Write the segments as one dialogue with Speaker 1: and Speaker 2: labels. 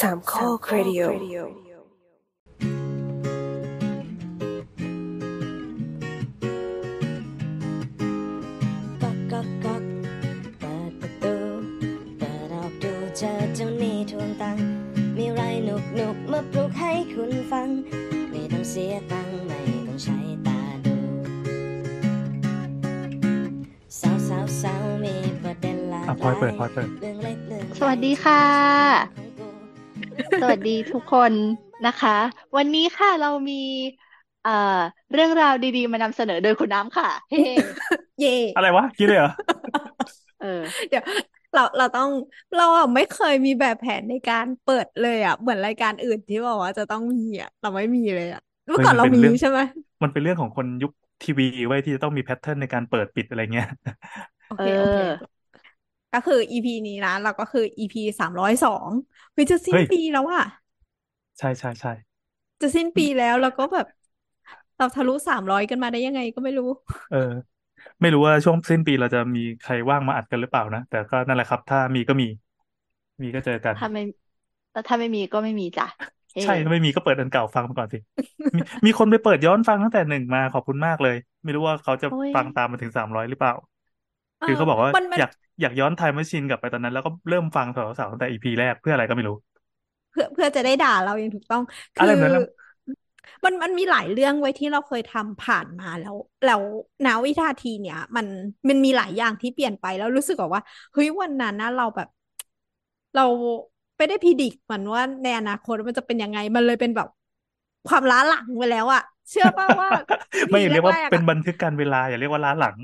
Speaker 1: สามข้อครดิโอ
Speaker 2: ก๊อกก๊อกก๊อกเปิดประตูเปิดออกดูเจอเจ้าหนี่ทวงตังค์มีไรหนุกหนุกมาปลุกให้คุณฟัง ไม่ต้องเสียตังค์ไม่ต้องใช้ตาดู สาวสาวสาวมีประเด็นหลาก
Speaker 3: อะ
Speaker 2: ห
Speaker 3: พลอย
Speaker 2: ลา
Speaker 3: เปิด
Speaker 2: ย
Speaker 3: พลอยเปิด
Speaker 2: เรื่องเล็กเรื่องใหญ่
Speaker 4: สวัสดีค่ะ
Speaker 2: ของกู
Speaker 4: สวัสดีทุกคนนะคะ วันนี้ค่ะเรามีเอ่อเรื่องราวดีๆ มานำเสนอโดยคุณน้ำค่ะ เฮ้
Speaker 5: เย่
Speaker 3: อะไรวะคิดเลยเหรอ
Speaker 4: เออ
Speaker 5: เดี๋ยวเราเราต้องเราอะไม่เคยมีแบบแผนในการเปิดเลยอะ เหมือนรายการอื่นที่บอกว่าจะต้องมีอะเราไม่มีเลยอะเมื่อ
Speaker 3: เฮ้ย
Speaker 5: ก่อน
Speaker 3: มัน
Speaker 5: เรา
Speaker 3: เป็น
Speaker 5: มี
Speaker 3: เรื่อง
Speaker 5: ใช่ไหม
Speaker 3: มันเป็นเรื่องของคนยุคทีวีไว้ยที่จะต้องมีแพทเทิร์นในการเปิดปิดอะไรเงี้ย
Speaker 5: โอ
Speaker 4: เอ
Speaker 5: เคโอเค
Speaker 4: อ
Speaker 5: ก็คือ EP นี้นะ เราก็คือ EP สามร้อยสองเฮ้ยจะสิ้น
Speaker 3: เฮ้ย
Speaker 5: ปีแล้วอะ
Speaker 3: ใช่ใช่ใช่
Speaker 5: จะสิ้นปีแล้วแล้วก็แบบ เราทะลุสามร้อยกันมาได้ยังไงก็ไม่รู้
Speaker 3: เออ ไม่รู้ว่าช่วงสิ้นปีเราจะมีใครว่างมาอัดกันหรือเปล่านะ แต่ก็นั่นแหละครับ ถ้ามีก็มี มีก็เจอกัน
Speaker 4: ถ้าไม่แล้วถ้าไม่มีก็ไม่มีจ้ะเฮ้
Speaker 3: ใช่ถ้าไม่มีก็เปิดอันเก่าฟังมาก่อนสิมีมีคนไปเปิดย้อนฟังตั้งแต่หนึ่งมาขอบคุณมากเลย ไม่รู้ว่าเขาจะ
Speaker 4: โอ้ย
Speaker 3: ฟังตามมาถึงสามร้อยหรือเปล่า
Speaker 5: เอ
Speaker 3: คือ
Speaker 5: อ
Speaker 3: เขาบอกว่า
Speaker 5: มันมัน
Speaker 3: อยากอยากย้อน time machine กลับไปตอนนั้น แล้วก็เริ่มฟังเสาเสาตั้งแต่ EP แรกเพื่ออะไรก็ไม่รู้
Speaker 5: เพื่อเพื่อจะได้ด่าเราอย่างถูกต้อง
Speaker 3: อะไร
Speaker 5: คือ
Speaker 3: แบบนั้นนะ
Speaker 5: มันมันมีหลายเรื่องไว้ที่เราเคยทำผ่านมาแล้ว แล้วณวินาทีเนี้ยมันมันมีหลายอย่างที่เปลี่ยนไปแล้วรู้สึกแบบว่าเฮ้ยวันนั้นนะเราแบบ เราไม่ได้พิดิกมันว่าในอนาคตมันจะเป็นยังไงมันเลยเป็นแบบความล้าหลังไปแล้วอะเชื่อป่ะว่า
Speaker 3: ไม่
Speaker 5: EP
Speaker 3: เรียกว่า
Speaker 5: แรกๆ
Speaker 3: เป็น
Speaker 5: อะ
Speaker 3: บันทึกการเวลาอย่าเรียกว่าล้าหลัง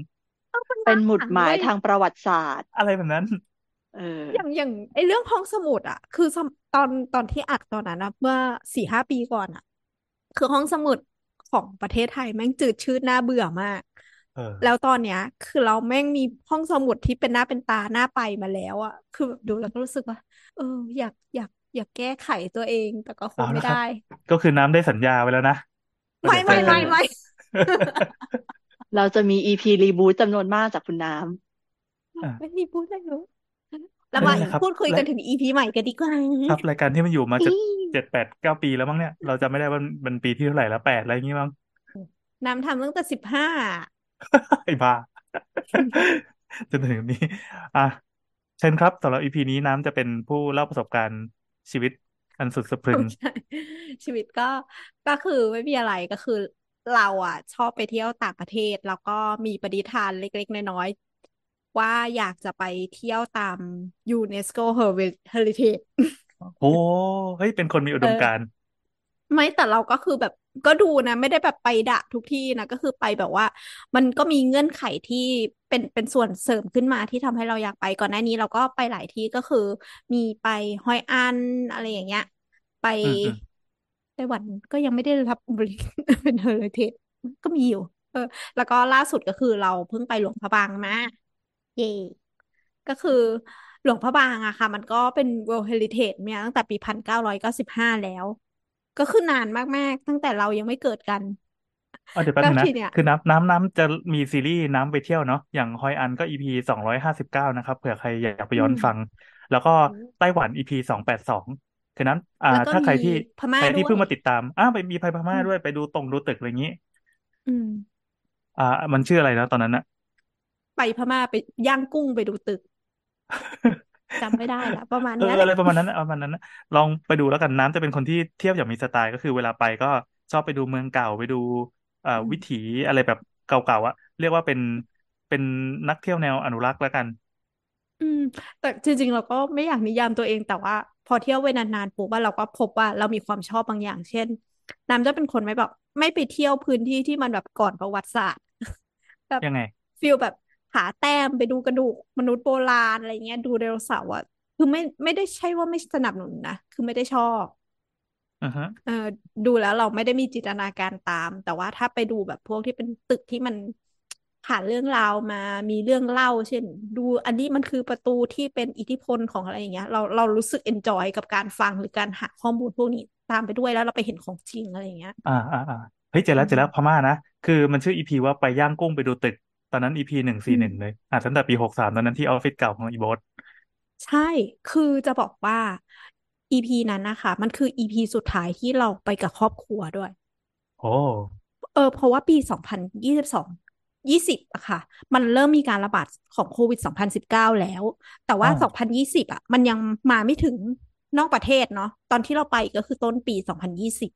Speaker 4: เป็นหมุดหมาย
Speaker 5: เว้ย
Speaker 4: ทางประวัติศาสตร์
Speaker 3: อะไรแบบนั้น
Speaker 4: เออ
Speaker 5: อย่างอย่างไอเรื่องห้องสมุดอะคือสมตอนตอนที่อัดตอนนั้นนะเมื่อสี่ห้าปีก่อนอะคือห้องสมุดของประเทศไทยแม่งจืดชืดน่าเบื่อมาก
Speaker 3: เออ
Speaker 5: แล้วตอนเนี้ย คือเราแม่งมีห้องสมุดที่เป็นหน้าเป็นตาหน้าไปมาแล้วอะคือแบบดูแล้วก็รู้สึกว่า เออ อยากอยากอยากแก้ไขตัวเองแต่ก็คง
Speaker 3: เอา
Speaker 5: ไม่
Speaker 3: ละครับ
Speaker 5: ได้
Speaker 3: ก็คือน้ำได้สัญญาไว้แล้วนะว่า
Speaker 5: ไม่
Speaker 3: เดี๋ยวเจ
Speaker 5: ไม่
Speaker 3: อกัน
Speaker 5: ไม่ไม่
Speaker 4: เราจะมี EP รีบูตจำนวนมากจากคุณน้
Speaker 3: อะ
Speaker 5: ไม่มีพูดได้รู้แล้ว
Speaker 3: นั่
Speaker 5: มาน
Speaker 3: แหละครับ
Speaker 5: พูดคุย
Speaker 3: และ
Speaker 5: กันถึงอีพีใหม่กันดีกว่า
Speaker 3: ครับรายการที่มันอยู่มาำจะ
Speaker 4: อี้
Speaker 3: เจ็ดแปดเก้าปีแล้วมั้งเนี่ย เราจะไม่ได้ว่ามันปีที่เท่าไหร่แล้วแปดอะไรอย่างงี้มั้ง
Speaker 5: น้ำทำตั้งแต่สิบห้า
Speaker 3: ไอ้บ้าจนถึงนี้ อะเชิญครับสำหรับอีพีนี้น้ำจะเป็นผู้เล่าประสบการณ์ชีวิตอันสุดสะพรึง
Speaker 5: ใช่ชีวิตก็ก็คือไม่มีอะไรก็คือ เราอะ ชอบไปเที่ยวต่างประเทศ แล้วก็มีปณิธานเล็ก ๆ น้อยๆ ว่าอยากจะไปเที่ยวตามยูเนสโกเฮริเทจ
Speaker 3: โอ้เฮ้ยเป็นคนมีอุดม
Speaker 5: เออ
Speaker 3: การณ์
Speaker 5: ไม่แต่เราก็คือแบบก็ดูนะ ไม่ได้แบบไปดะทุกที่นะ ก็คือไปแบบว่า มันก็มีเงื่อนไขที่เป็นเป็นส่วนเสริมขึ้นมาที่ทำให้เราอยากไปก่อนหน้านี้เราก็ไปหลายที่ก็คือ มีไปฮอยอันอะไรอย่างเงี้ย ไป
Speaker 3: อืมอืม
Speaker 5: ไต้หวันก็ยังไม่ได้รับบริเป็นเฮอริเทจก็มีอยู่ เออ แล้วก็ล่าสุดก็คือเราเพิ่งไปหลวงพระบางมาเย่ก็คือหลวงพระบางอะค่ะ มันก็เป็น World Heritage เนี่ยตั้งแต่ปีพันเก้าร้อยเก้าสิบห้าแล้ว ก็คือนานมากๆ ตั้งแต่เรายังไม่เกิดกัน
Speaker 3: อ๋อเดี๋ยวแป๊บ
Speaker 5: ก็
Speaker 3: นึงนะ
Speaker 5: ทีเนี้ย
Speaker 3: คือน้ำน้ำน้ำจะมีซีรีส์น้ำไปเที่ยวเนาะอย่างฮอยอันก็ EP สองร้อยห้าสิบเก้านะครับเผื่อใครอยากไป
Speaker 5: อื
Speaker 3: ย้อน
Speaker 5: ม
Speaker 3: ฟัง แล้วก็
Speaker 5: อืม
Speaker 3: ไต้หวัน EP สองแปดสอง คือนั้น อ่า
Speaker 5: แล้วก็
Speaker 3: ถ้าใคร
Speaker 5: มี
Speaker 3: ที่
Speaker 5: พม่า
Speaker 3: ใครที่
Speaker 5: ด้วย
Speaker 3: เพิ่งมาติดตามอ้าวไปมีไปพม่า
Speaker 5: อืม
Speaker 3: ด้วยไปดูตรงดูตึกอะไรอย่างนี้
Speaker 5: อืม
Speaker 3: อ่า มันชื่ออะไรนะตอนนั้นนะ
Speaker 5: ไปพม่าไปย่างกุ้งไปดูตึกจำไม่ได้ละประมาณ
Speaker 3: เออ
Speaker 5: เนี้ยแห
Speaker 3: อะไร
Speaker 5: ละ
Speaker 3: ประมาณนั้นนะประมาณนั้นนะลองไปดูแล้วกันน้ำจะเป็นคนที่เที่ยวอย่างมีสไตล์ก็คือเวลาไปก็ชอบไปดูเมืองเก่าไปดูเอ่อ
Speaker 5: อืม
Speaker 3: วิถีอะไรแบบเก่าๆอะเรียกว่าเป็นเป็นนักเที่ยวแนวอนุรักษ์แล้วกัน
Speaker 5: อืม แต่จริงๆเราก็ไม่อยากนิยามตัวเองแต่ว่า พอเที่ยวไปนานๆปุ๊บว่าเราก็พบว่าเรามีความชอบบางอย่าง เช่นน้ำจะเป็นคนไม่แบบไม่ไปเที่ยวพื้นที่ที่มันแบบก่อนประวัติศาสตร์แบบ
Speaker 3: ยังไง
Speaker 5: feel แบบผาแต้มไปดูกระดูกมนุษย์โบราณอะไรเงี้ยดูไดโนเสาร์อะคือไม่ไม่ได้ใช่ว่าไม่สนับสนุนนะคือไม่ได้ชอบ
Speaker 3: อือฮะ
Speaker 5: เออดูแล้วเราไม่ได้มีจินตนาการตาม แต่ว่าถ้าไปดูแบบพวกที่เป็นตึกที่มัน ผ่านเรื่องราวมามีเรื่องเล่า เช่น ดูอันนี้มันคือประตูที่เป็นอิทธิพลของอะไรอย่างเงี้ย เราเรารู้สึก enjoy กับการฟังหรือการหาข้อมูลพวกนี้ตามไปด้วยแล้วเราไปเห็นของจริงอะไรอย่างเงี้ย
Speaker 3: อ่าอ่าอ่าเฮ้ยเจอแล้วเจอแล้วพม่านะคือมันชื่ออีพีว่าไปย่างกุ้งไปดูตึก ตอนนั้นอีพีหนึ่ง
Speaker 5: อื
Speaker 3: สี่ห
Speaker 5: ม
Speaker 3: นึ่งเลยอ่าตั้งแต่ปีหกสามตอนนั้นที่ออฟฟิศเก่าของอีโบส
Speaker 5: ใช่คือจะบอกว่า EP นั้นนะคะ มันคือ EP สุดท้ายที่เราไปกับครอบครัวด้วย
Speaker 3: โอ้
Speaker 5: เออเพราะว่าปีสองพันยี่สิบสอง ยี่สิบอะค่ะ มันเริ่มมีการระบาดของโควิดสองพันสิบเก้าแล้ว แต่ว่า
Speaker 3: อ่า
Speaker 5: สองพันยี่สิบอะมันยังมาไม่ถึงนอกประเทศเนาะตอนที่เราไปก็คือต้นปีสองพันยี่สิบ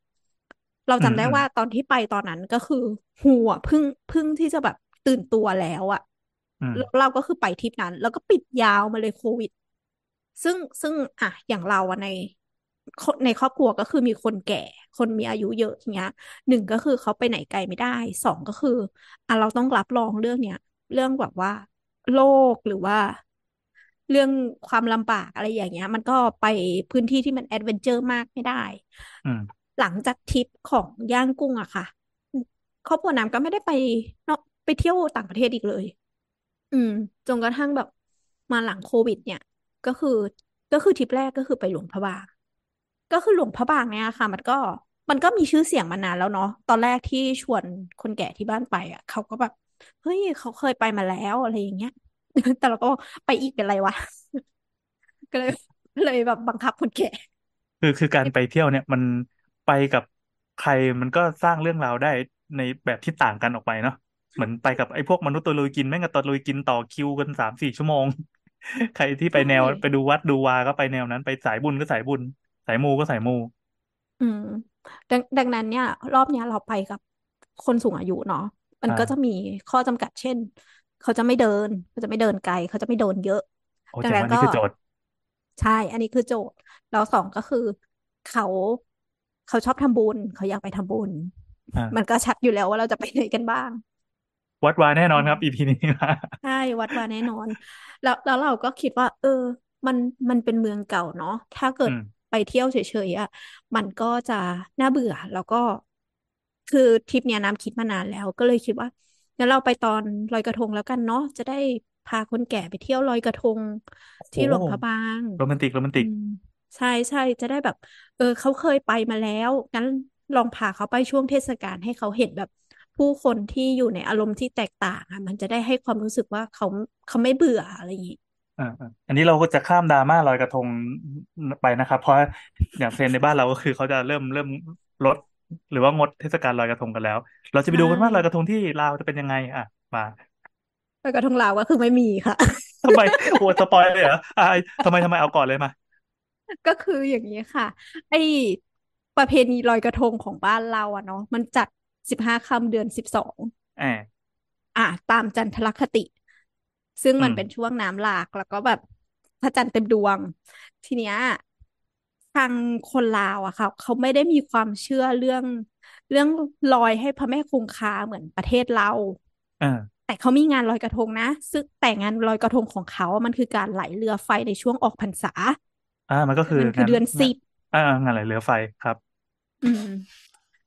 Speaker 5: เรา
Speaker 3: อืม
Speaker 5: จำได้
Speaker 3: อืม
Speaker 5: ว่าตอนที่ไปตอนนั้นก็คือหัวเพิ่งเพิ่งที่จะแบบตื่นตัวแล้วอะ
Speaker 3: อืม
Speaker 5: แล้วเราก็คือไปทริปนั้น แล้วก็ปิดยาวมาเลยโควิด ซึ่งซึ่งอะอย่างเราอะใน ในครอบครัวก็คือมีคนแก่ คนมีอายุเยอะอย่างเงี้ยหนึ่งก็คือเขาไปไหนไกลไม่ได้สองก็คืออะเราต้องรับรองเรื่องเนี้ยเรื่องแบบว่าโรคหรือว่า เรื่องความลำบากอะไรอย่างเงี้ย มันก็ไปพื้นที่ที่มัน adventure มากไม่ได้
Speaker 3: อืม
Speaker 5: หลังจากทริปของย่างกุ้งอะค่ะครอบครัวน้ำก็ไม่ได้ไปเนาะไปเที่ยวต่างประเทศอีกเลย อืม จนกระทั่งแบบมาหลังโควิด เนี่ย ก็คือก็คือทริปแรกก็คือไปหลวงพระบาง ก็คือหลวงพระบางเนี่ยค่ะ มันก็มันก็มีชื่อเสียงมานานแล้วเนาะตอนแรกที่ชวนคนแก่ที่บ้านไปอะ เขาก็แบบเฮ้ยเขาเคยไปมาแล้วอะไรอย่างเงี้ยแต่เราก็บอกไปอีกเป็นไรวะก็เลยเลยแบบบังคับคนแก่
Speaker 3: คือคือการไปเที่ยวเนี่ยมันไปกับใครมันก็สร้างเรื่องราวได้ในแบบที่ต่างกันออกไปเนาะเหมือนไปกับไอ้พวกมนุษย์ตัวลุยกินแม่งกับตัวลุยกินต่อคิวกันสามสี่ชั่วโมง ใครที่ไปแนว
Speaker 5: ใช่
Speaker 3: ไปดูวัดดูวาก็ไปแนวนั้น ไปสายบุญก็สายบุญ สายมูก็สายมู
Speaker 5: อืม ดังดังนั้นเนี่ย รอบเนี้ยเราไปกับคนสูงอายุเนาะมัน
Speaker 3: อ่า
Speaker 5: ก็จะมีข้อจำกัดเช่น เขาจะไม่เดิน เขาจะไม่เดินไกล เขาจะไม่เดินเยอะ
Speaker 3: โอ้
Speaker 5: ดัง
Speaker 3: เจ๋ง
Speaker 5: นั้
Speaker 3: ว่านนี่
Speaker 5: ก็
Speaker 3: คือโจทย์
Speaker 5: ใช่ อันนี้คือโจทย์แล้วสองก็คือเขาเขาชอบทำบุญ เขาอยากไปทำบุญ
Speaker 3: อ่า
Speaker 5: มันก็ชัดอยู่แล้วว่าเราจะไปไหนกันบ้าง
Speaker 3: วัดวาแน่นอน
Speaker 5: อื
Speaker 3: ครับ
Speaker 5: ม
Speaker 3: อีพีนี้มา
Speaker 5: ใช่วัดวาแน่นอน แล้วแล้วเราก็คิดว่า เออ มันมันเป็นเมืองเก่าเนาะถ้าเกิด
Speaker 3: อืม
Speaker 5: ไปเที่ยวเฉยๆอะมันก็จะน่าเบื่อแล้วก็ คือทริปเนี้ยน้ำคิดมานานแล้วก็เลยคิดว่างั้นเราไปตอนลอยกระทงแล้วกันเนาะจะได้พาคนแก่ไปเที่ยวลอยกระทง
Speaker 3: โอ้โห
Speaker 5: ที่หลวงพระบาง
Speaker 3: โรแมนติกโรแมน
Speaker 5: อื
Speaker 3: ติก
Speaker 5: มใช่ใช่จะได้แบบ เออเขาเคยไปมาแล้วงั้นลองพาเขาไปช่วงเทศกาลให้เขาเห็นแบบผู้คนที่อยู่ในอารมณ์ที่แตกต่างอะมันจะได้ให้ความรู้สึกว่าเขาเขาไม่เบื่ออะไรอย่างนี้
Speaker 3: อ่าอ่าอันนี้เราก็จะข้ามดราม่าลอยกระทงไปนะครับ เพราะอย่างเทรนด์ในบ้านเราก็คือเขาจะเริ่มเริ่มลดหรือว่างดเทศกาลลอยกระทงกันแล้ว เราจะไป
Speaker 5: ใช่
Speaker 3: ดูกันว่าลอยกระทงที่ลาวจะเป็นยังไง อะ มา
Speaker 5: ลอยกระทงลาวก็คือไม่มีค่ะ
Speaker 3: ทำไมโอ้สปอยเลยเหรออะทำไมทำไมเอาก่อนเลยมา
Speaker 5: ก็คืออย่างนี้ค่ะ ไอ้ประเพณีลอยกระทงของบ้านเราอะเนาะมันจัดสิบห้าค่ำเดือนสิบสอง
Speaker 3: แอบ
Speaker 5: อะตามจันทรคติ ซึ่ง
Speaker 3: อื
Speaker 5: มัน
Speaker 3: ม
Speaker 5: เป็นช่วงน้ำหลากแล้วก็แบบพระจันทร์เต็มดวง ทีเนี้ยทางคนลาวอะค่ะ เขาไม่ได้มีความเชื่อเรื่อง เรื่องลอยให้พระแม่คงคาเหมือนประเทศเรา
Speaker 3: อ่า
Speaker 5: แต่เขามีงานลอยกระทงนะ ซึ่งแต่งานลอยกระทงของเขาอะมันคือการไหลเรือไฟในช่วงออกพรรษา
Speaker 3: อ่า มันก็คือ
Speaker 5: มันคือเดือน
Speaker 3: งา
Speaker 5: สิบ
Speaker 3: อ่างานไหลเรือไฟครับ
Speaker 5: อืม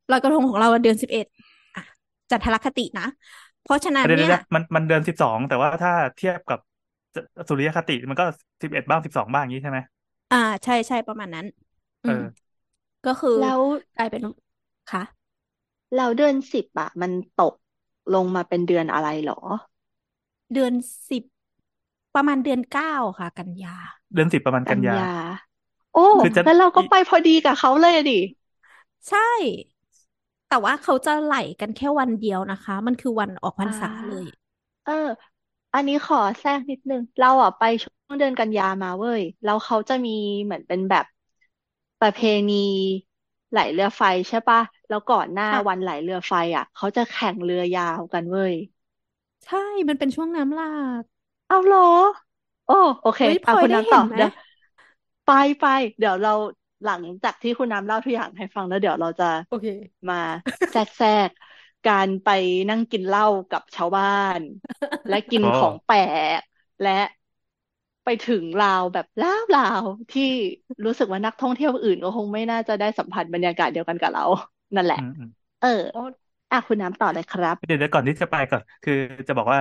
Speaker 5: ลอยกระทงของเราอะเดือนสิบเอ็ดอะจันทรคตินะ เพราะฉะนั้น
Speaker 3: เดี๋ยว
Speaker 5: เนี่
Speaker 3: เดี๋
Speaker 5: ย
Speaker 3: ยวมันมันเดือนสิบสองแต่ว่าถ้าเทียบกับสุริยคติมันก็สิบเอ็ดบ้างสิบสองบ้างอย่างนี้ใช่ไหม
Speaker 5: อ่า ใช่ใช่ประมาณนั้น
Speaker 3: เอ
Speaker 5: อืม
Speaker 3: อ
Speaker 5: ก็คือ
Speaker 4: แล้ว
Speaker 5: กลายเป็นค่ะ
Speaker 4: แล้วเดือนสิบอะมันตกลงมาเป็นเดือนอะไรเหรอ
Speaker 5: เดือนสิบประมาณเดือนเก้าค่ะ กันยา
Speaker 3: เดือนสิบประมาณ
Speaker 4: กั
Speaker 3: กันนยา
Speaker 4: ยา โอ้
Speaker 3: คือจะ
Speaker 4: แล้วเราก็
Speaker 3: อี
Speaker 4: ไปพอดีกับเขาเลยอะดิ
Speaker 5: ใช่ แต่ว่าเขาจะไหลกันแค่วันเดียวนะคะ มันคือวันออกพรร
Speaker 4: อ่า
Speaker 5: ษาเลย
Speaker 4: เออ อันนี้ขอแทรกนิดนึง เราอะไปช่วงเดือนกันยามาเว้ย แล้วเขาจะมีเหมือนเป็นแบบประเพณีไหลเรือไฟใช่ปะแล้วก่อนหน้า
Speaker 5: ค่ะ
Speaker 4: วันไหลเรือไฟอะ เขาจะแข่งเรือยาวกันเว้ย
Speaker 5: ใช่ มันเป็นช่วงน้ำหลาก
Speaker 4: เอาเหรอ โอ้โอเค
Speaker 5: เฮ้ยพล
Speaker 4: อะ
Speaker 5: อย
Speaker 4: คุณ
Speaker 5: ได้
Speaker 4: น้ำต่
Speaker 5: เห็
Speaker 4: อน
Speaker 5: ไหม
Speaker 4: เดี๋ยวไปไปเดี๋ยวเรา หลังจากที่คุณน้ำเล่าทุกอย่างให้ฟังแล้วเดี๋ยวเราจะ
Speaker 5: โอเค
Speaker 4: มาแทรกแทรกการไปนั่งกินเหล้ากับชาวบ้าน และกิน
Speaker 3: โอ้
Speaker 4: ของแปลกและไปถึงลาวแบบลาวลาวที่รู้สึกว่านักท่องเที่ยวอื่นก็คงไม่น่าจะได้สัมผัสบรรยากาศเดียวกันกับเรา นั่นแหละ
Speaker 3: อืมอืม
Speaker 4: เออ
Speaker 5: โอ้
Speaker 4: อะคุณน้ำต่อเลยครับ
Speaker 3: เดี๋ยวเดี๋ยวก่อนที่จะไปก่อนคือจะบอกว่า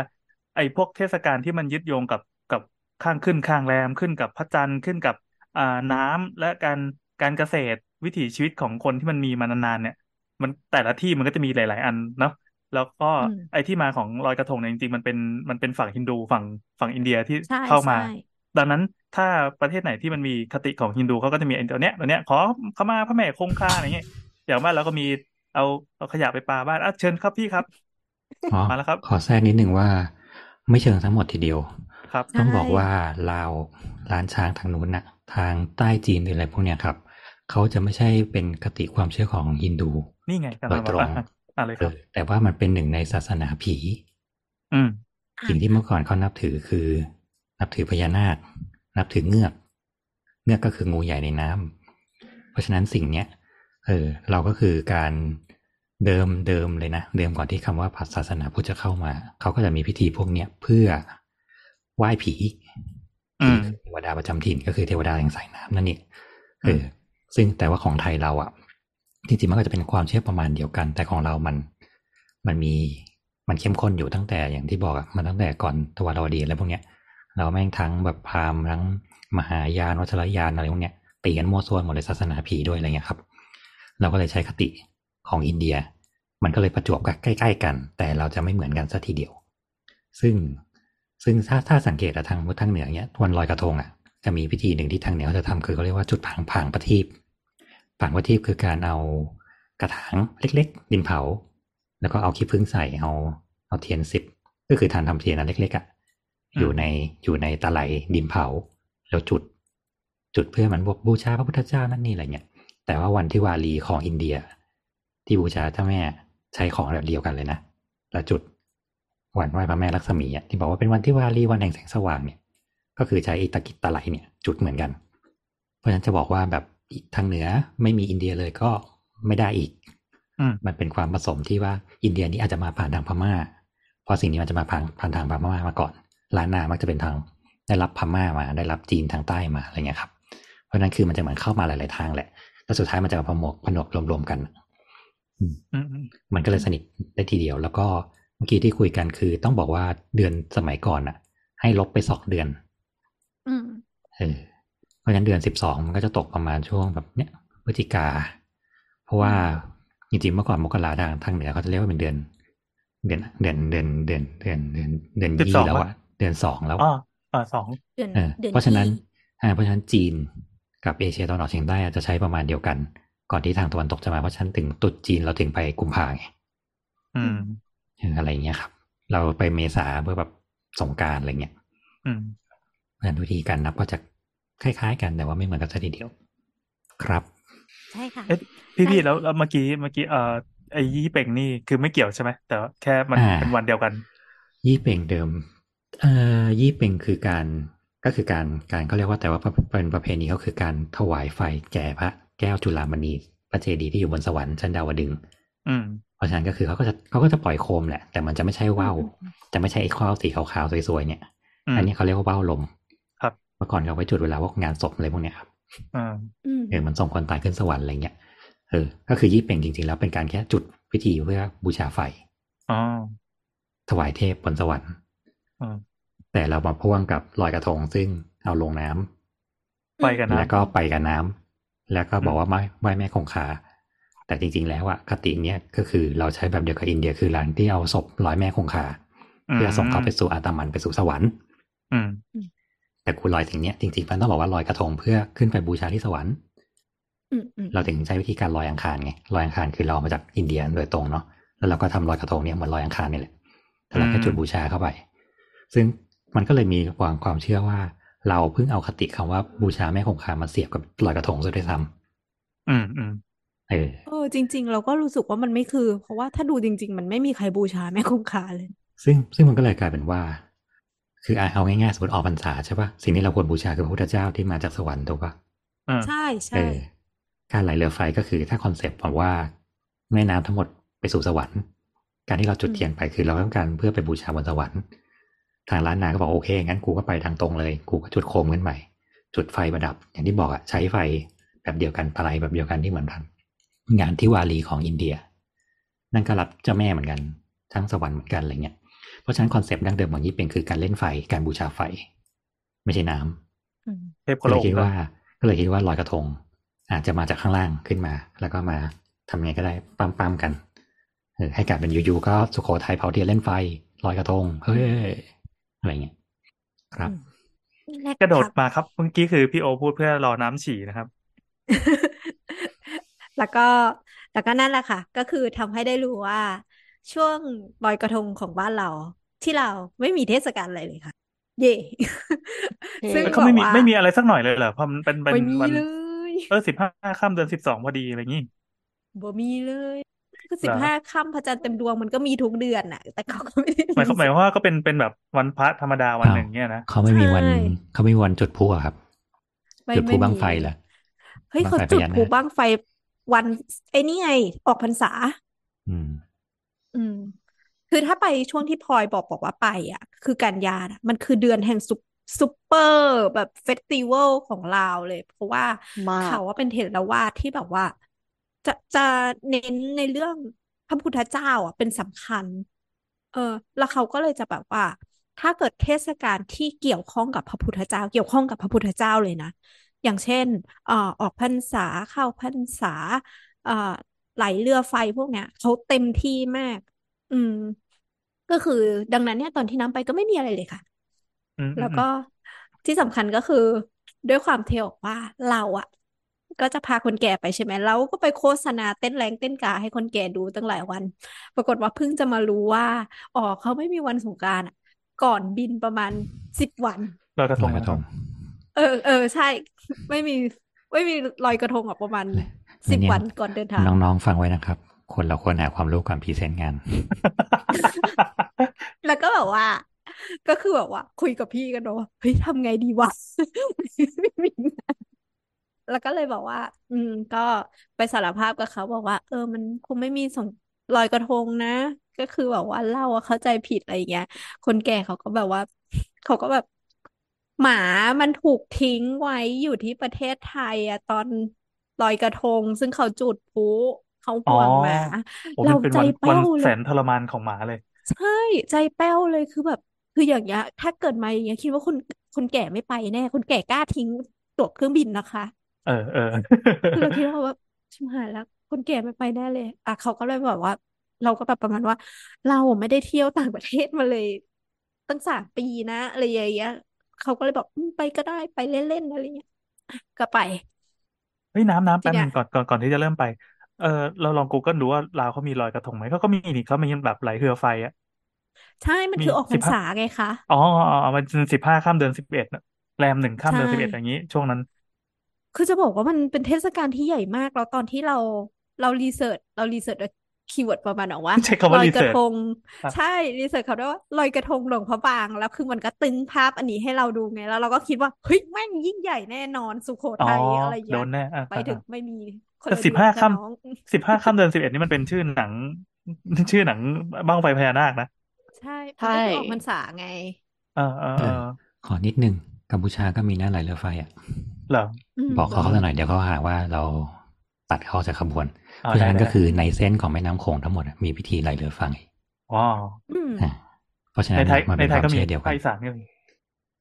Speaker 3: ไอ้พวกเทศกาลที่มันยึดโยงกับกับข้างขึ้นข้างแรมขึ้นกับพระจันทร์ขึ้นกับอ่าน้ำและการ การเกษตรวิถีชีวิตของคนที่มันมีมานานๆเนี่ย มันแต่ละที่มันก็จะมีหลาย ๆ อันเนาะแล้วก็
Speaker 5: อืม
Speaker 3: ไอ้ที่มาของลอยกระทงเนี่ยจริงๆมันเป็นมันเป็นฝั่งฮินดูฝั่งฝั่งอินเดียที่
Speaker 5: ใช่
Speaker 3: เข้ามา
Speaker 5: ใช่
Speaker 3: ดังนั้นถ้าประเทศไหนที่มันมีคติของฮินดูเขาก็จะมีไอ้ตัวเนี้ยตัวเนี้ยขอขมาพระแม่คงคาอะไรเงี้ยอย่างบ้านเราก็มีเอาเอาขยะไปปาบ้านอะเชิญครับพี่ครับ
Speaker 1: อ๋อ
Speaker 3: มาแล้วครับ
Speaker 1: ขอแทรกนิดนึงว่า ไม่เชิงทั้งหมดทีเดียว
Speaker 3: ครับ
Speaker 1: ต้อง
Speaker 5: ใช่
Speaker 1: บอกว่าลาวล้านช้างทางนู้นน่ะ ทางใต้จีนหรืออะไรพวกเนี้ยครับ เขาจะไม่ใช่เป็นคติความเชื่อของฮินดู
Speaker 3: นี่ไงกำ
Speaker 1: โด
Speaker 3: ลัง
Speaker 1: ย
Speaker 3: บ
Speaker 1: ต
Speaker 3: อก
Speaker 1: รง
Speaker 3: ว่าอะเลย
Speaker 1: เอ
Speaker 3: ครับ
Speaker 1: อแต่ว่ามันเป็นหนึ่งในศาสนาผี
Speaker 3: อืม
Speaker 1: สิ่งที่เมื่อก่อนเขานับถือคือ นับถือพญานาค นับถือเงือก เงือกก็คืองูใหญ่ในน้ำเพราะฉะนั้นสิ่งเนี้ยเออ เราก็คือการเดิมเดิมเลยนะเดิมก่อนที่คำว่าศาสนาพุทธจะเข้ามา เขาก็จะมีพิธีพวกเนี้ยเพื่อไหว้ผี
Speaker 3: อืม
Speaker 1: เทวดาประจำถิ่นก็คือเทวดาแห่งสายน้ำนั่นเองเออ
Speaker 3: ม
Speaker 1: ซึ่งแต่ว่าของไทยเราอะจริงๆมันก็จะเป็นความเชื่อประมาณเดียวกัน แต่ของเรามันมันมีมันเข้มข้นอยู่ตั้งแต่อย่างที่บอกอะมันตั้งแต่ก่อนทวารวดีอะไรพวกเนี้ย เราแม่งทั้งแบบพราหมณ์ทั้งมหายานวัชรยานอะไรพวกเนี้ยตีกันมั่วซั่วหมดเลยศาสนาผีด้วยอะไรเงี้ยครับ เราก็เลยใช้คติของอินเดีย มันก็เลยประจวบกับใกล้ ๆ กัน แต่เราจะไม่เหมือนกันสัทีเดียว ซึ่งซึ่งถ้าถ้าสังเกตอะทางทางเหนือเนี้ยวันลอยกระทงอะจะมีพิธีหนึ่งที่ทางเหนือเขาจะทำคือเขาเรียกว่าจุดผางผางประทีป ผางประทีปคือการเอากระถางเล็ก ๆ ดินเผา แล้วก็เอาขี้ผึ้งใส่เอาเอาเทียนสิบก็คือทานทำเทียนอันเล็กๆอะอยู่ในอยู่ในตะไลดินเผา แล้วจุด จุดเพื่อเหมันบอกบูชาพระพุทธเจ้านั่นนี่อะไรเงี้ยแต่ว่าวันที่วาลีของอินเดีย ที่บูชาเจ้าแม่ใช้ของแบบเดียวกันเลยนะแล้วจุดวันไหว้พระแม่ลักษมีอะที่บอกว่าเป็นวันที่วาลีวันแห่งแสงสว่างเนี่ย ก็คือใช้ไอิตากิตตะไลเนี่ย จุดเหมือนกัน เพราะฉะนั้นจะบอกว่าแบบ ทางเหนือไม่มีอินเดียเลยก็ไม่ได้อีก
Speaker 3: อืม
Speaker 1: มันเป็นความผสมที่ว่าอินเดียนี้อาจจะมาผ่านทางพม่า เพราะสิ่งนี้มันจะมาผ่านผ่านทางพม่ามาก่อนล้านนามักจะเป็นทางได้รับพม่ามา ได้รับจีนทางใต้มาอะไรเงี้ยครับ เพราะฉะนั้นคือมันจะเหมือนเข้ามาหลาย ๆ ทางแหละแล้วสุดท้ายมันจะมาผนวกผนวกรวม ๆ กัน
Speaker 3: อืมอืม
Speaker 1: มันก็เลยสนิทได้ทีเดียว แล้วก็เมื่อกี้ที่คุยกันคือต้องบอกว่าเดือนสมัยก่อนอะให้ลบไปสองเดือน
Speaker 5: อืม
Speaker 1: เออเพ ราะฉะนั้นเดือนสิบสองมันก็จะตกประมาณช่วงแบบเนี้ยพฤศจิกา เพราะว่าจริงๆเมื่อก่อนมกราทางทางเหนือเขาจะเรียกว่าเป็นเดือน เดือนเดือนเดือนเดือนเดือนเดือนเดือนยี่แล้วอะเดือนสองแล้ว
Speaker 3: อ๋ออ่าสอง
Speaker 5: เดือน
Speaker 1: เออ
Speaker 5: เดือน
Speaker 1: เพราะฉะนั้น
Speaker 5: ที่
Speaker 1: อ่าเพราะฉะนั้นจีนกับเอเชียตะวันออกเฉียงใต้อาจจะใช้ประมาณเดียวกัน ก่อนที่ทางตะวันตกจะมาเพราะฉะนั้นถึงตรุษจีนเราถึงไปกุมภาไง
Speaker 3: อืม
Speaker 1: เอออะไรเงี้ยครับ เราไปเมษาเพื่อแบบสงกรารอะไรเงี้ย
Speaker 3: อืม
Speaker 1: เพราะฉะนั้นวิธีการนับก็จะ คล้ายๆ กันแต่ว่าไม่เหมือนกันสักทีเดียว ครับ
Speaker 5: ใช่ค่ะ
Speaker 3: เอ๊ะพี่
Speaker 5: ได้
Speaker 3: พี่แล้วแล้วเมื่อกี้เมื่อกี้เอ่อไอ้ยี่เป่งนี่คือไม่เกี่ยวใช่ไหมแต่ว่าแค่มัน
Speaker 1: อ่า
Speaker 3: เป็นวันเดียวกัน
Speaker 1: ยี่เป่งเดิมเอ่อยี่เป่งคือการก็คือการการเขาเรียกว่าแต่ว่าเป็นประเพณีก็คือการถวายไฟแก่พระแก้วจุฬามณีพระเจดีย์ที่อยู่บนสวรรค์ชั้นดาวดึงส์
Speaker 3: อืม
Speaker 1: เพราะฉะนั้นก็คือเขาก็จะเขาก็จะปล่อยโคมแหละ แต่มันจะไม่ใช่ว่าวจะไม่ใช่ไอ้ข้าวสีขาวๆสวยๆเนี่ย
Speaker 3: อืม
Speaker 1: อันนี้เขาเรียกว่าว่าวลม
Speaker 3: ครับ
Speaker 1: เมื่อก่อนเขาไว้จุดเวลาพวกงานศพอะไรพวกเนี้ยครับ
Speaker 3: อ่า
Speaker 5: อืม
Speaker 1: เออมันส่งคนตายขึ้นสวรรค์อะไรเงี้ยเออ ก็คือยี่เป่งจริงๆแล้วเป็นการแค่จุดพิธีเพื่อบูชาไฟ
Speaker 3: อ๋อ
Speaker 1: ถวายเทพบนสวรรค์
Speaker 3: อืม
Speaker 1: แต่เรามาพ่วงกับลอยกระทงซึ่งเอาลงน้ำ
Speaker 3: ไปกันนะ
Speaker 1: แล้วก็ไปกับน้ำแล้วก็บอกว่าไม่ไหว้แม่คงคาแต่จริงๆแล้วอะคติเนี้ยก็คือเราใช้แบบเดียวกับอินเดียคือหลังที่เอาศพลอยแม่คงคาเพื่อส่งเขาไปสู่อาตามันไปสู่สวรรค์
Speaker 3: อืม
Speaker 1: แต่คุณลอยสิ่งเนี้ยจริงๆมันต้องบอกว่าลอยกระทงเพื่อขึ้นไปบูชาที่สวรรค์
Speaker 5: อืมอืม
Speaker 1: เราถึงใช้วิธีการลอยอังคารไงลอยอังคารคือเราเอามาจากอินเดียโดยตรงเนาะแล้วเราก็ทำลอยกระทงเนี่ยเหมือนลอยอังคารนี่แหละแต่เราแค่
Speaker 3: อืม
Speaker 1: จุดบูชาเข้าไป ซึ่งมันก็เลยมีความความเชื่อว่า เราเพิ่งเอาคติคำว่าบูชาแม่คงคามาเสียบกับลอยกระทงซะด้วยซ้ำ
Speaker 3: อืมอืม
Speaker 1: เออ
Speaker 5: เออจริง ๆ เราก็รู้สึกว่ามันไม่คือ เพราะว่าถ้าดูจริง ๆ มันไม่มีใครบูชาแม่คงคาเลย
Speaker 1: ซึ่งซึ่งมันก็เลยกลายเป็นว่า คืออะเอาง่ายๆสมมติออกพรรษาใช่ปะสิ่งที่เราควรบูชาคือพระพุทธเจ้าที่มาจากสวรรค์ถูกปะ
Speaker 3: อ่า
Speaker 5: ใช่
Speaker 1: เอ
Speaker 5: ใช่
Speaker 1: อการไหลเรือไฟก็คือถ้า concept บอกว่าแม่น้ำทั้งหมดไปสู่สวรรค์ การที่เราจุดเทียนไปคือเราต้องการเพื่อไปบูชาบนสวรรค์ทางร้านนาก็บอกโอเคงั้นกูก็ไปทางตรงเลย กูก็จุดโคมขึ้นใหม่ จุดไฟประดับ อย่างที่บอกอะใช้ไฟแบบเดียวกันตะไลแบบเดียวกันที่เหมือนกันงานที่วาลีของอินเดีย นั่นก็รับเจ้าแม่เหมือนกัน ทั้งสวรรค์เหมือนกันอะไรเงี้ยเพ ราะฉะนั้นคอนเซปต์ดั้งเดิมของยี่เป็งคือการเล่นไฟการบูชาไฟ ไม่ใช่น้ำ
Speaker 5: อืม
Speaker 3: เทพโค
Speaker 1: ก็
Speaker 3: โล
Speaker 1: เลย
Speaker 3: ก
Speaker 1: คิด
Speaker 3: นะ
Speaker 1: ว่า ก็เลยคิดว่าลอยกระทง อาจจะมาจากข้างล่างขึ้นมา แล้วก็มาทำไงก็ได้ปั๊มปั๊มๆกันเออให้กลายเป็นยูๆก็สุโขทัยเผาเทียนเล่นไฟลอยกระทงเฮ้ยอะไรเงี้ยครับ
Speaker 5: อืมแรก
Speaker 3: กระโดด
Speaker 5: ครับ
Speaker 3: มาครับเมื่อกี้คือพี่โอพูดเพื่อรอน้ำฉี่นะครับ
Speaker 5: แล้วก็แล้วก็นั่นแหละค่ะ ก็คือทำให้ได้รู้ว่าช่วงลอยกระทงของบ้านเรา ที่เราไม่มีเทศกาลอะไรเลยค่ะ เย่
Speaker 2: เย่
Speaker 5: ซึ่ง
Speaker 3: แล้ว
Speaker 5: บ
Speaker 3: เขา
Speaker 5: อก
Speaker 3: ไม่มี
Speaker 5: ว่า
Speaker 3: ไม่มีอะไรสักหน่อยเลยเหรอเพราะมันเป็นเป็น
Speaker 5: ไม่มี
Speaker 3: วัน
Speaker 5: เลย
Speaker 3: เออสิบห้าค่ำเดือนสิบสองพอดีอะไรอย่างงี้
Speaker 5: บ่มีเลยคือ
Speaker 3: เห
Speaker 5: สิ
Speaker 3: ร
Speaker 5: บ
Speaker 3: อ
Speaker 5: ห้าค่ำพระจันทร์เต็มดวงมันก็มีทุกเดือนน่ะ แต่เขาก็ไม่ได้
Speaker 3: หมาย
Speaker 5: มี
Speaker 3: ความหมายความว่าก็เป็นเป็นแบบวันพระธรรมดาวัน
Speaker 1: อ้าว
Speaker 3: หนึ่งเนี่ยนะ
Speaker 1: เขาไม่มีวัน
Speaker 5: ใช่
Speaker 1: เขาไม่มีวันจุดพลุอะครับ
Speaker 5: ไม่
Speaker 1: จุดพลุ
Speaker 5: ไม่
Speaker 1: บั้ง
Speaker 5: มี
Speaker 1: ไฟเหรอ
Speaker 5: เฮ้ย
Speaker 1: บั้ง
Speaker 5: เขา
Speaker 1: ไฟพ
Speaker 5: จุด
Speaker 1: ญา
Speaker 5: พลุ
Speaker 1: นาค
Speaker 5: บั้งไฟวันไอ้นี่ไงออกพรรษา
Speaker 1: อืม
Speaker 5: อืม คือถ้าไปช่วงที่พลอยบอกบอกว่าไปอะ คือกันยาน่ะมันคือเดือนแห่งซุปซุปเปอร์แบบ festival ของลาวเลย เพราะว่าเขาว่าเป็นเถรวาทที่แบบว่า จะจะเน้นในเรื่องพระพุทธเจ้าอะเป็นสำคัญ เออ แล้วเขาก็เลยจะแบบว่า ถ้าเกิดเทศกาลที่เกี่ยวข้องกับพระพุทธเจ้า เกี่ยวข้องกับพระพุทธเจ้าเลยนะ อย่างเช่นเอ่อออกพรรษาเข้าพรรษาเอ่อไหลเรือไฟพวกเนี้ยเขาเต็มที่มาก อืม ก็คือดังนั้นเนี่ยตอนที่น้ำไปก็ไม่มีอะไรเลยค่ะ
Speaker 3: อืมอื
Speaker 5: แล้
Speaker 3: ม
Speaker 5: ว
Speaker 3: อื
Speaker 5: ก็
Speaker 3: ม
Speaker 5: ที่สำคัญก็คือด้วยความเทบอกว่าเราอะก็จะพาคนแก่ไปใช่ไหมเราก็ไปโฆษณาเต้นแรงเต้นกาให้คนแก่ดูตั้งหลายวัน ปรากฏว่าเพิ่งจะมารู้ว่าอ๋อเขาไม่มีวันสงกรานต์อะก่อนบินประมาณสิบวัน
Speaker 3: ลอยกระท
Speaker 1: ล
Speaker 3: ง
Speaker 1: อยก
Speaker 3: นะ
Speaker 1: ระ
Speaker 3: ค
Speaker 1: ท
Speaker 3: รับ
Speaker 1: ง
Speaker 5: เออเออใช่ ไม่มีไม่มีลอยกระทงอะประมาณ
Speaker 1: เลย
Speaker 5: สิบ
Speaker 1: เนี่ย
Speaker 5: วันก่อนเดินทาง
Speaker 1: น้องๆฟังไว้นะครับ คนเราควรหาความรู้ก่อนพรีเซนต์งาน
Speaker 5: แล้วก็แบบว่า ก็คือแบบว่า คุยกับพี่กันเนาะว่าเฮ้ยทำไงดีวะไม่มีงานแล้วก็เลยบอกว่า อืม ก็ไปสารภาพกับเขาบอกว่า เออ มันคงไม่มีส่งลอยกระทงนะ ก็คือแบบว่าเราอะเข้าใจผิดอะไรอย่างเงี้ย คนแก่เขาก็แบบว่า เขาก็แบบ หมามันถูกทิ้งไว้อยู่ที่ประเทศไทยอะตอนลอยกระทง ซึ่งเขาจุดพลุ เขา
Speaker 3: อ๋อ
Speaker 5: ห่วงหมา
Speaker 3: โอ้
Speaker 5: เรา
Speaker 3: มันเป็น
Speaker 5: ใจ
Speaker 3: วัน
Speaker 5: แป้
Speaker 3: วัน
Speaker 5: วเล
Speaker 3: แส
Speaker 5: ย
Speaker 3: นทรมานของหมาเลย
Speaker 5: ใช่ใจแป้วเลยคือแบบ คืออย่างเงี้ย ถ้าเกิดมาอย่างเงี้ยคิดว่าคนคนแก่ไม่ไปแน่คนแก่กล้าทิ้งตั๋วเครื่องบินนะคะ
Speaker 3: เออเออ
Speaker 5: คือเราคิดว่าแบบชิบหายแล้วคนแก่ไม่ไปแน่เลย อะเขาก็เลยแบบว่า เราก็แบบประมาณว่า เราไม่ได้เที่ยวต่างประเทศมาเลย ตั้งสามปีนะอะไรอย่างเงี้ยเขาก็เลยบอกอืมไปก็ได้ไปเล่นๆอะไรเงี้ยอะก็ไป
Speaker 3: เฮ้ยน้ำน้ำ
Speaker 5: ที
Speaker 3: แป๊บ
Speaker 5: เนี้
Speaker 3: นึ
Speaker 5: ย
Speaker 3: งก่อนก่อนก่อนที่จะเริ่มไป เออเราลอง Google ดูว่าลาวเขามีลอยกระทงไหมเขาก็มีนี่เขามีแบบไหลเรือไฟอะ
Speaker 5: ใช่มัน
Speaker 3: มี
Speaker 5: คือออกพร
Speaker 3: สิ
Speaker 5: ร
Speaker 3: บห้า
Speaker 5: ษาไงคะ
Speaker 3: อ๋ออ๋ออ๋อมันสิบห้าค่ำเดือนสิบเอ็ดแรมหนึ่งค่ำ
Speaker 5: ใช่
Speaker 3: เดือนสิบเอ็ดอย่างนี้ ช่วงนั้น
Speaker 5: คือจะบอกว่ามันเป็นเทศกาลที่ใหญ่มากแล้วตอนที่เราเรารีเสิร์ชเรารีเสิร์ชคีย์เวิร์ดประมาณว่าว่า
Speaker 3: ใช้คำ
Speaker 5: ล
Speaker 3: ว่า
Speaker 5: อย
Speaker 3: รี
Speaker 5: กระ
Speaker 3: เสิร์ช
Speaker 5: ทง
Speaker 3: อะ
Speaker 5: ใช่รีเสิร์ชเขาด้วยว่าลอยกระทงหลวงพระบาง แล้วคือมันก็ตึงภาพอันนี้ให้เราดูไง แล้วเราก็คิดว่าเฮ้ยแม่งยิ่งใหญ่แน่นอนสุโข
Speaker 3: อ๋อ
Speaker 5: ทัยอะไร
Speaker 3: โด
Speaker 5: เงี้ย
Speaker 3: นแน่อะ
Speaker 5: ไป
Speaker 3: อะ
Speaker 5: ถึ
Speaker 3: อะ
Speaker 5: งไม่มี คน
Speaker 3: แต่
Speaker 5: ละ
Speaker 3: สิบ
Speaker 5: เดือน
Speaker 3: ห้า
Speaker 5: กับ
Speaker 3: ค่
Speaker 5: น้องำ
Speaker 3: สิบห้าค่ำเดือนสิบเอ็ดนี่มันเป็นชื่อหนัง ชื่อหนังบ้างไฟพญานาคนะ
Speaker 5: ใช่มัน
Speaker 4: ใช่
Speaker 5: ก็คือออกพรรษาไง
Speaker 3: เออเออ
Speaker 1: เอ
Speaker 3: เอ
Speaker 1: อ
Speaker 3: อ
Speaker 1: ขอนิดนึงกัมพูชาก็มีหน้าไหลเรือไฟอะ
Speaker 3: เหรอ
Speaker 5: อืม
Speaker 1: บอกเขาเขาหน่อยเดี๋ยวเขาหาว่าเราตัดเขาจากขบวน
Speaker 3: อ๋อ
Speaker 1: เพราะฉะ
Speaker 3: ได้
Speaker 1: นั้น
Speaker 3: ได้
Speaker 1: ก็คือในเส้นของแม่น้ำโขงทั้งหมดอะมีพิธีไหลเรือไฟ
Speaker 3: ว้าว
Speaker 5: อืม
Speaker 1: อ่าเพราะฉะ
Speaker 3: ใน
Speaker 1: นั้น
Speaker 3: ไทย
Speaker 1: มัน
Speaker 3: ใน
Speaker 1: เป็น
Speaker 3: ไท
Speaker 1: ค
Speaker 3: ยวา
Speaker 1: ม
Speaker 3: ก็มี
Speaker 1: เชื่อเดียว
Speaker 3: ภา
Speaker 1: กั
Speaker 3: คนอีสานก็มี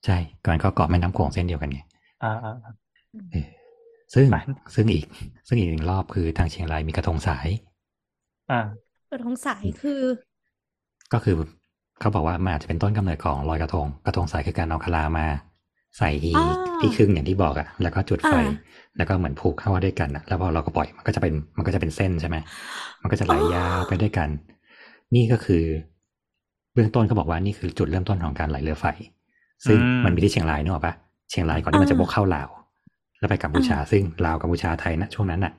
Speaker 1: ใช่ก่อนก็เกาะแม่น้ำโขงเส้นเดียวกันไง
Speaker 3: อ่าอ่าอ่า
Speaker 1: เออ ซึ่ง
Speaker 3: ไป
Speaker 1: ซึ่งอีก ซึ่งอีกหนึ่งรอบคือทางเชียงรายมีกระทงสาย
Speaker 3: อ่า
Speaker 5: กระทงสายคือ
Speaker 1: ก็คือเขาบอกว่ามันอาจจะเป็นต้นกำเนิดของลอยกระทง กระทงสายคือการเอาคลามา ใส่ที่
Speaker 5: อ่า
Speaker 1: ที่ครึ่งอย่างที่บอกอะแล้วก็จุดไฟ
Speaker 5: อ่า
Speaker 1: แล้วก็เหมือนผูกเข้าไว้ด้วยกันอะแล้วพอเราก็ปล่อยมันก็จะเป็นมันก็จะเป็นเส้นใช่ไหมมันก็จะไหลยาวไปด้วยกัน นี่ก็คือ เบื้องต้นเขาบอกว่านี่คือจุดเริ่มต้นของการไหลเรือไฟ ซึ่ง
Speaker 3: อืม
Speaker 1: มันมีที่เชียงรายนึกออกปะเชียงรายก่อนที่มันจะบกเข้าลาว แล้วไปกัมพูชาซึ่งลาวกัมพูชาไทยนะช่วงนั้นน่ะ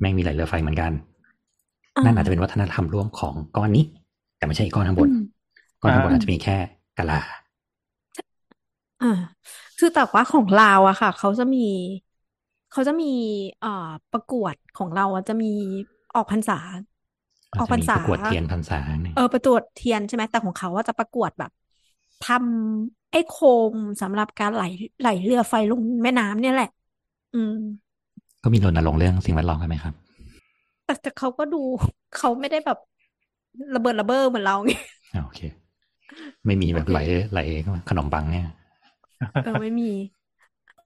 Speaker 1: แม่งมีไหลเรือไฟเหมือนกัน
Speaker 5: อ่า
Speaker 1: นั่นอาจจะเป็นวัฒนธรรมร่วมของก้อนนี้ แต่ไม่ใช่ก้อนข้างบน
Speaker 5: อืม
Speaker 1: ก้อนข้างบน
Speaker 3: อ่า
Speaker 1: อาจจะมีแค่กะลา
Speaker 5: อ่าคือแต่ว่าของลาวอะค่ะ เขาจะมีเขาจะมีเอ่อประกวดของเราอะจะมีออกพรรษา
Speaker 1: อาจ
Speaker 5: ออก
Speaker 1: จะ
Speaker 5: พรร
Speaker 1: มี
Speaker 5: ษา
Speaker 1: ประกวดเทียนพรรษาหนึ่ง
Speaker 5: เออประกวดเทียนใช่ไหมแต่ของเขาว่าจะประกวดแบบทำไอ้โคมสำหรับการไหลไหลเรือไฟลงแม่น้ำเนี่ยแหละ อืม
Speaker 1: ก็มีรณรงค์เรื่องสิ่งแวดล้อมกันไหมครับ
Speaker 5: แต่แต่เขาก็ดูเขาไม่ได้แบบระเบิดระเบ้อเหมือนเราไง
Speaker 1: อ่าโอเค ไม่มีแบบ
Speaker 5: โอเค
Speaker 1: ไหลไหลขนมปังเนี่ย
Speaker 5: เออไม่มี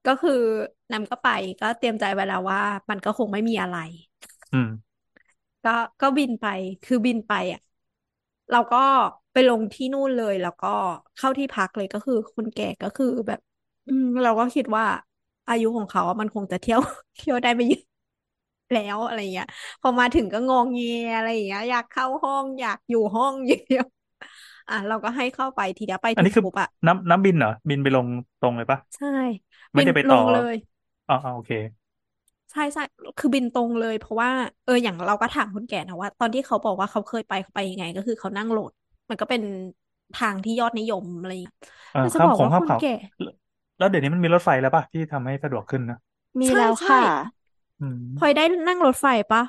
Speaker 5: ก็คือนำก็ไปก็เตรียมใจไว้แล้วว่า มันก็คงไม่มีอะไร
Speaker 3: อืม
Speaker 5: ก็ก็บินไปคือบินไปอะ เราก็ไปลงที่นู่นเลยแล้วก็เข้าที่พักเลยก็คือคนแก่ก็คือแบบ อืม เราก็คิดว่า อายุของเขาอะมันคงจะเที่ยวเที่ยวได้ไม่เยอะแล้วอะไรเงี้ย พอมาถึงก็งองเงอะไรอย่างเงี้ย อยากเข้าห้องอยากอยู่ห้องอย่างเดียวอะเราก็ให้เข้าไปทีเดียวไป
Speaker 3: อัน
Speaker 5: ถึ
Speaker 3: นี้
Speaker 5: ง
Speaker 3: คือ
Speaker 5: ปุ๊บอะ
Speaker 3: น้ำน้ำบินเหรอ บินไปลงตรงเลยปะ
Speaker 5: ใช่
Speaker 3: ไม่
Speaker 5: บิน
Speaker 3: ได้ไป
Speaker 5: ล
Speaker 3: ต่อง
Speaker 5: เลย
Speaker 3: อ๋ออ๋อโอเค
Speaker 5: ใช่ใช่คือบินตรงเลย เพราะว่าเอออย่างเราก็ถามคนแก่นะว่า ตอนที่เขาบอกว่าเขาเคยไปเขาไปยังไง ก็คือเขานั่งรถมันก็เป็นทางที่ยอดนิยมอะไรอย่างเงี้ย
Speaker 3: เออ
Speaker 5: แต่จะ
Speaker 3: ข้าม
Speaker 5: บอก
Speaker 3: ของ
Speaker 5: ว่า
Speaker 3: ข้าม
Speaker 5: คน
Speaker 3: เขา
Speaker 5: แก่
Speaker 3: แล้วแล้วเดี๋ยวนี้มันมีรถไฟแล้วปะที่ทำให้สะดวกขึ้นนะ
Speaker 4: มี
Speaker 5: ใช่
Speaker 4: แล้ว
Speaker 5: ใช่
Speaker 4: ค่ะ
Speaker 3: อืม
Speaker 5: พลอยได้นั่งรถไฟปะ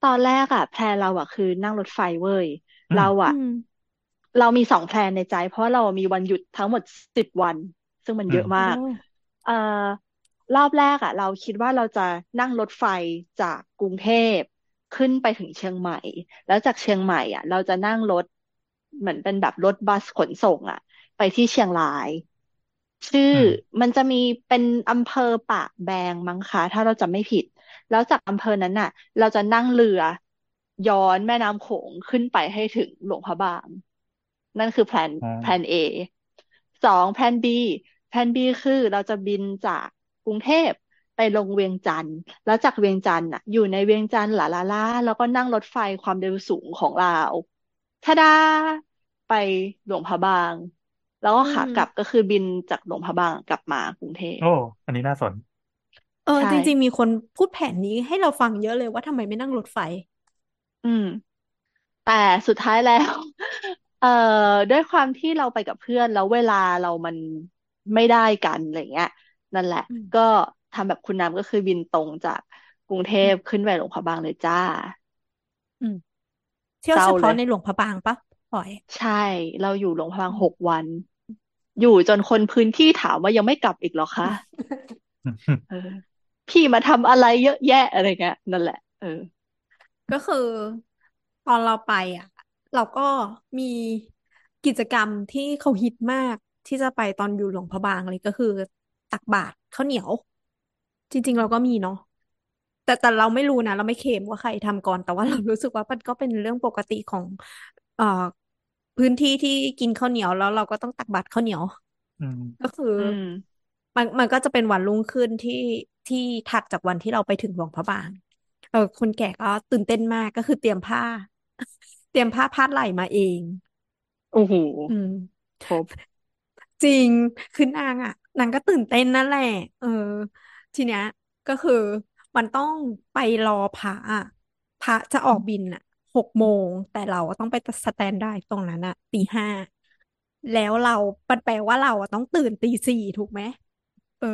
Speaker 4: ตอนแรกอะแพลนเราอะคือนั่งรถไฟเว้ย
Speaker 3: อืม
Speaker 4: เราอะ
Speaker 5: อืม
Speaker 4: เรามีสองแพลนในใจ เพราะเรามีวันหยุดทั้งหมดสิบวัน ซึ่งมัน
Speaker 3: อื
Speaker 4: เย
Speaker 3: ม
Speaker 4: อะมากเอ่อรอบแรกอะเราคิดว่าเราจะนั่งรถไฟจากกรุงเทพขึ้นไปถึงเชียงใหม่ แล้วจากเชียงใหม่อะเราจะนั่งรถเหมือนเป็นแบบรถบัสขนส่งอะไปที่เชียงราย ชื่อ
Speaker 3: อืม
Speaker 4: มันจะมีเป็นอำเภอปากแบงมั้งคะ ถ้าเราจำไม่ผิด แล้วจากอำเภอนั้นน่ะ เราจะนั่งเรือย้อนแม่น้ำโขงขึ้นไปให้ถึงหลวงพระบาง นั่นคือแพลน
Speaker 3: อ๋อ
Speaker 4: แพลน A สองแพลน B แพลน B คือเราจะบินจากกรุงเทพไปลงเวียงจันทร์ แล้วจากเวียงจันทร์น่ะ อยู่ในเวียงจันทร์หลาลาลาแล้วก็นั่งรถไฟความเร็วสูงของเราทะดาไปหลวงพระบาง แล้วก็
Speaker 5: อื
Speaker 4: ขามกลับก็คือบินจากหลวงพระบางกลับมากรุงเทพ
Speaker 3: โอ้อันนี้น่าสน
Speaker 5: เออ
Speaker 4: ใช่
Speaker 5: จริง ๆ มีคนพูดแผนนี้ให้เราฟังเยอะเลยว่าทำไมไม่นั่งรถไฟ
Speaker 4: อืม แต่สุดท้ายแล้ว เอ่อด้วยความที่เราไปกับเพื่อนแล้วเวลาเรามันไม่ได้กันอะไรเงี้ย นั่นแหละ
Speaker 5: อืม
Speaker 4: ก็ทำแบบคุณน้ำก็คือบินตรงจากกรุงเท
Speaker 5: อื
Speaker 4: พ
Speaker 5: ม
Speaker 4: ขึ้นไปหลวงพระบางเลยจ้า
Speaker 5: อืม เที่ยว
Speaker 4: เศร้า
Speaker 5: เฉ
Speaker 4: เล
Speaker 5: พาะ
Speaker 4: ย
Speaker 5: ในหลวงพระบางปะปล่อย
Speaker 4: ใช่ เราอยู่หลวงพระบา
Speaker 5: อื
Speaker 4: ง
Speaker 5: ม
Speaker 4: หกวัน อยู่จนคนพื้นที่ถามว่ายังไม่กลับอีกเหรอคะเออพี่มาทำอะไรเยอะแยะอะไรเงี้ยนั่นแหละ เออ
Speaker 5: ก็คือตอนเราไปอะ เราก็มีกิจกรรมที่เขาฮิตมากที่จะไปตอนอยู่หลวงพระบางเลยก็คือ ตักบาตรข้าวเหนียว จริง ๆ เราก็มีเนาะแต่แต่เราไม่รู้นะเราไม่เคลมว่าใครทำก่อน แต่ว่าเรารู้สึกว่ามันก็เป็นเรื่องปกติของ เอ่อ พื้นที่ที่กินข้าวเหนียวแล้วเราก็ต้องตักบาตรข้าวเหนียว
Speaker 3: อืม
Speaker 5: ก็คือ
Speaker 4: อืม
Speaker 5: มันมันก็จะเป็นวันรุ่งขึ้นที่ที่ถัดจากวันที่เราไปถึงหลวงพระบางเออคนแก่ก็ตื่นเต้นมากก็คือเตรียมผ้า เตรียมผ้าพาดไหล่มาเอง
Speaker 4: โอ้โห
Speaker 5: อืม
Speaker 4: ครบ
Speaker 5: จริงคือนางอะนางก็ตื่นเต้นนั่นแหละ เออ ทีเนี้ย ก็คือมันต้องไปรอพระอะพระจะออกบินอะ หกโมง แต่เราต้องไปสแตนได้ตรงนั้นอะตีห้าแล้วเรามันแปลว่าเราอะต้องตื่นตีสี่ถูกไหมเออ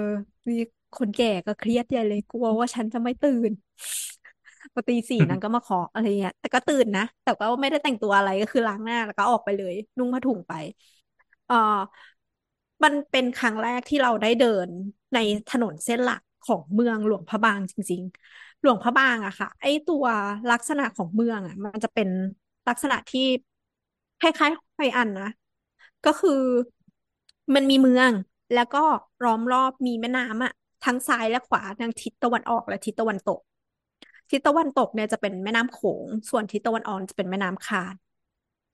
Speaker 5: นี่คนแก่ก็เครียดใหญ่เลยกลัวว่าฉันจะไม่ตื่นพอตีสี่นางก็มาขออะไรเงี้ย แต่ก็ตื่นนะ แต่ก็ไม่ได้แต่งตัวอะไรก็คือล้างหน้าแล้วก็ออกไปเลย นุ่งผ้าถุงไปเอ่อมันเป็นครั้งแรกที่เราได้เดินในถนนเส้นหลักของเมืองหลวงพระบางจริง ๆ หลวงพระบางอะค่ะ ไอตัวลักษณะของเมืองอะมันจะเป็นลักษณะที่คล้ายๆไฮอันนะก็คือมันมีเมืองแล้วก็ล้อมรอบมีแม่น้ำอะทั้งซ้ายและขวาทางทิศตะวันออกและทิศตะวันตก ทิศตะวันตกเนี่ยจะเป็นแม่น้ำโขง ส่วนทิศตะวันออกจะเป็นแม่น้ำคาน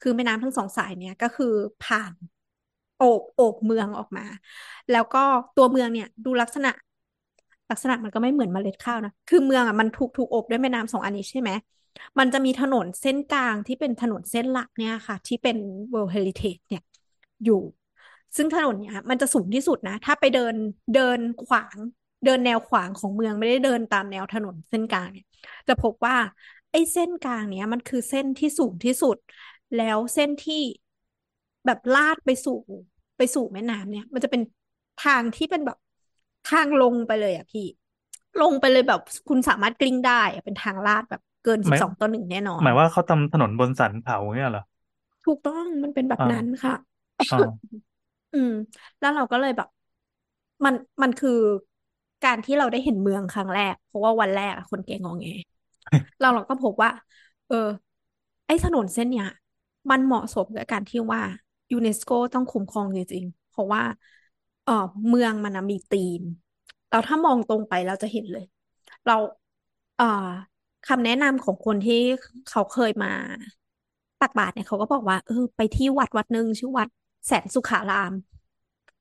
Speaker 5: คือแม่น้ำทั้งสองสายเนี่ยก็คือผ่านโอบโอบเมืองออกมา แล้วก็ตัวเมืองเนี่ยดูลักษณะ ลักษณะมันก็ไม่เหมือนเมล็ดข้าวนะ คือเมืองอะมันถูกถูกอบด้วยแม่น้ำสองอันนี้ใช่ไหม มันจะมีถนนเส้นกลางที่เป็นถนนเส้นหลักเนี่ยค่ะ ที่เป็น World Heritage เนี่ยอยู่ ซึ่งถนนเนี่ยมันจะสูงที่สุดนะ ถ้าไปเดินเดินขวางเดินแนวขวางของเมืองไม่ได้เดินตามแนวถนนเส้นกลางเนี่ย จะพบว่าไอ้เส้นกลางเนี้ยมันคือเส้นที่สูงที่สุด แล้วเส้นที่แบบลาดไปสู่ไปสู่แม่น้ำเนี่ย มันจะเป็นทางที่เป็นแบบ ทางลงไปเลยอะพี่ ลงไปเลยแบบคุณสามารถกลิ้งได้อะเป็นทางลาดแบบเกิน
Speaker 3: ห
Speaker 5: สิ
Speaker 3: มาย
Speaker 5: บสองต่อหนึ่งแน่นอน
Speaker 3: หมายว่าเขาทำถนนบนสันเขาเนี่ยเหรอ
Speaker 5: ถูกต้องมันเป็นแบบ
Speaker 3: อ่า
Speaker 5: นั้นค่ะ
Speaker 3: อ่า
Speaker 5: อืม แล้วเราก็เลยแบบ มันมันคือการที่เราได้เห็นเมืองครั้งแรก เพราะว่าวันแรกอะคนแก่งอแงเราเราก็พบว่า เออ ไอ้ถนนเส้นเนี้ย มันเหมาะสมกับการที่ว่ายูเนสโกต้องคุ้มครองจริงๆเพราะว่า เออเมืองมันนะมีธีมเราถ้ามองตรงไปเราจะเห็นเลย เราเอ่อคำแนะนำของคนที่เขาเคยมาตักบาตรเนี่ยเขาก็บอกว่าเออไปที่วัดวัดหนึ่งชื่อวัดแสนสุขาราม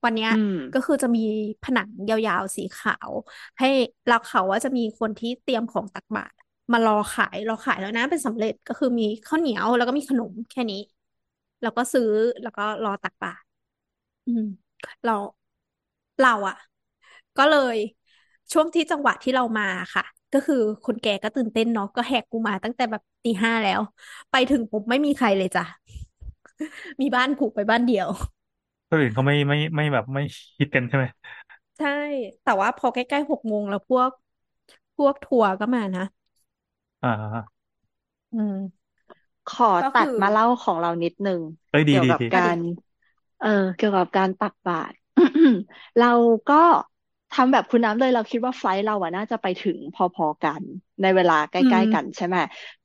Speaker 5: วันเนี้ย
Speaker 4: อืม
Speaker 5: ก็คือจะมีผนังยาวๆสีขาว ให้แล้วเขาว่าจะมีคนที่เตรียมของตักบาตรมารอขายรอขายแล้วนะเป็นสำเร็จก็คือมีข้าวเหนียวแล้วก็มีขนมแค่นี้ แล้วก็ซื้อแล้วก็รอตักบาตรอืม เรา เราอะก็เลยช่วงที่จังหวะที่เรามาค่ะ ก็คือคนแก่ก็ตื่นเต้นเนาะก็แหกกูมาตั้งแต่แบบตีห้าแล้ว ไปถึงปุ๊บไม่มีใครเลยจ้ะมีบ้านผูกไปบ้านเดียว
Speaker 3: คนอื่นเขาไม่ไม่ไม่แบบไม่คิดกันใช่ไหม
Speaker 5: ใช่ แต่ว่าพอใกล้ๆหกโมงแล้วพวกพวกทัวร์ก็มานะ
Speaker 3: อ่า
Speaker 5: อืม
Speaker 4: ขอ
Speaker 5: ก็
Speaker 4: ตัด
Speaker 5: คือ
Speaker 4: มาเล่าของเรานิดนึง
Speaker 3: เอ้ยดี
Speaker 4: เกี่ยว
Speaker 3: ดี
Speaker 4: กับ
Speaker 3: ดี
Speaker 4: การ เออ เกี่ยวกับการตักบาตร เราก็ทำแบบคุณน้ำเลยเราคิดว่าไฟลท์เราอะน่าจะไปถึงพอๆกันในเวลาใก
Speaker 5: อื
Speaker 4: ล้
Speaker 5: ม
Speaker 4: ๆกันใช่ไหม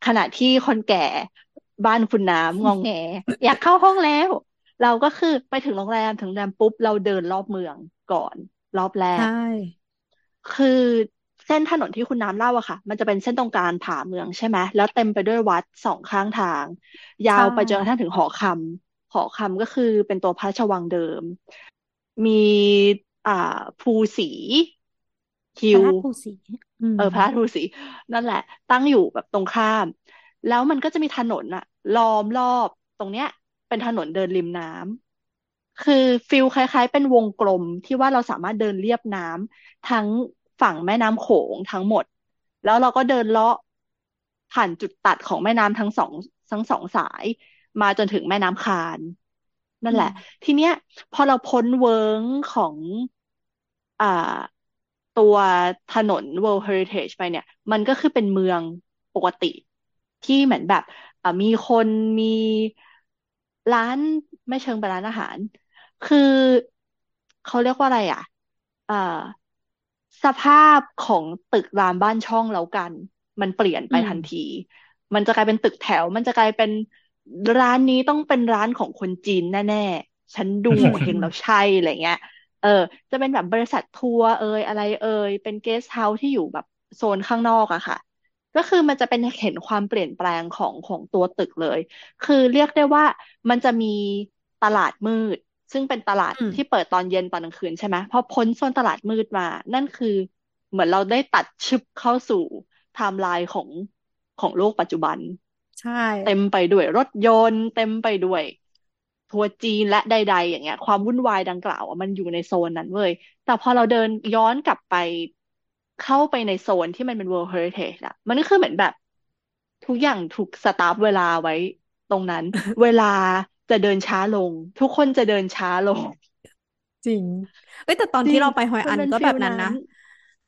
Speaker 4: ขณะที่คนแก่บ้านคุณน้ำงองแง อยากเข้าห้องแล้ว เราก็คือไปถึงโรงแรมถึงโรงแรมปุ๊บเราเดินรอบเมืองก่อน รอบแร
Speaker 5: ใช
Speaker 4: ก่คือเส้นถนนที่คุณน้ำเล่าอะค่ะ มันจะเป็นเส้นตรงกลางผ่าเมืองใช่ไหมแล้วเต็มไปด้วยวัดสองข้างทาง ยา
Speaker 5: ใช่
Speaker 4: วไปจนกระทั่งถึงหอคำหอคำก็คือเป็นตัวพระราชวังเดิม มีอ่าภูสีฮิ
Speaker 5: พระ
Speaker 4: ว
Speaker 5: ราชภูสี อืม
Speaker 4: เออพระราชภูสีนั่นแหละ ตั้งอยู่แบบตรงข้าม แล้วมันก็จะมีถนนอะล้อมรอบตรงเนี้ย เป็นถนนเดินริมน้ำคือฟิลคล้ายๆ เป็นวงกลมที่ว่าเราสามารถเดินเลียบน้ำทั้งฝั่งแม่น้ำโขงทั้งหมด แล้วเราก็เดินเลาะผ่านจุดตัดของแม่น้ำทั้งสองทั้งสองสาย มาจนถึงแม่น้ำคาน นั่นแหละ ทีเนี้ย พอเราพ้นเวิ้งของอ่าตัวถนน World Heritage ไปเนี่ย มันก็คือเป็นเมืองปกติ ที่เหมือนแบบอะมีคนมีร้านไม่เชิงเป็นร้านอาหาร คือเขาเรียกว่าอะไรอะอ่าสภาพของตึกรามบ้านช่องแล้วกัน มันเปลี่ยนไป
Speaker 5: อืม
Speaker 4: ทันที มันจะกลายเป็นตึกแถว มันจะกลายเป็น ร้านนี้ต้องเป็นร้านของคนจีนแน่ๆ ฉันดูโหงวเฮ้งแล้วใช่อะไรเงี้ย เออ จะเป็นแบบบริษัททัวร์เอยอะไรเอยเป็นเกสต์เฮาส์ที่อยู่แบบโซนข้างนอกอะค่ะ ก็คือมันจะเป็นเห็นความเปลี่ยนแปลงของของตัวตึกเลย คือเรียกได้ว่ามันจะมีตลาดมืด ซึ่งเป็นตลาด
Speaker 5: อืม
Speaker 4: ที่เปิดตอนเย็นตอนกลางคืนใช่ไหมพอพ้นโซนตลาดมืดมา นั่นคือเหมือนเราได้ตัดฉึบเข้าสู่ไทม์ไลน์ของของโลกปัจจุบัน
Speaker 5: ใช่
Speaker 4: เต็มไปด้วยรถยนต์ เต็มไปด้วย ทัวร์จีนและใด ๆ อย่างเงี้ย ความวุ่นวายดังกล่าวอะมันอยู่ในโซนนั้นเว้ยแต่พอเราเดินย้อนกลับไปเข้าไปในโซนที่มันเป็น World Heritage อะมันก็คือเหมือนแบบ ทุกอย่างถูก stop เวลาไว้ตรงนั้น เวลาจะเดินช้าลง ทุกคนจะเดินช้าลง
Speaker 5: จริง เอ้ยแต่ตอน
Speaker 4: จริ
Speaker 5: ที่เราไปฮอยอั
Speaker 4: น
Speaker 5: ก็
Speaker 4: แบบนั้
Speaker 5: น
Speaker 4: นะ
Speaker 5: จ
Speaker 4: ริ
Speaker 5: ง มัน
Speaker 4: เป็
Speaker 5: น feel
Speaker 4: นั้น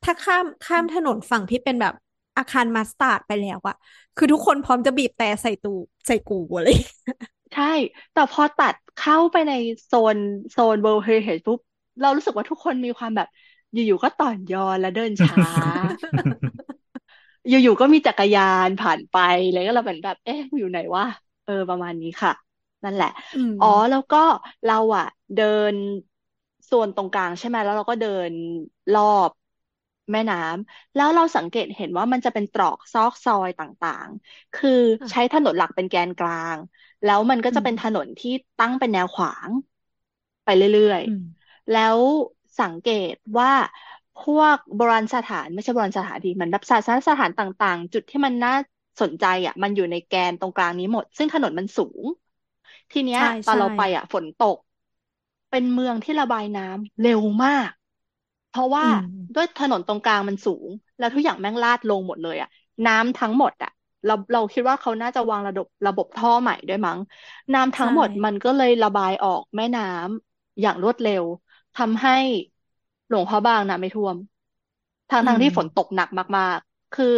Speaker 5: ถ้าข้ามข้ามถนนฝั่งที่เป็นแบบ อาคารมาสตาร์ดไปแล้วอะคือทุกคนพร้อมจะบีบแตรใส่กูใส่กูอะไรอย่างเงี้ย
Speaker 4: ใช่ แต่พอตัดเข้าไปในโซนโซน World Heritage ปุ๊บ เรารู้สึกว่าทุกคนมีความแบบ อยู่ๆก็ต่อนยอนและเดินช้า อยู่ๆก็มีจักรยานผ่านไปแล้วก็เราเป็นแบบ เอ๊ะอยู่ไหนวะเออประมาณนี้ค่ะ นั่นแหละ
Speaker 5: อืม
Speaker 4: อ๋อแล้วก็เราอะเดินโซนตรงกลางใช่ไหมแล้วเราก็เดินรอบ แม่น้ำแล้วเราสังเกตเห็นว่ามันจะเป็นตรอกซอกซอยต่างๆ คือ
Speaker 5: ค่ะ
Speaker 4: ใช้ถนนหลักเป็นแกนกลาง แล้วมันก็
Speaker 5: อื
Speaker 4: จะ
Speaker 5: ม
Speaker 4: เป็นถนนที่ตั้งเป็นแนวขวาง ไปเรื่อย
Speaker 5: อืม
Speaker 4: ๆแล้วสังเกตว่าพวกโบราณสถานไม่ใช่โบราณสถานดีเหมือนแบบศาสนสถานต่างๆ จุดที่มันน่าสนใจอะ มันอยู่ในแกนตรงกลางนี้หมด ซึ่งถนนมันสูง ทีเนี้ย
Speaker 5: ใช่
Speaker 4: ตอน
Speaker 5: ใช่
Speaker 4: เราไปอะ ฝนตก เป็นเมืองที่ระบายน้ำเร็วมาก เพราะว่า
Speaker 5: อืม
Speaker 4: ด้วยถนนตรงกลางมันสูง แล้วทุกอย่างแม่งลาดลงหมดเลยอะน้ำทั้งหมดอะเราเราคิดว่าเขาน่าจะวางระบบระบบท่อใหม่ด้วยมั้ง น้ำทั้ง
Speaker 5: ใช่
Speaker 4: หมดมันก็เลยระบายออกแม่น้ำอย่างรวดเร็วทำให้หลวงพระบางน้ำไม่ท่วมทั้ง
Speaker 5: อื
Speaker 4: ทั้ง
Speaker 5: ม
Speaker 4: ที่ฝนตกหนักมาก ๆ คือ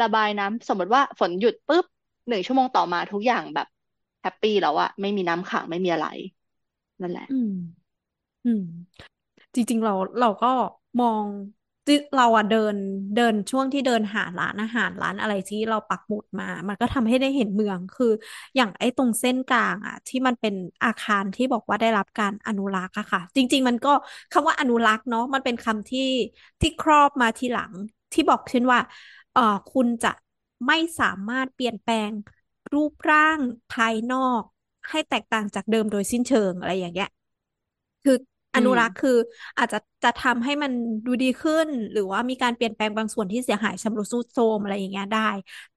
Speaker 4: ระบายน้ำสมมติว่าฝนหยุดปุ๊บหนึ่งชั่วโมงต่อมาทุกอย่างแบบแฮปปี้แล้วอะไม่มีน้ำขังไม่มีอะไร นั่นแหละ
Speaker 5: อืม อืม จริง ๆ เราเราก็มองเราอะเดินเดินช่วงที่เดินหาร้านอาหารร้านอะไรที่เราปักหมุดมา มันก็ทำให้ได้เห็นเมืองคือ อย่างไอ้ตรงเส้นกลางอะที่มันเป็นอาคารที่บอกว่าได้รับการอนุรักษ์อะค่ะ จริง ๆ มันก็คำว่าอนุรักษ์เนาะมันเป็นคำที่ที่ครอบมาทีหลังที่บอกเช่นว่าเออคุณจะไม่สามารถเปลี่ยนแปลงรูปร่างภายนอก ให้แตกต่างจากเดิมโดยสิ้นเชิงอะไรอย่างเงี้ยคือ อนุรักษ์คืออาจจะจะทำให้มันดูดีขึ้น หรือว่ามีการเปลี่ยนแปลงบางส่วนที่เสียหายชำรุดทรุดโทรมอะไรอย่างเงี้ยได้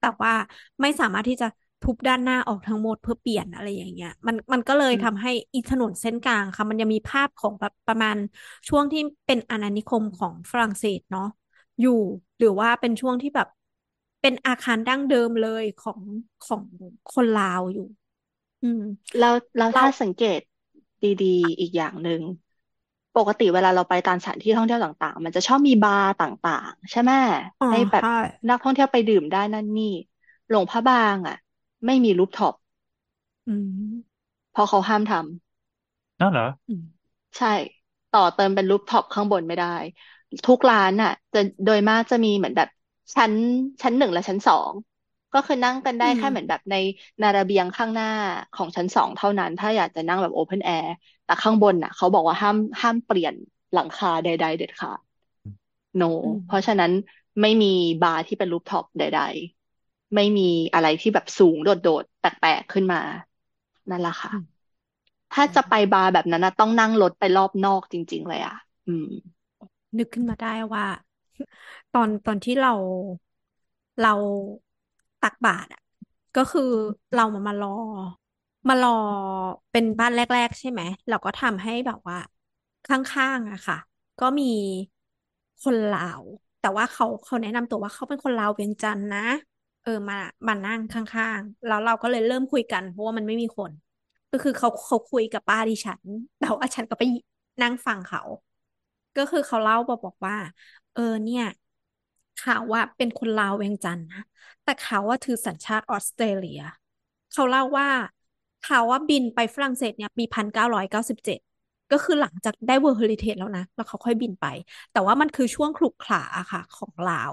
Speaker 5: แต่ว่าไม่สามารถที่จะทุบด้านหน้าออกทั้งหมดเพื่อเปลี่ยนอะไรอย่างเงี้ย มันมันก็เลยทำให้อีถนนเส้นกลางค่ะ มันยังมีภาพของแบบประมาณช่วงที่เป็นอาณานิคมของฝรั่งเศสเนาะอยู่หรือว่าเป็นช่วงที่แบบเป็นอาคารดั้งเดิมเลยของของคนลาวอยู่ อืม
Speaker 4: แล้วแล้ว
Speaker 5: เรา
Speaker 4: ถ้าสังเกตดีๆ อีกอย่างหนึ่ง ปกติเวลาเราไปตามสถานที่ท่องเที่ยวต่าง ๆ มันจะชอบมีบาร์ต่าง ๆ ใช่ไหม
Speaker 5: อ๋อ
Speaker 4: ให้แบบ
Speaker 5: ใช่
Speaker 4: นักท่องเที่ยวไปดื่มได้นั่นนี่ หลวงพระบางอะ ไม่มีรูฟท็อป
Speaker 5: อืม
Speaker 4: เพราะเขาห้ามทำ
Speaker 3: นั่นเหรอ
Speaker 5: อืม
Speaker 4: ใช่ ต่อเติมเป็น rooftop ข้างบนไม่ได้ ทุกร้านอะ จะโดยมากจะมีเหมือนแบบชั้นชั้นหนึ่งและชั้นสองก็คือนั่งกันได้
Speaker 5: อืม
Speaker 4: แค่เหมือนแบบในนาระเบียงข้างหน้าของชั้นสองเท่านั้น ถ้าอยากจะนั่งแบบ open air แต่ข้างบนน่ะเขาบอกว่าห้ามห้ามเปลี่ยนหลังคาใด ๆ เด็ดขาด no
Speaker 5: อืม
Speaker 4: เพราะฉะนั้นไม่มีบาร์ที่เป็น rooftop ใด ๆ ไม่มีอะไรที่แบบสูงโดดๆแปลกๆขึ้นมา นั่นแหละค่ะ
Speaker 5: อืม
Speaker 4: ถ้าจะไปบาร์แบบนั้นนะต้องนั่งรถไปรอบนอกจริง ๆ เลยอะ อืม
Speaker 5: นึกขึ้นมาได้ว่า ตอนตอนที่เราเราตักบาตรอะ ก็คือเรามามารอ มารอเป็นบ้านแรก ๆ ใช่ไหมเราก็ทำให้แบบว่า ข้างๆอะค่ะ ก็มีคนลาว แต่ว่าเขาเขาแนะนำตัวว่าเขาเป็นคนลาวเวียงจันทน์นะ เออมามานั่งข้างๆ แล้วเราก็เลยเริ่มคุยกัน เพราะว่ามันไม่มีคน ก็คือเขาเขาคุยกับป้าดิฉันแต่ว่าฉันก็ไปนั่งฟังเขา ก็คือเขาเล่าบอกบอกว่า เออเนี่ยเขาว่าเป็นคนลาวเวียงจันทน์นะแต่เขาว่าถือสัญชาติออสเตรเลีย เขาเล่าว่า เขาว่าบินไปฝรั่งเศสเนี่ยปีพันเก้าร้อยเก้าสิบเจ็ดก็คือหลังจากได้ World Heritage แล้วนะ แล้วเขาค่อยบินไป แต่ว่ามันคือช่วงขรุกขระอะค่ะ ของลาว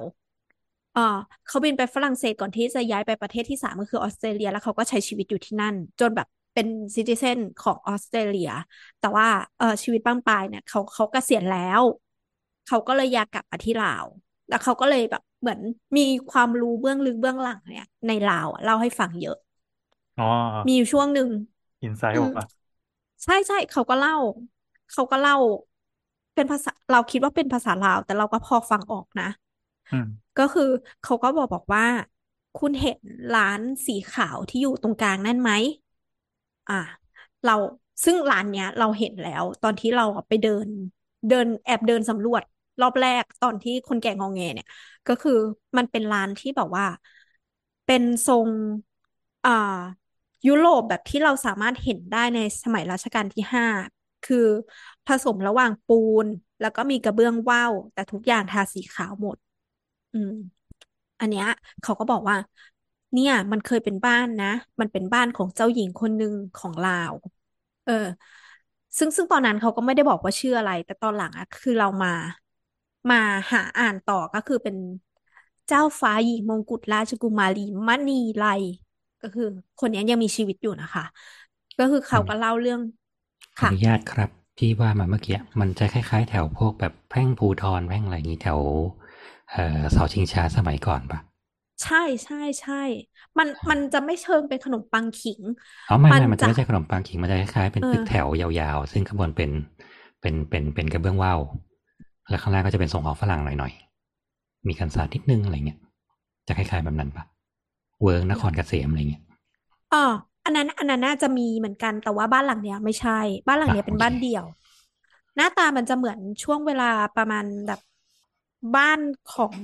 Speaker 5: เออเขาบินไปฝรั่งเศสก่อนที่จะย้ายไปประเทศที่สามก็คือออสเตรเลีย แล้วเขาก็ใช้ชีวิตอยู่ที่นั่น จนแบบเป็นซิติเซนของออสเตรเลีย แต่ว่าเออชีวิตบ้านปลายเนี่ยเขาเขาเกษียณแล้ว เขาก็เลยอยากกลับมาที่ลาว แล้วเขาก็เลยแบบเหมือนมีความรู้เบื้องลึกเบื้องหลังเนี่ยในลาวเล่าให้ฟังเยอะ
Speaker 3: อ๋อ
Speaker 5: มีอยู่ช่วงหนึ่ง
Speaker 3: อินไซต์
Speaker 5: อื
Speaker 3: อ
Speaker 5: ม
Speaker 3: อกมา
Speaker 5: ใช่ใช่เขาก็เล่า เขาก็เล่า เป็นภาษาเราคิดว่าเป็นภาษาลาว แต่เราก็พอฟังออกนะ
Speaker 3: อืม
Speaker 5: ก็คือเขาก็บอกบอกว่า คุณเห็นร้านสีขาวที่อยู่ตรงกลางนั่นไหมอ่า เราซึ่งร้านเนี้ย เราเห็นแล้ว ตอนที่เราไปเดิน เดินแอบเดินสำรวจ รอบแรกตอนที่คนแก่งอแงเนี่ย ก็คือมันเป็นร้านที่แบบว่า เป็นทรงอ่า ยุโรปแบบที่เราสามารถเห็นได้ในสมัยรัชกาลที่ห้าคือผสมระหว่างปูน แล้วก็มีกระเบื้องว่าวแต่ทุกอย่างทาสีขาวหมด อืม อันเนี้ยเขาก็บอกว่า เนี่ย มันเคยเป็นบ้านนะ มันเป็นบ้านของเจ้าหญิงคนหนึ่งของลาว เออ ซึ่งซึ่งตอนนั้นเขาก็ไม่ได้บอกว่าชื่ออะไร แต่ตอนหลังอะคือเรามา มาหาอ่านต่อก็คือเป็นเจ้าฟ้าหญิงมงกุฎราชกุมารีมณีไล ก็คือ คนนี้ยังมีชีวิตอยู่นะคะ ก็คือเขาก็เล่าเรื่อง
Speaker 1: ขออ
Speaker 5: ค่ะ
Speaker 1: นุญาตครับที่ว่ามาเมื่อกี้มันจะคล้าย ๆ แถวพวกแบบแพร่งภูทรแพร่งอะไรอย่างนี้แถวเอ่อเสาชิงช้าสมัยก่อนปะ
Speaker 5: ใช่ใช่ใช่ มันมันจะไม่เชิงเป็นขนมปังขิง
Speaker 1: อ๋อไม่
Speaker 5: มัน
Speaker 1: ไม่มันจะ
Speaker 5: จะ
Speaker 1: ไม่ใช่ขนมปังขิงมันจะคล้ายๆเป็น
Speaker 5: เออ
Speaker 1: ตึกแถวยาวๆ ซึ่งข้างบนเป็นเป็นเป็นเป็นกระเบื้องว่าวแล้วข้างล่างก็จะเป็นทรงของฝรั่งหน่อยๆมีกันศาสตร์นิดนึงอะไรเงี้ยจะคล้ายๆแบบนั้นปะ เวิ้งนครเกษมอะไรเงี้ย
Speaker 5: อ๋ออันนั้นอันนั้นน่าจะมีเหมือนกันแต่ว่าบ้านหลังเนี้ยไม่ใช่ บ้านหลังเนี้ยอะเป็น
Speaker 1: โอเค
Speaker 5: บ้านเดี่ยว หน้าตามันจะเหมือนช่วงเวลาประมาณแบบบ้านของ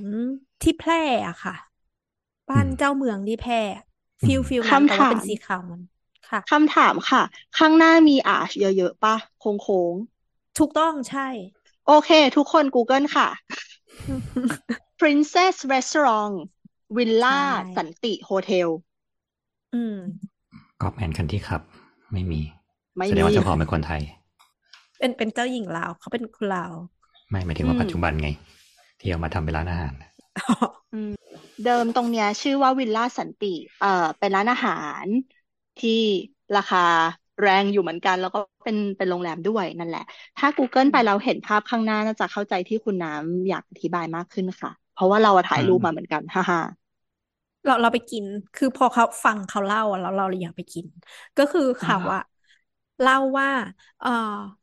Speaker 5: ที่แพร่อะค่ะ บ้านเจ้าเมืองที่แพร่ feel feel นั้น แต่ว่าเป็นสีขาว คำถาม มันค่ะ
Speaker 4: คำถามค่ะ ข้างหน้ามี arch เยอะๆป่ะโค้ง
Speaker 5: ถูกต้องใช่
Speaker 4: ๆโอเค ทุกคน Google ค่ะ Princess Restaurant วิลล่า
Speaker 5: ใช่
Speaker 4: Santi Hotel
Speaker 5: อืม
Speaker 1: กอบแอนคันที่ขับ ไม่มี
Speaker 4: ไม่
Speaker 1: แสดง
Speaker 4: มี
Speaker 1: ว่าเจ้าของเป็นคนไทย
Speaker 5: เป็นเป็นเจ้าหญิงลาวเขาเป็นคนลาว
Speaker 1: ไม่หมายถึงว่า อืมปัจจุบันไง ที่เอามาทำเป็นร้านอาหาร
Speaker 4: เดิมตรงเนี้ย ชื่อว่าวิลล่าสันติ เอ่อ เป็นร้านอาหารที่ราคาแรงอยู่เหมือนกัน แล้วก็เป็นเป็นโรงแรมด้วยนั่นแหละ ถ้า Google ไปเราเห็นภาพข้างหน้าน่าจะเข้าใจที่คุณน้ำอยากอธิบายมากขึ้นค่ะ เพราะว่าเราอะถ่ายรูปมาเหมือนกันฮ่าฮ่า
Speaker 5: เราเราไปกิน คือพอเขาฟังเขาเล่าอะเราเราเลยอยากไปกิน ก็คือเขา
Speaker 4: อ่า
Speaker 5: อะเล่าว่า เอ่อ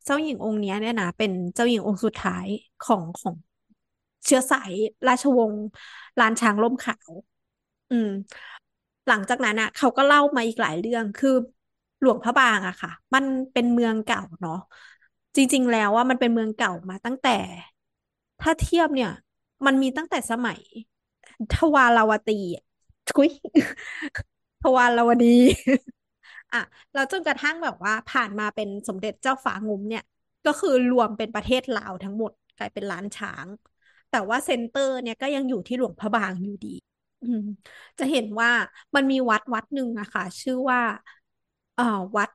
Speaker 5: เจ้าหญิงองค์เนี้ยเนี่ยนะเป็นเจ้าหญิงองค์สุดท้ายของของเชื้อสายราชวงศ์ล้านช้างร่มขาว อืม หลังจากนั้นอะเขาก็เล่ามาอีกหลายเรื่องคือหลวงพระบางอะค่ะ มันเป็นเมืองเก่าเนาะจริง ๆ แล้วว่ามันเป็นเมืองเก่ามาตั้งแต่ ถ้าเทียบเนี่ย มันมีตั้งแต่สมัยทวารวตีอะ ทุยทวารวดี อะแล้วจนกระทั่งแบบว่าผ่านมาเป็นสมเด็จเจ้าฝางุมเนี่ย ก็คือรวมเป็นประเทศลาวทั้งหมดกลายเป็นล้านช้าง แต่ว่าเซ็นเตอร์เนี่ยก็ยังอยู่ที่หลวงพระบางอยู่ดีจะเห็นว่ามันมีวัดวัดหนึ่งอะค่ะชื่อว่าเอ่อวัด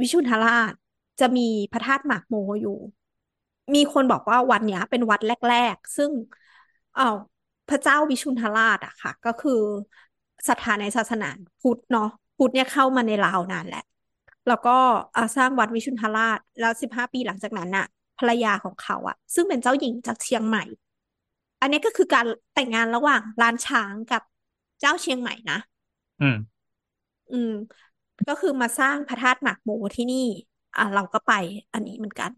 Speaker 5: วิชุนทราช จะมีพระธาตุหมากโมอยู่ มีคนบอกว่าวัดเนี้ย เป็นวัดแรก ๆ ซึ่งเอ่อ พระเจ้าวิชุนทราชอะค่ะ ก็คือศรัทธาในศาสนาพุทธเนาะพุทธเนี่ยเข้ามาในลาวนานแหละ แล้วก็อ่าสร้างวัดวิชุนทราช แล้วสิบห้าปีหลังจากนั้นน่ะ ภรรยาของเขาอะซึ่งเป็นเจ้าหญิงจากเชียงใหม่ อันนี้ก็คือการแต่งงานระหว่างล้านช้างกับเจ้าเชียงใหม่นะ
Speaker 3: อืม
Speaker 5: อืม ก็คือมาสร้างพระธาตุหมากโมที่นี่ อะเราก็ไปอันนี้เหมือนกัน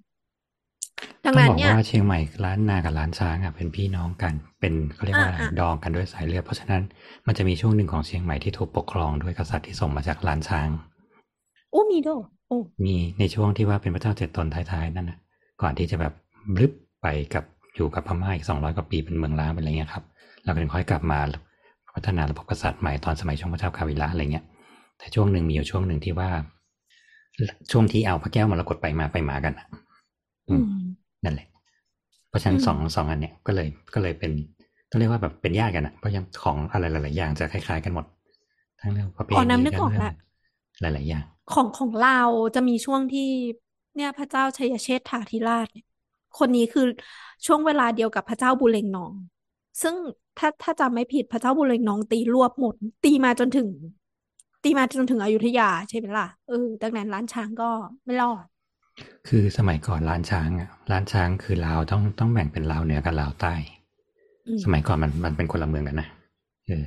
Speaker 5: ดัง
Speaker 1: ต้อง
Speaker 5: นั้น
Speaker 1: บอก
Speaker 5: เนี่ย
Speaker 1: ว่าเชียงใหม่ล้านนากับล้านช้างอะเป็นพี่น้องกัน เป็นเขาเรียกว่าอะไร
Speaker 5: อ่าอ่า
Speaker 1: ดองกันด้วยสายเลือดเพราะฉะนั้นมันจะมีช่วงหนึ่งของเชียงใหม่ที่ถูกปกครองด้วยกษัตริย์ที่ส่งมาจากล้านช้าง
Speaker 5: โอ้มีด้วยโอ้
Speaker 1: มีในช่วงที่ว่าเป็นพระเจ้าเจ็ดตนท้ายๆนั่นนะก่อนที่จะแบบบลึบไปกับอยู่กับพม่าอีกสองร้อยกว่าปีเป็นเมืองล้างเป็นอะไรเงี้ยครับแล้วก็ถึงค่อยกลับมาพัฒนาระบบกษัตริย์ใหม่ตอนสมัยช่วงพระเจ้าคาวิละอะไรเงี้ย แต่ช่วงหนึ่งมีอยู่ช่วงหนึ่งที่ว่า ช่วงที่เอาพระแก้วมรกตไปมาไปมากันอะอื
Speaker 5: อื
Speaker 1: ม
Speaker 5: ม
Speaker 1: นั่นแหละ เพราะฉะนั้น
Speaker 5: อืม
Speaker 1: สองสองอันเนี้ยก็เลยก็เลยเป็นต้องเรียกว่าแบบเป็นญาติกันอะเพราะยังของอะไรหลาย ๆ อย่างจะคล้าย ๆ กันหมด ทั้งเรื่องประเพ
Speaker 5: อ๋อ
Speaker 1: ณี
Speaker 5: น้ำนึก
Speaker 1: ทั้
Speaker 5: องอก
Speaker 1: เรื่
Speaker 5: แล้ว
Speaker 1: หลาย ๆ อย่าง
Speaker 5: ของของเราจะมีช่วงที่เนี่ยพระเจ้าชัยเชษฐาธิราชเนี่ยคนนี้คือช่วงเวลาเดียวกับพระเจ้าบุเรงนอง ซึ่งถ้าถ้าจำไม่ผิดพระเจ้าบุเรงนองตีรวบหมด ตีมาจนถึง ตีมาจนถึงอยุธยาใช่ไหมล่ะเออดังนั้นล้านช้างก็ไม่รอด
Speaker 1: คือสมัยก่อนล้านช้างอะล้านช้างคือลาวต้องต้องแบ่งเป็นลาวเหนือกับลาวใต้
Speaker 5: อืม
Speaker 1: สมัยก่อนมันมันเป็นคนละเมืองกันนะเออ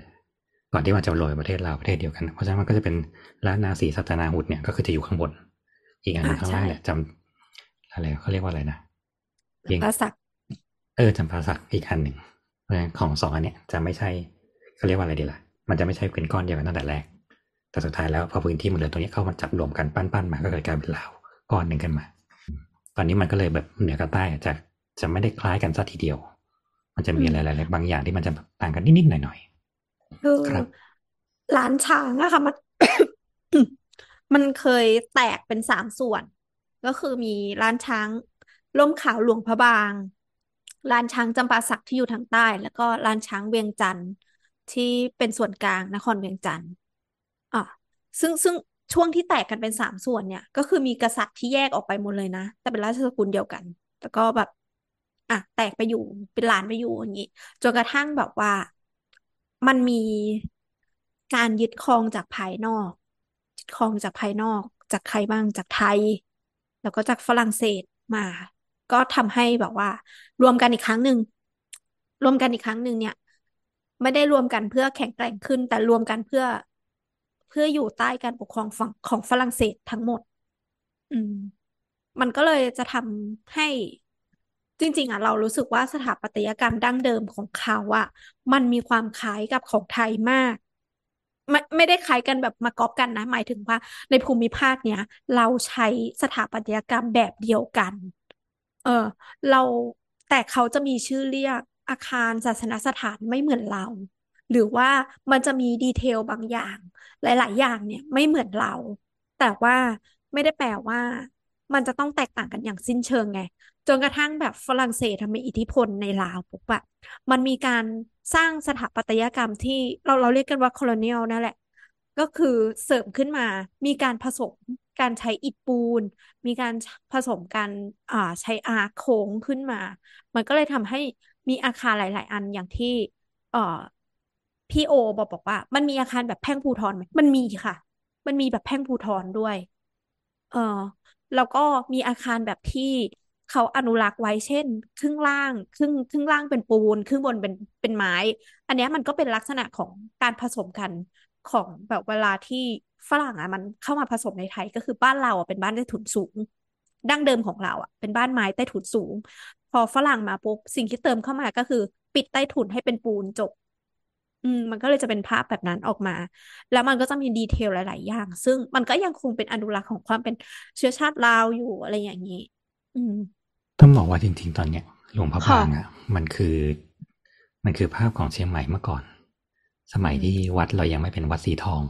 Speaker 1: ก่อนที่มันจะรวยประเทศลาวประเทศเดียวกันเพราะฉะนั้นมันก็จะเป็นล้านนาสีสัตนาหุดเนี่ยก็คือจะอยู่ข้างบน อีกอันหนึง
Speaker 5: อ่า
Speaker 1: ข้างล่าง
Speaker 5: ใช่
Speaker 1: เนี่ยจำอะไรเขาเรียกว่าอะไรนะเพียง
Speaker 5: ปราสัก
Speaker 1: เออจำปาสักอีกอันหนึ่งเพราะฉะนั้นของสองอันเนี้ยจะไม่ใช่เขาเรียกว่าอะไรดีล่ะ มันจะไม่ใช่เป็นก้อนเดียวกันตั้งแต่แรกแต่สุดท้ายแล้วพอพื้นที่มันเหลือตรงนี้เข้ามาจับรวมกันปั้นๆมาก็เลยกลายเป็นลาว ก้อนหนึ่งขึ้นมา ตอนนี้มันก็เลยแบบเหนือกับใต้จะจะไม่ได้คล้ายกันสัทีเดียว มันจะมีอะไรหลายๆบางอย่างที่มันจะแบบต่างกันนิดๆหน่อย
Speaker 5: คือ
Speaker 1: ครับ
Speaker 5: ล้านช้างอะค่ะมันมันเคยแตกเป็นสามส่วน ก็คือมีล้านช้างล่มขาวหลวงพระบางล้านช้างจำปาสักที่อยู่ทางใต้ แล้วก็ล้านช้างเวียงจันทร์ที่เป็นส่วนกลางนครเวียงจันทร์อะซึ่งซึ่ง ช่วงที่แตกกันเป็นสามส่วนเนี่ย ก็คือมีกษัตริย์ที่แยกออกไปหมดเลยนะ แต่เป็นราชสกุลเดียวกันแล้วก็แบบ อะ แตกไปอยู่เป็นหลานไปอยู่อย่างนี้จนกระทั่งแบบว่ามันมีการยึดครองจากภายนอกยึดครองจากภายนอกจากใครบ้างจากไทย แล้วก็จากฝรั่งเศสมา ก็ทำให้แบบว่า รวมกันอีกครั้งหนึ่งรวมกันอีกครั้งหนึ่งเนี่ย ไม่ได้รวมกันเพื่อแข็งแกร่งขึ้น แต่รวมกันเพื่อ พื่ออยู่ใต้การปกครองฝั่งของฝรั่งเศสทั้งหมด อืม มันก็เลยจะทำให้จริง ๆอะเรารู้สึกว่าสถาปัตยกรรมดั้งเดิมของเขาอะ มันมีความคล้ายกับของไทยมาก ไม่ไม่ได้คล้ายกันแบบมาก๊อปกันนะ หมายถึงว่า ในภูมิภาคเนี้ยเราใช้สถาปัตยกรรมแบบเดียวกัน เออ เราแต่เขาจะมีชื่อเรียกอาคารศาสนสถานไม่เหมือนเรา หรือว่ามันจะมีดีเทลบางอย่าง หลาย ๆ อย่างเนี่ยไม่เหมือนเรา แต่ว่าไม่ได้แปลว่า มันจะต้องแตกต่างกันอย่างสิ้นเชิงไง จนกระทั่งแบบฝรั่งเศสทำมีอิทธิพลในลาวปุ๊บอะมันมีการสร้างสถาปัตยกรรมที่เราเราเรียกกันว่า colonial นั่นแหละ ก็คือเสริมขึ้นมา มีการผสมการใช้อิฐปูน มีการผสมกันอ่าใช้อาร์โค้งขึ้นมา มันก็เลยทำให้มีอาคารหลาย ๆ อันอย่างที่เอ่อ พี่โอบอกบอกว่า มันมีอาคารแบบแพ่งภูทรไหมมันมีค่ะ มันมีแบบแพ่งภูทรด้วย เออแล้วก็มีอาคารแบบที่เขาอนุรักษ์ไว้เช่น ครึ่งล่างครึ่งครึ่งล่างเป็นปูนครึ่งบนเป็นเป็นไม้ อันนี้มันก็เป็นลักษณะของการผสมกันของแบบเวลาที่ฝรั่งอะมันเข้ามาผสมในไทยก็คือบ้านเราอะเป็นบ้านใต้ถุนสูง ดั้งเดิมของเราอะเป็นบ้านไม้ใต้ถุนสูง พอฝรั่งมาปุ๊บสิ่งที่เติมเข้ามาก็คือ ปิดใต้ถุนให้เป็นปูนจบ อืมมันก็เลยจะเป็นภาพแบบนั้นออกมา แล้วมันก็จะมีดีเทลหลาย ๆ อย่าง ซึ่งมันก็ยังคงเป็นอนุรักษ์ของความเป็นเชื้อชาติลาวอยู่อะไรอย่างนี้ อืม
Speaker 1: ต้องบอกว่าจริง ๆ ตอนเนี้ยหลวงพระ
Speaker 4: ค่ะ
Speaker 1: บางอะ มันคือ มันคือภาพของเชียงใหม่เมื่อก่อน สมัยที่วัดเรายังไม่เป็นวัดสีทอง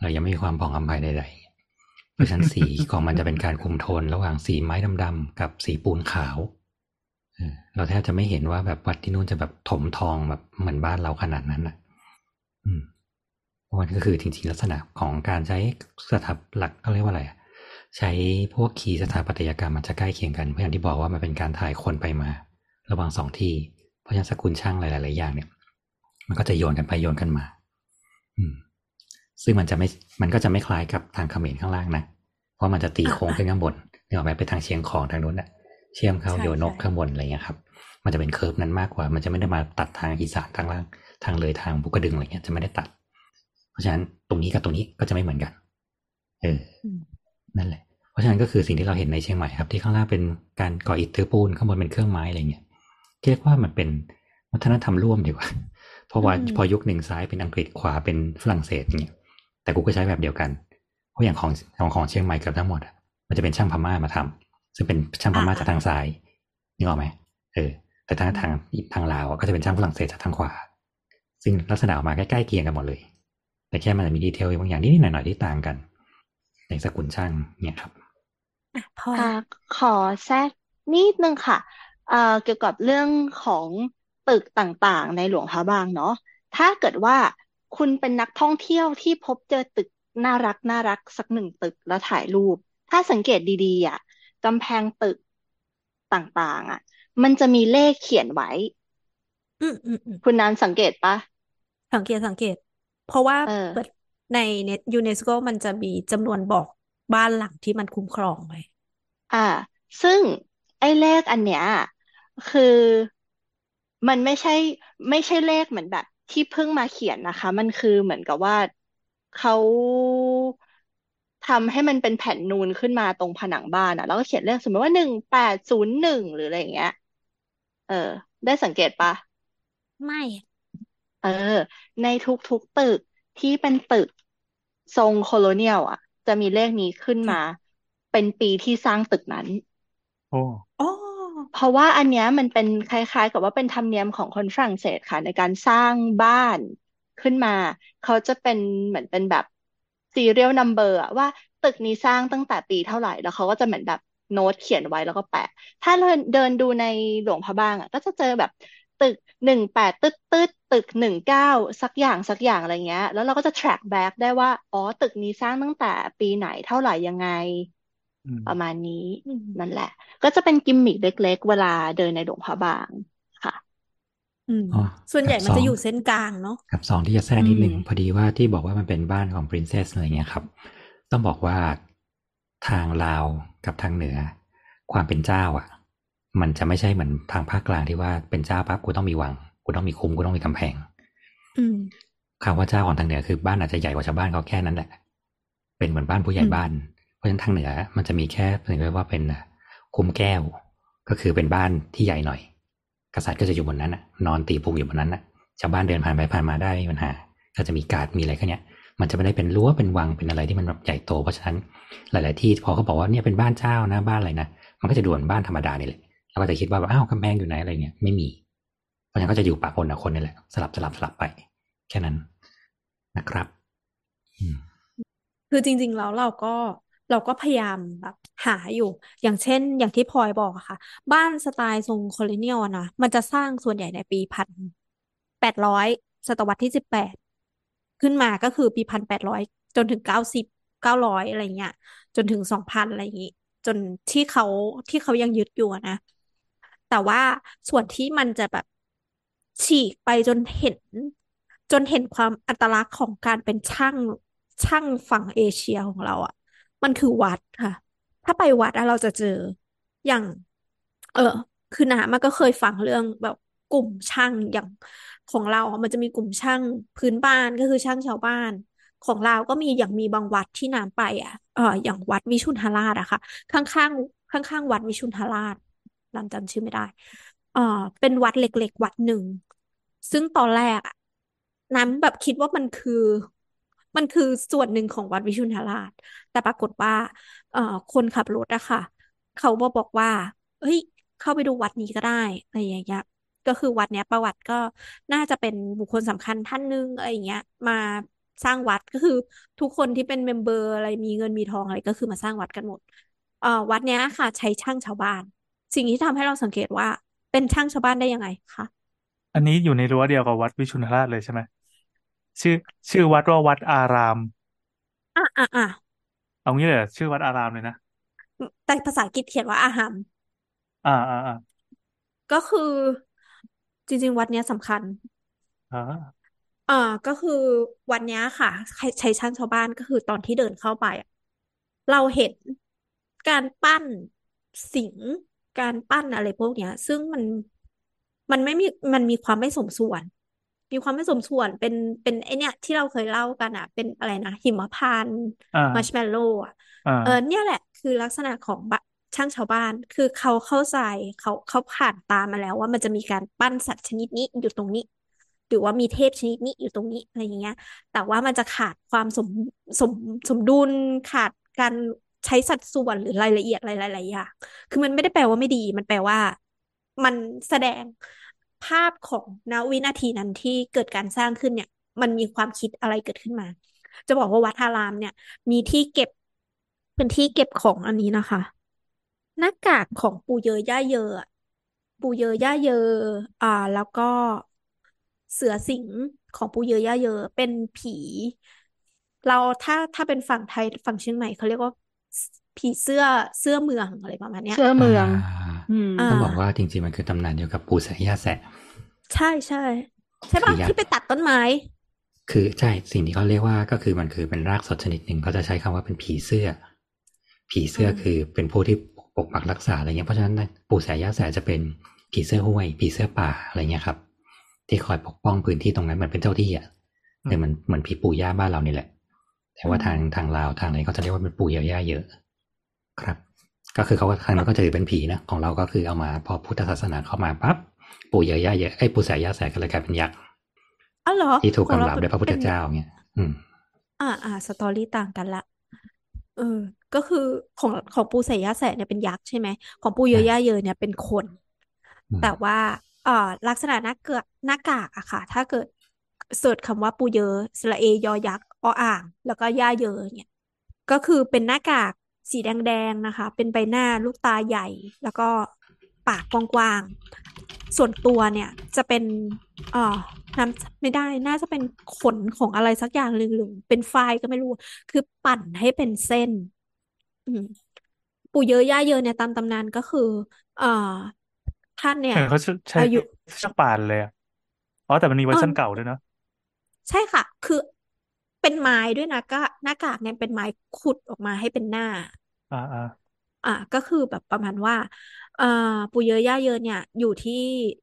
Speaker 1: เรายังไม่มีความผ่องอำไพใดๆเพราะฉะนั้นสีของมันจะเป็นการคุมโทนระหว่างสีไม้ดำๆกับสีปูนขาว เราแทบจะไม่เห็นว่าแบบวัดที่นู่นจะแบบถมทองแบบเหมือนบ้านเราขนาดนั้นอะ อืมเพราะมันก็คือจริงๆลักษณะของการใช้สถาหลักเขาเรียกว่าอะไรอะใช้พวกคีย์สถาปัตยกรรมมันจะใกล้เคียงกันเพราะอย่างที่บอกว่ามันเป็นการถ่ายคนไปมา ระหว่างสองที่ เพราะฉะนั้นสกุลช่างหลายๆอย่างเนี่ย มันก็จะโยนกันไปโยนกันมา อืม ซึ่งมันจะไม่ มันก็จะไม่คล้ายกับทางเขมรข้างล่างนะเพราะมันจะตีโค้งขึ้นข้างบนเนี่ยออกไปไปทางเชียงของทางนู้นน่ะ เชื่อมเข้า
Speaker 5: ใช่
Speaker 1: โยนก
Speaker 5: ใช่
Speaker 1: ข้างบนอะไรเงี้ยครับ มันจะเป็นเคิร์ฟนั้นมากกว่า มันจะไม่ได้มาตัดทางอีสานทางล่างทางเลยทางบุกกระดึงอะไรเงี้ยจะไม่ได้ตัด เพราะฉะนั้นตรงนี้กับตรงนี้ก็จะไม่เหมือนกัน เออ
Speaker 5: อืม
Speaker 1: นั่นแหละ เพราะฉะนั้นก็คือสิ่งที่เราเห็นในเชียงใหม่ครับ ที่ข้างล่างเป็นการก่ออิฐถือปูนข้างบนเป็นเครื่องไม้อะไรเงี้ยเรียกว่ามันเป็นวัฒนธรรมร่วมดีกว่า เพราะว่า
Speaker 5: อืม
Speaker 1: พอยุคหนึ่งซ้ายเป็นอังกฤษขวาเป็นฝรั่งเศสเงี้ย แต่กูก็ใช้แบบเดียวกัน เพราะอย่างของของของเชียงใหม่เกือบทั้งหมดอะมันจะเป็นช่างพม่ามาทำ ซึ่งเป็นช่างพม่าจากทางซ้ายนึกออกไหมเออ แต่ทางทางทางลาวอะก็จะเป็นช่างฝรั่งเศสจากทางขวา ซึ่งลักษณะออกมาใกล้ๆเคียงกันหมดเลย แต่แค่มันจะมีดีเทลบางอย่างนิดๆหน่อยๆที่ต่างกัน ในสกุลช่างเนี่ยครับ
Speaker 5: อะพอ
Speaker 4: อ่าขอแทรกนิดนึงค่ะเอ่อเกี่ยวกับเรื่องของตึกต่างๆ ในหลวงพระบางเนาะถ้าเกิดว่าคุณเป็นนักท่องเที่ยวที่พบเจอตึกน่ารักน่ารักสักหนึ่งตึกแล้วถ่ายรูป ถ้าสังเกตดีๆอะ กำแพงตึกต่างๆ อะ มันจะมีเลขเขียนไว้
Speaker 5: อืมอืมอืม
Speaker 4: คุณนันสังเกตปะ
Speaker 5: สังเกตสังเกต เพราะว่า
Speaker 4: เออ
Speaker 5: เปิดในเน็ตยูเนสโกมันจะมีจำนวนบอกบ้านหลังที่มันคุ้มครองไว้
Speaker 4: อ่า ซึ่งไอ้เลขอันเนี้ย คือมันไม่ใช่ ไม่ใช่เลขเหมือนแบบ ที่เพิ่งมาเขียนนะคะ มันคือเหมือนกับว่าเขา ทำให้มันเป็นแผ่นนูนขึ้นมาตรงผนังบ้านอะ แล้วก็เขียนเลขสมมติว่าหนึ่งแปดศูนย์หนึ่งหรืออะไรอย่างเงี้ย เออ ได้สังเกตปะ
Speaker 5: ไม่
Speaker 4: เออ ในทุกๆตึกที่เป็นตึกทรงโคโลเนียลอะ จะมีเลขนี้ขึ้นมา เป็นปีที่สร้างตึกนั้น
Speaker 3: โอ้
Speaker 5: อ๋อ
Speaker 4: เพราะว่าอันเนี้ยมันเป็นคล้ายๆ กับว่าเป็นธรรมเนียมของคนฝรั่งเศสค่ะ ในการสร้างบ้านขึ้นมา เขาจะเป็นเหมือนเป็นแบบ serial number อะว่าตึกนี้สร้างตั้งแต่ปีเท่าไหร่ แล้วเขาก็จะเหมือนแบบโน้ตเขียนไว้แล้วก็แปะ ถ้าเราเดินดูในหลวงพระบางอะก็จะเจอแบบตึกหนึ่งแปดตึ๊ดตึ๊ดตึกหนึ่งเก้าสักอย่างสักอย่างอะไรเงี้ย แล้วเราก็จะ track back ได้ว่า อ๋อ ตึกนี้สร้างตั้งแต่ปีไหนเท่าไหร่ยังไง
Speaker 3: อืม
Speaker 4: ประมาณนี้
Speaker 5: อืม
Speaker 4: นั่นแหละ ก็จะเป็นกิมมิคเล็ก ๆ เวลาเดินในหลวงพระบางค่ะ
Speaker 5: อืม
Speaker 1: อ๋อ
Speaker 5: ส่วนใหญ่
Speaker 1: กับ
Speaker 5: มัน
Speaker 1: สอ
Speaker 5: จะ
Speaker 1: ง
Speaker 5: อยู่เส้นกลางเนาะ
Speaker 1: ครับสองที่จะแทรกนิดหนึ่ง
Speaker 4: อืม
Speaker 1: พอดีว่าที่บอกว่ามันเป็นบ้านของ princess อะไรเงี้ยครับ ต้องบอกว่าทางลาวกับทางเหนือ ความเป็นเจ้าอะ มันจะไม่ใช่เหมือนทางภาคกลางที่ว่าเป็นเจ้าปั๊บกูต้องมีวังกูต้องมีคุ้มกูต้องมีกำแพง
Speaker 5: อืม
Speaker 1: คำว่าเจ้าของทางเหนือคือบ้านอาจจะใหญ่กว่าชาวบ้านเขาแค่นั้นแหละ เป็นเหมือนบ้านผู้ใหญ่
Speaker 5: อืม
Speaker 1: บ้าน เพราะฉะนั้นทางเหนือมันจะมีแค่ถึงเรียกว่าเป็นคุ้มแก้ว ก็คือเป็นบ้านที่ใหญ่หน่อย กษัตริย์ก็จะอยู่บนนั้นน่ะนอนตีพุงอยู่บนนั้นน่ะชาวบ้านเดินผ่านไปผ่านมาได้ไม่มีปัญหา ก็จะมีการ์ดมีอะไรแค่เนี้ยมันจะไม่ได้เป็นรั้วเป็นวังเป็นอะไรที่มันแบบใหญ่โตเพราะฉะนั้นหลาย ๆ ที่พอเขาบอกว่าเนี่ยเป็นบ้านเจ้านะบ้านอะไรนะมันก็จะดูเหมือนบ้านธรรมดานี่แหละเราก็จะคิดว่าแบบอ้าวกำแพงอยู่ไหนอะไรเงี้ยไม่มี เพราะฉะนั้นก็จะอยู่ปะปนกับคนนี่แหละสลับสลับสลับไป แค่นั้นนะครับอืม
Speaker 5: คือจริง ๆ แล้วเราก็ เราก็พยายามแบบหาอยู่ อย่างเช่น อย่างที่พลอยบอกอะค่ะ บ้านสไตล์ทรงโคลเนียลนะมันจะสร้างส่วนใหญ่ในปีพันแปดร้อยศตวรรษที่สิบแปดขึ้นมาก็คือปีพันแปดร้อยจนถึงเก้าสิบเก้าร้อยอะไรเงี้ยจนถึงสองพันอะไรอย่างงี้ จนที่เขาที่เขายังยึดอยู่นะ แต่ว่าส่วนที่มันจะแบบฉีกไปจนเห็น จนเห็นความอัตลักษณ์ของการเป็นช่างช่างฝั่งเอเชียของเราอะ มันคือวัดค่ะ ถ้าไปวัดอะเราจะเจออย่าง เออ คือนะมันก็เคยฟังเรื่องแบบกลุ่มช่างอย่างของเราอะมันจะมีกลุ่มช่างพื้นบ้านก็คือช่างชาวบ้าน ของเราก็มีอย่างมีบางวัดที่น้ำไปอะ เอออย่างวัดวิชุนทราชอะค่ะ ข้างๆข้างๆวัดวิชุนทราชน้ำจำชื่อไม่ได้ เออเป็นวัดเล็กๆ วัดหนึ่ง ซึ่งตอนแรกอะน้ำแบบคิดว่ามันคือ มันคือส่วนหนึ่งของวัดวิชุนราช แต่ปรากฏว่า เอ่อ คนขับรถอะค่ะ เขาบอกบอกว่า เฮ้ย เข้าไปดูวัดนี้ก็ได้อะไรอย่างเงี้ยก็คือวัดเนี้ยประวัติก็น่าจะเป็นบุคคลสำคัญท่านหนึ่งอะไรอย่างเงี้ย มาสร้างวัดก็คือทุกคนที่เป็น member อะไรมีเงินมีทองอะไรก็คือมาสร้างวัดกันหมดเอ่อวัดเนี้ยค่ะ ใช้ช่างชาวบ้าน สิ่งที่ทำให้เราสังเกตว่าเป็นช่างชาวบ้านได้ยังไงคะ
Speaker 3: อันนี้อยู่ในรั้วเดียวกับวัดวิชุนทราชเลยใช่ไหม ชื่อ ชื่อวัดว่าวัดอาราม
Speaker 5: อะอะอะ
Speaker 3: เอางี้เลยเหรอชื่อวัดอารามเลยนะ
Speaker 5: แต่ภาษาอังกฤษเขียนว่าอาหัม
Speaker 3: อ่าอ่าอ่า
Speaker 5: ก็คือจริง ๆ วัดเนี้ยสำคัญ
Speaker 3: อ่า
Speaker 5: อ่าก็คือวันเนี้ยค่ะใช้ใช้ช่างชาวบ้านก็คือตอนที่เดินเข้าไปอะเราเห็นการปั้นสิงห์การปั้นอะไรพวกเนี้ย ซึ่งมันมันไม่มีมันมีความไม่สมส่วน มีความไม่สมส่วนเป็นเป็นไอเนี้ยที่เราเคยเล่ากันอะ เป็นอะไรนะหิมพานต์
Speaker 3: อ่า
Speaker 5: มัชเมลโล่อะ
Speaker 3: อ่า
Speaker 5: เออเนี่ยแหละคือลักษณะของบะช่างชาวบ้าน คือเขาเข้าใจเขาเขาผ่านตามมาแล้วว่ามันจะมีการปั้นสัตว์ชนิดนี้อยู่ตรงนี้ หรือว่ามีเทพชนิดนี้อยู่ตรงนี้อะไรอย่างเงี้ย แต่ว่ามันจะขาดความสมสมสมดุลขาดการใช้สัดส่วนหรือรายละเอียดอะไรหลายๆอย่าง คือมันไม่ได้แปลว่าไม่ดี มันแปลว่า มันแสดง ภาพของณวินาทีนั้นที่เกิดการสร้างขึ้นเนี่ย มันมีความคิดอะไรเกิดขึ้นมา จะบอกว่าวัดอารามเนี่ย มีที่เก็บเป็นที่เก็บของอันนี้นะคะ หน้ากากของปู่เยอย่าเยออปู่เยอย่าเยอ อ่า แล้วก็เสือสิงของปู่เยอย่าเยอเป็นผี เราถ้าถ้าเป็นฝั่งไทยฝั่งเชียงใหม่เขาเรียกว่า ผีเสื้อเสื้อเมืองอะไรประมาณเนี้ย
Speaker 4: เสื้อเมืองาอืม
Speaker 5: อ่า
Speaker 1: ต้องบอกว่าจริง ๆ มันคือตำนานเดียวกับปู่แสะย่าแสะ
Speaker 5: ใช่ใช่ใช่ปะ
Speaker 1: คือยักษ์
Speaker 5: ที่ไปตัดต้นไม้
Speaker 1: คือใช่สิ่งที่เขาเรียกว่าก็คือมันคือเป็นรากสดชนิดหนึ่งเขาจะใช้คำว่าเป็นผีเสื้อ ผีเสื้ออ
Speaker 5: ม
Speaker 1: คือเป็นผู้ที่ปกปักรักษาอะไรเงี้ยเพราะฉะนั้นปู่แสะย่าแสะจะเป็นผีเสื้อห้วย ผีเสื้อป่าอะไรเงี้ยครับ ที่คอยปกป้องพื้นที่ตรงนั้นเหมือนเป็นเจ้าที่อะ
Speaker 3: อื
Speaker 1: คือ
Speaker 3: ม
Speaker 1: เหมือนเหมือนผีปู่ย่าบ้านเรานี่แหละ แต่
Speaker 5: อื
Speaker 1: ว่ามทางทางลาวทางไหนเขาจะเรียกว่าเป็นปู่เยอย่าเยอะ ครับ ก็คือเขาก็ทางนั้นก็จะถือเป็นผีนะของเราก็คือเอามาพอพุทธศาสนาเข้ามาปั๊บปู่เยอย่าเยอะไอ้ยปู่แสะย่าแสะก็เลยกลายเป็นยักษ์
Speaker 5: อ๋อเหรอ
Speaker 1: ที่ถูก
Speaker 5: ของ
Speaker 1: กำ
Speaker 5: เรา
Speaker 1: ราบ
Speaker 5: เป็น
Speaker 1: ด้วยพระพุท
Speaker 5: เป็
Speaker 1: ธ
Speaker 5: น
Speaker 1: เจ้าเงี้ยอืม
Speaker 5: อ่าอ่าสตอรี่ต่างกันละเออ ก็คือของของปูเสยยาแสะเนี่ยเป็นยักษ์ใช่ไหมของปูเย
Speaker 1: ใช่
Speaker 5: อย่าเยอเนี่ยเป็นคน
Speaker 1: อืม
Speaker 5: แต่ว่าเอ่อลักษณะหน้าเกือกหน้ากากอะค่ะ ถ้าเกิดเสิร์ชคำว่าปูเยอสระเอยอยักษ์ออ่าง แล้วก็ย่าเยอเนี่ย ก็คือเป็นหน้ากาก สีแดงๆนะคะ เป็นใบหน้าลูกตาใหญ่ แล้วก็ปากกว้างๆ ส่วนตัวเนี่ยจะเป็นเอ่อน้ำไม่ได้น่าจะเป็นขนของอะไรสักอย่างหรือหรือเป็นไฟล์ก็ไม่รู้ คือปั่นให้เป็นเส้นอืมปู่เยอะย่าเยอะเนี่ยตามตำนานก็คือ เอ่อท่านเนี่ย
Speaker 3: เห็นเขาใช้
Speaker 5: อายุ
Speaker 3: เชือกป่านเลยอะอ๋อแต่มันมีเวอร์ชัน
Speaker 5: เออ
Speaker 3: เก่าด้วยเนอะ
Speaker 5: ใช่ค่ะ คือเป็นไม้ด้วยนะก็หน้ากากเนี่ยเป็นไม้ขุดออกมาให้เป็นหน้า
Speaker 3: อ่าอ่า
Speaker 5: อะก็คือแบบประมาณว่าเอ่อปู่เยอะย่าเยอะเนี่ย อยู่ที่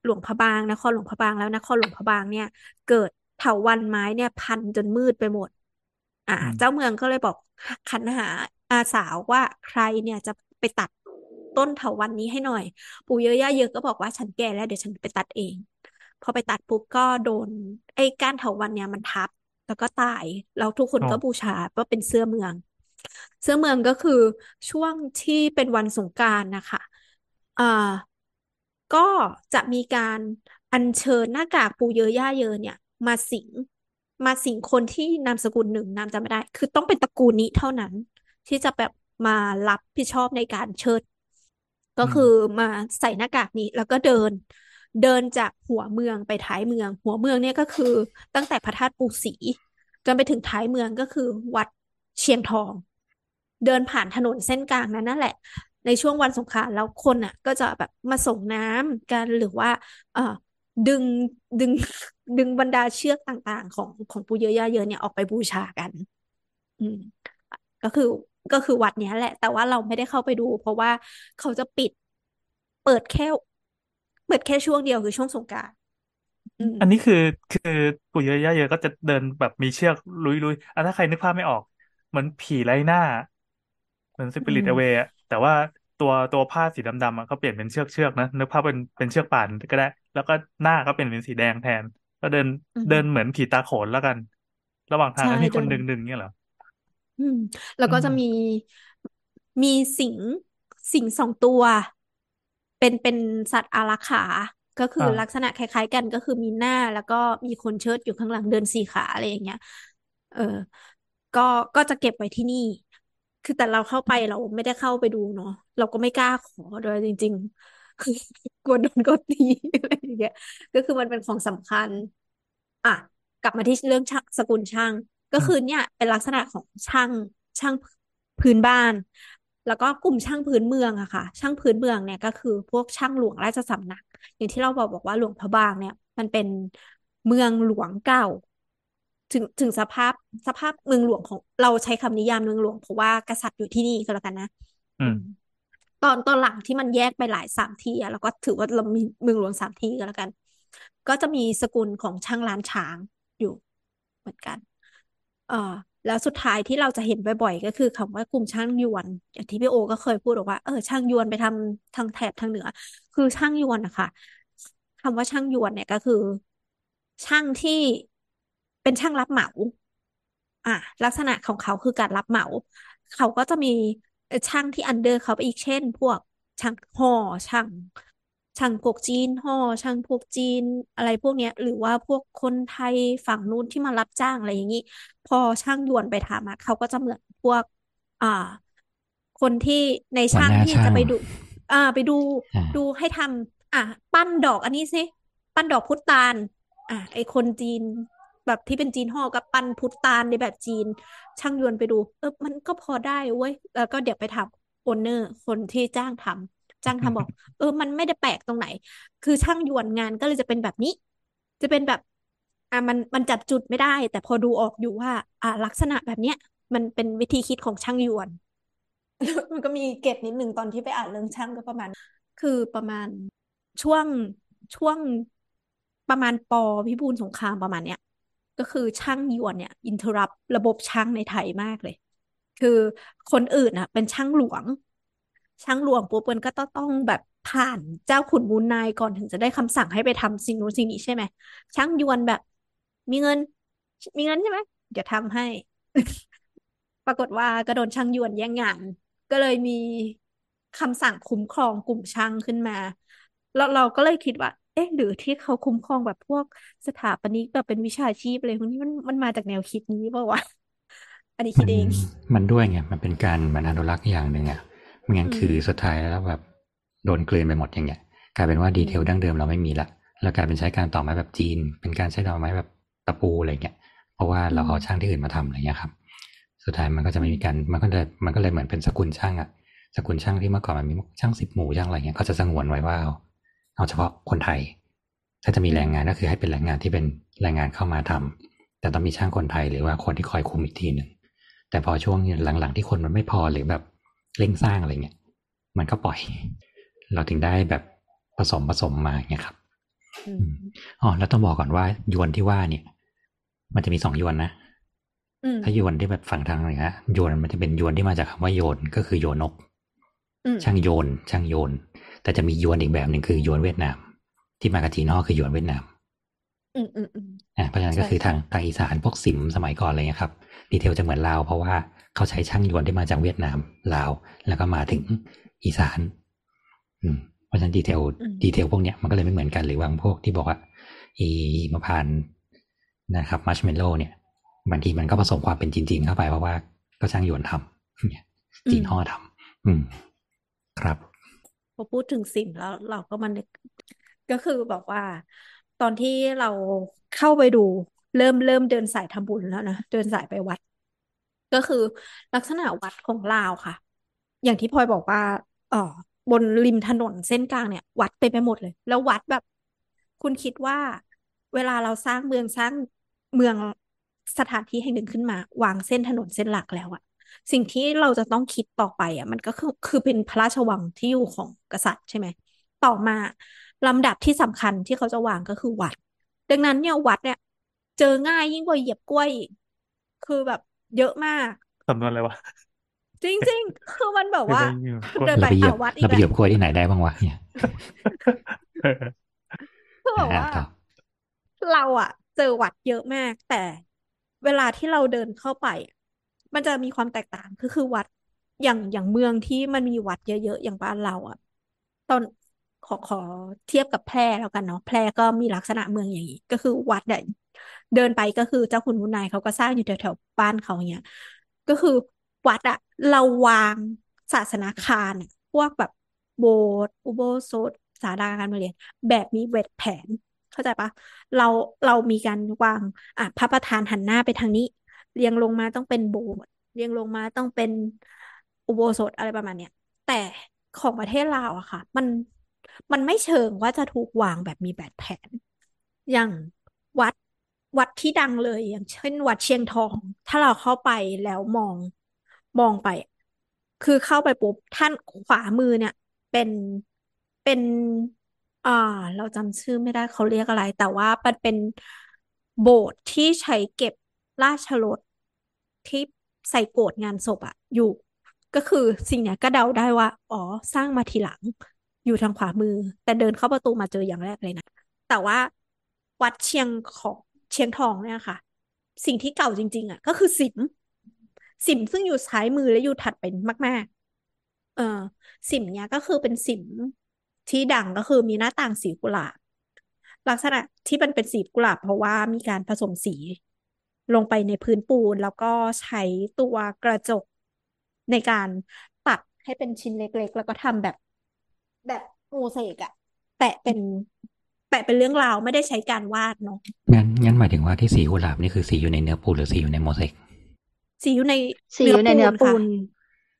Speaker 5: หลวงพระบางนครหลวงพระบางแล้วนครหลวงพระบางเนี่ย เกิดเถาวัลย์ไม้เนี่ยพันจนมืดไปหมด อ่า
Speaker 3: อืม
Speaker 5: เจ้าเมืองก็เลยบอกขันหาอาสาวว่าใครเนี่ยจะไปตัดต้นเถาวัลย์นี้ให้หน่อย ปู่เยอะย่าเยอะก็บอกว่าฉันแก่แล้วเดี๋ยวฉันไปตัดเอง พอไปตัดปุ๊บก็โดน ไอ้ก้านเถาวัลย์เนี่ยมันทับ แล้วก็ตายแล้วทุกคน
Speaker 3: อ๋อ
Speaker 5: ก็บูชาว่าเป็นเสื้อเมือง เสื้อเมืองก็คือช่วงที่เป็นวันสงกรานต์นะคะอ่าก็จะมีการอัญเชิญหน้ากากปูเยอะย่าเยอะเนี่ย มาสิงมาสิงคนที่นามสกุลหนึ่งนามจำไม่ได้ คือต้องเป็นตระกูลนี้เท่านั้น ที่จะแบบมารับผิดชอบในการเชิด ก็
Speaker 3: อืม
Speaker 5: คือมาใส่หน้ากากนี้แล้วก็เดิน เดินจากหัวเมืองไปท้ายเมือง หัวเมืองเนี่ยก็คือตั้งแต่พระธาตุปู่ศรีจนไปถึงท้ายเมืองก็คือวัด เชียงทอง เดินผ่านถนนเส้นกลางนั้นนั่นแหละ ในช่วงวันสงกรานต์แล้วคนอะ ก็จะแบบมาส่งน้ำกันหรือว่า เอ่อดึงดึงดึงบรรดาเชือกต่างๆ ของของปูเยอะย่าเยอะเนี่ยออกไปบูชากัน อืม ก็คือก็คือวัดเนี้ยแหละ แต่ว่าเราไม่ได้เข้าไปดู เพราะว่าเขาจะปิด เปิดแค่เปิดแค่ช่วงเดียวคือช่วงสงกรานต์อั
Speaker 3: นนี้คือคือปู่เยอะย่าเยอะก็จะเดินแบบมีเชือกลุยลุยอะถ้าใครนึกภาพไม่ออก เหมือนผีไร้หน้า เหมือนสปิริต
Speaker 5: อืม
Speaker 3: อเวย์อะแต่ว่าตัวตัวผ้าสีดำๆอะเขาเปลี่ยนเป็นเชือกเชือกนะนึกภาพเป็นเป็นเชือกป่านก็ได้ แล้วก็หน้าก็เปลี่ยนเป็นสีแดงแทน ก็เดิน
Speaker 5: อืม
Speaker 3: เดินเหมือนผีตาโขนแล้วกัน ระหว่างทาง
Speaker 5: ใช่
Speaker 3: แล้วมีคน
Speaker 5: เดิ
Speaker 3: ดึ
Speaker 5: น
Speaker 3: งดึงเนี่ยเหรอ
Speaker 5: อืม แล้วก็
Speaker 3: อืม
Speaker 5: จะมีมีสิงสิงสองตัว เป็นเป็นสัตว์อารักขา ก็คือ
Speaker 3: อ่า
Speaker 5: ลักษณะคล้าย ๆ กันก็คือมีหน้าแล้วก็มีคนเชิดอยู่ข้างหลังเดินสี่ขาอะไรอย่างเงี้ย เออ ก็ก็จะเก็บไว้ที่นี่ คือแต่เราเข้าไปเราไม่ได้เข้าไปดูเนาะเราก็ไม่กล้าขอโดยจริง ๆ คือกลัวโดนกดตีอะไรอย่างเงี้ยก็คือมันเป็นของสำคัญ อะกลับมาที่เรื่องช่างสกุลช่าง ก็คือเนี่ย เป็นลักษณะของช่างช่างพื้นบ้าน แล้วก็กลุ่มช่างพื้นเมืองอะค่ะ ช่างพื้นเมืองเนี่ยก็คือพวกช่างหลวงราชสำนัก อย่างที่เราบอกบอกว่าหลวงพระบางเนี่ย มันเป็นเมืองหลวงเก่า ถึงถึงสภาพสภาพเมืองหลวงของเราใช้คำนิยามเมืองหลวงเพราะว่ากษัตริย์อยู่ที่นี่ก็แล้วกันนะ
Speaker 3: อืม
Speaker 5: ตอนตอนหลังที่มันแยกไปหลายสามที่อะเราก็ถือว่าเรามีเมืองหลวงสามที่ก็แล้วกัน ก็จะมีสกุลของช่างล้านช้างอยู่เหมือนกัน เอ่อแล้วสุดท้ายที่เราจะเห็นบ่อยๆ ก็คือคำว่ากลุ่มช่างยวนอย่างที่พี่โอ ก็เคยพูดบอกว่าเออช่างยวนไปทำทางแถบทางเหนือ คือช่างยวนนะคะคำว่าช่างยวนเนี่ยก็คือ ช่างที่ เป็นช่างรับเหมา อะลักษณะของเขาคือการรับเหมา เขาก็จะมีเอ่อช่างที่อันเดอร์เขาไปอีกเช่น พวกช่างห่อช่างช่างพวกจีนห่อช่างพวกจีนอะไรพวกเนี้ย หรือว่าพวกคนไทยฝั่งนู้นที่มารับจ้างอะไรอย่างนี้ พอช่างยวนไปทำอะเขาก็จะเหมือนพวก อ่า คนที่ใน
Speaker 1: หัว
Speaker 5: ช่าง
Speaker 1: หน้า
Speaker 5: ที่
Speaker 1: ช่า
Speaker 5: จะ
Speaker 1: ง
Speaker 5: ไปดู อ่า ไปดู
Speaker 1: อ่า
Speaker 5: ดูให้ทำอะ ปั้นดอกอันนี้สิปั้นดอกพุตานอะไอคนจีน แบบที่เป็นจีนห่อกับปั้นพุตานในแบบจีน ช่างยวนไปดู เออมันก็พอได้เว้ยแล้วก็เดี๋ยวไปถามโอนเนอร์คนที่จ้างทำจ้างทำบอก เออ มันไม่ได้แปลกตรงไหน คือช่างยวนงานก็เลยจะเป็นแบบนี้ จะเป็นแบบอะมันมันจับจุดไม่ได้ แต่พอดูออกอยู่ว่า อะลักษณะแบบเนี้ย มันเป็นวิธีคิดของช่างยวน มันก็มีเกร็ดนิดนึงตอนที่ไปอ่านเรื่องช่างก็ประมาณ คือประมาณช่วงช่วงประมาณปพิบูลสงครามประมาณเนี้ย ก็คือช่างยวนเนี่ยอินเทอร์รัประบบช่างในไทยมากเลย คือคนอื่นอะ เป็นช่างหลวง ช่างหลวงปุ๊บมันก็ต้องแบบผ่านเจ้าขุนมูลนายก่อนถึงจะได้คำสั่งให้ไปทำสิ่งนู้นสิ่งนี้ใช่ไหมช่างยวนแบบ มีเงิน มีเงินใช่ไหมเดี๋ยวทำให้ ปรากฏว่าก็โดนช่างยวนแย่งงาน ก็เลยมีคำสั่งคุ้มครองกลุ่มช่างขึ้นมาแล้วเราก็เลยคิดว่า เอ๊ะหรือที่เขาคุ้มครองแบบพวกสถาปนิกแบบเป็นวิชาชีพอะไรพวกนี้มันมันมาจากแนวคิดนี้เปล่าวะอันนี้
Speaker 1: มั
Speaker 5: คิด
Speaker 1: น
Speaker 5: เอง
Speaker 1: มันด้วยไงมันเป็นการเหมือนอนุรักษ์อย่างหนึ่งอะไม่งั้น
Speaker 5: อืม
Speaker 1: คือสุดท้ายแล้วแบบโดนกลืนไปหมดอย่างเงี้ยกลายเป็นว่าดีเทลดั้งเดิมเราไม่มีละแล้วกลายเป็นใช้การต่อไม้แบบจีน เป็นการใช้ต่อไม้แบบตะปูอะไรเงี้ยเพราะว่าเราเอาช่างที่อื่นมาทำอะไรเงี้ยครับ สุดท้ายมันก็จะไม่มีการมันก็เลยมันก็เลยเหมือนเป็นสกุลช่างอะสกุลช่างที่เมื่อก่อนมันมีช่างสิบหมู่ช่างอะไรเงี้ยเขาจะสงวนไว้ว่า เอาเอาเฉพาะคนไทย ถ้าจะมีแรงงานก็คือให้เป็นแรงงานที่เป็นแรงงานเข้ามาทำแต่ต้องมีช่างคนไทยหรือว่าคนที่คอยคุมอีกทีหนึ่งแต่พอช่วงหลังๆที่คนมันไม่พอหรือแบบเร่งสร้างอะไรเงี้ยมันก็ปล่อย เราถึงได้แบบผสมผสมมาอย่างเงี้ยครับ
Speaker 5: อื
Speaker 1: อื
Speaker 5: ม
Speaker 1: มอ๋อแล้วต้องบอกก่อนว่ายวนที่ว่าเนี่ย มันจะมีสองยวนนะ
Speaker 5: อืม
Speaker 1: ถ้ายวนที่แบบฝั่งทางเหนือยวนมันจะเป็นยวนที่มาจากคำว่าโยนก็คือโยนก
Speaker 5: อืม
Speaker 1: ช่างโยน ช่างโยน แต่จะมียวนอีกแบบหนึ่งคือยวนเวียดนาม ที่มากับจีนอคือยวนเวียดนาม
Speaker 5: อืมอืมอืม
Speaker 1: อ่าเพราะฉะนั้นก็
Speaker 5: ใช่
Speaker 1: คือ
Speaker 5: ใช่
Speaker 1: ทางทางอีสานพวกสิมสมัยก่อนอะไรเงี้ยครับ detail จะเหมือนลาวเพราะว่าเขาใช้ช่างยวนที่มาจากเวียดนามลาว แล้วก็มาถึงอีสาน อืมเพราะฉะนั้น detail
Speaker 5: อืม
Speaker 1: detail พวกเนี้ยมันก็เลยไม่เหมือนกันหรือบางพวกที่บอกว่าอีมะพร้านต์นะครับมัชเมลโล่เนี่ยบางทีมันก็ผสมความเป็นจีนๆเข้าไปเพราะว่าก็ช่างยวนทำเนี่ยจีนฮ่อทำอืม ครับ
Speaker 5: พอพูดถึงสิ่งแล้วเราก็มันก็คือแบบว่า ตอนที่เราเข้าไปดูเริ่มเริ่มเดินสายทำบุญแล้วนะเดินสายไปวัด ก็คือลักษณะวัดของลาวค่ะ อย่างที่พลอยบอกว่าเออบนริมถนนเส้นกลางเนี่ย วัดเต็มไปหมดเลย แล้ววัดแบบ คุณคิดว่าเวลาเราสร้างเมืองสร้างเมืองสถานที่แห่งหนึ่งขึ้นมา วางเส้นถนนเส้นหลักแล้วอะ สิ่งที่เราจะต้องคิดต่อไปอะมันก็คือคือเป็นพระราชวังที่อยู่ของกษัตริย์ใช่ไหมต่อมาลำดับที่สำคัญที่เขาจะวางก็คือวัด ดังนั้นเนี่ยวัดเนี่ย เจอง่ายยิ่งกว่าเหยียบกล้วยอีกคือแบบเยอะมาก
Speaker 3: สำนวนอะไรวะ
Speaker 5: จริงๆคือมันแบบ
Speaker 3: เดี๋ยว
Speaker 5: ว่า
Speaker 3: ไปอยู่กล้วย
Speaker 5: เดิน
Speaker 1: เรา
Speaker 5: ไป
Speaker 1: ไปเหยียบ
Speaker 5: อะวัดอี
Speaker 1: เรา
Speaker 5: ก
Speaker 1: ไป
Speaker 5: แล้
Speaker 1: เหยียบ
Speaker 5: ว
Speaker 1: กล้วยที่ไหนได้บ้างวะเนี่ย
Speaker 5: คือแบบ
Speaker 1: อ่า
Speaker 5: ว่า
Speaker 1: ต่อ
Speaker 5: เราอะเจอวัดเยอะมาก แต่เวลาที่เราเดินเข้าไปอะ มันจะมีความแตกต่างคือคือวัดอย่างอย่างเมืองที่มันมีวัดเยอะๆอย่างบ้านเราอะตอนขอขอเทียบกับแพร่แล้วกันเนาะแพร่ก็มีลักษณะเมืองอย่างนี้ ก็คือวัดเนี่ยเดินไปก็คือเจ้าคุณมุนายเขาก็สร้างอยู่แถวๆบ้านเขาเงี้ยก็คือวัดอะเราวางศาสนาคารพวกแบบโบสถ์อุโบสถศาลาการประเรียน แบบมีเวทแผน เข้าใจปะเราเรามีการวางอะพระประธานหันหน้าไปทางนี้ เรียงลงมาต้องเป็นโบสถ์เรียงลงมาต้องเป็นอุโบสถอะไรประมาณเนี้ยแต่ของประเทศลาวอะค่ะ มันมันไม่เชิงว่าจะถูกวางแบบมีแบบแผน อย่างวัดวัดที่ดังเลย อย่างเช่น วัดเชียงทอง ถ้าเราเข้าไปแล้วมองมองไป คือเข้าไปปุ๊บท่านขวามือเนี่ย เป็นเป็นอ่าเราจำชื่อไม่ได้เขาเรียกอะไร แต่ว่ามันเป็นโบสถ์ที่ใช้เก็บราชรถ ที่ใส่โกรธงานศพอะอยู่ ก็คือสิ่งเนี้ยก็เดาได้ว่า อ๋อ สร้างมาทีหลัง อยู่ทางขวามือ แต่เดินเข้าประตูมาเจออย่างแรกเลยนะ แต่ว่าวัดเชียงของเชียงทองเนี่ยค่ะ สิ่งที่เก่าจริง ๆอะก็คือสิม สิมซึ่งอยู่ซ้ายมือและอยู่ถัดไปมากๆ เออสิมเนี้ยก็คือเป็นสิมที่ดังก็คือมีหน้าต่างสีกุหลาบลักษณะที่มันเป็นสีกุหลาบเพราะว่ามีการผสมสี ลงไปในพื้นปูน แล้วก็ใช้ตัวกระจกในการตัดให้เป็นชิ้นเล็ก ๆ แล้วก็ทำแบบ แบบโมเสกอะแปะเป็นแปะเป็นเรื่องราวไม่ได้ใช้การวาดเนาะ
Speaker 1: งั้นงั้นหมายถึงว่าที่สีกุหลาบนี่คือสีอยู่ในเนื้อปูนหรือสีอยู่ในโมเสก
Speaker 5: สีอยู่ใน
Speaker 4: สีอยู่ในเนื้อปูน
Speaker 5: ค่ะ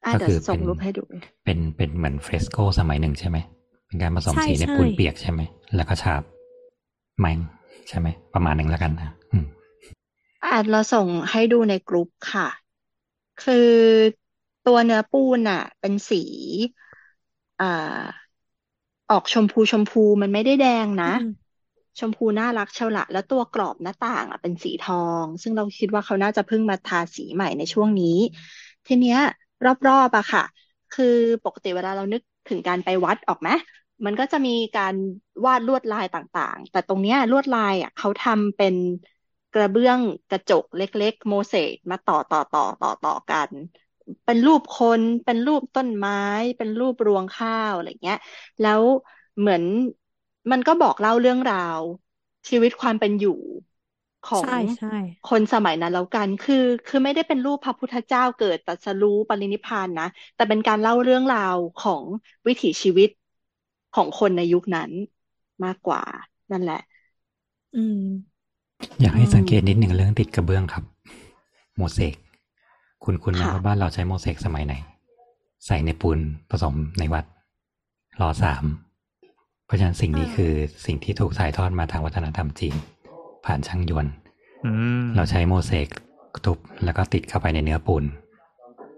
Speaker 4: อะ
Speaker 1: ก็
Speaker 4: เดี๋ย
Speaker 1: คือ
Speaker 4: วส่ง
Speaker 1: เป็น
Speaker 4: รูปให้ดู
Speaker 1: เป็นเป็นเหมือนเฟรสโกสมัยหนึ่งใช่ไหมเป็นการผสม
Speaker 5: ใช่
Speaker 1: สีใน
Speaker 5: ใช่
Speaker 1: ปูนเปียกใช่ไหมแล้วก็ฉาบแมงใช่ไหมประมาณหนึ่งแล้วกันนะ อืม
Speaker 4: อะเราส่งให้ดูในกลุ่มค่ะ คือตัวเนื้อปูนอะ เป็นสีอ่าออกชมพูชมพูมันไม่ได้แดงนะ
Speaker 5: อืม
Speaker 4: ชมพูน่ารักเชียวละแล้วตัวกรอบหน้าต่างอะเป็นสีทอง ซึ่งเราคิดว่าเขาน่าจะเพิ่งมาทาสีใหม่ในช่วงนี้ ทีเนี้ย รอบๆอะค่ะ คือปกติเวลาเรานึกถึงการไปวัดออกไหมมันก็จะมีการวาดลวดลายต่างๆ แต่ตรงเนี้ยลวดลายอะเขาทำเป็น กระเบื้องกระจกเล็ก ๆ โมเสกมาต่อต่อต่อต่อต่อกัน เป็นรูปคนเป็นรูปต้นไม้ เป็นรูปรวงข้าวอะไรเงี้ย แล้วเหมือนมันก็บอกเล่าเรื่องราว ชีวิตความเป็นอยู่ของ
Speaker 5: ใช่ใช่
Speaker 4: คนสมัยนั้นแล้วกันคือ คือไม่ได้เป็นรูปพระพุทธเจ้าเกิดตรัสรู้ปรินิพพานนะแต่เป็นการเล่าเรื่องราวของวิถีชีวิตของคนในยุคนั้นมากกว่า นั่นแหละ
Speaker 5: อืม
Speaker 1: อยากให้
Speaker 4: อืม
Speaker 1: สังเกตนิดหนึ่งเรื่องติดกระเบื้องครับ โมเสกคุณคุณนะ
Speaker 4: ค่ะ
Speaker 1: ว่าบ้านเราใช้โมเสกสมัยไหน ใส่ในปูนผสมในวัดรอสามเพราะฉะนั้นสิ่งนี้
Speaker 5: อ่า
Speaker 1: คือสิ่งที่ถูกถ่ายทอดมาทางวัฒนธรรมจีนผ่านช่างยวน
Speaker 3: อืม
Speaker 1: เราใช้โมเสกทุบแล้วก็ติดเข้าไปในเนื้อปูน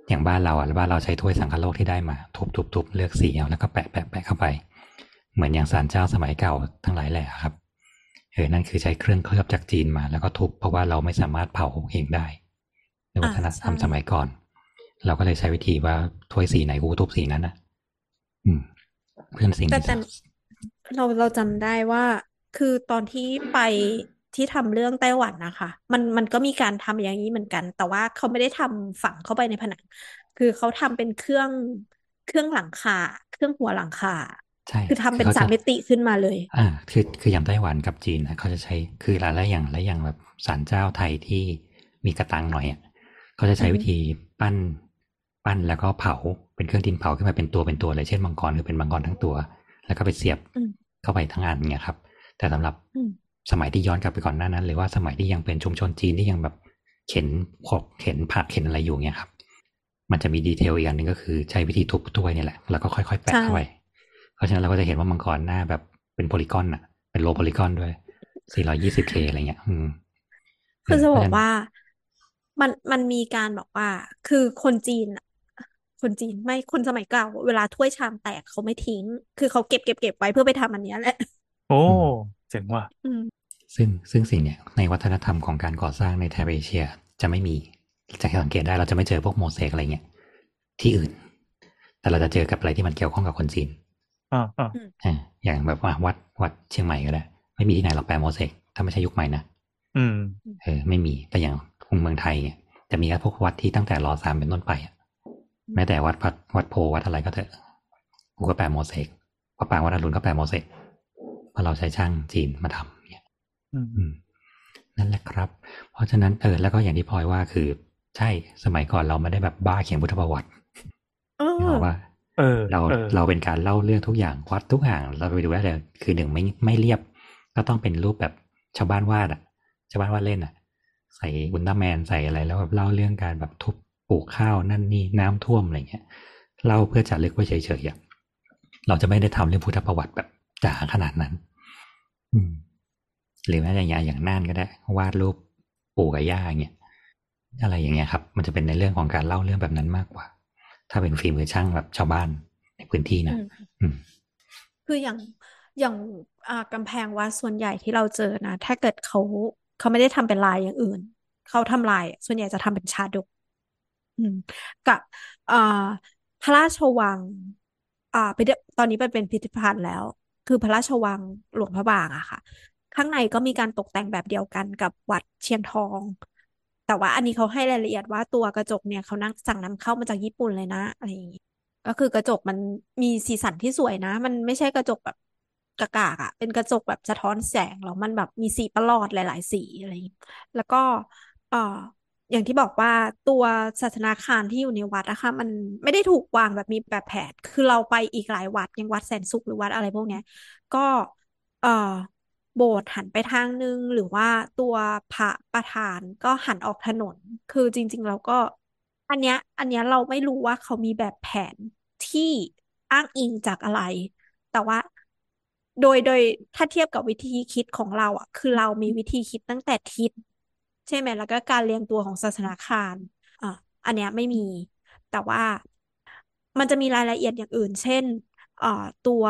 Speaker 1: อย่างบ้านเราอะบ้านเราใช้ถ้วยสังคโลกที่ได้มา ทุบทุบทุบเลือกสีเอาแล้วก็แปะแปะแปะเข้าไป เหมือนอย่างศาลเจ้าสมัยเก่าทั้งหลายแหละครับ เออนั่นคือใช้เครื่องเคลือบจากจีนมา แล้วก็ทุบเพราะว่าเราไม่สามารถเผาเองได้ในวัฒนธรรม
Speaker 5: อ่าใช่
Speaker 1: สมัยก่อน เราก็เลยใช้วิธีว่าถ้วยสีไหนกูทุบสีนั้นนะอืมเพื่อนสิ่ง
Speaker 5: แต่
Speaker 1: ที่
Speaker 5: แต่เราเราจำได้ว่า คือตอนที่ไปที่ทำเรื่องไต้หวันนะคะ มันมันก็มีการทำอย่างนี้เหมือนกัน แต่ว่าเขาไม่ได้ทำฝังเข้าไปในผนัง คือเขาทำเป็นเครื่องเครื่องหลังคา เครื่องหัวหลังคา
Speaker 1: ใช่
Speaker 5: คือทำเป็น
Speaker 1: เขา
Speaker 5: สาม
Speaker 1: จะ
Speaker 5: มิติขึ้นมาเลย
Speaker 1: อ่า คือคืออย่างไต้หวันกับจีนนะเขาจะใช้คือหลายๆอย่างหลายอย่างแบบศาลเจ้าไทยที่มีกระตังหน่อยอะเขาจะใช้
Speaker 5: อือฮึ
Speaker 1: วิธีปั้น ปั้นแล้วก็เผาเป็นเครื่องดินเผาขึ้นมาเป็นตัวเป็นตัวเลยเช่นมังกรคือเป็นมังกรทั้งตัว แล้วก็ไปเสียบ
Speaker 5: อืม
Speaker 1: เข้าไปทั้งอันเนี่ยครับ แต่สำหรับ
Speaker 5: อืม
Speaker 1: สมัยที่ย้อนกลับไปก่อนหน้านั้น หรือว่าสมัยที่ยังเป็นชุมชนจีนที่ยังแบบเข็นขบเข็นผักเข็นอะไรอยู่เนี่ยครับ มันจะมีดีเทลอีกอย่างหนึ่งก็คือใช้วิธีทุบถ้วยเนี่ยแหละ แล้วก็ค่อยๆแปะ
Speaker 5: ใช่
Speaker 1: เข้าไป เพราะฉะนั้นเราก็จะเห็นว่ามังกรหน้าแบบเป็นโพลีกอนอะเป็นโลโพลีกอนด้วย 420K อะไรเงี้ย อืม
Speaker 5: คือจะ
Speaker 1: เพ
Speaker 5: บ
Speaker 1: ราะ
Speaker 5: อก
Speaker 1: ฉะนั้น
Speaker 5: ว่ามันมันมีการบอกว่า คือคนจีนอะคนจีนไม่คนสมัยเก่า เวลาถ้วยชามแตกเขาไม่ทิ้ง คือเขาเก็บเก็บเก็บไว้เพื่อไปทำอันเนี้ยแหละ
Speaker 3: โอ้
Speaker 1: อืม
Speaker 3: เจ๋งว่ะ
Speaker 5: อืม
Speaker 1: ซึ่งซึ่งสิ่งเนี้ยในวัฒนธรรมของการก่อสร้างในแถบเอเชียจะไม่มีจะสังเกตได้เราจะไม่เจอพวกโมเสกอะไรเงี้ยที่อื่น แต่เราจะเจอกับอะไรที่มันเกี่ยวข้องกับคนจีน
Speaker 3: อ่าอ่า
Speaker 1: อ่าอย่างแบบว่าวัดวัดเชียงใหม่ก็ได้ไม่มีที่ไหนหรอกแปลโมเสกถ้าไม่ใช่ยุคใหม่นะ
Speaker 3: อืม
Speaker 1: เออ ไม่มีแต่อย่างกรุงเมืองไทยเนี่ยจะมีแค่พวกวัดที่ตั้งแต่รอสามเป็นต้นไปอะแม้แต่วัดวัดวัดโพวัดอะไรก็เถอะกูก็แปลโมเสกพระปางวัดอรุณก็แปลโมเสกเพราะเราใช้ช่างจีนมาทำเนี่ย
Speaker 3: อืม
Speaker 1: อืมนั่นแหละครับ เพราะฉะนั้นเออแล้วก็อย่างที่พลอยว่าคือ ใช่สมัยก่อนเราไม่ได้แบบบ้าเขียนพุทธประวัติ
Speaker 5: เอ
Speaker 1: นึก
Speaker 5: อ
Speaker 1: ออกว่า
Speaker 3: เออ
Speaker 1: เรา
Speaker 3: ออ
Speaker 1: เราเป็นการเล่าเรื่องทุกอย่างวัดทุกอย่างเราไปดูได้เลยคือหนึ่งไม่ไม่เรียบ ก็ต้องเป็นรูปแบบชาวบ้านวาดอะ ชาวบ้านวาดเล่นอะ ใส่อุลตร้าแมนใส่อะไรแล้วแบบเล่าเรื่องการแบบทุบปลูกข้าวนั่นนี่น้ำท่วมอะไรเงี้ยเล่าเพื่อจะลึกไว้เฉยๆอะเราจะไม่ได้ทำเรื่องพุทธประวัติแบบจ๋าขนาดนั้น อืม หรือแม้แต่อย่างอย่างน่านก็ได้ วาดรูปปู่กับย่าอย่างเงี้ยอะไรอย่างเงี้ยครับ มันจะเป็นในเรื่องของการเล่าเรื่องแบบนั้นมากกว่า ถ้าเป็นฝีมือช่างแบบชาวบ้านในพื้นที่นะ
Speaker 5: อืม
Speaker 1: อืม
Speaker 5: คืออย่างอย่างอ่ากำแพงวัดส่วนใหญ่ที่เราเจอนะ ถ้าเกิดเขาเขาไม่ได้ทำเป็นลายอย่างอื่น เขาทำลายอะส่วนใหญ่จะทำเป็นชาดกอืมกับอ่าพระราชวัง อ่าไปเดตอนนี้ไปเป็นพิพิธภัณฑ์แล้ว คือพระราชวังหลวงพระบางอะค่ะ ข้างในก็มีการตกแต่งแบบเดียวกันกับวัดเชียงทอง แต่ว่าอันนี้เขาให้รายละเอียดว่าตัวกระจกเนี่ยเขานั่งสั่งนำเข้ามาจากญี่ปุ่นเลยนะอะไรอย่างงี้ก็คือกระจกมันมีสีสันที่สวยนะ มันไม่ใช่กระจกแบบกากากๆอะเป็นกระจกแบบสะท้อนแสงแล้วมันแบบมีสีประหลอดหลาย ๆ สีอะไรอย่างงี้แล้วก็เอ่ออย่างที่บอกว่าตัวศาสนาคารที่อยู่ในวัดอะคะมันไม่ได้ถูกวางแบบมีแบบแผนคือเราไปอีกหลายวัดอย่างวัดแสนสุขหรือวัดอะไรพวกเนี้ย ก็ เอ่อ โบสถ์หันไปทางนึง หรือว่าตัวพระประธานก็หันออกถนน คือจริง ๆ เราก็ อันเนี้ย อันเนี้ยเราไม่รู้ว่าเขามีแบบแผนที่อ้างอิงจากอะไร แต่ว่าโดยโดยถ้าเทียบกับวิธีคิดของเราอะ คือเรามีวิธีคิดตั้งแต่ทิศใช่ไหมแล้วก็การเรียงตัวของศาสนาคารอะอันเนี้ยไม่มี แต่ว่ามันจะมีรายละเอียดอย่างอื่น เช่นเอ่อตัว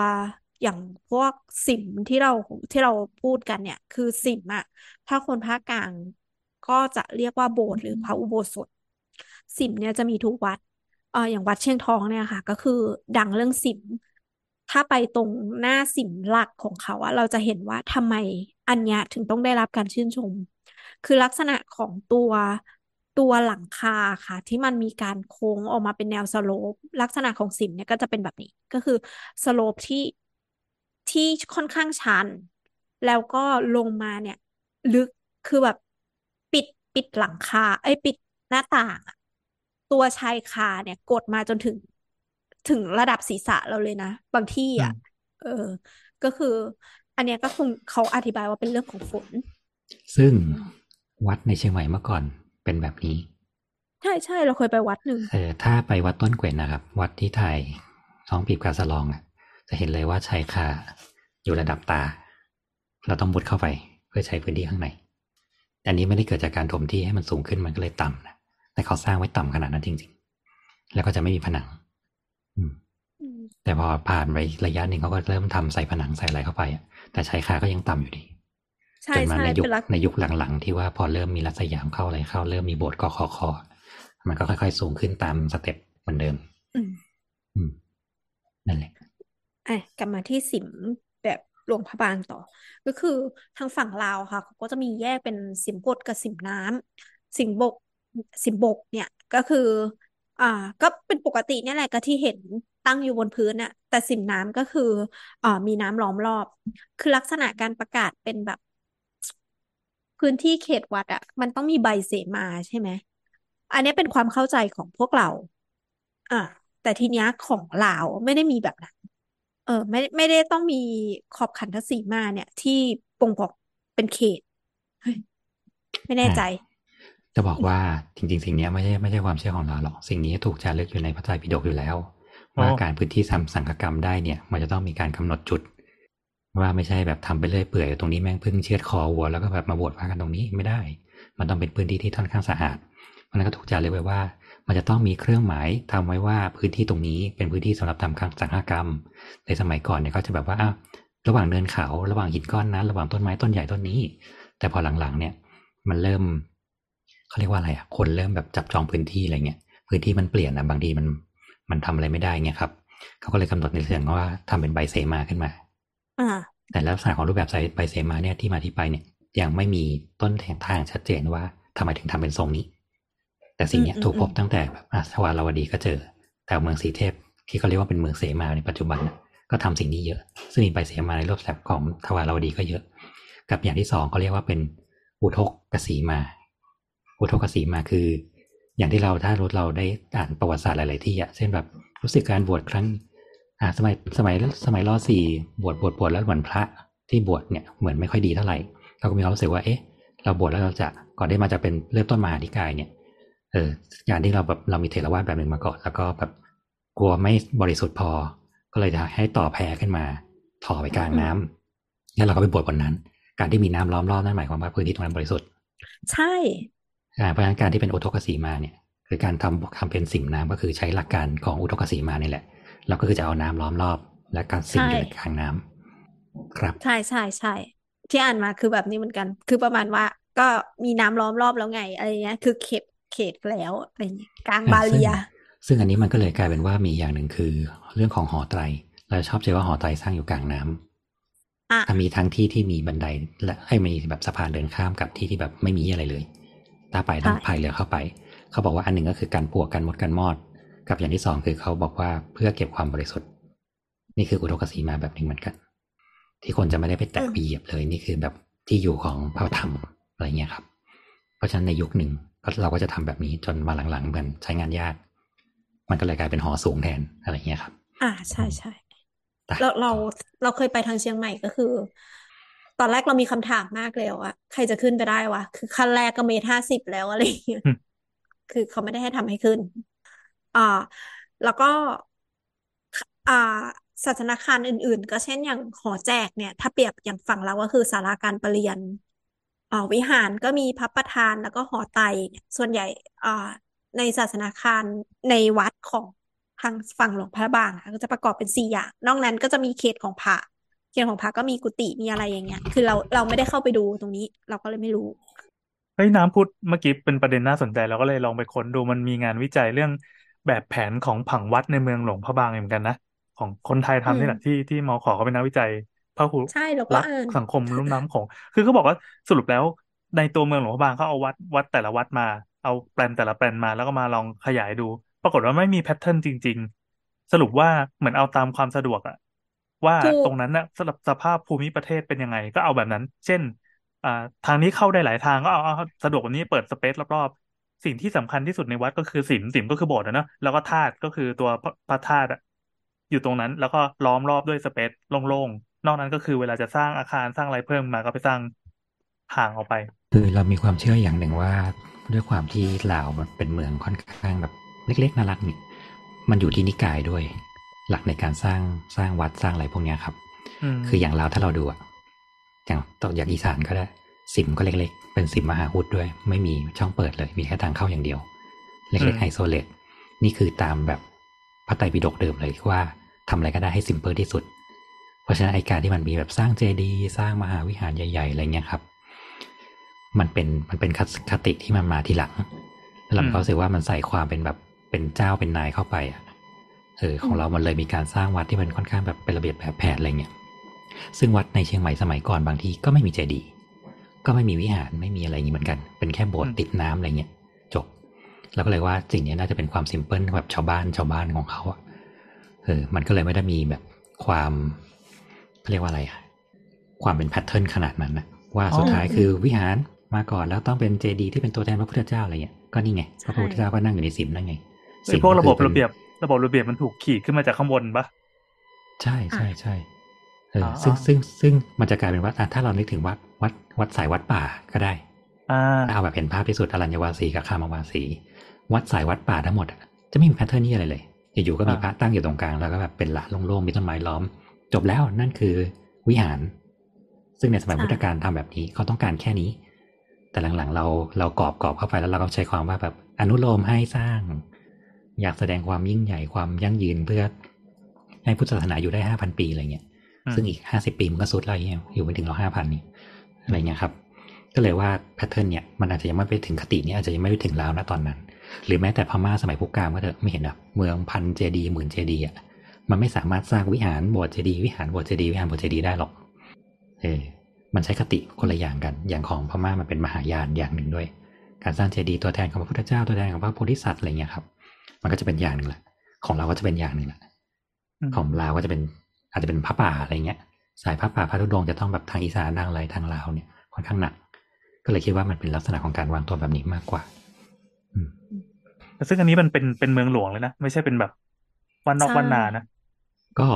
Speaker 5: อย่างพวกสิมที่เราที่เราพูดกันเนี่ย คือสิมอะถ้าคนภาคกลางก็จะเรียกว่าโบสถ์หรือพระอุโบสถ สิมเนี่ยจะมีทุกวัดเอ่ออย่างวัดเชียงทองเนี่ยค่ะ ก็คือดังเรื่องสิมถ้าไปตรงหน้าสิมหลักของเขาอะเราจะเห็นว่าทำไมอันเนี้ยถึงต้องได้รับการชื่นชม คือลักษณะของตัวตัวหลังคาค่ะ ที่มันมีการโค้งออกมาเป็นแนวสโลปลักษณะของสิมเนี่ยก็จะเป็นแบบนี้ ก็คือสโลปที่ ที่ค่อนข้างชัน แล้วก็ลงมาเนี่ย ลึกคือแบบปิดปิดหลังคาเอ้ยปิดหน้าต่างอะตัวชายคาเนี่ย กดมาจนถึงถึงระดับศีรษะเราเลยนะ บางที่อะ เออ ก็คือ อันเนี้ยก็คงเขาอธิบายว่าเป็นเรื่องของฝน
Speaker 1: ซึ่งวัดในเชียงใหม่เมื่อก่อนเป็นแบบนี้
Speaker 5: ใช่ใช่เราเคยไปวัดหนึ่ง
Speaker 1: เออถ้าไปวัดต้นเกวนนะครับ วัดที่ไทยท้องปีบกาสะลองอะ จะเห็นเลยว่าชายคาอยู่ระดับตา เราต้องมุดเข้าไปเพื่อใช้พื้นที่ข้างในอันนี้ไม่ได้เกิดจากการถมที่ให้มันสูงขึ้นมันก็เลยต่ำนะแต่เขาสร้างไว้ต่ำขนาดนั้นจริง ๆ แล้วก็จะไม่มีผนังอืม
Speaker 5: อืม
Speaker 1: แต่พอผ่านไประยะหนึ่งเขาก็เริ่มทำใส่ผนังใส่อะไรเข้าไปอะแต่ชายคาก็ยังต่ำอยู่ดี
Speaker 5: ใช่
Speaker 1: จนมา
Speaker 5: ใช่
Speaker 1: ในยุค
Speaker 5: เป็นลัก
Speaker 1: ในยุคหลังๆ ที่ว่าพอเริ่มมีรัฐสยามเข้าอะไรเข้า เริ่มมีโบสถ์กอคอคอมันก็ค่อยๆ สูงขึ้นตามสเต็ปเหมือนเดิม
Speaker 5: อืม
Speaker 1: อืมนั่นแหละ
Speaker 5: อะกลับมาที่สิมแบบหลวงพระบางต่อ ก็คือทางฝั่งลาวค่ะเขาก็จะมีแยกเป็นสิมบดกับสิมน้ำสิมบกสิมบกเนี่ยก็คือ อ่า ก็เป็นปกติเนี่ยแหละก็ที่เห็นตั้งอยู่บนพื้นน่ะ แต่สิมน้ำก็คืออ่ามีน้ำล้อมรอบ คือลักษณะการประกาศเป็นแบบ พื้นที่เขตวัดอะมันต้องมีใบเสมาใช่ไหมอันนี้เป็นความเข้าใจของพวกเรา อ่าแต่ทีเนี้ยของลาวไม่ได้มีแบบนั้น ออไม่ไม่ได้ต้องมีขอบขันทศีมาเนี่ย ที่บ่งบอกเป็นเขตเฮ้ยไม่แน่ใจ
Speaker 1: จะบอกว่าจริง ๆ สิ่งเนี้ยไม่ใช่ไม่ใช่ความเชื่อของเราหรอก สิ่งนี้ถูกจารึกอยู่ในพระไตรปิฎกอยู่แล้ว ว่า
Speaker 3: อ๋อ
Speaker 1: การพื้นที่ทำสังฆกรรมได้เนี่ย มันจะต้องมีการกำหนดจุด ว่าไม่ใช่แบบทำไปเรื่อยเปื่อยตรงนี้แม่งเพิ่งเชือดคอวัวแล้วก็แบบมาบวชพระกันตรงนี้ไม่ได้ มันต้องเป็นพื้นที่ที่ค่อนข้างสะอาดเพราะฉะนั้นก็ถูกจารึกไว้ว่า มันจะต้องมีเครื่องหมายทำไว้ว่าพื้นที่ตรงนี้เป็นพื้นที่สำหรับทำการสังฆกรรม ในสมัยก่อนเนี่ยเขาจะแบบว่าอ้าวระหว่างเนินเขาระหว่างหินก้อนนั้น ระหว่างต้นไม้ต้นใหญ่ต้นนี้ แต่พอหลังๆ เนี่ย มันเริ่มเขาเรียกว่าอะไรอะคนเริ่มแบบจับจองพื้นที่อะไรเงี้ยพื้นที่มันเปลี่ยนนะบางทีมันมันทำอะไรไม่ได้เงี้ยครับเขาก็เลยกำหนดในเรื่องว่าทำเป็นใบเสมาขึ้นมา
Speaker 5: อ่า
Speaker 1: แต่ลักษณะของรูปแบบใบเสมาเนี่ยที่มาที่ไปเนี่ยยังไม่มีต้นแทงทางชัดเจนว่าทำไมถึงทำเป็นทรงนี้ แต่สิ่งเนี้ย
Speaker 5: อืม
Speaker 1: ถูกพบ
Speaker 5: อืม
Speaker 1: ตั้งแต่แบบอะทวาราวดีก็เจอ แต่เมืองสีเทพที่เขาเรียกว่าเป็นเมืองเสมาในปัจจุบันน่ะก็ทำสิ่งนี้เยอะ ซึ่งมีใบเสมาในรูปแบบของทวาราวดีก็เยอะ กับอย่างที่สองเขาเรียกว่าเป็นอุทกกสีมา อุทกกสีมาคือ อย่างที่เราถ้ารู้เราได้อ่านประวัติศาสตร์หลาย ๆ ที่อะเช่นแบบรู้สึกการบวชครั้งอ่าสมัยสมัยสมัยรอสี่บวชบวชบวชแล้วเหมือนพระที่บวชเนี่ยเหมือนไม่ค่อยดีเท่าไหร่เราก็มีความรู้สึกว่าเอ๊ะ เราบวชแล้วเราจะก่อนได้มาจะเป็นเริ่มต้นมหาธิกายเนี่ย เอออย่างที่เราแบบเรามีเถรวาทแบบหนึ่งมาก่อนแล้วก็แบบกลัวไม่บริสุทธิ์พอ ก็เลยจะให้ต่อแพขึ้นมาถ่อไปกลางน้ำแล้วเราก็ไปบวชบนนั้น การที่มีน้ำล้อมรอบนั่นหมายความว่าพื้นที่ตรงนั้นบริสุทธิ์
Speaker 5: ใช่
Speaker 1: อ่าเพราะฉะนั้นการที่เป็นอุทกสีมาเนี่ย คือการทำทำเป็นสิ่งน้ำก็คือใช้หลักการของอุทกสีมานี่แหละ เราก็คือจะเอาน้ำล้อมรอบ และการสิ่งอยู่ในกลางน้ำครับ
Speaker 5: ใช่ใช่ใช่ที่อ่านมาคือแบบนี้เหมือนกัน คือประมาณว่าก็มีน้ำล้อมรอบแล้วไงอะไรเงี้ย คือเขต เขตแล้วอะไรเงี้ยกลางบาเรีย
Speaker 1: ซึ่งอันนี้มันก็เลยกลายเป็นว่ามีอย่างหนึ่งคือ เรื่องของหอไตรเราชอบเจอว่าหอไตรสร้างอยู่กลางน้ำ
Speaker 5: อะ
Speaker 1: ถ้ามีทั้งที่ที่มีบันได และให้มีแบบสะพานเดินข้ามกับที่ที่แบบไม่มีอะไรเลยถ้าไปต้องพายเรือเข้าไป เขาบอกว่าอันหนึ่งก็คือการปลวกกันมดกันมอด กับอย่างที่สองคือเขาบอกว่าเพื่อเก็บความบริสุทธิ์ นี่คืออุทกสีมาแบบหนึ่งเหมือนกัน ที่คนจะไม่ได้ไปแตะไปเหยียบเลย นี่คือแบบที่อยู่ของพระธรรมอะไรเงี้ยครับ เพราะฉะนั้นในยุคหนึ่ง ก็เราก็จะทำแบบนี้จนมาหลังๆเหมือนใช้งานยาก มันก็เลยกลายเป็นหอสูงแทนอะไรเงี้ยครับ
Speaker 5: อ่าใช่ใช่
Speaker 1: แต่
Speaker 5: เราเราเราเคยไปทางเชียงใหม่ก็คือ ตอนแรกเรามีคำถามมากเลยว่าใครจะขึ้นไปได้วะคือขั้นแรกก็เมตรห้าสิบแล้วอะไรอย่างเงี้ย
Speaker 3: อืม
Speaker 5: คือเขาไม่ได้ให้ทำให้ขึ้น อ่า แล้วก็ อ่าศาสนาคารอื่น ๆ ก็เช่นอย่างหอแจกเนี่ย ถ้าเปรียบอย่างฝั่งเราก็คือศาลาการประเรียน อ่าวิหารก็มีพระประธานแล้วก็หอไตรเนี่ยส่วนใหญ่อ่าในศาสนาคารในวัดของทางฝั่งหลวงพระบางอะก็จะประกอบเป็นสี่อย่าง นอกนั้นก็จะมีเขตของพระเขตของพระก็มีกุฏิมีอะไรอย่างเงี้ย คือเราเราไม่ได้เข้าไปดูตรงนี้ เราก็เลยไม่รู้
Speaker 3: เฮ้ยน้ำพูดเมื่อกี้เป็นประเด็นน่าสนใจเราก็เลยลองไปค้นดูมันมีงานวิจัยเรื่องแบบแผนของผังวัดในเมืองหลวงพระบางเหมือนกันนะของคนไทย
Speaker 5: อื
Speaker 3: ทำนี่แห
Speaker 5: ม
Speaker 3: ละที่ที่มอขอเขาเป็นนักวิจัย พหุ
Speaker 5: ใช่เราก็
Speaker 3: รัก
Speaker 5: อ่าน
Speaker 3: สังคมลุ่มน้ำโขงคือเขาบอกว่าสรุปแล้วในตัวเมืองหลวงพระบางเขาเอาวัดวัดแต่ละวัดมา เอาแปลนแต่ละแปลนมาแล้วก็มาลองขยายดู ปรากฏว่าไม่มีแพทเทิร์นจริง ๆ สรุปว่าเหมือนเอาตามความสะดวกอะว่า
Speaker 5: ถู
Speaker 3: ต
Speaker 5: ก
Speaker 3: รงนั้นน่ะสำหรับสภาพภูมิประเทศเป็นยังไง ก็เอาแบบนั้น เช่นอ่าทางนี้เข้าได้หลายทางก็เอาเอาสะดวกกว่านี้เปิดสเปซรอบๆสิ่งที่สำคัญที่สุดในวัดก็คือศีลศีลก็คือโบสถ์อะเนอะแล้วก็ธาตุก็คือตัวพระพระธาตุอะอยู่ตรงนั้น แล้วก็ล้อมรอบด้วยสเปซโล่งๆ นอกนั้นก็คือเวลาจะสร้างอาคารสร้างอะไรเพิ่มมาก็ไปสร้างห่างออกไป
Speaker 1: คือเรามีความเชื่ออย่างหนึ่งว่า ด้วยความที่ลาวมันเป็นเมืองค่อนข้างแบบเล็กๆน่ารักนี่มันอยู่ที่นิกายด้วย หลักในการสร้างสร้างวัดสร้างอะไรพวกเนี้ยครับ
Speaker 3: อืม
Speaker 1: คืออย่างลาวถ้าเราดูอะอย่างต่ออย่างอีสานก็ได้สิมก็เล็กๆ เป็นสิมมหาอุดด้วย ไม่มีช่องเปิดเลย มีแค่ทางเข้าอย่างเดียว เล็กๆ isolate นี่คือตามแบบพระไตรปิฎกเดิมเลยว่าทำอะไรก็ได้ให้ simple ที่สุดเพ ราะฉะนั้นไอการที่มันมีแบบสร้างเจดีย์สร้างมหาวิหารใหญ่ ๆ อะไรเงี้ยครับ มันเป็นมันเป็นคติที่มันมาทีหลังแล้วเราก็รู้สึกว่ามันใส่ความเป็นแบบเป็นเจ้าเป็นนายเข้าไปอะเออของเรามันเลยมีการสร้างวัดที่มันค่อนข้างแบบเป็นระเบียบแบบแผนอะไรเงี้ยซึ่งวัดในเชียงใหม่สมัยก่อนบางทีก็ไม่มีเจดีย์ก็ไม่มีวิหารไม่มีอะไรอย่างนี้เหมือนกัน เป็นแค่โบสถ์ติดน้ำอะไรเงี้ยจบ แล้วก็เลยว่าสิ่งนี้น่าจะเป็นความซิมเพิลแบบชาวบ้านชาวบ้านของเขาอะเออมันก็เลยไม่ได้มีแบบความ เขาเรียกว่าอะไรอะความเป็นแพทเทิร์นขนาดนั้นนะว่าสุดท้ายคือวิหารมาก่อนแล้วต้องเป็นเจดีย์ที่เป็นตัวแทนพระพุทธเจ้าอะไรเงี้ยก็นี่ไงพระพุทธเจ้าก็นั่งอยู่ในสิมนั่นไง
Speaker 3: ไอ้พวก
Speaker 1: ก็
Speaker 3: ระ
Speaker 1: คื
Speaker 3: บ
Speaker 1: อบเป็น
Speaker 3: ระเบียบระบบระเบียบมันถูกขีดขึ้นมาจากข้างบนปะ
Speaker 1: ใช่ใช่ใช่เออ
Speaker 3: อ๋อ
Speaker 1: ซึ่งซึ่งซึ่งมันจะกลายเป็นว่าอะถ้าเรานึกถึงวัดวัดวัดสายวัดป่าก็ได้
Speaker 3: อ่า
Speaker 1: ถ้าเอาแบบเห็นภาพที่สุดอรัญญวาสีกับคามาวาสีวัดสายวัดป่าทั้งหมดอะจะไม่มีแพทเทิร์นนี่อะไรเลยอยู่ๆก็มี
Speaker 3: อ่า
Speaker 1: พระตั้งอยู่ตรงกลางแล้วก็แบบเป็นละโล่งๆมีต้นไม้ล้อม จบแล้วนั่นคือวิหาร ซึ่งในสมัย
Speaker 5: ใช่
Speaker 1: พุทธกาลทำแบบนี้เขาต้องการแค่นี้ แต่หลังๆ เราเรากรอบกรอบเข้าไปแล้วเราก็ใช้ความว่าแบบอนุโลมให้สร้าง อยากแสดงความยิ่งใหญ่ความยั่งยืนเพื่อให้พุทธศาสนาอยู่ได้ห้าพันปีอะไรเงี้ย
Speaker 3: อืม
Speaker 1: ซึ่งอีกห้าสิบปีมันก็สุดแล้วอย่างเงี้ยอยู่ไปถึงเราห้าพันนี่อะไรเงี้ยครับ ก็เลยว่า pattern เนี่ยมันอาจจะยังไม่ไปถึงคติเนี่ยอาจจะยังไม่ไปถึงลาวนะตอนนั้น หรือแม้แต่พม่าสมัยพุกามก็เถอะไม่เห็นอะเมืองพันเจดีย์หมื่นเจดีย์อะ มันไม่สามารถสร้างวิหารโบสถ์เจดีย์วิหารโบสถ์เจดีย์วิหารโบสถ์เจดีย์ได้หรอก เออ มันใช้คติคนละอย่างกัน อย่างของพม่ามันเป็นมหายานอย่างหนึ่งด้วย การสร้างเจดีย์ตัวแทนของพระพุทธเจ้าตัวแทนของพระโพธิสัตว์อะไรเงี้ยครับ มันก็จะเป็นอย่างหนึ่งแหละ ของเราก็จะเป็นอย่างหนึ่งแหละ
Speaker 3: อืม
Speaker 1: ของลาวก็จะเป็นอาจจะเป็นพระป่าอะไรเงี้ย สายพระป่าพระธุดงค์จะต้องแบบทางอีสานทางอะไรทางลาวเนี่ยค่อนข้างหนัก ก็เลยคิดว่ามันเป็นลักษณะของการวางตัวแบบนี้มากกว่า อืม
Speaker 3: แต่ซึ่งอันนี้มันเป็นเป็นเมืองหลวงเลยนะ ไม่ใช่เป็นแบบวันนอก
Speaker 5: ใช่
Speaker 3: วันนานะ
Speaker 1: ก็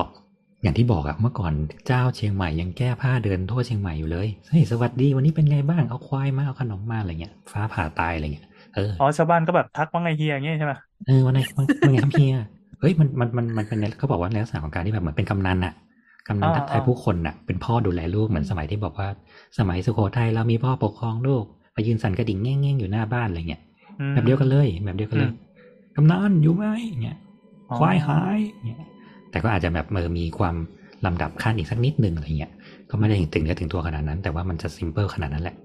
Speaker 1: อย่างที่บอกอะเมื่อก่อนเจ้าเชียงใหม่ยังแก้ผ้าเดินทั่วเชียงใหม่อยู่เลยเฮ้ยสวัสดีวันนี้เป็นไงบ้างเอาควายมาเอาขนมมาอะไรเงี้ยฟ้าผ่าตายอะไรเงี้ยเออ
Speaker 3: อ๋อชาวบ้านก็แบบทักว่าไงเฮียอย่างเงี้ยใช่ไหม
Speaker 1: เออวันไหนมันมันไงครับเฮียเฮ้ยมันมันมันมันเป็นในเขาบอกว่าในลักษณะของการที่แบบเหมือนเป็นกำนันอะกำนันทักทายผู้คนอะเป็นพ่อดูแลลูกเหมือนสมัยที่บอกว่า สมัยสุโขทัยเรามีพ่อปกครองลูกไปยืนสั่นกระดิ่งแง่งๆอยู่หน้าบ้านอะไรเงี้ย
Speaker 3: อืม
Speaker 1: แบบเดียวกันเลย แบบเดียวกันเลย
Speaker 3: อืม
Speaker 1: กำนันอยู่ไหมเงี้ย
Speaker 3: อ๋อ
Speaker 1: ควายหายเงี้ย แต่ก็อาจจะแบบเออมีความลำดับขั้นอีกสักนิดนึงอะไรเงี้ย ก็ไม่ได้ถึงเนื้อถึงตัวขนาดนั้น แต่ว่ามันจะซิมเ l ิลขนาดนั้นแหละ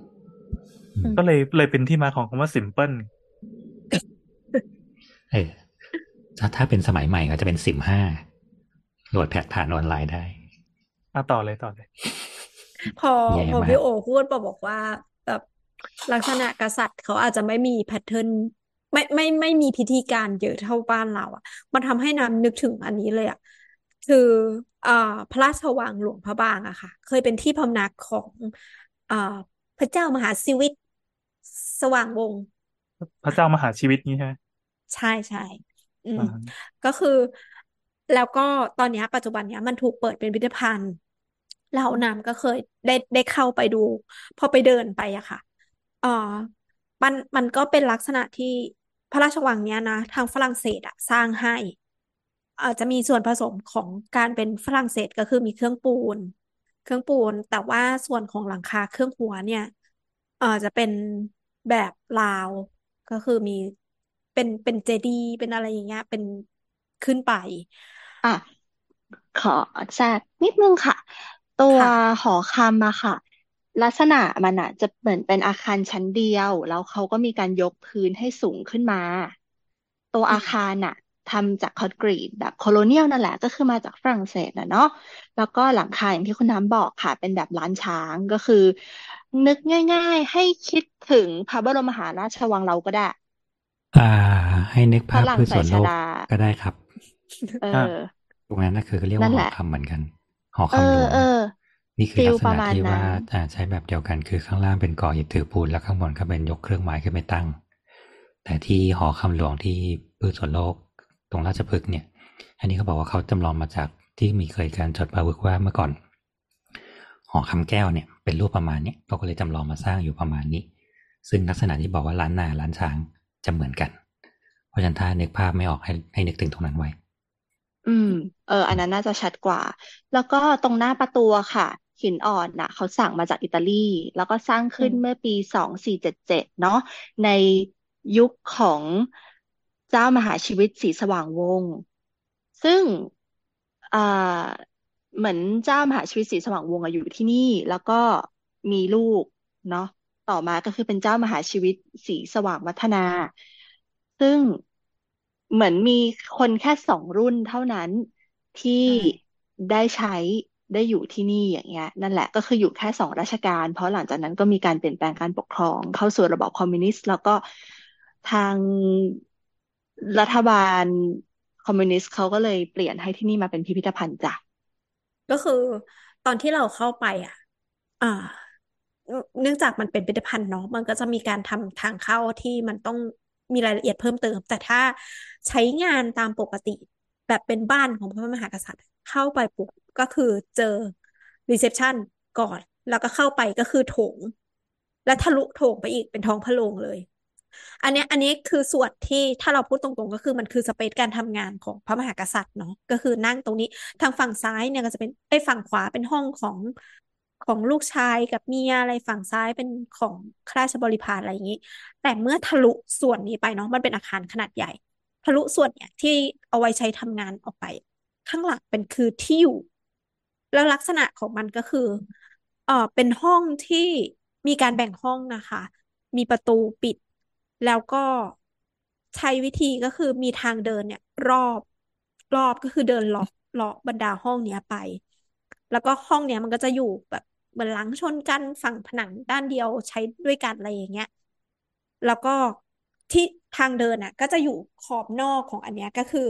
Speaker 1: อืม
Speaker 3: ก็เลยเลยเป็นที่มาของคำว่า simple
Speaker 1: เออถ้าถ้าเป็นสมัยใหม่ก็จะเป็นสิมห้าโหลดแพทผ่านออนไลน์ได้
Speaker 3: อะต่อเลยต่อเลย
Speaker 5: พอ
Speaker 1: แย่
Speaker 5: พอ
Speaker 1: มาก
Speaker 5: พี่โอพูดบอกบอกว่าแบบลักษณะกษัตริย์เขาอาจจะไม่มีแพทเทิร์นไม่ไม่ไม่มีพิธีการเยอะเท่าบ้านเรา อะ มันทำให้น้ำนึกถึงอันนี้เลยอะ คืออ่าพระราชวังหลวงพระบางอะค่ะ เคยเป็นที่พำนักของอ่าพระเจ้ามหาสิวิตสว่างวงศ์
Speaker 3: พระเจ้ามหาชีวิตนี้ใช่ไหม
Speaker 5: ใช่ใช่อืม
Speaker 3: อ่า
Speaker 5: ก็คือแล้วก็ตอนเนี้ยปัจจุบันเนี้ยมันถูกเปิดเป็นพิพิธภัณฑ์แล้วน้ำก็เคยได้ได้เข้าไปดู พอไปเดินไปอะค่ะเออมันมันก็เป็นลักษณะที่พระราชวังเนี้ยนะ ทางฝรั่งเศสอะสร้างให้ อาจจะมีส่วนผสมของการเป็นฝรั่งเศสก็คือมีเครื่องปูน เครื่องปูน แต่ว่าส่วนของหลังคาเครื่องหัวเนี่ยเออจะเป็นแบบลาว ก็คือมีเป็นเป็นเจดีย์เป็นอะไรอย่างเงี้ย เป็นขึ้นไป
Speaker 4: อะ ขอแทรกนิดนึงค่ะ ตัว
Speaker 5: ค่ะ
Speaker 4: หอคำอะค่ะ ลักษณะมันอะจะเหมือนเป็นอาคารชั้นเดียว แล้วเขาก็มีการยกพื้นให้สูงขึ้นมา ตัว
Speaker 5: อื
Speaker 4: อามคารน่ะ ทำจากคอนกรีตแบบโคโลเนียลนั่นแหละ ก็คือมาจากฝรั่งเศสนะเนาะแล้วก็หลังคาอย่างที่คุณน้ำบอกค่ะ เป็นแบบล้านช้างก็คือ นึกง่าย ๆ ให้คิดถึงพระบรมมหาราชวังเราก็ได้
Speaker 1: อ่า ให้นึก
Speaker 4: ฝ
Speaker 1: ภาพ
Speaker 4: รั่ง
Speaker 1: พืชส
Speaker 4: ใส่
Speaker 1: วน
Speaker 4: ช
Speaker 1: โลก
Speaker 4: ดา
Speaker 1: ก็ได้ครับ
Speaker 4: เอ
Speaker 3: อ่า
Speaker 4: อ
Speaker 1: ตรงนั้นน่ะคือเรียก
Speaker 4: นั่
Speaker 1: ว่านห
Speaker 4: แห
Speaker 1: อ
Speaker 4: ละ
Speaker 1: คำเหมือนกันหอ
Speaker 4: เอ
Speaker 1: คำหล
Speaker 4: อ
Speaker 1: วง
Speaker 4: เออ
Speaker 1: นี่คือ
Speaker 4: ฟิ
Speaker 1: ลั
Speaker 4: ล
Speaker 1: กษ
Speaker 4: ประ
Speaker 1: ณะ
Speaker 4: มาณ
Speaker 1: ที่ว่า
Speaker 4: นั้น
Speaker 1: อ่าใช้แบบเดียวกันคือข้างล่างเป็นก่ออิฐถือปูนแล้วข้างบนก็เป็นยกเครื่องไม้ขึ้นไปตั้ง แต่ที่หอคำหลวงที่พืชสวนโลก ตรงราชพฤกษ์เนี่ย อันนี้เขาบอกว่าเขาจำลองมาจากที่มีเคยการจดบันทึกว่าเมื่อก่อนหอคำแก้วเนี่ยเป็นรูปประมาณเนี้ยเขาก็เลยจำลองมาสร้างอยู่ประมาณนี้ ซึ่งลักษณะที่บอกว่าล้านนาล้านช้างจะเหมือนกัน เพราะฉะนั้นถ้านึกภาพไม่ออกให้ให้นึกถึงตรงนั้นไว้
Speaker 4: อืม เออ อันนั้นน่าจะชัดกว่า แล้วก็ตรงหน้าประตูอะค่ะ หินอ่อนน่ะ เขาสั่งมาจากอิตาลี แล้วก็สร้าง
Speaker 5: อื
Speaker 4: ขึ้น
Speaker 5: ม
Speaker 4: เมื่อปีสองสี่เจ็ดเจ็ดเนาะในยุคของ เจ้ามหาชีวิตศรีสว่างวงศ์ซึ่งอ่าเหมือนเจ้ามหาชีวิตศรีสว่างวงศ์อะอยู่ที่นี่ แล้วก็มีลูกเนาะต่อมาก็คือเป็นเจ้ามหาชีวิตศรีสว่างวัฒนา ซึ่งเหมือนมีคนแค่สองรุ่นเท่านั้นที่
Speaker 5: ใช่
Speaker 4: ได้ใช้ได้อยู่ที่นี่อย่างเงี้ย นั่นแหละก็คืออยู่แค่สองราชการ เพราะหลังจากนั้นก็มีการเปลี่ยนแปลงการปกครอง เข้าสู่ระบอบคอมมิวนิสต์ แล้วก็ทาง รัฐบาลคอมมิวนิสต์เขาก็เลยเปลี่ยนให้ที่นี่มาเป็นพิพิธภัณฑ์จ้ะ
Speaker 5: ก็คือตอนที่เราเข้าไปอะ อ่า เนื่องจากมันเป็นพิพิธภัณฑ์เนาะมันก็จะมีการทำทางเข้าที่มันต้องมีรายละเอียดเพิ่มเติม แต่ถ้าใช้งานตามปกติแบบเป็นบ้านของพระมหากษัตริย์ เข้าไปปุ๊บก็คือเจอ reception ก่อน แล้วก็เข้าไปก็คือโถง และทะลุโถงไปอีกเป็นท้องพระโรงเลย อันนี้อันนี้คือส่วนที่ถ้าเราพูดตรงๆ ก็คือมันคือสเปซการทำงานของพระมหากษัตริย์เนาะก็คือนั่งตรงนี้ทางฝั่งซ้ายเนี่ยก็จะเป็นไอ้ฝั่งขวาเป็นห้องของของลูกชายกับเมียอะไรฝั่งซ้ายเป็นของข้าราชบริพารอะไรอย่างนี้ แต่เมื่อทะลุส่วนนี้ไปเนาะมันเป็นอาคารขนาดใหญ่ ทะลุส่วนเนี่ยที่เอาไว้ใช้ทำงานออกไป ข้างหลังเป็นคือที่อยู่ แล้วลักษณะของมันก็คือเออเป็นห้องที่มีการแบ่งห้องนะคะ มีประตูปิด แล้วก็ใช้วิธีก็คือมีทางเดินเนี่ย รอบรอบก็คือเดินเลาะเลาะบรรดาห้องเนี้ยไป แล้วก็ห้องเนี้ยมันก็จะอยู่แบบเหมือนหลังชนกันฝั่งผนังด้านเดียวใช้ด้วยกันอะไรอย่างเงี้ย แล้วก็ที่ทางเดินอะ ก็จะอยู่ขอบนอกของอันเนี้ยก็คือ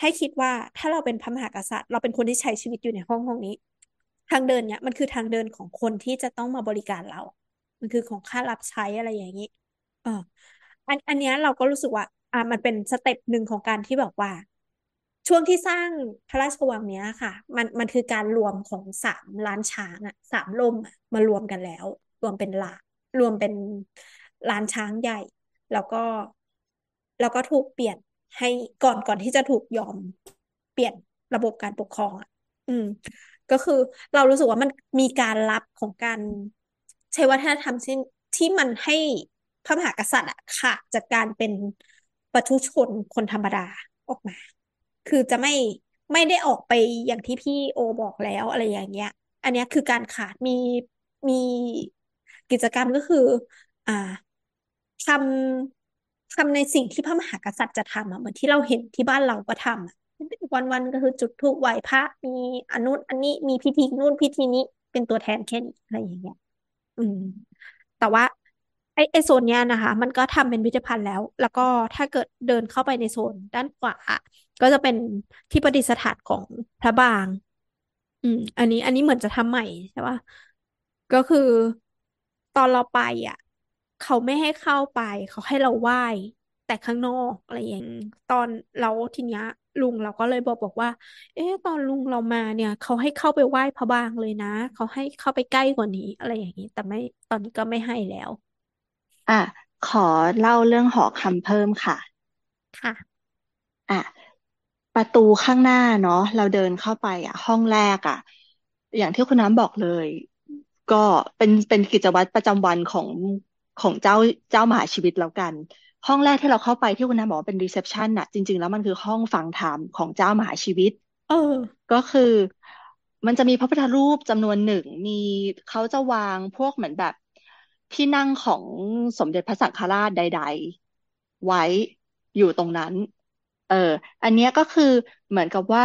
Speaker 5: ให้คิดว่าถ้าเราเป็นพระมหากษัตริย์ เราเป็นคนที่ใช้ชีวิตอยู่ในห้องห้องนี้ ทางเดินเนี้ยมันคือทางเดินของคนที่จะต้องมาบริการเรา มันคือของข้ารับใช้อะไรอย่างนี้ เอออันอันเนี้ยเราก็รู้สึกว่า อ่ามันเป็น step หนึ่งของการที่แบบว่า ช่วงที่สร้างพระราชวังเนี้ยค่ะ มันมันคือการรวมของสามล้านช้างอะสามลมอะมารวมกันแล้ว รวมเป็นหลารวมเป็นล้านช้างใหญ่ แล้วก็แล้วก็ถูกเปลี่ยนให้ก่อนก่อนที่จะถูกยอมเปลี่ยนระบบการปกครองอะ อืม ก็คือเรารู้สึกว่ามันมีการรับของการใช้วัฒนธรรมที่ที่มันให้ ระมหากษัตริย์อะขาดจากการเป็นประชาชนคนธรรมดาออกมา คือจะไม่ไม่ได้ออกไปอย่างที่พี่โอบอกแล้วอะไรอย่างเงี้ย อันนี้คือการขาดมีมีกิจกรรมก็คือ อ่าทำทำในสิ่งที่พระมหากษัตริย์จะทำอะเหมือนที่เราเห็นที่บ้านเราก็ทำอะวันวันก็คือจุดธูปไหว้พระมีอนุนอันนี้มีพิธีนู่นพิธีนี้เป็นตัวแทนแค่นี้อะไรอย่างเงี้ย อืม แต่ว่า ไอไอโซนเนี้ยนะคะ มันก็ทำเป็นพิพิธภัณฑ์แล้ว แล้วก็ถ้าเกิดเดินเข้าไปในโซนด้านขวา ก็จะเป็นที่ประดิษฐานของพระบาง อืม อันนี้ อันนี้เหมือนจะทำใหม่ใช่ปะก็คือตอนเราไปอะ เขาไม่ให้เข้าไป เขาให้เราไหว้แต่ข้างนอกอะไรอย่างตอนเราทีเนี้ยลุงเราก็เลยบอกบอกว่า เอ๊ะ ตอนลุงเรามาเนี่ย เขาให้เข้าไปไหว้พระบางเลยนะ เขาให้เข้าไปใกล้กว่านี้ อะไรอย่างนี้ แต่ไม่ตอนนี้ก็ไม่ให้แล้ว
Speaker 4: อะขอเล่าเรื่องหอคำเพิ่มค่ะ
Speaker 5: ค่ะ
Speaker 4: อะประตูข้างหน้าเนาะเราเดินเข้าไปอะ ห้องแรกอะ อย่างที่คุณน้ำบอกเลย ก็เป็นเป็นกิจวัตรประจำวันของของเจ้าเจ้ามหาชีวิตแล้วกัน ห้องแรกที่เราเข้าไปที่คุณน้ำบอกว่าเป็น reception น่ะ จริง ๆ แล้วมันคือห้องฟังธรรมของเจ้ามหาชีวิต
Speaker 5: เออ
Speaker 4: ก็คือมันจะมีพระพุทธรูปจำนวนหนึ่งมีเขาจะวางพวกเหมือนแบบ ที่นั่งของสมเด็จพระสังฆราชใด ๆ ไว้อยู่ตรงนั้น เออ อันเนี้ยก็คือเหมือนกับว่า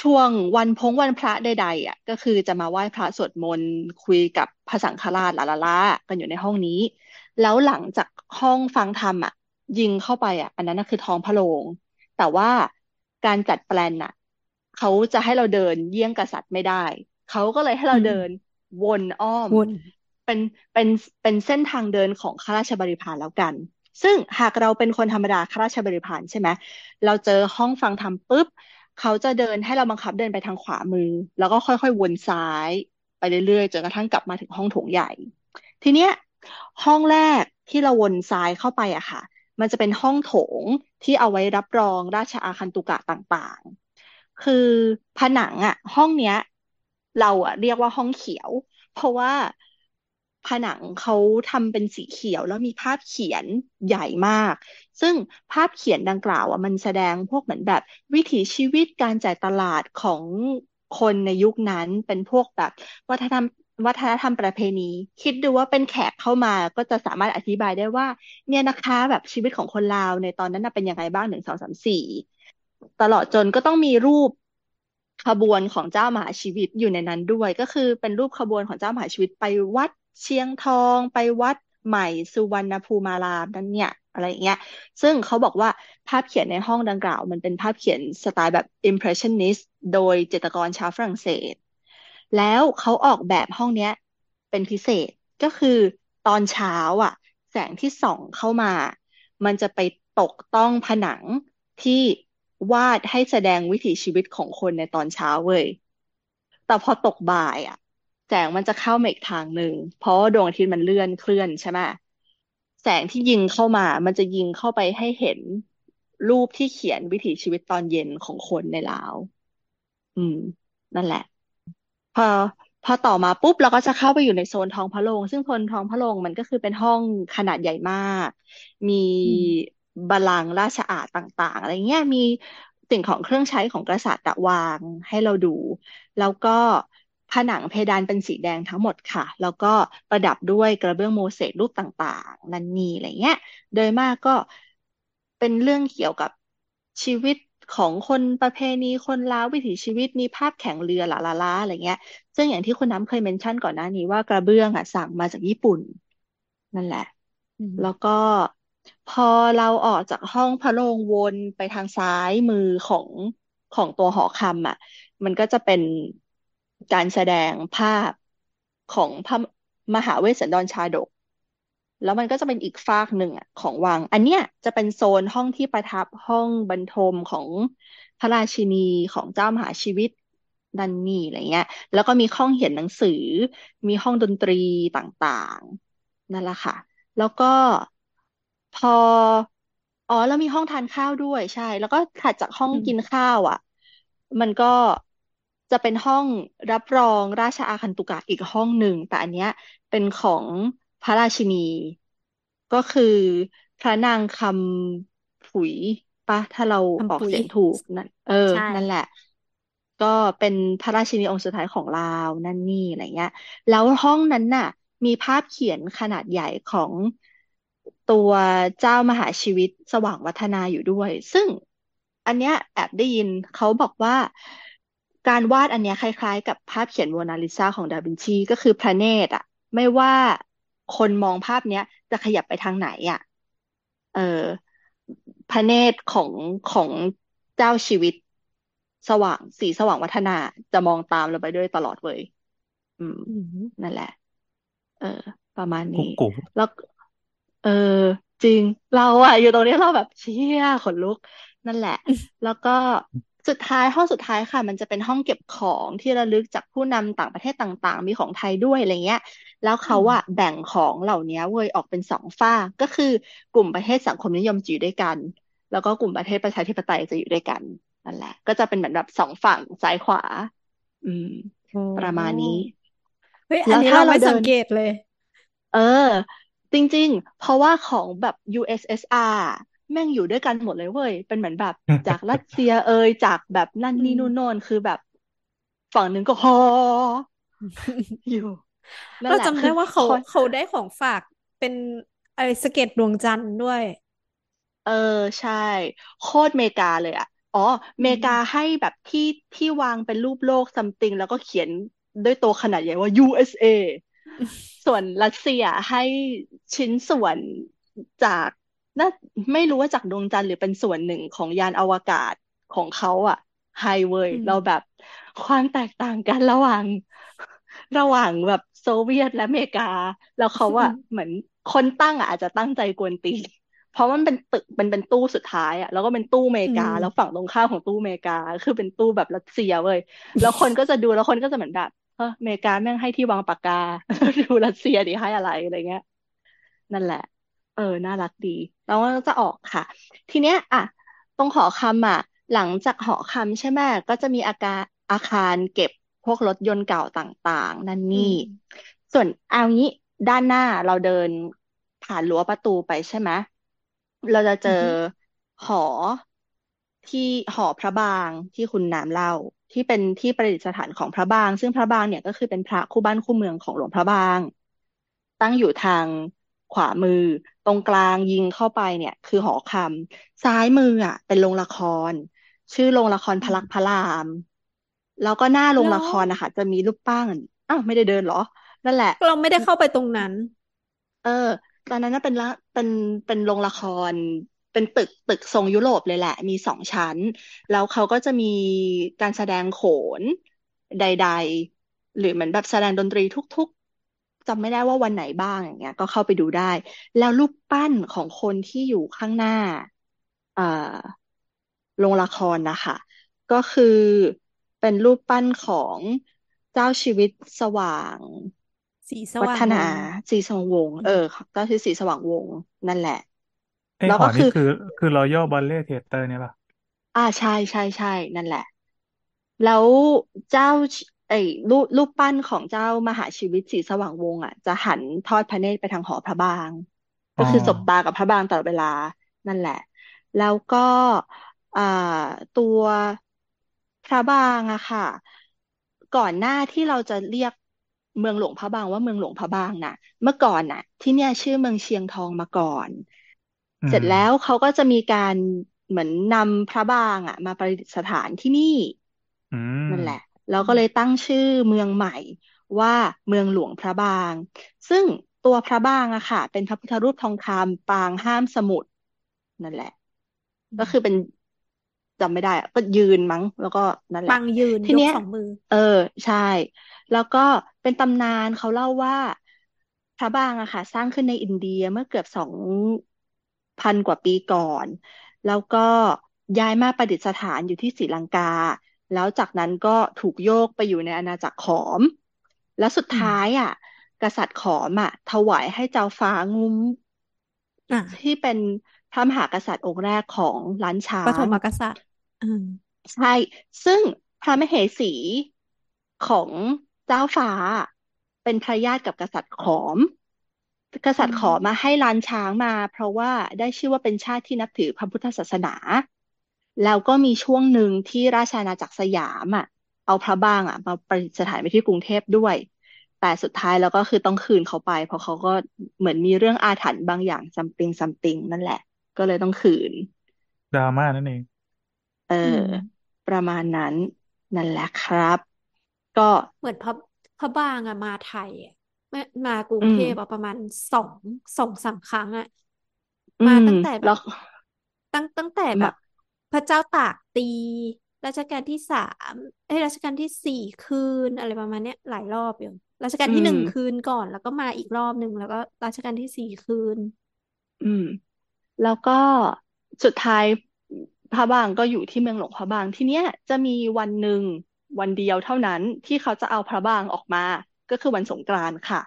Speaker 4: ช่วงวันพงวันพระใดๆอะ ก็คือจะมาไหว้พระสวดมนต์คุยกับพระสังฆราชลาลาลากันอยู่ในห้องนี้ แล้วหลังจากห้องฟังธรรมอะ ยิงเข้าไปอะ อันนั้นคือท้องพระโรงแต่ว่าการจัดแปลนน่ะเขาจะให้เราเดินเยี่ยงกษัตริย์ไม่ได้ เขาก็เลยให้เราเดินวนอ้อม เป็นเป็นเป็นเส้นทางเดินของข้าราชบริพารแล้วกัน ซึ่งหากเราเป็นคนธรรมดาข้าราชบริพารใช่ไหมเราเจอห้องฟังธรรมปุ๊บเขาจะเดินให้เราบังคับเดินไปทางขวามือ แล้วก็ค่อยๆวนซ้ายไปเรื่อยๆจนกระทั่งกลับมาถึงห้องโถงใหญ่ ทีเนี้ยห้องแรกที่เราวนซ้ายเข้าไปอะค่ะ มันจะเป็นห้องโถงที่เอาไว้รับรองราชอาคันตุกะต่างๆ คือผนังอะห้องเนี้ย เราอะเรียกว่าห้องเขียว เพราะว่า ผนังเขาทำเป็นสีเขียวแล้วมีภาพเขียนใหญ่มาก ซึ่งภาพเขียนดังกล่าวอะมันแสดงพวกเหมือนแบบวิถีชีวิตการจ่ายตลาดของคนในยุคนั้นเป็นพวกแบบวัฒนธรรมวัฒนธรรมประเพณี คิดดูว่าเป็นแขกเข้ามาก็จะสามารถอธิบายได้ว่า เนี่ยนะคะแบบชีวิตของคนลาวในตอนนั้นเป็นยังไงบ้างหนึ่งสองสามสี่ตลอดจนก็ต้องมีรูปขบวนของเจ้ามหาชีวิตอยู่ในนั้นด้วย ก็คือเป็นรูปขบวนของเจ้ามหาชีวิตไปวัด เชียงทองไปวัดใหม่สุวรรณภูมารามนั่นเนี่ยอะไรอย่างเงี้ย ซึ่งเขาบอกว่าภาพเขียนในห้องดังกล่าว มันเป็นภาพเขียนสไตล์แบบ impressionist โดยจิตรกรชาวฝรั่งเศส แล้วเขาออกแบบห้องเนี้ยเป็นพิเศษก็คือตอนเช้าอะ แสงที่ส่องเข้ามา มันจะไปตกต้องผนังที่วาดให้แสดงวิถีชีวิตของคนในตอนเช้าเว้ยแต่พอตกบ่ายอะ แสงมันจะเข้ามาอีกทางหนึ่งเพราะว่าดวงอาทิตย์มันเลื่อนเคลื่อนใช่ไหมแสงที่ยิงเข้ามา มันจะยิงเข้าไปให้เห็นรูปที่เขียนวิถีชีวิตตอนเย็นของคนในลาว อืม นั่นแหละ พอพอต่อมาปุ๊บเราก็จะเข้าไปอยู่ในโซนท้องพระโรงซึ่งโซนท้องพระโรงมันก็คือเป็นห้องขนาดใหญ่มาก มี
Speaker 5: อืม
Speaker 4: บัลลังก์ราชอาณาต่างๆ อะไรเงี้ยมีสิ่งของเครื่องใช้ของกษัตริย์อะวางให้เราดู แล้วก็ ผนังเพดานเป็นสีแดงทั้งหมดค่ะ แล้วก็ประดับด้วยกระเบื้องโมเสกรูปต่างๆ นันนีอะไรเงี้ย โดยมากก็เป็นเรื่องเกี่ยวกับชีวิตของคนประเพณีคนลาววิถีชีวิตมีภาพแข่งเรือลาลาลาอะไรเงี้ย ซึ่งอย่างที่คุณน้ำเคย mention ก่อนหน้านี้ว่ากระเบื้องอะสั่งมาจากญี่ปุ่น นั่นแหละ แล้วก็พอเราออกจากท้องพระโรงวนไปทางซ้ายมือของของตัวหอคำอะ มันก็จะเป็น การแสดงภาพของพระมหาเวสสันดรชาดก แล้วมันก็จะเป็นอีกฟากหนึ่งอะของวัง อันเนี้ยจะเป็นโซนห้องที่ประทับห้องบรรทมของพระราชินีของเจ้ามหาชีวิตนันนี่อะไรเงี้ย แล้วก็มีห้องเขียนหนังสือ มีห้องดนตรีต่างๆ นั่นแหละค่ะ แล้วก็พอ อ๋อ แล้วมีห้องทานข้าวด้วยใช่ แล้วก็ถัดจากห้องกินข้าวอะ มันก็ จะเป็นห้องรับรองราชอาคันตุกะอีกห้องหนึ่ง แต่อันเนี้ยเป็นของพระราชินี ก็คือพระนางคำผุยปะถ้าเราออก
Speaker 5: คำปุ๋ย
Speaker 4: เสียงถูกนั่นเออ
Speaker 5: ใช่
Speaker 4: นั่นแหละ ก็เป็นพระราชินีองค์สุดท้ายของลาวนั่นนี่อะไรเงี้ย แล้วห้องนั้นน่ะ มีภาพเขียนขนาดใหญ่ของตัวเจ้ามหาชีวิตสว่างวัฒนาอยู่ด้วย ซึ่งอันเนี้ยแอบได้ยินเขาบอกว่า การวาดอันเนี้ยคล้ายๆ กับภาพเขียนโมนาลิซาของดาวินชีก็คือพระเนตรอะไม่ว่าคนมองภาพเนี้ยจะขยับไปทางไหนอะเออพระเนตรของของเจ้าชีวิตสว่างสีสว่างวัฒนาจะมองตามเราไปด้วยตลอดเลย อืม
Speaker 5: อืม
Speaker 4: นั่นแหละ เออ ประมาณ
Speaker 3: กุ๊ก
Speaker 4: นี้
Speaker 3: กุ๊ก
Speaker 4: แล้ว เออ จริงเราอะอยู่ตรงนี้เราแบบเชี่ยขนลุก นั่นแหละ แล้วก็ สุดท้ายห้องสุดท้ายค่ะ มันจะเป็นห้องเก็บของที่ระลึกจากผู้นำต่างประเทศต่าง ๆ มีของไทยด้วยอะไรเงี้ย แล้ว
Speaker 5: อื
Speaker 4: เขา
Speaker 5: ม
Speaker 4: อะแบ่งของเหล่านี้เว้ยออกเป็นสองฝ้ากก็คือกลุ่มประเทศสังคมนิยมจะอยู่ด้วยกัน แล้วก็กลุ่มประเทศประชาธิปไตยจะอยู่ด้วยกันนั่นแหละ ก็จะเป็นเหมือนแบบสองฝั่งซ้ายขวา อืม
Speaker 5: โอ้
Speaker 4: ประมาณนี้
Speaker 5: เฮ้ยอั
Speaker 4: แล้
Speaker 5: น
Speaker 4: ว
Speaker 5: นี้
Speaker 4: ถ้า
Speaker 5: เรา
Speaker 4: เรา
Speaker 5: ไม่
Speaker 4: เดิ
Speaker 5: สัง
Speaker 4: น
Speaker 5: เกตเลย
Speaker 4: เออ จริง ๆ เพราะว่าของแบบ USSR แม่งอยู่ด้วยกันหมดเลยเว้ย เป็นเหมือนแบบ จากรัสเซียเอยจากแบบนั่น
Speaker 5: อื
Speaker 4: นี่
Speaker 5: ม
Speaker 4: นู่นโน่นคือแบบ ฝั่งหนึ่งก็ฮออยู่นั่น
Speaker 5: เรา
Speaker 4: แหละ
Speaker 5: จำ
Speaker 4: คื
Speaker 5: ได้
Speaker 4: อ
Speaker 5: ว่าเขา
Speaker 4: คน
Speaker 5: เขาได้ของฝากเป็นอะไรสะเก็ดดวงจันทร์ด้วย
Speaker 4: เออใช่ โคตรเมกาเลยอะ อ๋อ
Speaker 5: อื
Speaker 4: เม
Speaker 5: ม
Speaker 4: กาให้แบบที่ที่วางเป็นรูปโลกซัมติง แล้วก็เขียนด้วยตัวขนาดใหญ่ว่า USA ส่วนรัสเซียให้ชิ้นส่วนจาก น่าไม่รู้ว่าจากดวงจันทร์หรือเป็นส่วนหนึ่งของยานอวกาศของเขาอะไฮเว้ย
Speaker 5: อืม
Speaker 4: เราแบบความแตกต่างกันระหว่างระหว่างแบบโซเวียตและอเมริกา แล้วเขา
Speaker 5: อื
Speaker 4: อะ
Speaker 5: ม
Speaker 4: เหมือนคนตั้งอะอาจจะตั้งใจกวนตีนเพราะมันเป็นตึกมันเป็นตู้สุดท้ายอะแล้วก็เป็นตู้อเม
Speaker 5: อื
Speaker 4: ริกา
Speaker 5: ม
Speaker 4: แล้วฝั่งตรงข้ามของตู้อเมริกา คือเป็นตู้แบบรัสเซียเว้ยแล้วคนก็จะดูแล้วคนก็จะเหมือนแบบเอออเมริกาแม่งให้ที่วางปากกา ดูรัสเซียดิให้อะไรอะไรเงี้ย นั่นแหละเออ น่ารักดี แล้วก็จะออกค่ะ ทีเนี้ยอะตรงหอคำอะ หลังจากหอคำใช่ไหมก็จะมีอาการอาคารเก็บพวกรถยนต์เก่าต่างๆ นั่น
Speaker 5: อื
Speaker 4: นี่
Speaker 5: ม
Speaker 4: ส่วนเอางี้ด้านหน้าเราเดินผ่านรั้วประตูไปใช่ไหมเราจะเจ
Speaker 5: อื
Speaker 4: อ
Speaker 5: อฮึ
Speaker 4: หอที่หอพระบางที่คุณน้ำเล่า ที่เป็นที่ประดิษฐานของพระบาง ซึ่งพระบางเนี่ยก็คือเป็นพระคู่บ้านคู่เมืองของหลวงพระบาง ตั้งอยู่ทาง ขวามือ ตรงกลางยิงเข้าไปเนี่ย คือหอคำซ้ายมืออะ เป็นโรงละคร ชื่อโรงละครพ
Speaker 5: อื
Speaker 4: ลัก
Speaker 5: ม
Speaker 4: พระราม แล้วก็หน้าโรง
Speaker 5: แล้
Speaker 4: ละ
Speaker 5: ว
Speaker 4: ครนะคะจะมีรูปปั้นอ้าวไม่ได้เดินเหรอ นั่นแหละ
Speaker 5: เราไม่ได้เข้าไปตรงนั้น
Speaker 4: เออ ตอนนั้นน่ะเป็นละเป็นเป็นโรงละครเป็นตึกตึกทรงยุโรปเลยแหละ มีสองชั้น แล้วเขาก็จะมีการแสดงโขนใด ๆ หรือเหมือนแบบแสดงดนตรีทุกๆ จำไม่ได้ว่าวันไหนบ้างอย่างเงี้ย ก็เข้าไปดูได้ แล้วรูปปั้นของคนที่อยู่ข้างหน้าเอ่อโรงละครนะคะ ก็คือเป็นรูปปั้นของเจ้าชีวิตสว่าง
Speaker 5: สีส
Speaker 4: วั
Speaker 5: ว่า
Speaker 4: ฒ
Speaker 5: งว
Speaker 4: นางศรีสว่างวงศ์
Speaker 5: อื
Speaker 4: เอ
Speaker 5: ม
Speaker 4: อเจ้าชีวิตศรีสว่างวงศ์นั่นแหละ
Speaker 3: ไอ้
Speaker 4: แล้ว
Speaker 3: หอ
Speaker 4: ก็
Speaker 3: นี่
Speaker 4: คือ
Speaker 3: คือคือ Royal Ballet Theatre เนี่ยป่ะ
Speaker 4: อ่าใช่ใช่ใช่นั่นแหละ แล้วเจ้า ไอ้รูปรูปปั้นของเจ้ามหาชีวิตศรีสว่างวงศ์อะ จะหันทอดพระเนตรไปทางหอพระบาง
Speaker 3: อ๋
Speaker 4: ก็
Speaker 3: อ
Speaker 4: คือสบตากับพระบางตลอดเวลานั่นแหละ แล้วก็อ่าตัวพระบางอะค่ะ ก่อนหน้าที่เราจะเรียกเมืองหลวงพระบางว่าเมืองหลวงพระบางน่ะ เมื่อก่อนน่ะ ที่เนี่ยชื่อเมืองเชียงทองมาก่อน
Speaker 3: อื
Speaker 4: เสร็จ
Speaker 3: ม
Speaker 4: แล้วเขาก็จะมีการเหมือนนำพระบางอะมาประดิษฐานที่นี่
Speaker 3: อืม
Speaker 4: นั่นแหละ แล้วก็เลยตั้งชื่อเมืองใหม่ว่าเมืองหลวงพระบาง ซึ่งตัวพระบางอะค่ะ เป็นพระพุทธรูปทองคำปางห้ามสมุทรนั่นแหละ ก็คือเป็นจำไม่ได้อะก็ยืนมั้ง แล้วก็นั่นแห
Speaker 5: ปั
Speaker 4: ละ
Speaker 5: งยืน
Speaker 4: ที
Speaker 5: ยก
Speaker 4: เนี้ย
Speaker 5: สองมือ
Speaker 4: เออ ใช่ แล้วก็เป็นตำนานเขาเล่าว่าพระบางอะค่ะ สร้างขึ้นในอินเดียเมื่อเกือบสองพันกว่าปีก่อน แล้วก็ย้ายมาประดิษฐานอยู่ที่ศรีลังกา แล้วจากนั้นก็ถูกโยกไปอยู่ในอาณาจักรขอม แล้วสุด
Speaker 5: อืม
Speaker 4: ท้ายอะ กษัตริย์ขอมอะ ถวายให้เจ้าฟ้างุ้ม
Speaker 5: อะ
Speaker 4: ที่เป็นพระมหากษัตริย์องค์แรกของล้านช้า
Speaker 5: ปฐ
Speaker 4: ง
Speaker 5: มกษัตริย์อืม
Speaker 4: ใช่ ซึ่งพระมเหสีของเจ้าฟ้า เป็นพระญาติกับกษัตริย์ขอม กษัตริย์ขอมาให้ล้านช้างมา เพราะว่าได้ชื่อว่าเป็นชาติที่นับถือพระพุทธศาสนา แล้วก็มีช่วงหนึ่งที่ราชอาณาจักรสยามอะ เอาพระบางอะ มาประดิษฐานไว้ที่กรุงเทพด้วย แต่สุดท้ายแล้วก็คือต้องคืนเขาไป เพราะเขาก็เหมือนมีเรื่องอาถรรพ์บางอย่างซัมติงซัมติงนั่นแหละ ก็เลยต้องคืน
Speaker 3: ดราม่านั่นเอง
Speaker 4: เอ
Speaker 5: อื
Speaker 4: อ
Speaker 5: ม
Speaker 4: ประมาณนั้นนั่นแหละครับ ก็
Speaker 5: เหมือนพระพระบางอะมาไทยอะมามากรุง
Speaker 4: อื
Speaker 5: เท
Speaker 4: ม
Speaker 5: พอะประมาณสองสองสามครั้งอะ
Speaker 4: อื
Speaker 5: มามตั้งแต่แบ
Speaker 4: แล้ว
Speaker 5: บ ตั้งตั้งแต่แบ
Speaker 4: มา
Speaker 5: บ พระเจ้าตากตีรัชกาลที่สามเอ้ยรัชกาลที่สี่คืนอะไรประมาณเนี้ยหลายรอบอยู่รัชกาล
Speaker 4: อื
Speaker 5: ที่ห
Speaker 4: ม
Speaker 5: นึ่งคืนก่อน แล้วก็มาอีกรอบหนึ่งแล้วก็รัชกาลที่สี่คืน
Speaker 4: อืม แล้วก็สุดท้ายพระบางก็อยู่ที่เมืองหลวงพระบางทีเนี้ยจะมีวันหนึ่งวันเดียวเท่านั้นที่เขาจะเอาพระบางออกมา ก็คือวันสงกรานต์ค่ะ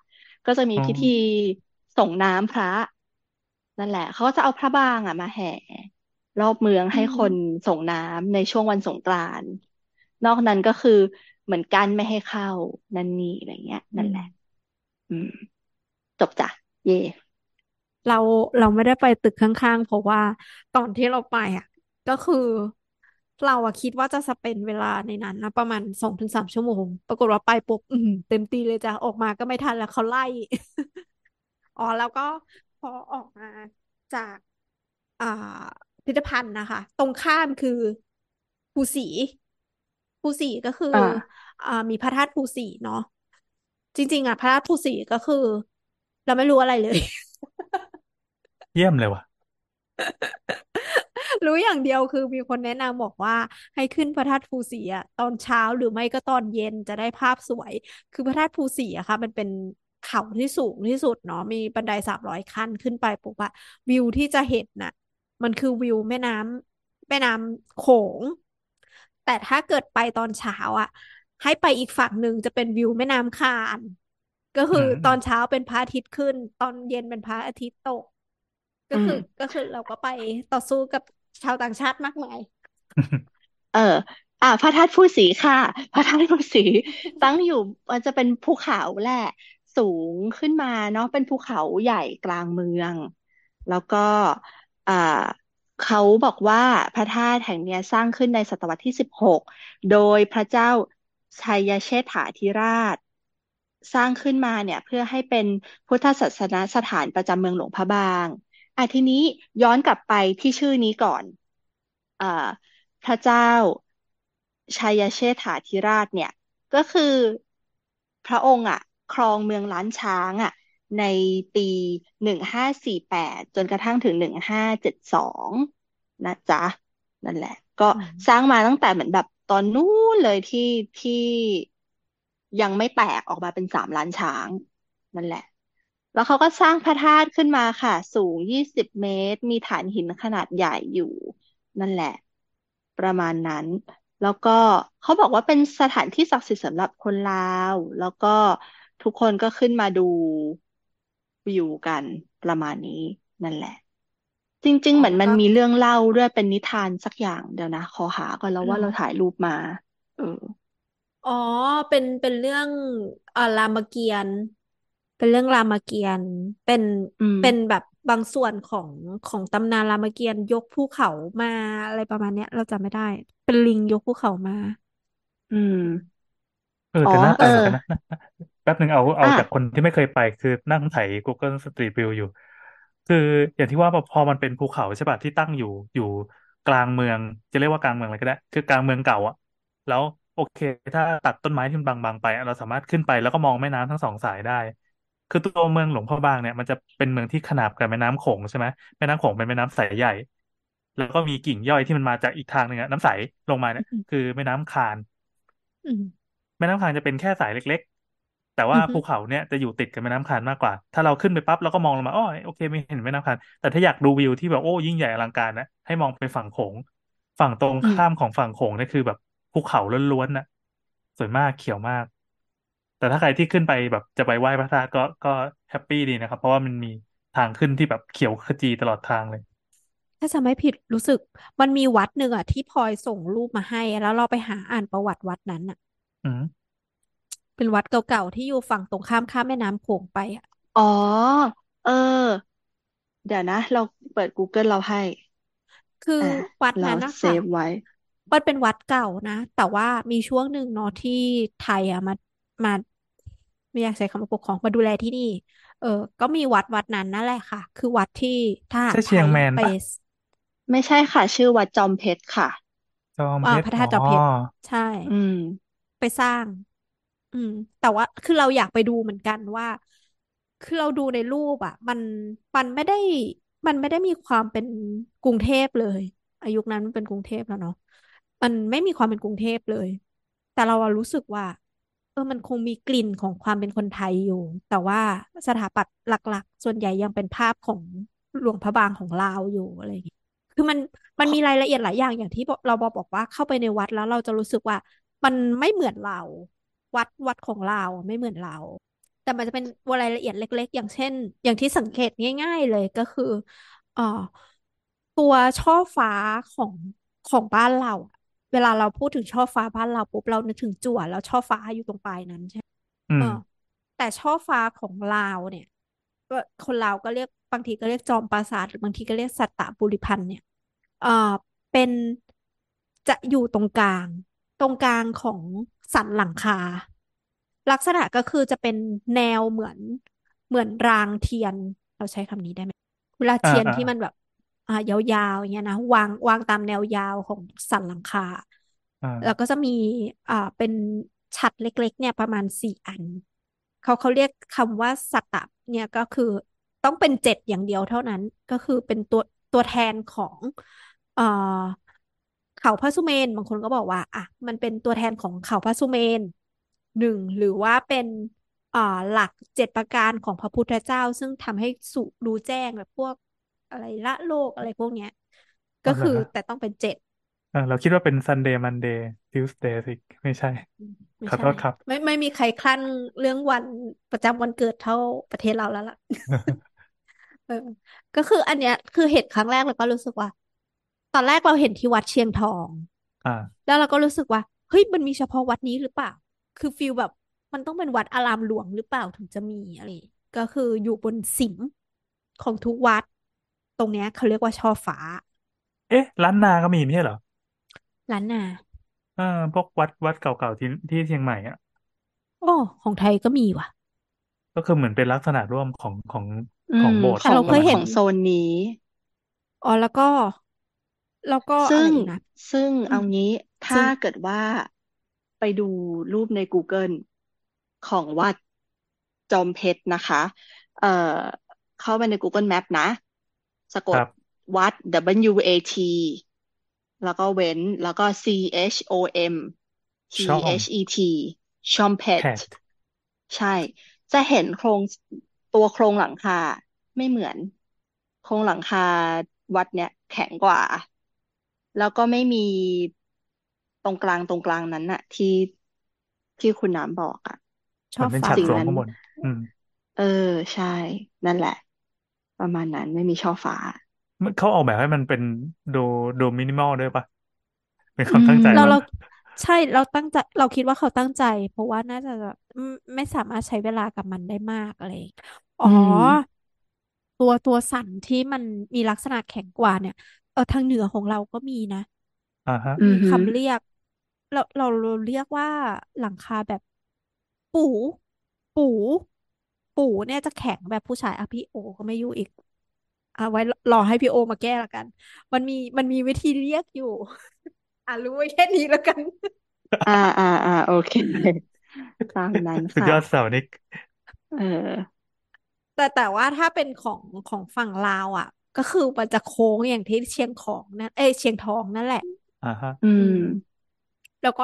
Speaker 4: ก็จะมี
Speaker 3: อ๋อ
Speaker 4: พิธีส่งน้ำพระนั่นแหละ เขาก็จะเอาพระบางอะมาแห่ รอบเมือง
Speaker 5: อื
Speaker 4: ให้
Speaker 5: ม
Speaker 4: คนส่งน้ำในช่วงวันสงกรานต์นอกนั้นก็คือเหมือนกันไม่ให้เข้า นั่นนี่อะไรเงี้ย
Speaker 5: อื
Speaker 4: นั่น
Speaker 5: ม
Speaker 4: แหละ อืม จบจ้ะ เย่
Speaker 5: เราเราไม่ได้ไปตึกข้างๆ เพราะว่าตอนที่เราไปอะ ก็คือ เราอะคิดว่าจะสเปนเวลาในนั้นนะประมาณสองถึงสามชั่วโมง ปรากฏว่าไปปุ๊บอืมเต็มตีเลยจ้ะออกมาก็ไม่ทันแล้วเขาไล่ อ๋อแล้วก็พอออกมาจาก อ่า พิพิธภัณฑ์นะคะ ตรงข้ามคือภูสีภูสีก็คือ
Speaker 4: อ่า
Speaker 5: อ่ามีพระธาตุภูสีเนาะจริง ๆ อะ พระธาตุภูสีก็คือ เราไม่รู้อะไรเลย
Speaker 3: เยี่ยมเลยว่ะ
Speaker 5: รู้อย่างเดียวคือมีคนแนะนำบอกว่าให้ขึ้นพระธาตุภูสีอะตอนเช้าหรือไม่ก็ตอนเย็นจะได้ภาพสวย คือพระธาตุภูสีอะค่ะ มันเป็นเขาที่สูงที่สุดเนาะมีบันไดสามร้อยขั้นขึ้นไปปุ๊บอะวิวที่จะเห็นน่ะ มันคือวิวแม่น้ำแม่น้ำโขง แต่ถ้าเกิดไปตอนเช้าอะให้ไปอีกฝั่งหนึ่งจะเป็นวิวแม่น้ำคาน ก็คือ
Speaker 3: อืม
Speaker 5: ตอนเช้าเป็นพระอาทิตย์ขึ้น ตอนเย็นเป็นพระอาทิตย์ตก ก็
Speaker 4: อื
Speaker 5: คื
Speaker 4: ม
Speaker 5: อก็คือเราก็ไปต่อสู้กับชาวต่างชาติมากมาย
Speaker 4: เออ อ่าพระธาตุภูสีค่ะ พระธาตุภูสีตั้งอยู่มันจะเป็นภูเขาแหละ สูงขึ้นมาเนาะเป็นภูเขาใหญ่กลางเมือง แล้วก็ อ่าเขาบอกว่าพระธาตุแห่งเนี้ยสร้างขึ้นในศตวรรษที่สิบหกโดยพระเจ้าชัยเชษฐาธิราช สร้างขึ้นมาเนี่ยเพื่อให้เป็นพุทธศาสนสถานประจำเมืองหลวงพระบางอะทีนี้ย้อนกลับไปที่ชื่อนี้ก่อนอ่าพระเจ้าชัยเชษฐาธิราชเนี่ย ก็คือพระองค์อะ ครองเมืองล้านช้างอะ ในปีหนึ่งห้าสี่แปดจนกระทั่งถึงหนึ่งห้าเจ็ดสองนะจ๊ะ นั่นแหละ ก็
Speaker 5: อืม
Speaker 4: สร้างมาตั้งแต่เหมือนแบบตอนนู้นเลยที่ที่ยังไม่แตกออกมาเป็นสามล้านช้าง นั่นแหละ แล้วเขาก็สร้างพระธาตุขึ้นมาค่ะ สูงยี่สิบเมตร มีฐานหินขนาดใหญ่อยู่ นั่นแหละ ประมาณนั้นแล้วก็เขาบอกว่าเป็นสถานที่ศักดิ์สิทธิ์สำหรับคนลาว แล้วก็ทุกคนก็ขึ้นมาดู วิวกันประมาณนี้นั่นแหละ จริงๆ
Speaker 5: อ๋อ
Speaker 4: เหมือน
Speaker 5: แล้ว
Speaker 4: มัน
Speaker 5: ก็
Speaker 4: มีเรื่องเล่าด้วยเป็นนิทานสักอย่างเดี๋ยวนะขอหาก่อนแล้ว
Speaker 5: เหร
Speaker 4: ว่า
Speaker 5: อ
Speaker 4: เราถ่ายรูปมา เออ
Speaker 5: อ๋อ เป็นเป็นเรื่องเอ่อรามเกียรติ์เป็นเรื่องรามเกียรติ์เป็น
Speaker 4: อืม
Speaker 5: เป็นแบบบางส่วนของของตำนานรามเกียรติ์ยกภูเขามาอะไรประมาณเนี้ย เราจำไม่ได้ เป็นลิงยกภูเขามา
Speaker 4: อืม
Speaker 3: เออ
Speaker 4: อ๋อ
Speaker 3: แต่น่า
Speaker 4: เอ
Speaker 3: ไปเหมือน
Speaker 4: อ
Speaker 3: กันนะ แป๊บหนึ่งเอาเอา
Speaker 4: อะ
Speaker 3: จากคนที่ไม่เคยไปคือนั่งไถ Google Street View อยู่ คืออย่างที่ว่าพอมันเป็นภูเขาใช่ป่ะที่ตั้งอยู่อยู่กลางเมือง จะเรียกว่ากลางเมืองอะไรก็ได้ คือกลางเมืองเก่าอะแล้วโอเค ถ้าตัดต้นไม้ที่มันบางๆไปอะเราสามารถขึ้นไปแล้วก็มองแม่น้ำทั้งสองสายได้ คือตัวเมืองหลวงพระบางเนี่ยมันจะเป็นเมืองที่ขนาบกับแม่น้ำโขงใช่ไหมแม่น้ำโขงเป็นแม่น้ำสายใหญ่ แล้วก็มีกิ่งย่อยที่มันมาจากอีกทางหนึ่งอะน้ำใสลงมาเนี่ย
Speaker 5: อืม
Speaker 3: คือแม่น้ำคาน
Speaker 5: อืม
Speaker 3: แม่น้ำคานจะเป็นแค่สายเล็ก ๆ แต่ว่า
Speaker 5: อือฮึ
Speaker 3: ภูเขาเนี่ยจะอยู่ติดกับแม่น้ำคานมากกว่า ถ้าเราขึ้นไปปั๊บเราก็มองลงมาอ๋อโอเคไม่เห็นแม่น้ำคานแต่ถ้าอยากดูวิวที่แบบโอ้ยิ่งใหญ่อลังการนะให้มองไปฝั่งโขงฝั่งตรง
Speaker 4: อืม
Speaker 3: ข้ามของฝั่งโขงเนี่ยคือแบบภูเขาล้วนๆน่ะสวยมากเขียวมาก แต่ถ้าใครที่ขึ้นไปแบบจะไปไหว้พระธาตุก็ก็แฮปปี้ดีนะครับ เพราะว่ามันมีทางขึ้นที่แบบเขียวขจีตลอดทางเลย
Speaker 5: ถ้าจำไม่ผิดรู้สึก มันมีวัดหนึ่งอะที่พลอยส่งรูปมาให้ แล้วเราไปหาอ่านประวัติวัดนั้นอะ
Speaker 3: อืม
Speaker 5: เป็นวัดเก่าๆที่อยู่ฝั่งตรงข้ามข้ามแม่น้ำโขงไปอะ
Speaker 4: อ๋อ เออ เดี๋ยวนะ เราเปิด Google เราให้
Speaker 5: คือ
Speaker 4: อะ
Speaker 5: วัด
Speaker 4: เรา
Speaker 5: นั้นนะ
Speaker 4: เซ
Speaker 5: ค่ะ
Speaker 4: ฟไว้
Speaker 5: มันเป็นวัดเก่านะ แต่ว่ามีช่วงหนึ่งเนาะที่ไทยอะมามาไม่อยากใช้คำว่าปกครองมาดูแลที่นี่ เออ ก็มีวัดวัดนั้นนั่นแหละค่ะ คือวัดที่ทหาร
Speaker 3: ใช่
Speaker 5: ไท
Speaker 3: เชียง
Speaker 5: ย
Speaker 3: แมน
Speaker 5: ไป
Speaker 3: ปะ
Speaker 4: ไม่ใช่ค่ะ ชื่อวัดจอมเพชรค่ะ
Speaker 3: จอม
Speaker 5: อ่า
Speaker 3: เพช
Speaker 5: พ
Speaker 3: ร
Speaker 5: ระ
Speaker 3: อ๋
Speaker 5: ธาตุจอมเพชร
Speaker 3: อ
Speaker 5: ใช่
Speaker 4: อืม
Speaker 5: ไปสร้าง อืม แต่ว่าคือเราอยากไปดูเหมือนกันว่า คือเราดูในรูปอะมันมันไม่ได้มันไม่ได้มีความเป็นกรุงเทพเลยอายุคนั้นมันเป็นกรุงเทพแล้วเนาะมันไม่มีความเป็นกรุงเทพเลย แต่เราอะรู้สึกว่า เออมันคงมีกลิ่นของความเป็นคนไทยอยู่ แต่ว่าสถาปัตย์หลัก ๆ ส่วนใหญ่ยังเป็นภาพของหลวงพระบางของลาวอยู่อะไรอย่างเงี้ยคือมันมันมีรายละเอียดหลายอย่างอย่างที่เราบอกบอกว่าเข้าไปในวัดแล้วเราจะรู้สึกว่า มันไม่เหมือนเรา วัดวัดของเราอะไม่เหมือนเรา แต่มันจะเป็นรายละเอียดเล็ก ๆ อย่างเช่น อย่างที่สังเกตง่าย ๆ เลยก็คือเอ่อตัวช่อฟ้าของของบ้านเราอะเวลาเราพูดถึงช่อฟ้าบ้านเราปุ๊บเรานึกถึงจั่วแล้วช่อฟ้าอยู่ตรงปลายนั้นใช่ไหม
Speaker 3: อื
Speaker 5: เอ
Speaker 3: ม
Speaker 5: อแต่ช่อฟ้าของลาวเนี่ยก็คนลาวก็เรียกบางทีก็เรียกจอมปราสาทหรือบางทีก็เรียกสัตตบุริพันธ์เนี่ยเอ่อเป็นจะอยู่ตรงกลาง ตรงกลางของสันหลังคา ลักษณะก็คือจะเป็นแนวเหมือนเหมือนรางเทียน เราใช้คำนี้ได้ไหมเวลา
Speaker 3: อ่า
Speaker 5: เทียน
Speaker 3: อ่า
Speaker 5: ที่มันแบบ อ่ายาวๆอย่างเงี้ยนะวางวางตามแนวยาวของสันหลังคา
Speaker 3: อ่า
Speaker 5: แล้วก็จะมีอ่าเป็นฉัตรเล็ก ๆ เนี่ยประมาณสี่อัน เขาเขาเรียกคำว่าสัตตะเนี่ยก็คือต้องเป็นเจ็ดอย่างเดียวเท่านั้นก็คือเป็นตัวตัวแทนของเอ่อ เขาพระสุเมน บางคนก็บอกว่า อะ มันเป็นตัวแทนของเขาพระสุเมนหนึ่งหรือว่าเป็นอ่าหลักเจ็ดประการของพระพุทธเจ้า ซึ่งทำให้สุรู้แจ้งแบบพวกอะไรละโลกอะไรพวกเนี้ย ก็
Speaker 3: อ๋อเหรอ
Speaker 5: คือ
Speaker 3: ฮะ
Speaker 5: แต่ต้องเป็นเจ็ด
Speaker 3: อ่าเราคิดว่าเป็น Sunday Monday Tuesday สิไม่ใช่
Speaker 5: ไม่
Speaker 3: ขอ
Speaker 5: ใช่
Speaker 3: โทษครับ
Speaker 5: ไม่ไม่มีใครคลั่นเรื่องวันประจำวันเกิดเท่าประเทศเราแล้วล่ะเออก็คืออันเนี้ยคือเห็นครั้งแรกเราก็รู้สึกว่า ตอนแรกเราเห็นที่วัดเชียงทอง
Speaker 3: อ่า
Speaker 5: แล้วเราก็รู้สึกว่าเฮ้ยมันมีเฉพาะวัดนี้หรือเปล่า คือฟีลแบบมันต้องเป็นวัดอารามหลวงหรือเปล่าถึงจะมีอะไรอย่างงี้ก็คืออยู่บนสิมของทุกวัด ตรงเนี้ยเขาเรียกว่าช่อฟ้า
Speaker 3: เอ๊ะล้านนาก็มีไม่ใช่เหรอ
Speaker 5: ล้านนา
Speaker 3: เออพวกวัดวัดเก่าๆที่ที่เชียงใหม่อะ
Speaker 5: โอ้ของไทยก็มีว่ะ
Speaker 3: ก็คือเหมือนเป็นลักษณะร่วมของของ
Speaker 4: อื
Speaker 3: ของ
Speaker 4: ม
Speaker 3: โบสถ์
Speaker 4: ของ
Speaker 5: เราเคยเห็น
Speaker 4: ของโซนนี้
Speaker 5: อ๋อแล้วก็ แล้วก็อะ
Speaker 4: ซึ่
Speaker 5: ไรงอีกนะ
Speaker 4: ซึ่ง
Speaker 5: อื
Speaker 4: เอา
Speaker 5: ม
Speaker 4: งี้
Speaker 5: ซึ่
Speaker 4: ถ้าง เกิดว่าไปดูรูปใน Google ของวัดจอมเพชรนะคะ เอ่อเข้าไปใน Google Map นะ สะก
Speaker 3: ค
Speaker 4: ด
Speaker 3: รับ
Speaker 4: วัด W A T แล้วก็เว้นแล้วก็ C H O M P
Speaker 3: ช่อม
Speaker 4: H E T ชอมเพ
Speaker 3: แพ
Speaker 4: ช
Speaker 3: ท
Speaker 4: รใช่ จะเห็นโครงตัวโครงหลังคาไม่เหมือน โครงหลังคาวัดเนี่ยแข็งกว่า แล้วก็ไม่มีตรงกลางตรงกลางนั้นน่ะ ที่ที่คุณน้ำบอกอะ
Speaker 5: ช่อ
Speaker 3: มันเป็น
Speaker 5: ฟ้า
Speaker 3: ฉัตร
Speaker 4: สิ่ง
Speaker 3: สูง
Speaker 4: นั้น
Speaker 3: ข้างบน อืม
Speaker 4: เออใช่ นั่นแหละ ประมาณนั้นไม่มีช่อฟ้า
Speaker 3: มันเขาออกแบบให้มันเป็นดูดูมินิมอลด้วยปะเป็นค
Speaker 4: อื
Speaker 3: วามตั้งใจ
Speaker 4: ม
Speaker 5: เรา
Speaker 3: มั้ง
Speaker 5: เราใช่เราตั้งใจเราคิดว่าเขาตั้งใจ เพราะว่าน่าจะไม่ไม่สามารถใช้เวลากับมันได้มากอะไรอ๋อ
Speaker 4: อื
Speaker 5: อ
Speaker 4: ม
Speaker 5: ตัวตัวสันที่มันมีลักษณะแข็งกว่าเนี่ย เออทางเหนือของเราก็มีนะ
Speaker 3: อ่าฮะ
Speaker 4: อื
Speaker 5: มี
Speaker 4: อหือ
Speaker 5: คำเรียก เราเราเราเรียกว่าหลังคาแบบ ปู ปู ปูเนี่ยจะแข็งแบบผู้ชายอะพี่โอก็ไม่ยุ่อีกเอาไว้รอให้พี่โอมาแก้ละกัน มันมีมันมีวิธีเรียกอยู่ อะรู้ไว้แค่นี้แล้วกัน
Speaker 4: อ่าอ่าอ่าโอเค ตามนั้น
Speaker 3: สุด
Speaker 4: ค่ะ
Speaker 3: ยอดเสาวนิก
Speaker 4: เออ
Speaker 5: แต่แต่ว่าถ้าเป็นของของฝั่งลาวอะ ก็คือมันจะโค้งอย่างที่เชียงของนั่นเอ้ยเชียงทองนั่นแหละ
Speaker 3: อ่าฮะ
Speaker 4: อื
Speaker 5: อื
Speaker 4: ม
Speaker 5: มแล้วก็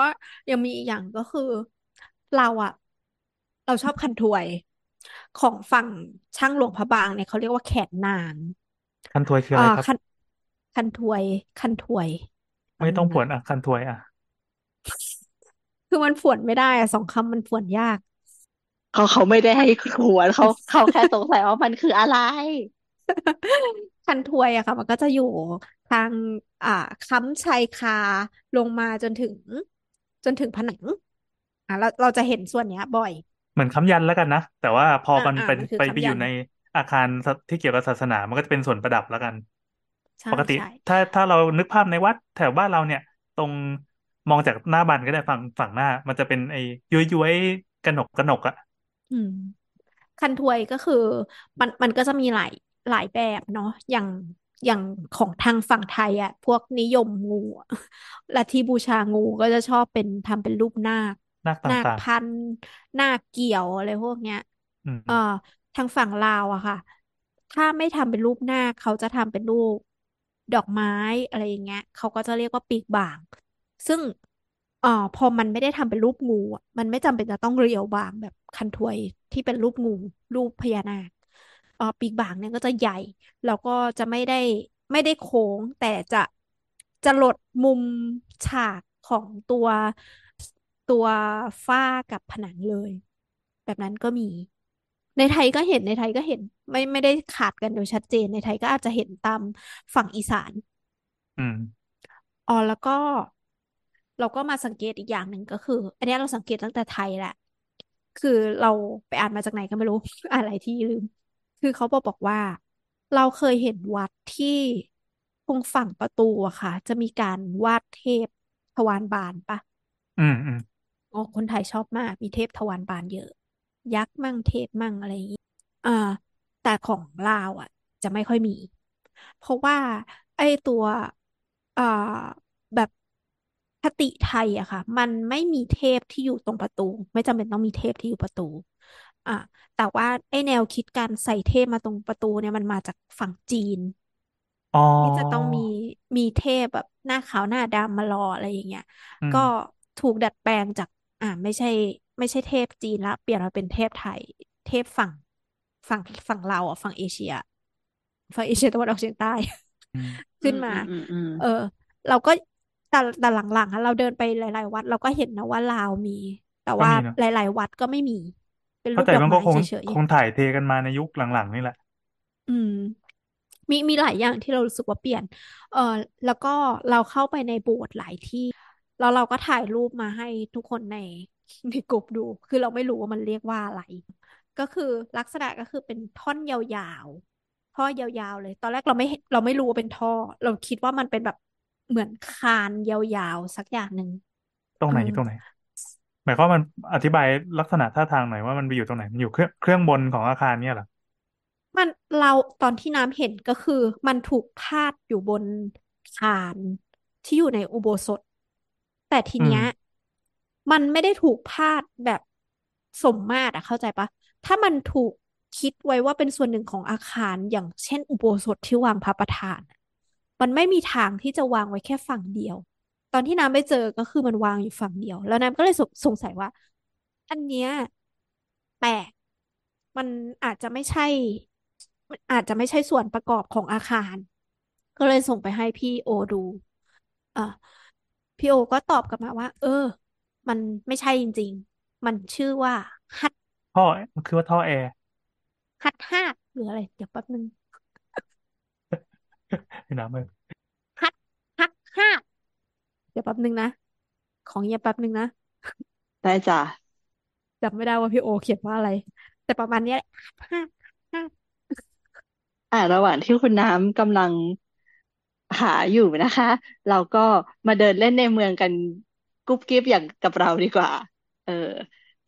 Speaker 5: ยังมีอีกอย่างก็คือเราอะเราชอบคันถวย ของฝั่งช่างหลวงพระบางเนี่ยเขาเรียกว่าแขนนาง
Speaker 3: คันถวยคือ
Speaker 5: อ่า
Speaker 3: อะไรครับ
Speaker 5: คันคันถวย คันถวย
Speaker 3: ไม่ต้องผวนอะคันถวยอะ
Speaker 5: คือมันฝวนไม่ได้อะสองคำมันฝวนยาก
Speaker 4: เขาเขาไม่ได้ให้ขวนเขาเขาแค่สงสัยว่ามันคืออะไร
Speaker 5: คันถวยอะค่ะ มันก็จะอยู่ทางอ่าค้ำชายคาลงมาจนถึง จนถึงผนังอ่าเราเราจะเห็นส่วนเนี้ย บ่อย
Speaker 3: เหมือนค้ำยันแล้วกันนะ แต่ว่าพอ
Speaker 5: อ่า
Speaker 3: มัน
Speaker 5: อ่า
Speaker 3: เป็น
Speaker 5: มันคือ
Speaker 3: ไปไป
Speaker 5: ค้ำ
Speaker 3: อ
Speaker 5: ยั
Speaker 3: ยู่
Speaker 5: น
Speaker 3: ในอาคารที่เกี่ยวกับศาสนา มันก็จะเป็นส่วนประดับแล้วกัน
Speaker 5: ใช่
Speaker 3: ปกติ
Speaker 5: ใช่
Speaker 3: ถ้าถ้าเรานึกภาพในวัดแถวบ้านเราเนี่ย ตรงมองจากหน้าบ้านก็ได้ฝั่งฝั่งหน้า มันจะเป็นไอ้ย้อยย้อยๆกระหนกกระหนกอะ
Speaker 5: อืมคันถวยก็คือ มันมันก็จะมีหลาย หลายแบบเนาะอย่างอย่างของทางฝั่งไทยอะ พวกนิยมงูอะลัทธิบูชางูก็จะชอบเป็นทำเป็นรูปนาค
Speaker 3: นาคต
Speaker 5: นาค่า
Speaker 3: ง
Speaker 5: พันนาคเกี่ยวอะไรพวกเนี้ย
Speaker 3: ๆอืม
Speaker 5: เอ่อทางฝั่งลาวอะค่ะ ถ้าไม่ทำเป็นรูปนาคเขาจะทำเป็นรูปดอกไม้อะไรอย่างเงี้ยเขาก็จะเรียกว่าปีกบ่าง ซึ่งเอ่อพอมันไม่ได้ทำเป็นรูปงูอะมันไม่จำเป็นจะต้องเรียวบางแบบคันถวยที่เป็นรูปงู รูปพญานาค เอ่อปีกบ่างเนี่ยก็จะใหญ่ แล้วก็จะไม่ได้ไม่ได้โค้ง แต่จะจะหลดมุมฉากของตัวตัวฝ้ากับผนังเลย แบบนั้นก็มี ในไทยก็เห็นในไทยก็เห็น ไม่ไม่ได้ขาดกันโดยชัดเจนในไทยก็อาจจะเห็นตามฝั่งอีสาน
Speaker 3: อืม
Speaker 5: อ๋อแล้วก็เราก็มาสังเกตอีกอย่างหนึ่งก็คือ อันเนี้ยเราสังเกตตั้งแต่ไทยแหละ คือเราไปอ่านมาจากไหนก็ไม่รู้อะไรที่ลืม คือเขาบอกบอกว่า เราเคยเห็นวัดที่ตรงฝั่งประตูอะค่ะ จะมีการวาดเทพทวารบานปะ
Speaker 3: อืมอืม
Speaker 5: อ๋อคนไทยชอบมาก มีเทพทวารบานเยอะ ยักษ์มั่งเทพมั่งอะไรอย่างนี้อ่า แต่ของลาวอะ จะไม่ค่อยมี เพราะว่า ไอ้ตัวอ่าแบบคติไทยอะค่ะ มันไม่มีเทพที่อยู่ตรงประตู ไม่จำเป็นต้องมีเทพที่อยู่ประตู อ่าแต่ว่าไอ้แนวคิดการใส่เทพมาตรงประตูเนี่ยมันมาจากฝั่งจีน
Speaker 3: อ๋อ
Speaker 5: ที่จะต้องมีมีเทพแบบหน้าขาวหน้าดำมารออะไรอย่างเงี้ย
Speaker 3: อืม
Speaker 5: ก็ถูกดัดแปลงจาก อ่าไม่ใช่ ไม่ใช่เทพจีนละเปลี่ยนมาเป็นเทพไทย เทพฝั่งฝั่งฝั่งเราอะฝั่งเอเชีย ฝั่งเอเชียตะวันออกเฉียงใต้
Speaker 3: อืม
Speaker 5: ขึ้นมา
Speaker 4: อืมอืม
Speaker 5: เออ เราก็แต่แต่หลังๆอะเราเดินไปหลาย ๆ วัด เราก็เห็นนะว่าลาวมี แต่
Speaker 3: ก็
Speaker 5: ว่า
Speaker 3: มีเนาะ
Speaker 5: หลาย ๆ วัดก็ไม่มี เป็นรู
Speaker 3: เข้า
Speaker 5: ป
Speaker 3: ใจ
Speaker 5: ดอก
Speaker 3: มันก็
Speaker 5: ไม้
Speaker 3: คง
Speaker 5: เฉย
Speaker 3: คงถ่ายเทกันมาในยุคหลังๆนี่แหละ
Speaker 5: ๆอืม มีมีหลายอย่างที่เรารู้สึกว่าเปลี่ยน เออแล้วก็เราเข้าไปในโบสถ์หลายที่ แล้วเราก็ถ่ายรูปมาให้ทุกคนในในกลุ่มดู คือเราไม่รู้ว่ามันเรียกว่าอะไร ก็คือลักษณะก็คือเป็นท่อนยาวๆ ท่อยาวๆเลย ตอนแรกเราไม่เห็นเราไม่รู้ว่าเป็นท่อ เราคิดว่ามันเป็นแบบเหมือนคานยาวๆสักอย่างหนึ่ง
Speaker 3: ตรง
Speaker 5: เอ
Speaker 3: ไหน
Speaker 5: อ
Speaker 3: ตรงไหนห มายความว่ามันอธิบายลักษณะท่าทางหน่อยว่ามันไปอยู่ตรงไหนมันอยู่เครื่องเครื่องบนของอาคารเนี่ยเหรอ
Speaker 5: มันเราตอนที่น้ำเห็นก็คือ มันถูกพาดอยู่บนคานที่อยู่ในอุโบสถ แต่ที
Speaker 3: อืม
Speaker 5: เนี้ย มันไม่ได้ถูกพาดแบบสมมาตรอะเข้าใจปะถ้ามันถูกคิดไว้ว่าเป็นส่วนหนึ่งของอาคารอย่างเช่น อุโบสถที่วางพระประธานอะมันไม่มีทางที่จะวางไว้แค่ฝั่งเดียว ตอนที่น้ำไปเจอก็คือมันวางอยู่ฝั่งเดียว แล้วน้ำก็เลยสงสงสัยว่า อันเนี้ยแปลกมันอาจจะไม่ใช่มันอาจจะไม่ใช่ส่วนประกอบของอาคาร ก็เลยส่งไปให้พี่โอดูอ่าพี่โอก็ตอบกลับมาว่า เออ มันไม่ใช่จริง ๆ มันชื่อว่าฮัต
Speaker 3: ท่อมันคือว่าท่อแอร์
Speaker 5: ฮัตห้าหรืออะไรเดี๋ยวแป๊บนึง
Speaker 3: พี่น้ำเลย
Speaker 5: ฮัตฮัตห้าเดี๋ยวแป๊บนึงนะ ของเงียบแป๊บนึงนะ
Speaker 4: ได้จ้ะ
Speaker 5: จำไม่ได้ว่าพี่โอเขียนว่าอะไร แต่ประมาณเนี้ยฮัตห้าห้า
Speaker 4: อ่าระหว่างที่คุณน้ำกำลังหาอยู่นะคะ เราก็มาเดินเล่นในเมืองกันกุ๊บกิ๊บอย่างกับเราดีกว่า เออ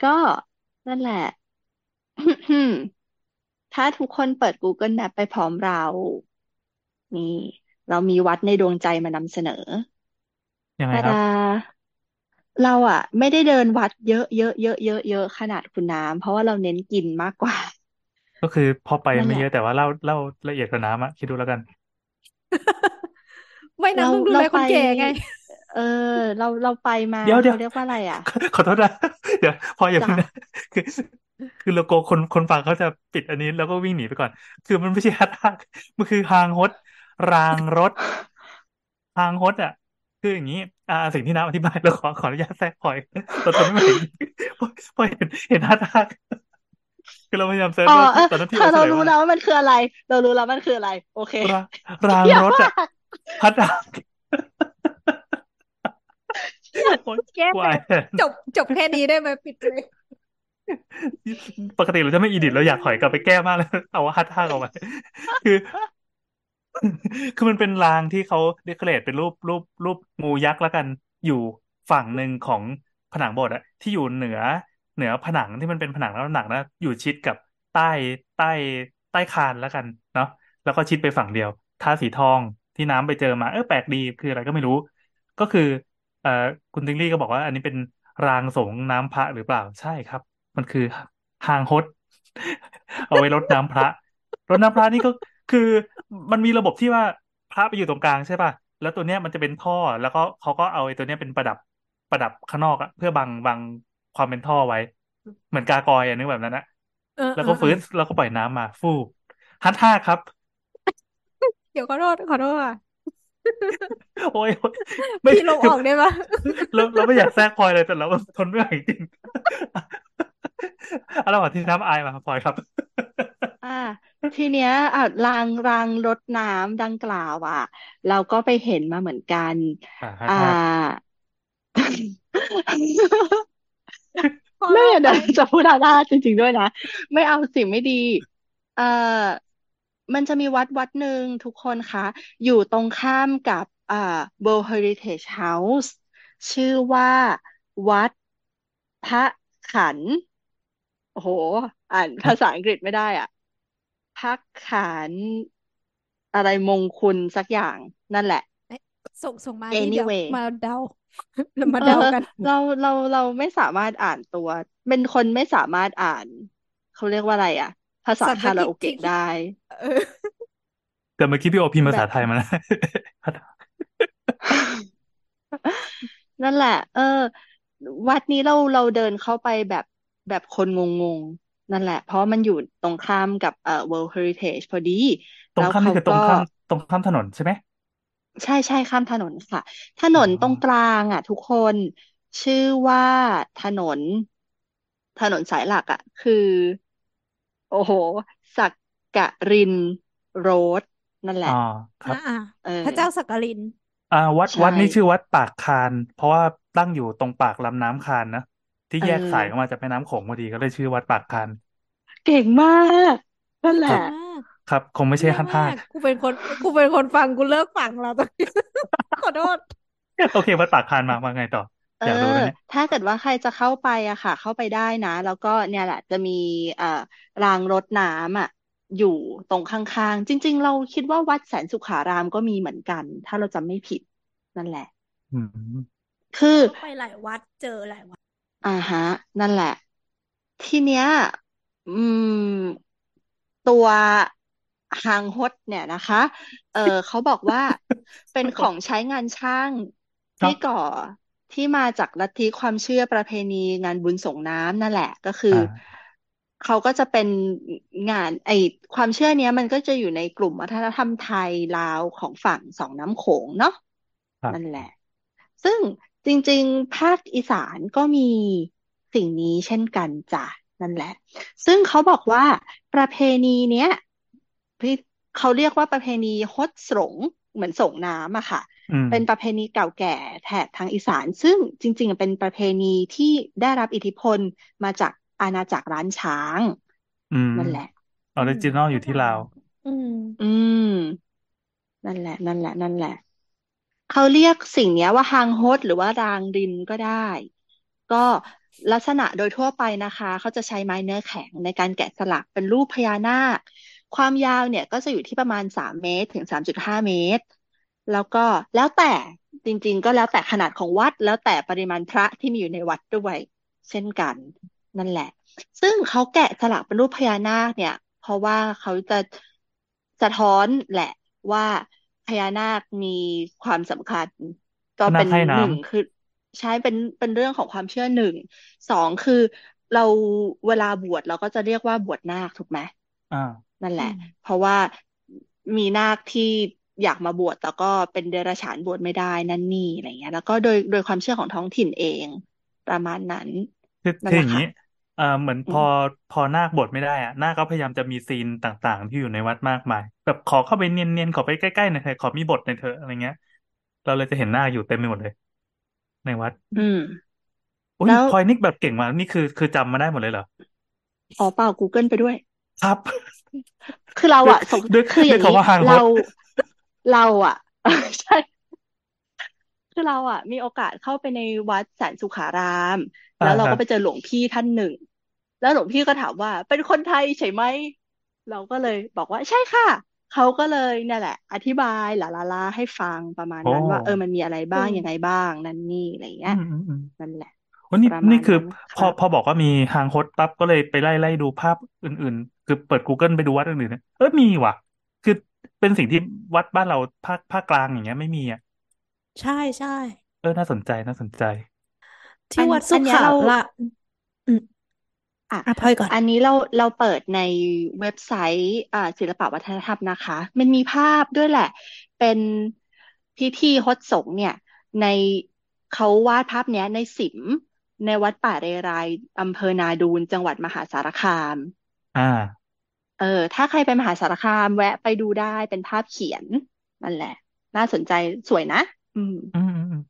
Speaker 4: ก็นั่นแหละ ถ้าทุกคนเปิด Google Map ไปพร้อมเรา นี่ เรามีวัดในดวงใจมานำเสนอ
Speaker 3: ยังไง
Speaker 4: แต่
Speaker 3: ครับ
Speaker 4: เราอะ ไม่ได้เดินวัดเยอะเยอะเยอะเยอะเยอะขนาดคุณน้ำเพราะว่าเราเน้นกินมากกว่า
Speaker 3: ก็คือพอไป
Speaker 4: นั่น
Speaker 3: ไม่
Speaker 4: แห
Speaker 3: เย
Speaker 4: ละ
Speaker 3: อะแต่ว่าเล่าเล่าละเอียดกว่าน้ำอะคิดดูแล้วกัน
Speaker 5: ไม่นะ
Speaker 4: เรา
Speaker 5: ต้องดู
Speaker 4: เรา
Speaker 5: แลค
Speaker 4: ไป
Speaker 5: นแก่ไง
Speaker 4: เออ เราเราไปมา
Speaker 3: เดี๋ยวเดี๋ยว
Speaker 4: เขาเรียกว่าอะไร อะ
Speaker 3: ขอโทษนะ เดี๋ยว พออย่า
Speaker 4: จ้ะ
Speaker 3: เพิ่งนะคือคือเรากลัวคนคนฟังเขาจะปิดอันนี้แล้วก็วิ่งหนีไปก่อน คือมันไม่ใช่ฮัทฮักมันคือฮางฮดรางรถฮางฮดอะ คืออย่างนี้ อ่า สิ่งที่น้ำอธิบายเราขอขออนุญาตแทรกพอยเราทนไม่ไหวจริงๆพอพอเห็นเห็นฮัทฮักคือเราพยายามเซิร์ช
Speaker 4: อ๋อ
Speaker 3: ว่า
Speaker 4: เออ
Speaker 3: ตอนนั้นที่
Speaker 4: ถ้า
Speaker 3: เราเฉ
Speaker 4: เรา
Speaker 3: ลย
Speaker 4: รู้
Speaker 3: ว่า
Speaker 4: แล้วว่ามันคืออะไร เรารู้แล้วมันคืออะไร โอเค
Speaker 3: รางราง
Speaker 4: เยี่ยม
Speaker 3: รถ
Speaker 4: มา
Speaker 3: อะ
Speaker 4: ก
Speaker 3: ฮัทฮัก
Speaker 5: เยี่ยม
Speaker 3: โอ๊ย
Speaker 5: แก้
Speaker 3: ก
Speaker 5: ไป
Speaker 3: วาย
Speaker 5: จบจบแค่นี้ได้ไหมปิดเลย
Speaker 3: ปกติเราจะไม่อีดิทเราอยากถอยกลับไปแก้มากเลย เอาฮัทฮักออกมาคือ คือมันเป็นรางที่เขาdecorate เป็นรูปรูปรูปงูยักษ์แล้วกันอยู่ฝั่งหนึ่งของผนังโบสถ์อะที่อยู่เหนือเหนือผนังที่มันเป็นผนังแล้วหนักนะอยู่ชิดกับใต้ใต้ใต้คานแล้วกันเนาะแล้วก็ชิดไปฝั่งเดียวทาสีทองที่น้ำไปเจอมาเออแปลกดีคืออะไรก็ไม่รู้ ก็คือเอ่อคุณติงลี่ก็บอกว่า อันนี้เป็นรางสงน้ำพระหรือเปล่าใช่ครับ มันคือฮางฮดเอาไว้รดน้ำพระรดน้ำพระนี่ก็ คือมันมีระบบที่ว่าพระไปอยู่ตรงกลางใช่ป่ะ แล้วตัวเนี้ยมันจะเป็นท่อ แล้วก็เขาก็เอาไอ้ตัวเนี้ยเป็นประดับประดับข้างนอกอะเพื่อบังบังความเป็นท่อไว้ เหมือนกากอยอะนึกแบบนั้นนะ
Speaker 5: เออ
Speaker 3: แล้ว
Speaker 5: เอ
Speaker 3: ก็
Speaker 5: อเอ
Speaker 3: ฟื้
Speaker 5: อน
Speaker 3: แล้วก็ปล่อยน้ำมา ฟูบฮัทห้าครับ
Speaker 5: เดี๋ยวขอโทษขอโทษค่ะ
Speaker 3: โอ้ยโอ๊ยไม่
Speaker 5: พี่ลบ
Speaker 3: คือ
Speaker 5: ออกได้ปะ
Speaker 3: เราเราไม่อยากแทรกพลอยเลยแต่เราทนไม่ไหวจริงเอาระหว่างที่น้ำอายมาพลอยครับ
Speaker 4: อ่า ทีเนี้ยอะรางรางรถน้ำดังกล่าวอะ เราก็ไปเห็นมาเหมือนกัน
Speaker 3: อ่าฮัท
Speaker 4: อ่า
Speaker 3: ห้า
Speaker 5: ขอ
Speaker 4: ไม่
Speaker 5: โทษ
Speaker 4: เดี๋ยว
Speaker 5: ไป
Speaker 4: จะพูดอาด้าจริง ๆ ด้วยนะ ไม่เอาสิ่งไม่ดี เอ่อ มันจะมีวัดวัดหนึ่งทุกคนคะ อยู่ตรงข้ามกับอ่า World Heritage House ชื่อว่าวัดพระขัน โอ้โห อ่านภาษาอังกฤษไม่ได้อะ พระขันอะไรมงคุณสักอย่างนั่นแหละ
Speaker 5: ส่งส่งมานี่เดี๋ยว
Speaker 4: anyway
Speaker 5: มาเดาแล้วมา
Speaker 4: เออ
Speaker 5: เดากัน
Speaker 4: เราเราเราไม่สามารถอ่านตัว เป็นคนไม่สามารถอ่าน เขาเรียกว่าอะไรอะ ภาษา
Speaker 5: สันส
Speaker 4: คากรา
Speaker 5: ฤต
Speaker 4: โอ
Speaker 5: ที่
Speaker 4: เกะได้
Speaker 5: เออ
Speaker 3: แต่เมื่อกี้พี่โอพิมพ์ภา
Speaker 4: แบ
Speaker 3: ษา
Speaker 4: บ
Speaker 3: ไทยมานะ
Speaker 4: นั่นแหละ เออ วัดนี้เราเราเดินเข้าไปแบบแบบคนงงๆ นั่นแหละ เพราะมันอยู่ตรงข้ามกับเอ่อ World Heritage พอดี
Speaker 3: ตรง
Speaker 4: แล้ว
Speaker 3: ข้าม
Speaker 4: เขา
Speaker 3: นี่คือตรง
Speaker 4: ก็
Speaker 3: ข้ามตรงข้ามถนนใช่ไหม
Speaker 4: ใช่ใช่ข้ามถนนค่ะ ถน
Speaker 3: อ๋อน
Speaker 4: ตรงกลางอะ ทุกคนชื่อว่าถนน ถนนสายหลักอะ คือ โอ้โห สักกรินโรดนั่นแห
Speaker 3: อ๋
Speaker 4: ละ
Speaker 3: อครับ
Speaker 5: อ่า
Speaker 4: เออ
Speaker 5: พระเจ้าสักกลิน
Speaker 3: อ่า วัด
Speaker 4: ใช่
Speaker 3: วัดนี้ชื่อวัดปากคาน เพราะว่าตั้งอยู่ตรงปากลำน้ำคานนะ ที่
Speaker 4: เอ
Speaker 3: แยกสายออก
Speaker 4: อ
Speaker 3: มาจากแม่น้ำโขงพอดีก็เลยชื่อวัดปากคาน
Speaker 4: เก่งมากนั่นแห
Speaker 3: ครั
Speaker 4: ละ
Speaker 3: บ
Speaker 5: มาก
Speaker 3: ครับคงไม่ใช่
Speaker 5: เยี่ยม
Speaker 3: ฮัทห้ามา
Speaker 5: กกูเป็นคนกูเป็นคนฟังกูเลิกฟังแล้วตอนนี้ขอโทษ
Speaker 3: โอเควัดปากคานมามาไงต่อ
Speaker 4: เอ
Speaker 3: อยากรู้
Speaker 4: อ
Speaker 3: แล้วเนี่ย
Speaker 4: ถ้าเกิดว่าใครจะเข้าไปอะค่ะ เข้าไปได้นะ แล้วก็เนี่ยแหละจะมีเอ่อรางรถน้ำอะอยู่ตรงข้างๆ จริง ๆ เราคิดว่าวัดแสนสุขารามก็มีเหมือนกัน ถ้าเราจำไม่ผิดนั่นแหละ
Speaker 3: อืม
Speaker 4: คือ
Speaker 5: เข้าไปหลายวัดเจอหลายวัด
Speaker 4: อ่าฮะ นั่นแหละ ทีเนี้ย อืม ตัวฮางฮดเนี่ยนะคะ เออเขาบอกว่าเป็นของใช้งานช่าง
Speaker 3: ครับ
Speaker 4: ที่ก่อที่มาจากลัทธิความเชื่อประเพณีงานบุญส่งน้ำนั่นแหละ ก็คือ
Speaker 3: อ่า
Speaker 4: เขาก็จะเป็นงานไอความเชื่อเนี้ย มันก็จะอยู่ในกลุ่มวัฒนธรรมไทยลาวของฝั่งสองน้ำโขงเนาะ
Speaker 3: ครับ
Speaker 4: นั่นแหละ ซึ่ง จริง ๆ ภาคอีสานก็มีสิ่งนี้เช่นกันจ้ะนั่นแหละ ซึ่งเขาบอกว่าประเพณีเนี้ยพี่เขาเรียกว่าประเพณีฮดสรงเหมือนส่งน้ำอะค่ะ
Speaker 3: อืม
Speaker 4: เป็นประเพณีเก่าแก่แถบทางอีสาน ซึ่งจริง ๆ เป็นประเพณีที่ได้รับอิทธิพลมาจากอาณาจักรล้านช้าง
Speaker 3: อืม
Speaker 4: นั่นแหละ
Speaker 3: original อยู่ที่ลาว
Speaker 5: อืม
Speaker 4: นั่นแหละ นั่นแหละ นั่นแหละ เขาเรียกสิ่งเนี้ยว่าฮางฮดหรือว่ารางรินก็ได้ ก็ลักษณะโดยทั่วไปนะคะ เขาจะใช้ไม้เนื้อแข็งในการแกะสลักเป็นรูปพญานาค ความยาวเนี่ยก็จะอยู่ที่ประมาณสามเมตรถึงสามจุดห้าเมตร แล้วก็แล้วแต่จริง ๆ ก็แล้วแต่ขนาดของวัด แล้วแต่ปริมาณพระที่มีอยู่ในวัดด้วย เช่นกัน นั่นแหละ ซึ่งเขาแกะสลักเป็นรูปพญานาคเนี่ย เพราะว่าเขาจะสะท้อนแหละว่า ญานาคมีความสำคัญ ก็
Speaker 3: พญานา
Speaker 4: เป็
Speaker 3: คนให้
Speaker 4: ห
Speaker 3: น้ำ
Speaker 4: นึ่งคือ ใช้เป็นเป็นเรื่องของความเชื่อหนึ่งสองคือเราเวลาบวชเราก็จะเรียกว่าบวชนาคถูกไหม
Speaker 3: อ่า
Speaker 4: นั่นแห
Speaker 5: อื
Speaker 4: ละ
Speaker 5: ม
Speaker 4: เพราะว่ามีนาคที่อยากมาบวชแต่ก็เป็นเดรัจฉานบวชไม่ได้นั่นนี่อะไรเงี้ย แล้วก็โดยโดยความเชื่อของท้องถิ่นเอง ประมาณนั้น
Speaker 3: คือ
Speaker 4: นั่น
Speaker 3: คือ
Speaker 4: แห
Speaker 3: อ
Speaker 4: ละ
Speaker 3: ย่าง
Speaker 4: ค่ะ
Speaker 3: นี้เอ่อเหมือน
Speaker 4: อื
Speaker 3: พ
Speaker 4: ม
Speaker 3: อพอนาคบวชไม่ได้อะนาคก็พยายามจะมีซีนต่างๆ ที่อยู่ในวัดมากมาย แบบขอเข้าไปเนียนๆขอไปใกล้ๆหน่อยเถอะขอมีบทหน่อยเถอะอะไรเงี้ย เราเลยจะเห็นนาคอยู่เต็มไปหมดเลย ในวัด
Speaker 4: อืม
Speaker 3: อุ้ย
Speaker 4: แล้ว
Speaker 3: พลอยนิกแบบเก่งมากนี่คือคือจำมาได้หมดเลยเหรอ
Speaker 4: อ๋อเปล่า Google ไปด้วย
Speaker 3: ครับ
Speaker 4: คือเรา
Speaker 3: ด้วย
Speaker 4: อะสง
Speaker 3: ด้วย
Speaker 4: คืออ
Speaker 3: ด้วย
Speaker 4: ย่างนี้
Speaker 3: คำว่าฮางฮ
Speaker 4: เรา
Speaker 3: ด
Speaker 4: เราอะ ใช่ คือเราอะมีโอกาสเข้าไปในวัดแสนสุขาราม
Speaker 3: อ่า
Speaker 4: แล้วเรา
Speaker 3: ครั
Speaker 4: ก็
Speaker 3: บ
Speaker 4: ไปเจอหลวงพี่ท่านหนึ่ง แล้วหลวงพี่ก็ถามว่า เป็นคนไทยใช่ไหม เราก็เลยบอกว่าใช่ค่ะ เขาก็เลยเนี่ยแหละ อธิบายหลาลาลาให้ฟังประมาณ
Speaker 3: โอ้
Speaker 4: นั้นว่า เออมันมีอะไร
Speaker 5: อื
Speaker 4: บ้าง
Speaker 5: ม
Speaker 4: ยังไงบ้าง นั่นนี่อะไร
Speaker 3: อื
Speaker 4: เงี้ย
Speaker 3: มอืมอืม
Speaker 4: นั่นแหละ
Speaker 3: วันนี้
Speaker 4: ประมา
Speaker 3: นี่
Speaker 4: ณ
Speaker 3: คือ
Speaker 4: นั้น
Speaker 3: พ
Speaker 4: ค
Speaker 3: อ
Speaker 4: รับ
Speaker 3: พอบอกว่ามีฮางฮดปั๊บก็เลยไปไล่ไล่ดูภาพอื่น ๆ คือเปิด Google ไปดูวัดอื่นๆเนี่ยเออมีว่ะ คือเป็นสิ่งที่วัดบ้านเราภาคภาคกลางอย่างเงี้ยไม่มีอะ
Speaker 5: ใช่ใช่
Speaker 3: เออน่าสนใจน่าสนใจ
Speaker 5: ที่
Speaker 4: อัน
Speaker 5: วัด
Speaker 4: อั
Speaker 5: สุ
Speaker 4: นเนี้ย
Speaker 5: ขา
Speaker 4: เรา
Speaker 5: ระอืม
Speaker 4: อะ
Speaker 5: อะพลอยก่อน
Speaker 4: อันนี้เราเราเปิดในเว็บไซต์อ่าศิลปวัฒนธรรมนะคะ มันมีภาพด้วยแหละ เป็นพิธีฮดสงฆ์เนี่ย ในเขาวาดภาพเนี้ยในสิมในวัดป่าเรไรอำเภอนาดูนจังหวัดมหาสารคาม
Speaker 3: อ่า
Speaker 4: เออ ถ้าใครไปมหาสารคามแวะไปดูได้เป็นภาพเขียนนั่นแหละ น่าสนใจสวยนะ อืม
Speaker 3: อืมอืมอืม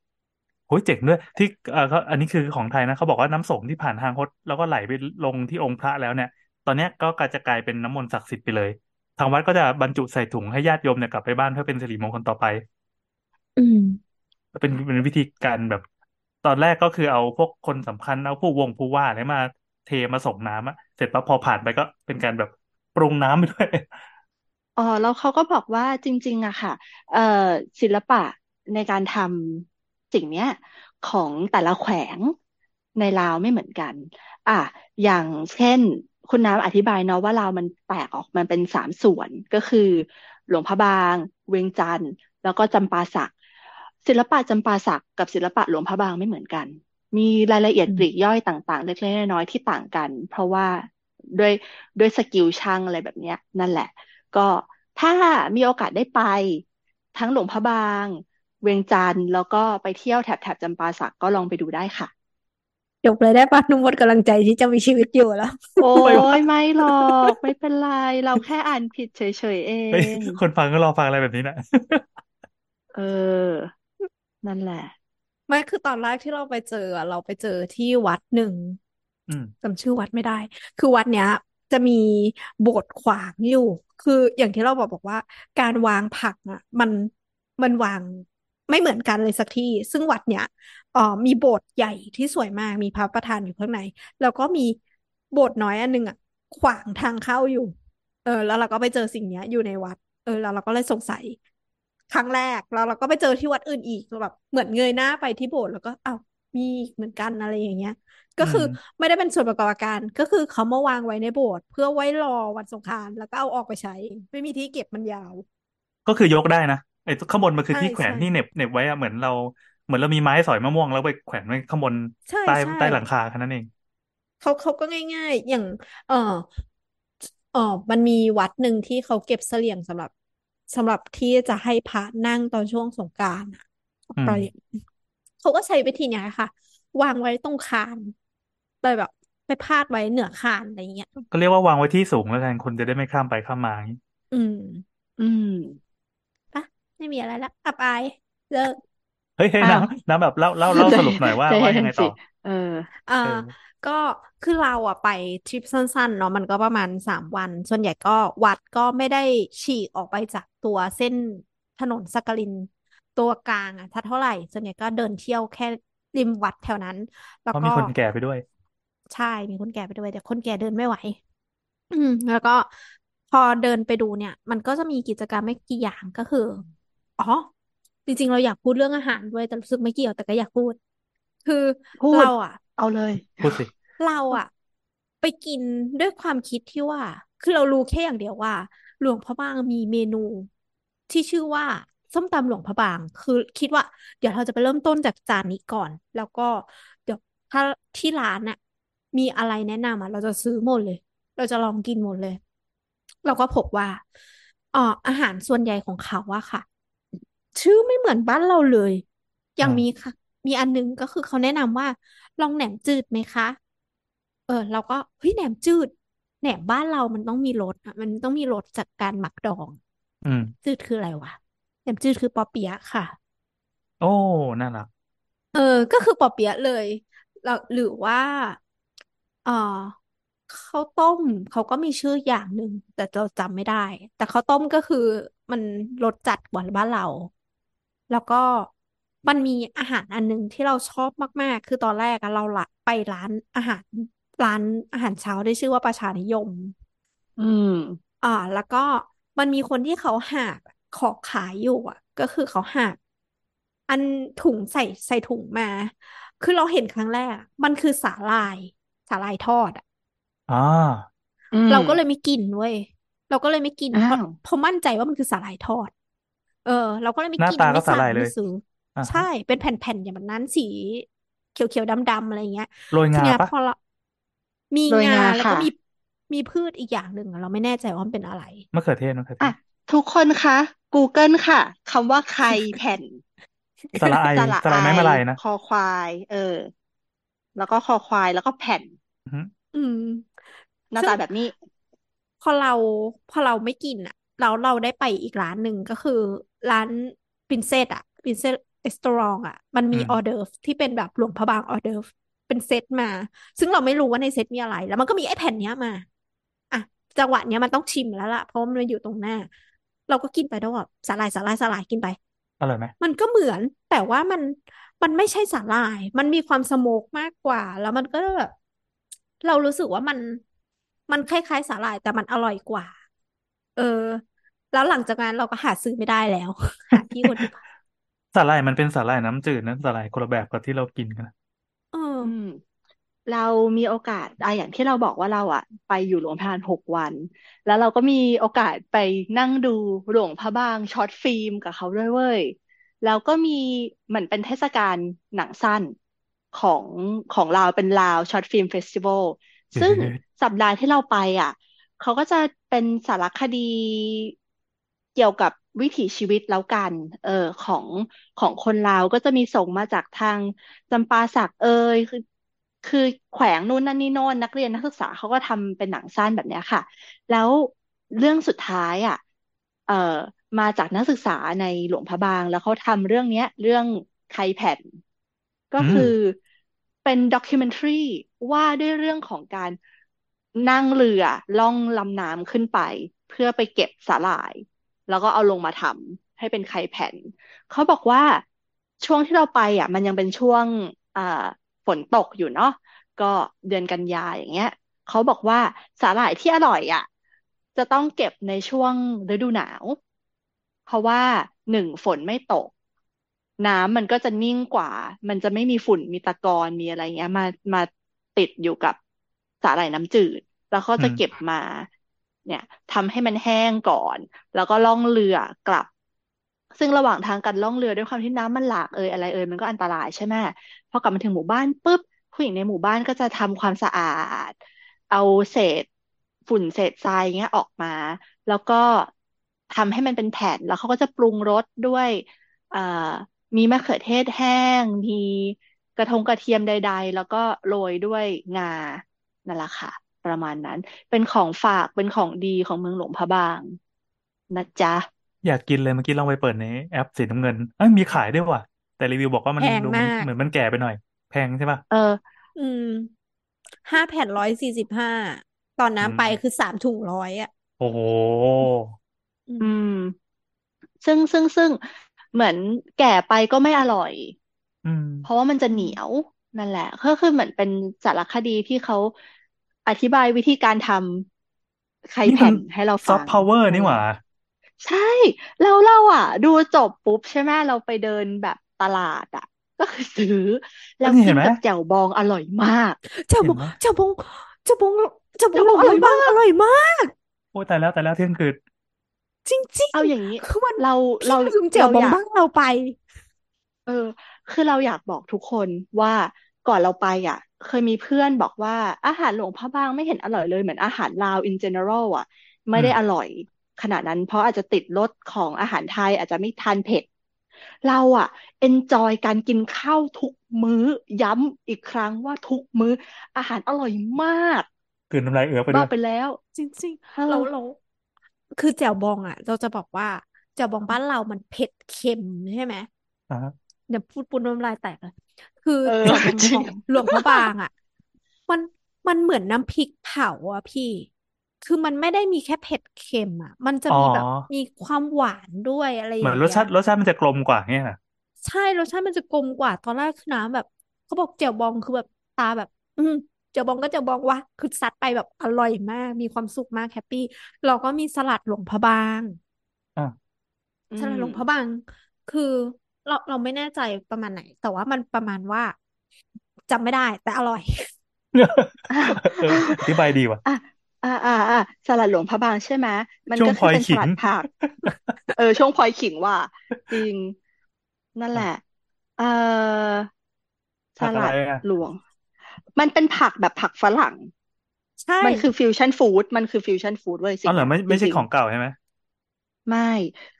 Speaker 3: โหยเจ๋งด้วย ที่เออเขาอันนี้คือของไทยนะเขาบอกว่าน้ำสงฆ์ที่ผ่านฮางฮดแล้วก็ไหลไปลงที่องค์พระแล้วเนี่ย ตอนเนี้ยก็กจะกลายเป็นน้ำมนต์ศักดิ์สิทธิ์ไปเลย ทางวัดก็จะบรรจุใส่ถุงให้ญาติโยมเนี่ยกลับไปบ้านเพื่อเป็นสิริมงคลต่อไป
Speaker 5: อืม
Speaker 3: เป็นเป็นวิธีการแบบ ตอนแรกก็คือเอาพวกคนสำคัญเอาผู้วงผู้ว่าอะไรมาเทมาส่งน้ำอะเสร็จปั๊บพอผ่านไปก็เป็นการแบบปรุงน้ำไปด้วย
Speaker 4: อ๋อแล้วเขาก็บอกว่าจริง ๆอะค่ะ เอ่อศิลปะ ในการทำสิ่งเนี้ยของแต่ละแขวงในลาวไม่เหมือนกัน อะอย่างเช่น คุณน้ำอธิบายเนาะว่าลาวมันแตกออกมันเป็นสามส่วนก็คือ หลวงพระบาง เวียงจันทน์แล้วก็จำปาสัก ศิลปะจำปาสักกับศิลปะหลวงพระบางไม่เหมือนกัน มีรายละเอียดปลีกย่อยต่างๆ เล็กๆน้อยๆที่ต่างกัน เพราะว่าด้วยด้วย skill ช่างอะไรแบบเนี้ย นั่นแหละ ก็ถ้ามีโอกาสได้ไป ทั้งหลวงพระบาง เวียงจันทน์แล้วก็ไปเที่ยวแถบแถบจำปาสักก็ลองไปดูได้ค่ะ
Speaker 5: จบเลยได้ปะนุ่มหมดกำลังใจที่จะมีชีวิตอยู่แล้ว
Speaker 4: โอ้
Speaker 3: ไปวะ
Speaker 4: ยไม่หรอกไม่เป็นไร เราแค่อ่านผิดเฉยๆเอ
Speaker 3: เฮ้ย
Speaker 4: ง
Speaker 3: คนฟังก็รอฟังอะไรแบบนี้นะ
Speaker 4: เออ นั่นแหละ
Speaker 5: ไม่คือตอนแรกที่เราไปเจออะเราไปเจอที่วัดหนึ่ง
Speaker 3: อืม
Speaker 5: จำชื่อวัดไม่ได้ คือวัดเนี้ย จะมีโบสถ์ขวางอยู่ คืออย่างที่เราบอกบอกว่า การวางผักอะ มันมันวาง ไม่เหมือนกันเลยสักที่ ซึ่งวัดเนี้ยเอ่อมีโบสถ์ใหญ่ที่สวยมากมีพระประธานอยู่ข้างใน แล้วก็มีโบสถ์น้อยอันหนึงอะ ขวางทางเข้าอยู่ เออ แล้วเราก็ไปเจอสิ่งเนี้ย อยู่ในวัด เออ แล้วเราก็เลยสงสัย ครั้งแรกแล้วเราก็ไปเจอที่วัดอื่นอีกแบบเหมือนเงยหน้าไปที่โบสถ์แล้วก็อ้าวมีอีกเหมือนกันอะไรอย่างเงี้ย ก็
Speaker 3: อื
Speaker 5: คือ
Speaker 3: ม
Speaker 5: ไม่ได้เป็นส่วนประกอบอาการ ก็คือเขามาวางไว้ในโบสถ์เพื่อไว้รอวันสงกรานต์แล้วก็เอาออกไปใช้ ไม่มีที่เก็บมันยาว
Speaker 3: ก็คือยกได้นะ ไอ้ข้างบนมันคือ
Speaker 5: ใช่
Speaker 3: ที่แขวน
Speaker 5: ใช่
Speaker 3: ที่เหน็บเหน็บไว้อะเหมือนเราเหมือนเรามีไม้สอยมะม่วงแล้วไปแขวนไว้ข้างบน
Speaker 5: ใช่
Speaker 3: ใต้
Speaker 5: ใช่
Speaker 3: ใต้หลังคาแค่นั้นเอง
Speaker 5: เขาเขาก็ง่าย ๆ อย่าง เออเออมันมีวัดหนึ่งที่เขาเก็บเสลี่ยงสำหรับสำหรับที่จะให้พระนั่งตอนช่วงสงกรานต์อะ
Speaker 3: อืม
Speaker 5: ไปเขาก็ใช้วิธีเนี้ยค่ะ วางไว้ตรงคานไปแบบไปพาดไว้เหนือคานอะไรเงี้ย
Speaker 3: ก็เรียกว่าวางไว้ที่สูงแล้วกันคนจะได้ไม่ข้ามไปข้ามมาอย่างนี้
Speaker 5: อืม
Speaker 4: อืม
Speaker 5: ปะ ไม่มีอะไรละอับอายเลิก
Speaker 3: เฮ้ยเฮ้ย
Speaker 4: อ้าว
Speaker 3: น้ำน้ำแบบเล่าเล่าเล่า
Speaker 4: ใจ
Speaker 3: สรุปหน่อยว่า
Speaker 4: ใจ
Speaker 3: ว่า
Speaker 4: เย็
Speaker 3: ยัง
Speaker 4: น
Speaker 3: ไง
Speaker 4: สิ
Speaker 3: ต่อ
Speaker 4: เออ
Speaker 5: อ่า
Speaker 3: เออ
Speaker 5: ก็คือเราอะไปทริปสั้นๆเนาะมันก็ประมาณสามวัน ส่วนใหญ่ก็วัดก็ไม่ได้ฉีกออกไปจากตัวเส้นถนนสักกลินตัวกลางอะถ้าเท่าไหร่ ส่วนใหญ่ก็เดินเที่ยวแค่ริมวัดแถวนั้น แล้ว
Speaker 3: เพราะ
Speaker 5: ก็
Speaker 3: มีคนแก่ไปด้วย
Speaker 5: ใช่มีคนแก่ไปด้วย แต่คนแก่เดินไม่ไหว อืมแล้วก็พอเดินไปดูเนี่ย มันก็จะมีกิจกรรมไม่กี่อย่างก็คือ อ๋อ จริง ๆ เราอยากพูดเรื่องอาหารด้วย แต่รู้สึกไม่เกี่ยวแต่ก็อยากพูด คือ
Speaker 4: พูด
Speaker 5: เราอะ
Speaker 4: เอาเลย
Speaker 3: พูดสิ
Speaker 5: เราอะไปกินด้วยความคิดที่ว่า คือเรารู้แค่อย่างเดียวว่า หลวงพระบางมีเมนู ที่ชื่อว่าส้มตำหลวงพระบาง คือคิดว่า เดี๋ยวเราจะไปเริ่มต้นจากจานนี้ก่อน แล้วก็เดี๋ยวถ้าที่ร้านน่ะ มีอะไรแนะนำอะ เราจะซื้อหมดเลย เราจะลองกินหมดเลย เราก็พบว่าอ๋ออาหารส่วนใหญ่ของเขาอะค่ะ ชื่อไม่เหมือนบ้านเราเลย อย่าง
Speaker 3: อ่ามี
Speaker 5: มีค่ะ มีอันนึงก็คือเขาแนะนำว่า ลองแหนมจืดไหมคะ เออ เราก็เฮ้ยแหนมจืดแหนมบ้านเรามันต้องมีรสอะมันต้องมีรสจากการหมักดอง
Speaker 3: อืม
Speaker 5: จืดคืออะไรวะแหนมจืดคือปอเปี๊ยะค่ะ
Speaker 3: โอ้น่ารัก
Speaker 5: เออ ก็คือปอเปี๊ยะเลยแล้วหรือว่าเออข้าวต้มเขาก็มีชื่ออย่างหนึ่งแต่เราจำไม่ได้ แต่ข้าวต้มก็คือมันรสจัดกว่าบ้านเรา แล้วก็มันมีอาหารอันหนึงที่เราชอบมากๆ คือตอนแรกอะเราละไปร้านอาหารร้านอาหารเช้าได้ชื่อว่าประชานิยม
Speaker 4: อืม
Speaker 5: อ่า แล้วก็มันมีคนที่เขาหาบของขายอยู่อะ ก็คือเขาหาบอันถุงใส่ใส่ถุงมา คือเราเห็นครั้งแรกอะมันคือสาหร่ายสาหร่ายทอดอะ
Speaker 3: อ่า
Speaker 4: อืม
Speaker 5: เราก็เลยไม่กินเว้ยเราก็เลยไม่กิน
Speaker 4: อ้า
Speaker 5: เพราะ
Speaker 4: ว
Speaker 5: เพราะมั่นใจว่ามันคือสาหร่ายทอด เออ เราก็เลยไม่
Speaker 3: หน้า
Speaker 5: กิน
Speaker 3: ตาก็
Speaker 5: ไม่
Speaker 3: สา
Speaker 5: สั่
Speaker 3: ห
Speaker 5: ง
Speaker 3: ร่ายเล
Speaker 5: ไม่
Speaker 3: ย
Speaker 5: ซื้อ
Speaker 3: อ่าฮะ
Speaker 5: ใช่เป็นแผ่นๆอย่างแบบนั้นสีเขียวๆดำๆอะไรเงี้ย
Speaker 3: โรย
Speaker 5: ที
Speaker 3: งา
Speaker 5: เนี้ย
Speaker 3: ปะ
Speaker 5: พอเรามี
Speaker 4: โรย
Speaker 5: งางาแล้วก็
Speaker 4: ค่ะ
Speaker 5: มีมีพืชอีกอย่างหนึ่งอะเราไม่แน่ใจว่ามันเป็นอะไร
Speaker 3: มะเขือเทศมะเขือเท
Speaker 4: อะ
Speaker 3: ศ
Speaker 4: ทุกคนคะ Google ค่ะคำว่าไข่แผ่น
Speaker 3: สละไอ
Speaker 4: สระ
Speaker 3: สละ
Speaker 4: ไอ
Speaker 3: ไม้มาลายนะ
Speaker 4: คอควาย เออ แล้วก็คอควายแล้วก็แผ่น
Speaker 3: อือฮึ
Speaker 5: อืม
Speaker 4: หน้า
Speaker 5: ซึ่ง
Speaker 4: ตาแบบนี้
Speaker 5: พอเราพอเราไม่กินอะ เราเราได้ไปอีกร้านหนึ่งก็คือ ร้านปรินเซสอะปรินเซสเอสตรองอะมัน
Speaker 3: อื
Speaker 5: มี
Speaker 3: ม
Speaker 5: ออเดิร์ฟที่เป็นแบบหลวงพระบางออเดิร์ฟเป็นเซตมา ซึ่งเราไม่รู้ว่าในเซตมีอะไร แล้วมันก็มีไอ้แผ่นเนี้ยมาอะจังหวะเนี้ยมันต้องชิมแล้วล่ะ เพราะว่ามันอยู่ตรงหน้า เราก็กินไปแล้วแบบสาหร่ายสาหร่ายสาหร่ายกินไป
Speaker 3: อร่อยไหม
Speaker 5: มันก็เหมือนแต่ว่ามันมันไม่ใช่สาหร่าย มันมีความสโมกมากกว่า แล้วมันก็แบบเรารู้สึกว่ามันมันคล้ายๆสาหร่ายแต่มันอร่อยกว่า เออ แล้วหลังจากนั้นเราก็หาซื้อไม่ได้แล้ว หาที่คนที่
Speaker 3: สาหร่ายมันเป็นสาหร่ายน้ำจืดนะสาหร่ายคนละแบบกับที่เรากินกันนะ
Speaker 5: เออ
Speaker 4: อืมเรามีโอกาสอะอย่างที่เราบอกว่าเราอะไปอยู่หลวงพระบางหกวัน แล้วเราก็มีโอกาสไปนั่งดูหลวงพระบาง short film กับเขาด้วยเว้ยแล้วก็มีเหมือนเป็นเทศกาลหนังสั้นของของลาวเป็นลาว short film festival เอซึ่ง
Speaker 3: อ
Speaker 4: สัปดาห์ที่เราไปอะ เขาก็จะเป็นสารคดี เกี่ยวกับวิถีชีวิตแล้วกัน เออของของคนลาวก็จะมีส่งมาจากทางจำปาสักเอยคือคือแขวงนู่นนั่นนี่โน่นนักเรียนนักศึกษาเขาก็ทำเป็นหนังสั้นแบบเนี้ยค่ะ แล้วเรื่องสุดท้ายอะเอ่อมาจากนักศึกษาในหลวงพระบาง แล้วเขาทำเรื่องเนี้ย เรื่องไคแผ่น ก็
Speaker 3: อื
Speaker 4: คื
Speaker 3: ม
Speaker 4: อเป็นด็อกิเมนทรีว่าด้วยเรื่องของการนั่งเรือล่องลำน้ำขึ้นไป เพื่อไปเก็บสาหร่าย แล้วก็เอาลงมาทำให้เป็นไข่แผ่น เขาบอกว่าช่วงที่เราไปอะ มันยังเป็นช่วงอ่าฝนตกอยู่เนาะก็เดือนกันยาอย่างเงี้ยเขาบอกว่าสาหร่ายที่อร่อยอะ จะต้องเก็บในช่วงฤดูหนาว เพราะว่าหนึ่งฝนไม่ตก น้ำมันก็จะนิ่งกว่า มันจะไม่มีฝุ่นมีตะกอนมีอะไรเงี้ย มามาติดอยู่กับสาหร่ายน้ำจืด แล้วเขาจะเก็บมา เนี่ยทำให้มันแห้งก่อน แล้วก็ล่องเรือกลับ ซึ่งระหว่างทางการล่องเรือด้วยความที่น้ำมันหลากเอยอะไรเอยมันก็อันตรายใช่ไหมพอกลับมาถึงหมู่บ้านปุ๊บผู้หญิงในหมู่บ้านก็จะทำความสะอาด เอาเศษฝุ่นเศษทรายเงี้ยออกมา แล้วก็ทำให้มันเป็นแผ่นแล้วเขาก็จะปรุงรสด้วยเอ่อมีมะเขือเทศแห้ง มีกระทงกระเทียมใด ๆ แล้วก็โรยด้วยงานั่นแหละค่ะ ประมาณนั้น เป็นของฝากเป็นของดีของเมืองหลวงพระบาง นะจ๊ะ
Speaker 3: อยากกินเลยเมื่อกี้ลองไปเปิดในแอปสีน้ำเงินเอ้ยมีขายด้วยว่ะ แต่รีวิวบอกว่ามัน
Speaker 5: แพง
Speaker 3: ดูมัน
Speaker 5: มาก
Speaker 3: เหมือนมันแก่ไปหน่อย แพงใช่ป่ะ
Speaker 4: เออ
Speaker 5: อืมห้าแผ่นร้อยสี่สิบห้าตอน
Speaker 3: อื
Speaker 5: น้ำ
Speaker 3: ม
Speaker 5: ไปคือสามถุงร้อยอะ
Speaker 3: โอ้โห
Speaker 5: อืม
Speaker 4: อืม ซึ่งซึ่งซึ่งเหมือนแก่ไปก็ไม่อร่อย
Speaker 3: อืม
Speaker 4: เพราะว่ามันจะเหนียวนั่นแหละก็คือเหมือนเป็นสารคดีที่เขา อธิบายวิธีการทำไข่
Speaker 3: นี่มั
Speaker 4: แผ่
Speaker 3: น
Speaker 4: นให้เรา
Speaker 3: ซอ
Speaker 4: ฟั
Speaker 3: ฟต์
Speaker 4: ง
Speaker 3: พาวเวอร์
Speaker 4: นั่
Speaker 3: นี่
Speaker 4: น
Speaker 3: ห
Speaker 4: แห
Speaker 3: ว่า
Speaker 4: ละใช่แล้วเราอะ ดูจบปุ๊บใช่ไหมเราไปเดินแบบตลาดอะ ก็คือซื้อ
Speaker 3: ก็
Speaker 4: แล้ว
Speaker 3: นี่
Speaker 4: กิ
Speaker 3: เห็
Speaker 4: น
Speaker 3: นไหม
Speaker 4: กับแจ่วบองอร่อยมาก
Speaker 5: เจ้า
Speaker 3: เห็
Speaker 5: บ
Speaker 3: น
Speaker 5: ง
Speaker 3: ไหม
Speaker 5: เจ้าบงเจ้าบงเจ้าบ
Speaker 4: แจ่
Speaker 5: ง
Speaker 4: วบองอ
Speaker 5: อ
Speaker 4: ร่
Speaker 5: ร่
Speaker 4: อ
Speaker 5: อยยมาก
Speaker 4: มาก
Speaker 5: อร่อยมาก
Speaker 3: โอ้ยตายแล้วตายแล้วเที่ยงคืน
Speaker 5: จริง
Speaker 4: เอาอย่างนี้
Speaker 5: ๆคือมัน
Speaker 4: เรา
Speaker 5: พี่
Speaker 4: เรา
Speaker 5: ลืมแจ่
Speaker 4: เรา
Speaker 5: วบอ
Speaker 4: องยาก
Speaker 5: บ้านเราไป
Speaker 4: เออ คือเราอยากบอกทุกคนว่า ก่อนเราไปอะ เคยมีเพื่อนบอกว่าอาหารหลวงพระบางไม่เห็นอร่อยเลยเหมือนอาหารลาว in general อะ ไม่
Speaker 3: อืม
Speaker 4: ได้อร่อยขนาดนั้น เพราะอาจจะติดรสของอาหารไทยอาจจะไม่ทานเผ็ด เราอะ enjoy การกินข้าวทุกมื้อ ย้ำอีกครั้งว่าทุกมื้อ อาหารอร่อยมาก
Speaker 3: กลืนน้ำลายเอือกไป
Speaker 4: บ
Speaker 3: ด้
Speaker 4: อ
Speaker 3: ว
Speaker 4: ก
Speaker 3: ย
Speaker 4: ไปแล้ว
Speaker 5: จริง
Speaker 4: เออ
Speaker 5: ๆ เราเราคือแจ่วบองอะ เราจะบอกว่าแจ่วบองบ้านเรามันเผ็ดเค็มใช่ไหม
Speaker 3: อ่าฮะ
Speaker 5: เดี๋ยวพูดปุนน้ำลายแตกเลย คือ
Speaker 4: เออ
Speaker 5: แจ่วบอง
Speaker 4: จริ
Speaker 5: ข
Speaker 4: ง
Speaker 5: องหลวงพระบางอะ มันมันเหมือนน้ำพริกเผาอะพี่ คือมันไม่ได้มีแค่เผ็ดเค็มอะ มันจะ
Speaker 3: อ๋อ
Speaker 5: มีแบบมีความหวานด้วยอะไรอ
Speaker 3: เหมือน
Speaker 5: ย่าง
Speaker 3: รส
Speaker 5: เงี้
Speaker 3: ชายติรสชาติมันจะกลมกว่าเงี้ยนะ
Speaker 5: ใช่รสชาติมันจะกลมกว่าตอนแรกคือน้ำแบบเขาบอกแจ่วบองคือแบบตาแบบ อืมแจ่วบองก็แจ่วบองวะคือซัดไปแบบอร่อยมาก มีความสุขมากแฮปปี้เราก็มีสลัดหลวงพระบาง
Speaker 3: อะ
Speaker 4: อื
Speaker 5: สลัด
Speaker 4: ม
Speaker 5: หลวงพระบาง คือ เราเราไม่แน่ใจประมาณไหน แต่ว่ามันประมาณว่าจำไม่ได้ แต่อร่อย
Speaker 3: เอออธิบายดีว่ะ
Speaker 4: อะอ่าอ่าอ่าสลัดหลวงพระบางใช่ไหมมัน
Speaker 3: ช่ว
Speaker 4: ก็
Speaker 3: งพ
Speaker 4: คือ
Speaker 3: ลอย
Speaker 4: เป็นส
Speaker 3: ขิง
Speaker 4: ลัดผัก เออ ช่วงพลอยขิงว่าจริง นั่นแห
Speaker 3: อะ
Speaker 4: ละเออส
Speaker 3: ผักอะไร
Speaker 4: ลัด
Speaker 3: อะ
Speaker 4: หลวง มันเป็นผักแบบผักฝรั่ง
Speaker 5: ใช่
Speaker 4: มันคือฟิวชั่นฟู้ดมันคือฟิวชั่นฟู้ดเว้ย
Speaker 3: อ๋
Speaker 4: สิ่
Speaker 3: องเหรอ
Speaker 4: เนี้ย
Speaker 3: ไม่
Speaker 4: จ
Speaker 3: ไม่ใช่
Speaker 4: ริง
Speaker 3: ของเก่าใช่ไหม
Speaker 4: ๆ ไม่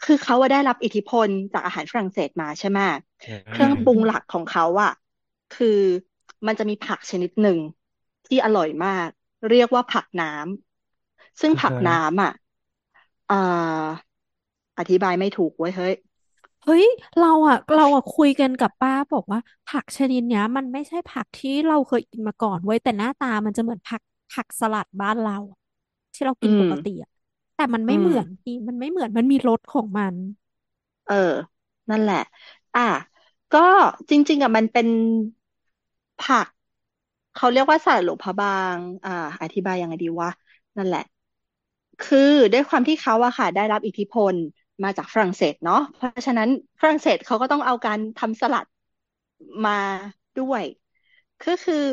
Speaker 4: คือเขาอะได้รับอิทธิพลจากอาหารฝรั่งเศสมาใช่ไหม
Speaker 3: เอ
Speaker 4: เครื่อง
Speaker 3: อ
Speaker 4: ปรุงหลักของเขาอะคือมันจะมีผักชนิดหนึ่งที่อร่อยมาก เรียกว่าผักน้ำซึ่ง
Speaker 3: คือ
Speaker 4: ผัก
Speaker 3: อะไร
Speaker 4: น้ำอะอ่าอธิบายไม่ถูกเว้ยเฮ้ย
Speaker 5: เฮ้ย เราอะ เราอะคุยกันกับป้าบอกว่า ผักชนิดเนี้ย มันไม่ใช่ผักที่เราเคยกินมาก่อนเว้ยแต่หน้าตามันจะเหมือนผักผักสลัดบ้านเราอะที่เรา
Speaker 4: อื
Speaker 5: กินป
Speaker 4: ม
Speaker 5: กติอะ แต่มัน
Speaker 4: อื
Speaker 5: ไม่เห
Speaker 4: ม
Speaker 5: มือนพี่มันไม่เหมือนมันมีรสของมัน
Speaker 4: เออ นั่นแหละ อะ ก็จริง ๆอะมันเป็นผัก เขาเรียกว่าสลัดหลวงพระบาง อ่า อธิบายยังไงดีวะ นั่นแหละ คือด้วยความที่เขาอะค่ะ ได้รับอิทธิพลมาจากฝรั่งเศสเนาะ เพราะฉะนั้นฝรั่งเศสเขาก็ต้องเอาการทำสลัดมาด้วย ก็คือ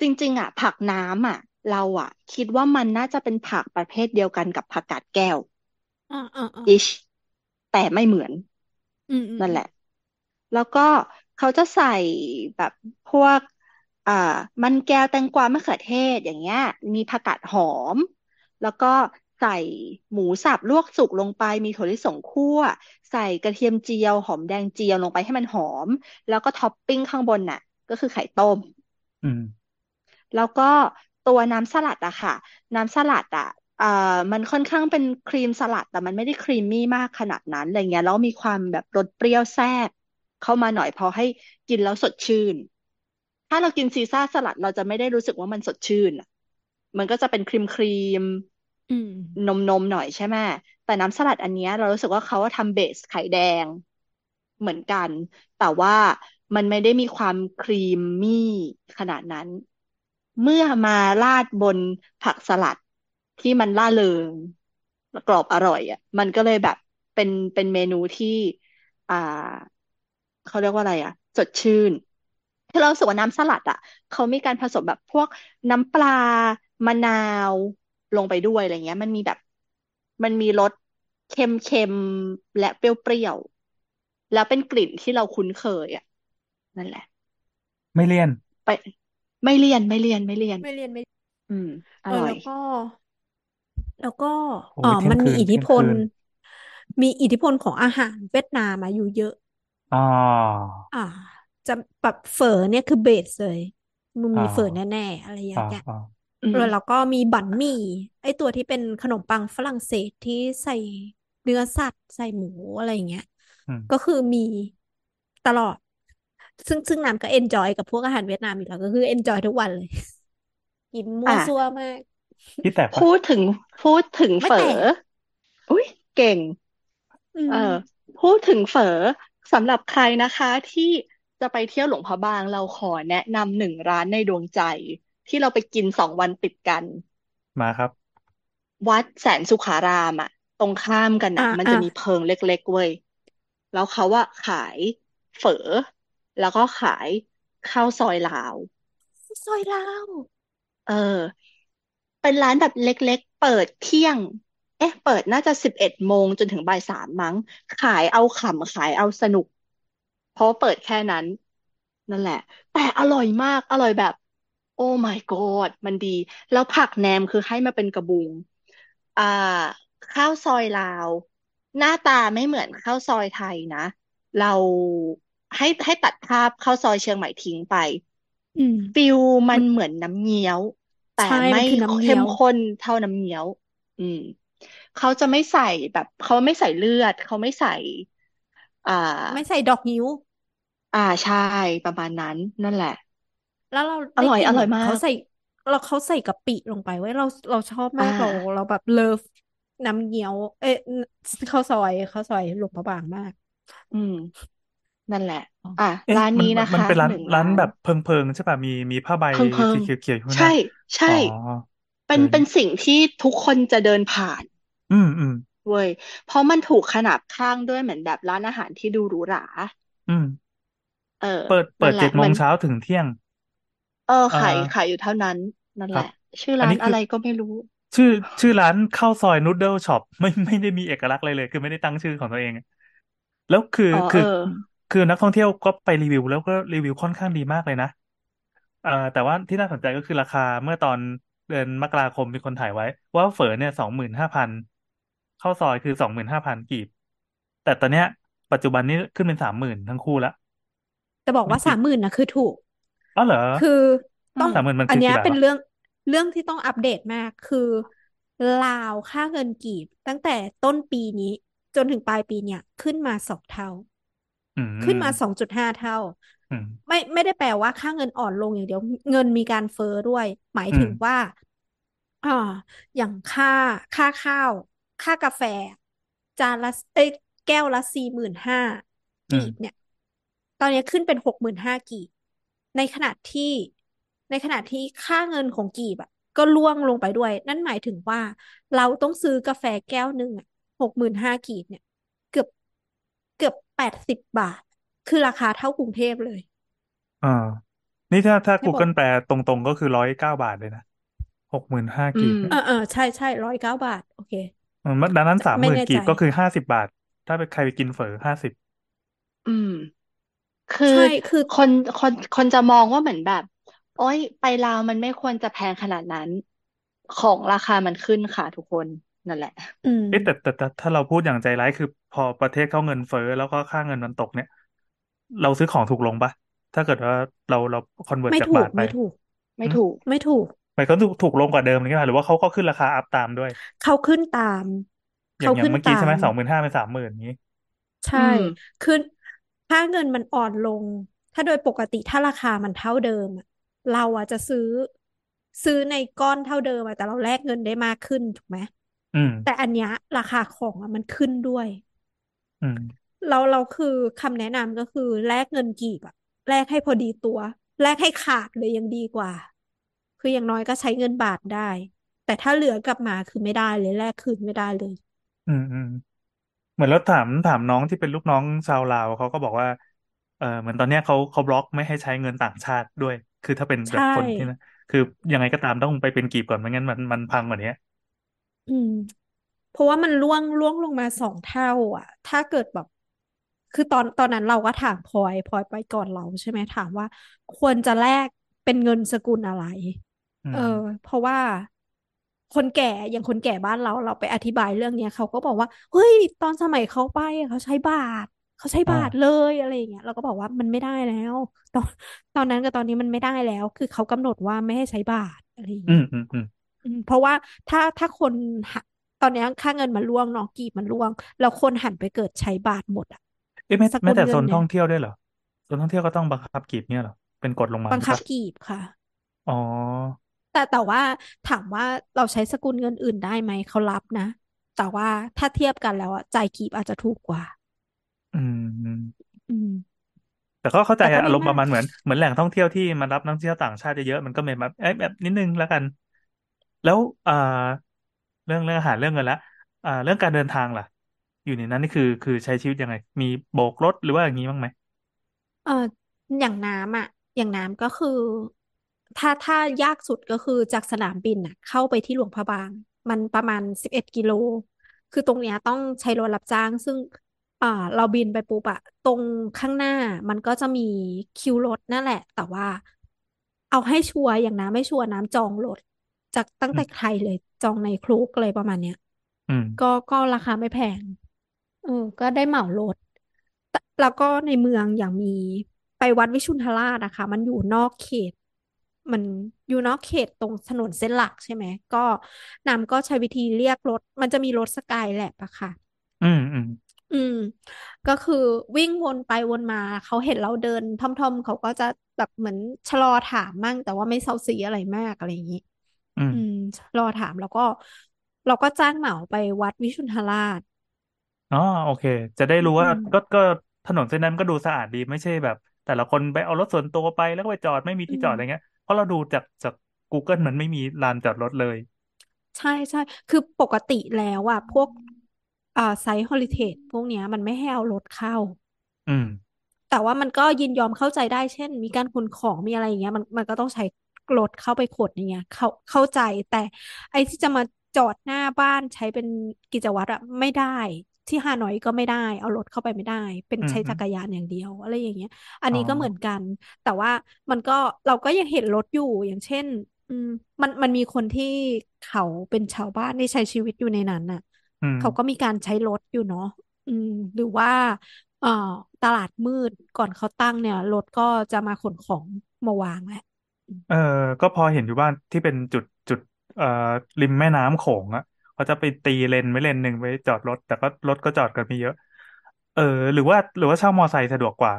Speaker 4: จริง ๆ อะ ผักน้ำอะ เราอะคิดว่ามันน่าจะเป็นผักประเภทเดียวกันกับผักกาดแก้ว
Speaker 5: อ่าอ่าอ่า
Speaker 4: อิชแต่ไม่เหมือน
Speaker 5: อืมอืม
Speaker 4: นั่น
Speaker 5: อื
Speaker 4: แห
Speaker 5: ม
Speaker 4: ละ แล้วก็เขาจะใส่แบบพวก อ่า มันแก้วแตงกวามะเขือเทศอย่างเงี้ย มีผักกาดหอม แล้วก็ใส่หมูสับลวกสุกลงไปมีถั่วลิสงคั่ว ใส่กระเทียมเจียวหอมแดงเจียวลงไปให้มันหอม แล้วก็ท็อปปิ้งข้างบนน่ะ ก็คือไข่ต้ม
Speaker 3: อืม
Speaker 4: แล้วก็ ตัวน้ำสลัดอะค่ะ น้ำสลัดอะอ่ามันค่อนข้างเป็นครีมสลัด แต่มันไม่ได้ครีมมี่มากขนาดนั้นอะไรเงี้ยแล้วมีความแบบรสเปรี้ยวแทรกเข้ามาหน่อยพอให้กินแล้วสดชื่น ถ้าเรากินซีซ่าสลัดเราจะไม่ได้รู้สึกว่ามันสดชื่นอะมันก็จะเป็นครีมครีม
Speaker 5: อืม
Speaker 4: นมนมหน่อยใช่ไหมแต่น้ำสลัดอันเนี้ยเรารู้สึกว่าเขาทำเบสไข่แดงเหมือนกัน แต่ว่ามันไม่ได้มีความครีมมี่ขนาดนั้น เมื่อมาราดบนผักสลัดที่มันล่าเริงกรอบอร่อยอะ มันก็เลยแบบเป็นเป็นเมนูที่ อ่าเขาเรียกว่าอะไรอะ สดชื่นคือเรารู้สึกว่าน้ำสลัดอะเขามีการผสมแบบพวกน้ำปลามะนาวลงไปด้วยอะไรเงี้ย มันมีแบบ มันมีรสเค็มๆและเปรี้ยวๆแล้วเป็นกลิ่นที่เราคุ้นเคยอะ นั่นแหละ
Speaker 3: ไม่เลี่ยน
Speaker 4: ไป ไม่เลี่ยนไม่เลี่ยนไม่เลี่ยน
Speaker 5: ไม่เรียนไม่
Speaker 4: อืม อ
Speaker 5: เออ
Speaker 4: ร่อ
Speaker 5: แล้
Speaker 4: ย
Speaker 5: วก็ แล้วก็
Speaker 3: โอ้
Speaker 5: อ๋อย
Speaker 3: เที่ย
Speaker 5: มั
Speaker 3: ง
Speaker 5: น
Speaker 3: คื
Speaker 5: มี
Speaker 3: น
Speaker 5: อิทธิ
Speaker 3: เที่ยง
Speaker 5: พล
Speaker 3: คืน
Speaker 5: มีอิทธิพลของอาหารเวียดนามมาอยู่เยอะ
Speaker 3: อ๋อ
Speaker 5: อ่า จะแบบเฝอเนี่ยคือเบสเลยมัน
Speaker 3: อ๋อ
Speaker 5: มีเฝอแน่ๆอะไรอย่า
Speaker 3: อ๋อง
Speaker 5: เงี้ย
Speaker 3: อ๋อ
Speaker 4: อื
Speaker 5: เอ
Speaker 4: ม
Speaker 5: อแล้วก็มีบั๋นหมี่ไอตัวที่เป็นขนมปังฝรั่งเศสที่ใส่เนื้อสัตว์ ใส่หมูอะไรอย่างเงี้ย
Speaker 3: อืม
Speaker 5: ก็คือมีตลอด ซึ่งซึ่งน้ำก็ enjoy กับพวกอาหารเวียดนามอยู่แล้วก็คือ enjoy ทุกวันเลย กินมั่ว
Speaker 4: อะ
Speaker 5: ซั่วมาก
Speaker 3: พี่แตกปะ
Speaker 4: พูดถึงพูดถึง
Speaker 5: ไม่
Speaker 4: เฝ
Speaker 5: แต
Speaker 4: อกอุ้ยเก่ง
Speaker 5: อื
Speaker 4: เอ
Speaker 5: ม
Speaker 4: อพูดถึงเฝอสำหรับใครนะคะ ที่จะไปเที่ยวหลวงพระบางเราขอแนะนำหนึ่งร้านในดวงใจ ที่เราไปกินสองวันติดกัน
Speaker 3: มาครับ
Speaker 4: วัดแสนสุขารามอะตรงข้ามกัน
Speaker 5: อ่า
Speaker 4: อะมัน
Speaker 5: อ่า
Speaker 4: จะมีเพิงเล็กๆเว้ยแล้วเขาว่าขายเฝอ แล้วก็ขายข้าวซอยลาว
Speaker 5: ซอยลาว
Speaker 4: เออ เป็นร้านแบบเล็กๆ เปิดเที่ยง เอ๊ะ เปิดน่าจะสิบเอ็ดโมงจนถึงบ่ายสามมั้ง ขายเอาขำขายเอาสนุก เพราะว่าเปิดแค่นั้น นั่นแหละ แต่อร่อยมาก อร่อยแบบ โอ้ my god มันดี แล้วผักแหนมคือให้มาเป็นกระบุง อ่า ข้าวซอยลาว หน้าตาไม่เหมือนข้าวซอยไทยนะ เรา ให้ให้ตัดภาพข้าวซอยเชียงใหม่ทิ้งไป
Speaker 5: อืม
Speaker 4: ฟิลมั
Speaker 5: มันน
Speaker 4: เหมือนน้ำเงี้ยว แต่
Speaker 5: ใช่มัน
Speaker 4: ไม่
Speaker 5: คือน้ำเงี้
Speaker 4: เข้
Speaker 5: ย
Speaker 4: ม
Speaker 5: ว
Speaker 4: ข้นเท่าน้ำเงี้ยว อืมเขาจะไม่ใส่แบบเขาไม่ใส่เลือดเขาไม่ใส่ อ่า
Speaker 5: ไม่ใส่ดอกนิ้ว
Speaker 4: อ่าใช่ประมาณนั้นนั่นแหละ
Speaker 5: แล้วเรา
Speaker 4: อ
Speaker 5: ได้
Speaker 4: ร่อย
Speaker 5: กิน
Speaker 4: อ
Speaker 5: เห
Speaker 4: ร่
Speaker 5: มื
Speaker 4: อ
Speaker 5: อยน
Speaker 4: มา
Speaker 5: เขา
Speaker 4: ก
Speaker 5: ใส่เราเขาใส่กะปิลงไปไว้ยเราเราชอบ
Speaker 4: อ่า
Speaker 5: มากเราเราแบบเลิฟน้ำเงี้ยว เอ๊ะข้าวซอยข้าวซอยหลวงพระบางมาก
Speaker 4: อืม นั่นแหละ
Speaker 5: อ๋อ
Speaker 4: อะ
Speaker 3: เอ๊ะ
Speaker 4: ร้าน
Speaker 3: มัน
Speaker 4: นี้
Speaker 3: มัน
Speaker 4: นะ
Speaker 3: มัน
Speaker 4: คะ
Speaker 3: เป็นร้าน
Speaker 4: หนึ่ง
Speaker 3: ร้า
Speaker 4: ร้านน
Speaker 3: แบบเพิงเพิงใช่ป่ะมีมีผ้าใบ
Speaker 4: เพิงเพิง
Speaker 3: สีเขียวๆอยู่ข้างหน้า
Speaker 4: ใช่ ใช่
Speaker 3: อ๋อ
Speaker 4: เป็
Speaker 3: เอนอ
Speaker 4: เป็นสิ่งที่ทุกคนจะเดินผ่าน
Speaker 3: อืมอืม
Speaker 4: เว้ยเพราะมันถูกขนาบข้างด้วยเหมือนแบบร้านอาหารที่ดูหรูหรา
Speaker 3: อืม
Speaker 4: เออ
Speaker 3: เปิดเปิ
Speaker 4: นั่
Speaker 3: ด
Speaker 4: นแห
Speaker 3: เจ็
Speaker 4: ละ
Speaker 3: ดโม
Speaker 4: มั
Speaker 3: ง
Speaker 4: น
Speaker 3: เช้าถึงเที่ยง
Speaker 4: เออ
Speaker 3: อ่า
Speaker 4: ขายขายอยู่เท่านั้นนั่น
Speaker 3: ค
Speaker 4: แห
Speaker 3: รับ
Speaker 4: ละ ชื่อ
Speaker 3: อัน
Speaker 4: ร้าน
Speaker 3: นี้
Speaker 4: อะ
Speaker 3: คือ
Speaker 4: ไรก็ไม่รู้
Speaker 3: ชื่อชื่อร้านข้าวซอยนูดเดิลช็อปไม่ไม่ได้มีเอกลักษณ์อะไรเลย คือไม่ได้ตั้งชื่อของตัวเองแล้วคือ
Speaker 4: อ๋อ
Speaker 3: คื
Speaker 4: เอ
Speaker 3: อ
Speaker 4: อ
Speaker 3: คือนักท่องเที่ยวก็ไปรีวิวแล้วก็รีวิวค่อนข้างดีมากเลยนะเอ่อแต่ว่าที่น่าสนใจก็คือราคาเมื่อตอนเดือนมกราคมมีคนถ่ายไว้ ว่าเฝอเนี่ยสองหมื่นห้าพันข้าวซอยคือสองหมื่นห้าพันกีบ แต่ตอนเนี้ย ปัจจุบันนี้ขึ้นเป็นสามหมื่นทั้งคู่ละ
Speaker 5: แต่บอก
Speaker 3: มัน
Speaker 5: ว่า
Speaker 3: คิ
Speaker 5: สา
Speaker 3: ด
Speaker 5: มหมื่นนะคือถูก
Speaker 3: อ๋อเหรอ
Speaker 5: คือ
Speaker 4: อื
Speaker 5: ต้อง
Speaker 4: ม
Speaker 3: สามหมื่นมัน
Speaker 5: อัน
Speaker 3: คือ
Speaker 5: เนี้ย
Speaker 3: กี่บาท
Speaker 5: เป็น
Speaker 3: วะ
Speaker 5: เรื่องเรื่องที่ต้องอัปเดตมากคือลาวค่าเงินกีบตั้งแต่ต้นปีนี้จนถึงปลายปีเนี่ยขึ้นมาสองเท่า
Speaker 3: อื
Speaker 5: ขึ้น
Speaker 3: ม
Speaker 5: มาสองจุดห้าเท่า
Speaker 3: อืม
Speaker 5: ไม่ไม่ได้แปลว่าค่าเงินอ่อนลงอย่างเดียว เงินมีการเฟ้อด้วย หมาย
Speaker 3: อื
Speaker 5: ถึ
Speaker 3: ม
Speaker 5: งว่าอ่าอย่างค่าค่าข้าว ค่ากาแฟ จานละเอ้ยแก้วละสี่หมื่นห้า
Speaker 3: อื
Speaker 5: กี
Speaker 3: ม
Speaker 5: บเนี่ย ตอนนี้ขึ้นเป็นหกหมื่นห้ากีบ ในขณะที่ในขณะที่ค่าเงินของกีบอะ ก็ร่วงลงไปด้วย นั่นหมายถึงว่า เราต้องซื้อกาแฟแก้วหนึ่งอะหกหมื่นห้ากีบเนี่ย เกือบเกือบแปด สิบบาท คือราคาเท่ากรุงเทพเลย
Speaker 3: อ่า นี่ถ้าถ้า
Speaker 5: ให้บอก
Speaker 3: Google แปลตรงๆ ก็คือร้อยเก้าบาทเลยนะหกหมื่นห้า
Speaker 4: อื
Speaker 3: กีบ
Speaker 4: ม
Speaker 3: เนี่ย
Speaker 5: เออเออใช่ใช่ร้อยเก้าบาท โอเค
Speaker 3: อืมดังนั้น
Speaker 5: จะ
Speaker 3: สามห
Speaker 5: ไม่
Speaker 3: มื่น
Speaker 5: แน่
Speaker 3: กี
Speaker 5: ใจ
Speaker 3: บก็คือห้าสิบบาท ถ้าเป็นใครไปกินเฝอห้าสิบ
Speaker 4: อืม คือ
Speaker 5: ใช่คือ
Speaker 4: คนคนคนจะมองว่าเหมือนแบบ โอ๊ยไปลาวมันไม่ควรจะแพงขนาดนั้น ของราคามันขึ้นค่ะทุกคนนั่นแหละ
Speaker 5: อืม
Speaker 3: เอ๊ะแต่แต่แต่ถ้าเราพูดอย่างใจร้ายคือ พอประเทศเขาเงินเฟ้อแล้วก็ค่าเงินมันตกเนี่ย เราซื้อของถูกลงปะถ้าเกิดว่าเราเราคอนเวิร์ต
Speaker 5: ไม่
Speaker 3: จาก
Speaker 5: ถู
Speaker 3: บากทไป
Speaker 5: ไม่ถูก
Speaker 4: ไม่
Speaker 3: อืม
Speaker 4: ถูก
Speaker 5: ไม่ถูก
Speaker 3: หมายก็ถูกถูกลงกว่าเดิมเลยใช่ไหมหรือว่าเขาก็ขึ้นราคาอัพตามด้วย
Speaker 5: เขาขึ้นตาม
Speaker 3: อย่า
Speaker 5: เขา
Speaker 3: งอย่าง
Speaker 5: ขึ้น
Speaker 3: เมื่อกี้
Speaker 5: ตา
Speaker 3: ใช่ไหม
Speaker 5: ม
Speaker 3: สองหมื่นห้าเป็นสามหมื่นอย่างนี้
Speaker 5: ใช่
Speaker 4: อืม
Speaker 5: คือค่าเงินมันอ่อนลง ถ้าโดยปกติถ้าราคามันเท่าเดิมอะเราอะจะซื้อซื้อในก้อนเท่าเดิมอะแต่เราแลกเงินได้มากขึ้นถูกไหม
Speaker 3: อืม
Speaker 5: แต่อันเนี้ยราคาของอะมันขึ้นด้วย
Speaker 3: อืม
Speaker 5: เราเราคือคำแนะนำก็คือแลกเงินกีบอะแลกให้พอดีตัวแลกให้ขาดเลยยังดีกว่า คืออย่างน้อยก็ใช้เงินบาทได้ แต่ถ้าเหลือกลับมาคือไม่ได้เลยแลกคืนไม่ได้เลย
Speaker 3: อืมอืมเหมือนเราถามถามน้องที่เป็นลูกน้องชาวลาวเขาก็บอกว่า เออเหมือนตอนเนี้ยเขาเขาบล็อกไม่ให้ใช้เงินต่างชาติด้วย คือถ้าเป็นแบบ
Speaker 5: ใช่
Speaker 3: คนที่นะคือยังไงก็ตามต้องไปเป็นกีบก่อนไม่งั้นมันมันพังกว่านี้
Speaker 5: อืม เพราะว่ามันร่วงร่วงลงมาสองเท่า อะ ถ้าเกิดแบบ คือตอนตอนนั้นเราก็ถามพลอยพลอยไปก่อนเราใช่ไหมถามว่า ควรจะแลกเป็นเงินสกุลอะไร
Speaker 3: อื
Speaker 5: เอ
Speaker 3: ม
Speaker 5: อเพราะว่าคนแก่อย่างคนแก่บ้านเราเราไปอธิบายเรื่องเนี้ยเขาก็บอกว่าเฮ้ยตอนสมัยเขาไปอะเขาใช้บาทเขาใช้
Speaker 3: อ่า
Speaker 5: บาทเลยอะไรอย่างเงี้ยเราก็บอกว่ามันไม่ได้แล้ว ตอนตอนนั้นกับตอนนี้มันไม่ได้แล้ว คือเขากำหนดว่าไม่ให้ใช้บาทอะไรอย่าง
Speaker 3: อื
Speaker 5: เงี้
Speaker 3: ม
Speaker 5: ย
Speaker 3: อืมอืม
Speaker 5: อืมเพราะว่าถ้าถ้าคนหะ ตอนเนี้ยค่าเงินมันร่วงเนาะกีบมันร่วง แล้วคนหันไปเกิดใช้บาทหมดอะ
Speaker 3: เอ๊ะแม้
Speaker 5: สกุ
Speaker 3: แม้
Speaker 5: ล
Speaker 3: แต่
Speaker 5: เงิ
Speaker 3: โซ
Speaker 5: น
Speaker 3: น
Speaker 5: เนี่
Speaker 3: ท่
Speaker 5: ย
Speaker 3: องเที่ยวด้วยเหรอโซนท่องเที่ยวก็ต้องบังคับกีบเนี่ยเหรอเป็นกฎลงมา
Speaker 5: บังคับ
Speaker 3: ปะ
Speaker 5: กีบค่ะ
Speaker 3: อ๋อ
Speaker 5: แต่แต่ว่าถามว่าเราใช้สกุลเงินอื่นได้ไหมเขารับนะ แต่ว่าถ้าเทียบกันแล้วอะจ่ายกีบอาจจะถูกกว่า
Speaker 3: อืม
Speaker 5: อืม
Speaker 3: แต่ก็เข้าใจ
Speaker 5: แต่ก็
Speaker 3: อะ
Speaker 5: ไม่
Speaker 3: อารมณ์ประมาณ
Speaker 5: มาก
Speaker 3: เหมือนเหมือนแหล่งท่องเที่ยวที่มันรับนักท่องเที่ยวต่างชาติเยอะๆมันก็เป็นแบบเอ้ยแบบนิดนึงแล้วกัน แล้วอ่าเรื่องเรื่องอาหารเรื่องเงินละอ่า เรื่องการเดินทางล่ะ อยู่ในนั้นนี่คือคือใช้ชีวิตยังไง มีโบกรถหรือว่าอย่างนี้บ้างไหม
Speaker 5: เอออย่างน้ำอะ อย่างน้ำก็คือ ถ้าถ้ายากสุดก็คือจากสนามบินอะ เข้าไปที่หลวงพระบาง มันประมาณสิบเอ็ดกิโล คือตรงเนี้ยต้องใช้รถรับจ้าง ซึ่ง อ่า เราบินไปปุ๊บอะตรงข้างหน้ามันก็จะมีคิวรถนั่นแหละ แต่ว่า เอาให้ชัวร์อย่างน้ำไม่ชัวร์น้ำจองรถ จากตั้ง
Speaker 3: อื
Speaker 5: แต่
Speaker 3: ม
Speaker 5: ไทยเลย จองในคลุกอะไรประมาณเนี้ย
Speaker 3: อืม
Speaker 5: ก็ก็ราคาไม่แพงเออก็ได้เหมารถแต่แล้วก็ในเมืองอย่างมีไปวัดวิชุนทราชนะคะ มันอยู่นอกเขต มันอยู่นอกเขตตรงถนนเส้นหลักใช่ไหม ก็นำก็ใช้วิธีเรียกรถ มันจะมีรถสกายแลบอะค่ะ
Speaker 3: อืมอืม
Speaker 5: อืม ก็คือวิ่งวนไปวนมา เขาเห็นเราเดินท่อมๆ เขาก็จะแบบเหมือนชะลอถามมั่ง แต่ว่าไม่เซาซีอะไรมากอะไรอย่างนี้
Speaker 3: อืม
Speaker 5: อืมชะลอถามแล้วก็ เราก็จ้างเหมาไปวัดวิชุนทราช
Speaker 3: อ๋อโอเค จะได้รู้
Speaker 5: อื
Speaker 3: ว่า
Speaker 5: ม
Speaker 3: ก็ก็ถนนเส้นนั้นก็ดูสะอาดดีไม่ใช่แบบ แต่ละคนไปเอารถส่วนตัวไปแล้วก็ไปจอดไม่มี
Speaker 5: อื
Speaker 3: ที่จอด
Speaker 5: ม
Speaker 3: อะไรเงี้ยเพราะเราดูจากจาก Google มันไม่มีลานจอดรถเลย
Speaker 5: ใช่ใช่ คือปกติแล้วอะพวกอ่าไซต์ฮอลิเทจพวกเนี้ย มันไม่ให้เอารถเข้า
Speaker 3: อืม
Speaker 5: แต่ว่ามันก็ยินยอมเข้าใจได้ เช่น มีการขนของมีอะไรอย่างเงี้ย มันมันก็ต้องใช้ รถเข้าไปขนอย่างเงี้ยเข้าเข้าใจแต่ไอ้ที่จะมาจอดหน้าบ้านใช้เป็นกิจวัตรอะไม่ได้ ที่ฮานอยก็ไม่ได้ เอารถเข้าไปไม่ได้ เป็น
Speaker 3: อืม
Speaker 5: ใช้
Speaker 3: อื
Speaker 5: จั
Speaker 3: ม
Speaker 5: กรยานอย่างเดียวอะไรอย่างเงี้ย อัน
Speaker 3: อ๋อ
Speaker 5: นี้ก็เหมือนกัน แต่ว่ามันก็เราก็ยังเห็นรถอยู่อย่างเช่น อืมมันมันมีคนที่เขาเป็นชาวบ้านที่ใช้ชีวิตอยู่ในนั้นน่ะ
Speaker 3: อืม
Speaker 5: เขาก็มีการใช้รถอยู่เนาะอืมหรือว่าเอ่อตลาดมืดก่อนเขาตั้งเนี่ยรถก็จะมาขนของมาวางแหละอืม
Speaker 3: เออก็พอเห็นอยู่บ้านที่เป็นจุดจุด เอ่อริมแม่น้ำโขงอะเขาจะไปตีเลนไว้เลนหนึ่งไว้จอดรถ แต่ก็รถก็จอดกันไม่เยอะ เออ หรือว่าหรือว่าเช่ามอไซค์สะดวกกว่า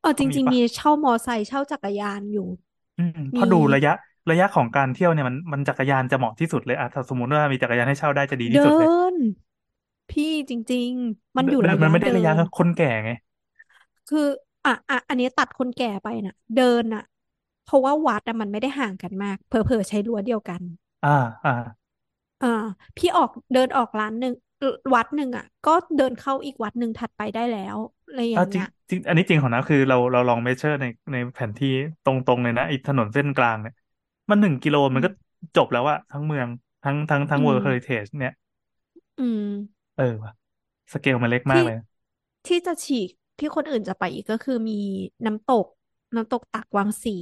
Speaker 5: เออจ
Speaker 3: ก็มี
Speaker 5: ริง ๆ
Speaker 3: ปะ
Speaker 5: มีเช่ามอไซค์เช่าจักรยานอยู่
Speaker 3: อืมเพ
Speaker 5: มี
Speaker 3: ราะดูระยะระยะของการเที่ยวเนี่ยมันมันจักรยานจะเหมาะที่สุดเลยอะถ้าสมมติว่ามีจักรยานให้เช่าได้จะดีที่
Speaker 5: เดิ
Speaker 3: สุดเลย
Speaker 5: น พี่จริง ๆ มัน
Speaker 3: เดิ
Speaker 5: อยู่
Speaker 3: เดิน
Speaker 5: ระ
Speaker 3: มัน
Speaker 5: ยะ
Speaker 3: ไม่ได้
Speaker 5: เดิ
Speaker 3: ระยะ
Speaker 5: น
Speaker 3: คนแก่ไง
Speaker 5: คือ อะอะอันนี้ตัดคนแก่ไปน่ะ เดินน่ะ เพราะว่าวัดอะมันไม่ได้ห่างกันมากเผลอๆใช้รั้วเดียวกัน
Speaker 3: อ่าอ่า
Speaker 5: อ่าพี่ออกเดินออกร้านหนึ่งเอ่อวัดหนึ่งอะ ก็เดินเข้าอีกวัดหนึ่งถัดไปได้แล้วอะไรอ
Speaker 3: อ่า
Speaker 5: ย่าง
Speaker 3: จริ
Speaker 5: เงี้
Speaker 3: ง
Speaker 5: ย
Speaker 3: จริงอันนี้จริงของนะคือเราเราลองเมเชอร์ในในแผนที่ตรงๆเลยนะไอ้ถนนเส้นกลางเนี่ย มันหนึ่งกิโล
Speaker 5: อื
Speaker 3: มัน
Speaker 5: ม
Speaker 3: ก็จบแล้วอะทั้งเมืองทั้งทั้งทั้
Speaker 5: อื
Speaker 3: ง
Speaker 5: ม
Speaker 3: World Heritage เนี่ย
Speaker 5: อืม
Speaker 3: เออว่ะสเกลมันเล็กมา
Speaker 5: ที่
Speaker 3: กเลย
Speaker 5: ที่จะฉีกที่คนอื่นจะไปอีกก็คือมีน้ำตก น้ำตกตากวางสี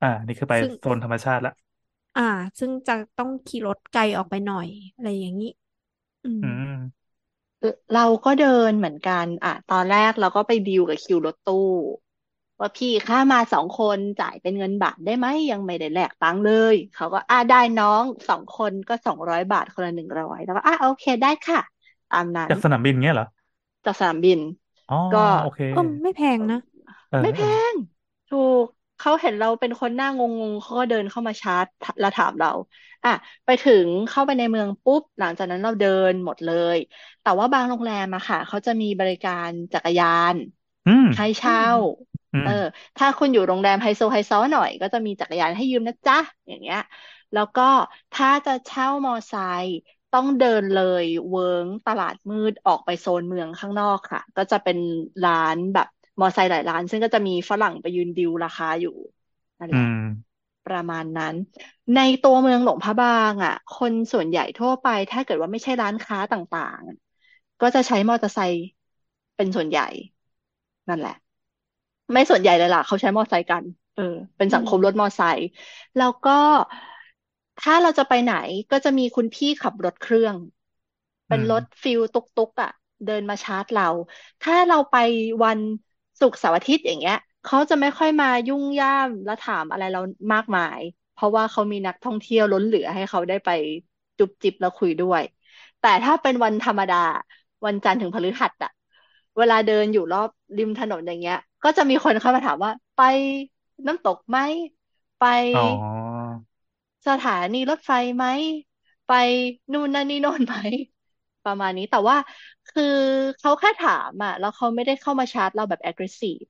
Speaker 3: อ่า นี่คือไป
Speaker 5: ซึ่ง
Speaker 3: โซนธรรมชาติละ
Speaker 5: อ่า ซึ่งจะต้องขี่รถไกลออกไปหน่อย อะไรอย่างนี้ อืม
Speaker 3: อืม
Speaker 4: เราก็เดินเหมือนกัน อะ ตอนแรกเราก็ไปดีลกับคิวรถตู้ ว่าพี่ค่ามาสองคนจ่ายเป็นเงินบาทได้ไหมยังไม่ได้แลกตังค์เลย เขาก็อะได้น้องสองคนก็สองร้อยบาทคนละหนึ่งร้อยแล้วก็อะโอเคได้ค่ะตามนั้น
Speaker 3: จากสนามบินเงี้ยเหรอ
Speaker 4: จากสนามบิน
Speaker 3: อ๋อ
Speaker 4: ก็
Speaker 3: โอเค
Speaker 5: ก็ไม่แพงนะ
Speaker 3: เออ
Speaker 4: ไม่แพ
Speaker 3: เออ
Speaker 4: ง ถูกเขาเห็นเราเป็นคนหน้างงๆเขาก็เดินเข้ามาชาร์จแล้วถามเรา อะ ไปถึงเข้าไปในเมืองปุ๊บ หลังจากนั้นเราเดินหมดเลย แต่ว่าบางโรงแรมอะค่ะเขาจะมีบริการจักรยาน
Speaker 3: อืม
Speaker 4: ให้
Speaker 5: อื
Speaker 4: เช่า
Speaker 5: ม
Speaker 3: อืม
Speaker 4: เออถ้าคุณอยู่โรงแรมไฮโซไฮซอหน่อย ก็จะมีจักรยานให้ยืมนะจ๊ะ อย่างเงี้ย แล้วก็ถ้าจะเช่ามอไซค์ต้องเดินเลยเวิ้งตลาดมืดออกไปโซนเมืองข้างนอกค่ะ ก็จะเป็นร้านแบบ มอไซค์หลายร้าน ซึ่งก็จะมีฝรั่งไปยืนดิวราคาอยู่นั่น
Speaker 3: อื
Speaker 4: แหละ
Speaker 3: ม
Speaker 4: ประมาณนั้น ในตัวเมืองหลวงพระบางอะ คนส่วนใหญ่ทั่วไป ถ้าเกิดว่าไม่ใช่ร้านค้าต่างๆ ก็จะใช้มอเตอร์ไซค์เป็นส่วนใหญ่ นั่นแหละ ไม่ส่วนใหญ่เลยล่ะ เขาใช้มอเตอร์ไซค์กัน เออ เป็น
Speaker 5: อื
Speaker 4: สัง
Speaker 5: ม
Speaker 4: คมรถมอเตอร์ไซค์แล้วก็ถ้าเราจะไปไหนก็จะมีคุณพี่ขับรถเครื่อง
Speaker 3: อื
Speaker 4: เป็น
Speaker 3: ม
Speaker 4: รถฟิลตุกตุกอะ เดินมาชาร์จเรา ถ้าเราไปวัน ศุกร์เสาร์อาทิตย์อย่างเงี้ยเขาจะไม่ค่อยมายุ่งย่ามและถามอะไรเรามากมาย เพราะว่าเขามีนักท่องเที่ยวล้นเหลือให้เขาได้ไปจุบจิบแล้วคุยด้วย แต่ถ้าเป็นวันธรรมดา วันจันทร์ถึงพฤหัสอะเวลาเดินอยู่รอบริมถนนอย่างเงี้ย ก็จะมีคนเข้ามาถามว่าไปน้ำตกไหมไป
Speaker 3: อ๋อ
Speaker 4: สถานีรถไฟไหม ไปนู่นนั่นนี่โน่นไหม ประมาณนี้แต่ว่าคือเขาแค่ถามอะแล้วเขาไม่ได้เข้ามาชาร์จเราแบบ aggressive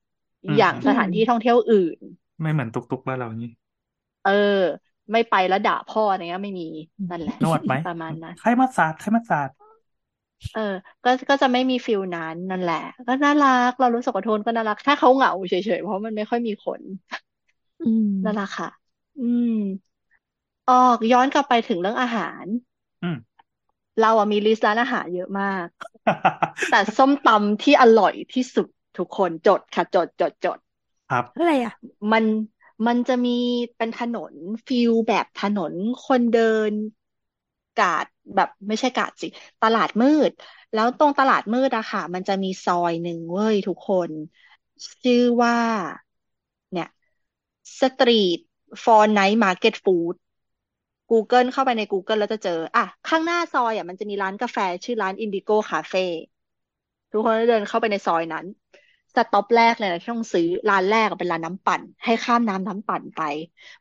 Speaker 3: อืม
Speaker 4: อย่าง
Speaker 3: อืม
Speaker 4: สถานที่ท่องเที่ยวอื่น
Speaker 3: ไม่เหมือนตุกตุกบ้านเราอย่างนี้
Speaker 4: เออ ไม่ไปแล้วด่าพ่ออะไรเงี้ยไม่มีนั่นแหละ
Speaker 3: นวดไหม
Speaker 4: ประมาณนั้น
Speaker 3: ใครมาสาดใครมาสาด
Speaker 4: เออ ก็ก็จะไม่มี feel นั้นนั่นแหละ ก็น่ารัก เรารู้สึกว่าโทนก็น่ารักถ้าเขาเหงาเฉยๆเพราะมันไม่ค่อยมีคน
Speaker 5: อืม
Speaker 4: นั่นแหละค่ะ อืม ออกย้อนกลับไปถึงเรื่องอาหาร
Speaker 3: อืม
Speaker 4: เราอะมี list ร้านอาหารเยอะมาก แต่ส้มตำที่อร่อยที่สุดทุกคนจดค่ะ จดจดจด
Speaker 3: ครับ
Speaker 5: อะไรอะ
Speaker 4: มันมันจะมีเป็นถนนฟิลแบบถนนคนเดินกาดแบบไม่ใช่กาดสิตลาดมืด แล้วตรงตลาดมืดอะค่ะ มันจะมีซอยหนึ่งเว้ยทุกคน ชื่อว่า เนี่ย Street for Night Market Food Google เข้าไปใน Google แล้วจะเจอ อะ ข้างหน้าซอยอะมันจะมีร้านกาแฟชื่อร้าน Indigo Cafe ทุกคนเดินเข้าไปในซอยนั้น stop แรกเลยนะที่ต้องซื้อร้านแรกเป็นร้านน้ำปั่น ให้ข้ามน้ำน้ำปั่นไป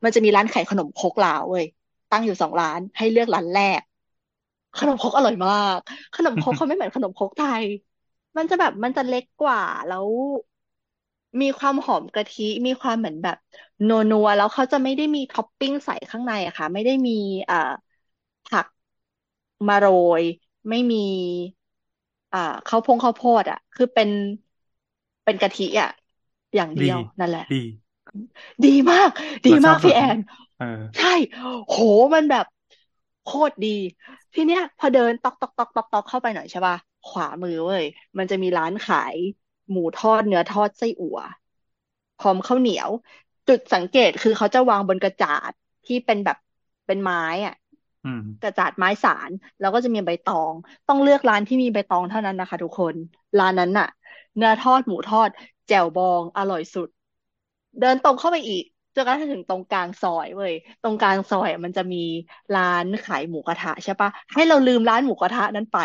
Speaker 4: มันจะมีร้านขายขนมครกลาวเว้ยตั้งอยู่สองร้านให้เลือกร้านแรก ขนมครกอร่อยมาก ขนมครกเขาไม่เหมือนขนมครกไทย มันจะแบบมันจะเล็กกว่าแล้ว มีความหอมกะทิ มีความเหมือนแบบนัวนัวแล้วเขาจะไม่ได้มีท็อปปิ้งใส่ข้างในอะค่ะ ไม่ได้มีเอ่อผักมาโรย ไม่มี อ่าข้าวโพดข้าวโพดอะคือเป็นเป็นกะทิอะอย่าง
Speaker 3: ดี
Speaker 4: เดียวนั่นแหละ
Speaker 3: ดี
Speaker 4: ดีมาก ดี
Speaker 3: เราชอ
Speaker 4: มา
Speaker 3: บ
Speaker 4: ก
Speaker 3: แบบ
Speaker 4: พี่แอ
Speaker 3: นี้
Speaker 4: น
Speaker 3: เออ
Speaker 4: ใช่ โหมันแบบโคตรดี ทีเนี้ย พอเดินตอกตอกตอกตอกตอกเข้าไปหน่อยใช่ป่ะขวามือเว้ยมันจะมีร้านขาย หมูทอดเนื้อทอดไส้อั่วพร้อมข้าวเหนียว จุดสังเกตคือเขาจะวางบนกระจาดที่เป็นแบบเป็นไม้อะ
Speaker 3: อืม
Speaker 4: กระจาดไม้สารแล้วก็จะมีใบตอง ต้องเลือกร้านที่มีใบตองเท่านั้นนะคะ ทุกคนร้านนั้นน่ะ เนื้อทอดหมูทอด แจ่วบองอร่อยสุด เดินตรงเข้าไปอีกจนกระทั่งถึงตรงกลางซอยเว้ยตรงกลางซอยอะมันจะมีร้านขายหมูกระทะใช่ปะให้เราลืมร้านหมูกระทะนั้นไป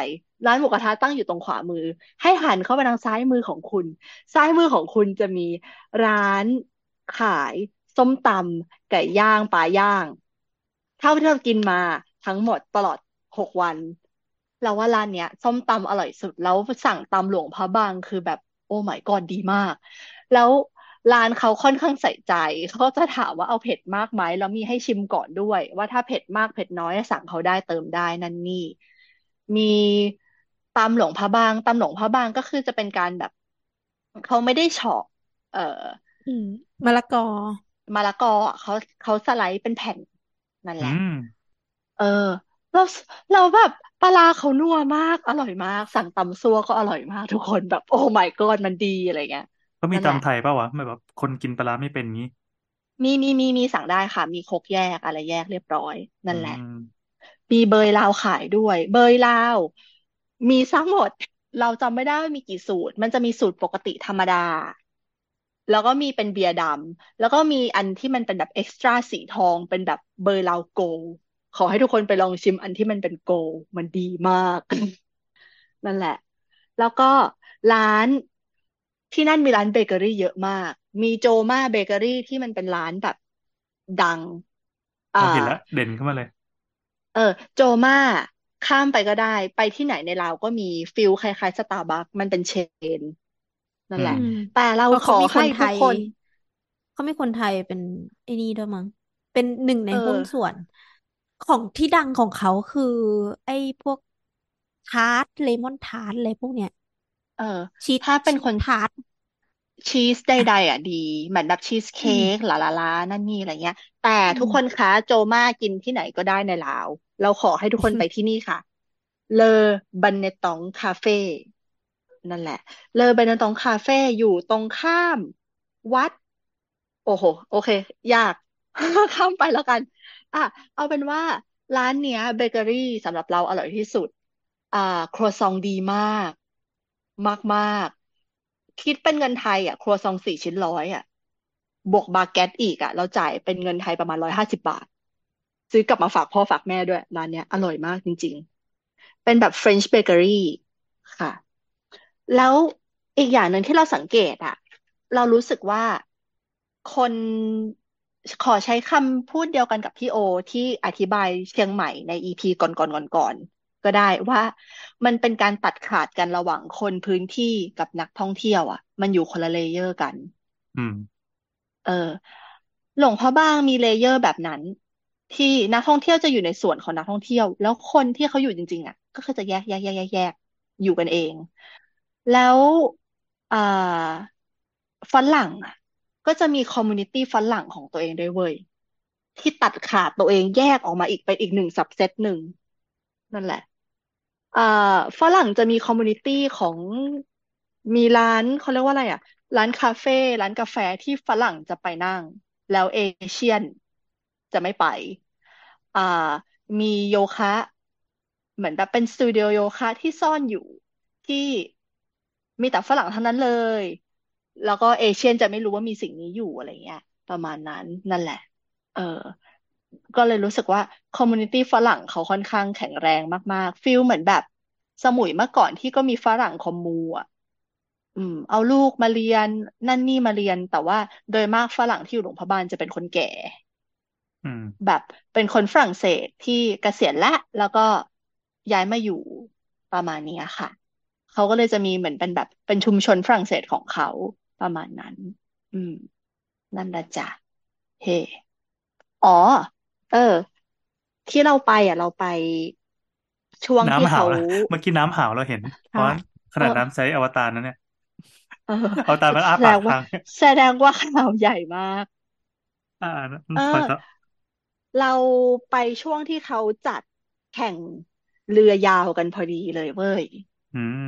Speaker 4: ร้านหมูกระทะตั้งอยู่ตรงขวามือ ให้หันเข้าไปทางซ้ายมือของคุณ ซ้ายมือของคุณจะมีร้านขายส้มตำไก่ย่างปลาย่าง เท่าที่เรากินมาทั้งหมดตลอดหกวัน เราว่าร้านเนี้ย ส้มตำอร่อยสุด แล้วสั่งตำหลวงพระบางคือแบบโอ้ my god ดีมาก แล้วร้านเขาค่อนข้างใส่ใจ เขาก็จะถามว่าเอาเผ็ดมากไหมแล้วมีให้ชิมก่อนด้วย ว่าถ้าเผ็ดมากเผ็ดน้อยสั่งเขาได้เติมได้นั่นนี่ มี ตำหลวงพระบางตำหลวงพระบางก็คือจะเป็นการแบบเขาไม่ได้เฉาะเอ่อ
Speaker 5: อืมมะละกอ
Speaker 4: มะละกออะเขาเขาสไลด์เป็นแผ่นนั่นแห
Speaker 3: อื
Speaker 4: ละ
Speaker 3: ม
Speaker 4: เออ เราเราแบบปลาร้าเขานัวมาก อร่อยมาก สั่งตำซั่วก็อร่อยมาก ทุกคนแบบ โอ้ my god มันดีอะไรเงี้ย
Speaker 3: ก็มี
Speaker 4: นั่นแหละ
Speaker 3: ตำไทยป่าวะไม่แบบคนกินปลาร้าไม่เป็นงี้
Speaker 4: มีมีมีมีสั่งได้ค่ะ มีครกแยกอะไรแยกเรียบร้อย
Speaker 3: อื
Speaker 4: นั่นแหละ
Speaker 3: ม
Speaker 4: มีเบยลาวขายด้วย เบยลาว มีทั้งหมด เราจำไม่ได้ว่ามีกี่สูตร มันจะมีสูตรปกติธรรมดา แล้วก็มีเป็นเบียร์ดำแล้วก็มีอันที่มันเป็นแบบ extra สีทองเป็นแบบเบียร์ลาว Gold ขอให้ทุกคนไปลองชิมอันที่มันเป็น gold มันดีมาก นั่นแหละ แล้วก็ร้านที่นั่นมีร้านเบเกอรี่เยอะมาก มีโจมาเบเกอรี่ที่มันเป็นร้านแบบดัง
Speaker 3: อ๋
Speaker 4: อ่า
Speaker 3: อเห็นแล้วเด่นขึ้นมาเลย
Speaker 4: เออ โจมา ข้ามไปก็ได้ ไปที่ไหนในลาวก็มีฟิลคล้ายๆสตาร์บัคมันเป็นเชน นั่นแหละ
Speaker 5: อืม
Speaker 4: แต่เรา
Speaker 5: เพราะ
Speaker 4: ข
Speaker 5: เขา
Speaker 4: อ
Speaker 5: มีค
Speaker 4: ให้
Speaker 5: นไท
Speaker 4: ทุก
Speaker 5: ย
Speaker 4: คน
Speaker 5: เขามีคนไทยเป็นไอ้นี่ด้วยมั้งเป็นหนึ่งใน
Speaker 4: เออ
Speaker 5: หุ้นส่วน ของที่ดังของเขาคือ ไอ้พวกทาร์ตเลมอนทาร์ตอะไรพวกเนี้ย
Speaker 4: เออ
Speaker 5: ชีส
Speaker 4: ถ้าเป็น
Speaker 5: ชีส
Speaker 4: คน
Speaker 5: ทาร์ต
Speaker 4: ชีสใดๆอะดีเหมือนแบบชีส
Speaker 5: อื
Speaker 4: เค้
Speaker 5: ม
Speaker 4: กหลาลาลานั่นนี่อะไรเงี้ย แต่
Speaker 5: อื
Speaker 4: ทุก
Speaker 5: ม
Speaker 4: คนคะโจมากินที่ไหนก็ได้ในลาว เราขอให้ทุกคนไปที่นี่ค่ะ เลอบันเนตองคาเฟ่นั่นแหละ เลอบันเนตองคาเฟ่อยู่ตรงข้ามวัด โอ้โห โอเค ยาก ข้ามไปแล้วกัน อะ เอาเป็นว่าร้านเนี้ยเบเกอรี่สำหรับเราอร่อยที่สุด อ่าครัวซองดีมาก มากมาก คิดเป็นเงินไทยอะ ครัวซองสี่ชิ้นร้อยอะ บวกบาเกตอีกอะ เราจ่ายเป็นเงินไทยประมาณร้อยห้าสิบบาท ซื้อกลับมาฝากพ่อฝากแม่ด้วย ร้านเนี้ย อร่อยมากจริง ๆ เป็นแบบ French Bakery ค่ะ แล้วอีกอย่างหนึ่งที่เราสังเกตอะ เรารู้สึกว่าคนขอใช้คำพูดเดียวกันกับพี่โอที่อธิบายเชียงใหม่ใน EP ก่อนๆก่อนๆ ก็ได้ว่า มันเป็นการตัดขาดกันระหว่างคนพื้นที่กับนักท่องเที่ยว อะ มันอยู่คนละ layer กัน
Speaker 3: อืม
Speaker 4: เออ หลวงพระบางมี layer แบบนั้น ที่นักท่องเที่ยวจะอยู่ในส่วนของนักท่องเที่ยว แล้วคนที่เขาอยู่จริง ๆ อะ ก็คือจะแยกแยกแยกแยกแยกอยู่กันเอง แล้วอ่าฝรั่งอะ ก็จะมี community ฝรั่งของตัวเองด้วยเว้ยที่ตัดขาดตัวเองแยกออกมาอีกเป็นอีกหนึ่ง subset หนึ่งนั่นแหละ อ่าฝรั่งจะมี community ของมีร้านเขาเรียกว่าอะไรอะ ร้านคาเฟ่ร้านกาแฟที่ฝรั่งจะไปนั่ง แล้ว Asian จะไม่ไป อ่า มีโยคะ เหมือนแบบเป็นสตูดิโอโยคะที่ซ่อนอยู่ที่มีแต่ฝรั่งเทั้งนั้นเลย แล้วก็เอเชียนจะไม่รู้ว่ามีสิ่งนี้อยู่อะไรเงี้ยประมาณนั้นนั่นแหละ เออ ก็เลยรู้สึกว่าคอมมูนิตี้ฝรั่งเขาค่อนข้างแข็งแรงมาก ๆฟีลเหมือนแบบ สมุยเมื่อก่อนที่ก็มีฝรั่งคอมมูอะอืม เอาลูกมาเรียนนั่นนี่มาเรียน แต่ว่าโดยมากฝรั่งที่อยู่หลวงพระบางจะเป็นคนแก่
Speaker 3: อืม
Speaker 4: แบบเป็นคนฝรั่งเศสที่เกษียณแล้วแล้วก็ย้ายมาอยู่ประมาณนี้ค่ะ เขาก็เลยจะมีเหมือนเป็นแบบเป็นชุมชนฝรั่งเศสของเขาประมาณนั้น อืม นั่นละจ้ะเฮอ๋อเออ ที่เราไปอะ เราไปช่วงที่
Speaker 3: น้ำหา
Speaker 4: เขา
Speaker 3: วนะเมื่อกี้น้ำหาวเราเห็นเพ
Speaker 5: ใช่
Speaker 3: ราะขนาด
Speaker 4: เออ
Speaker 3: น้ำใช้อวตารนั้นเนี่ย
Speaker 4: เออ
Speaker 3: อวตารมันอ้า
Speaker 4: แสด
Speaker 3: ปาก
Speaker 4: งว่า
Speaker 3: ค้าง
Speaker 4: แสดงว่าข่าวใหญ่มาก
Speaker 3: อ่า
Speaker 4: เอ
Speaker 3: ขอ
Speaker 4: อ
Speaker 3: ต่อ
Speaker 4: เราไปช่วงที่เขาจัดแข่งเรือยาวกันพอดีเลยเว้ย
Speaker 3: อืม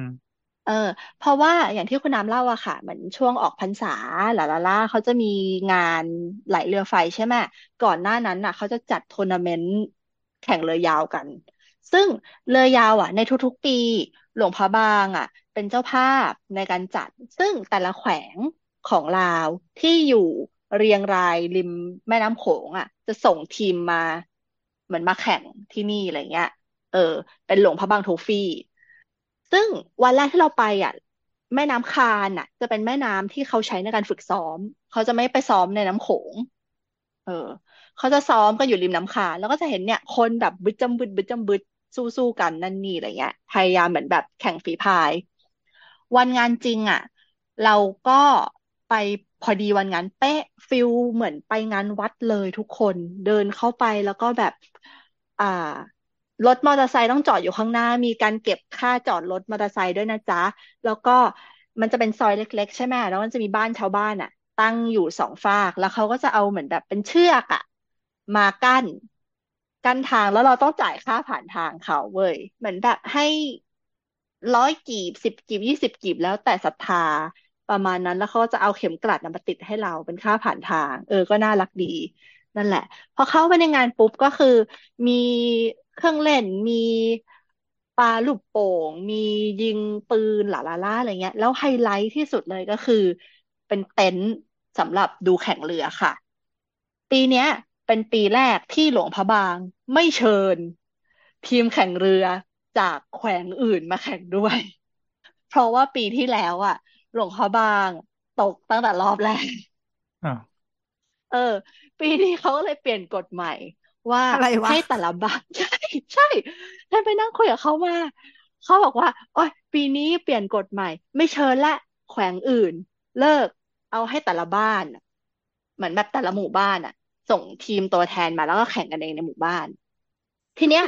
Speaker 4: เออเพราะว่าอย่างที่คุณน้ำเล่าอะค่ะเหมือนช่วงออกพรรษาหลาลาล่าเขาจะมีงานไหลเรือไฟใช่ไหมก่อนหน้านั้นน่ะเขาจะจัดทัวร์นาเมนต์แข่งเรือยาวกัน ซึ่งเรือยาวอะในทุกๆปี หลวงพระบางอะเป็นเจ้าภาพในการจัด ซึ่งแต่ละแขวงของลาวที่อยู่เรียงรายริมแม่น้ำโขงอะจะส่งทีมมา เหมือนมาแข่งที่นี่อะไรเงี้ยเออ เป็นหลวงพระบางโทฟี่ ซึ่งวันแรกที่เราไปอะแม่น้ำคานอะ จะเป็นแม่น้ำที่เขาใช้ในการฝึกซ้อม เขาจะไม่ไปซ้อมในน้ำโขง เออ เขาจะซ้อมกันอยู่ริมน้ำคานแล้วก็จะเห็นเนี่ย คนแบบบึดจำบึดบึดจำบึดสู้ๆกันนั่นนี่อะไรเงี้ย พยายามเหมือนแบบแข่งฝีพาย วันงานจริงอะ เราก็ไปพอดีวันงานเป๊ะฟิลเหมือนไปงานวัดเลยทุกคนเดินเข้าไปแล้วก็แบบ อ่า รถมอเตอร์ไซค์ต้องจอดอยู่ข้างหน้า มีการเก็บค่าจอดรถมอเตอร์ไซค์ด้วยนะจ๊ะ แล้วก็มันจะเป็นซอยเล็ก ๆ ใช่ไหมแล้วมันจะมีบ้านชาวบ้านอะ ตั้งอยู่สองฝาก แล้วเขาก็จะเอาเหมือนแบบเป็นเชือกอะ มากั้น กั้นทางแล้วเราต้องจ่ายค่าผ่านทางเขาเว้ยเหมือนแบบให้ร้อยกีบสิบกีบยี่สิบกีบแล้วแต่ศรัทธาประมาณนั้นแล้วเขาก็จะเอาเข็มกลัดนะมาติดให้เราเป็นค่าผ่านทาง เออก็น่ารักดี นั่นแหละ พอเข้าไปในงานปุ๊บก็คือมี เครื่องเล่นมีปาลูกโป่ง มียิงปืนหลาลาล่าอะไรเงี้ย แล้วไฮไลท์ที่สุดเลยก็คือ เป็นเต็นท์สำหรับดูแข่งเรือค่ะ ปีเนี้ย เป็นปีแรกที่หลวงพระบางไม่เชิญ ทีมแข่งเรือจากแขวงอื่นมาแข่งด้วย เพราะว่าปีที่แล้วอะ หลวงพระบางตกตั้งแต่รอบแรก
Speaker 3: อ้าว
Speaker 4: เออ ปีนี้เขาก็เลยเปลี่ยนกฎใหม่ ว่า
Speaker 5: อะไรวะ
Speaker 4: ให้แต่ละบ้านใช่ใช่ท่านไปนั่งคุยกับเขามาเขาบอกว่าโอ้ยปีนี้เปลี่ยนกฎใหม่ ไม่เชิญละแขวงอื่น เลิก เอาให้แต่ละบ้านน่ะเหมือนแบบแต่ละหมู่บ้านอะ ส่งทีมตัวแทนมาแล้วก็แข่งกันเองในหมู่บ้าน ทีเนี้ย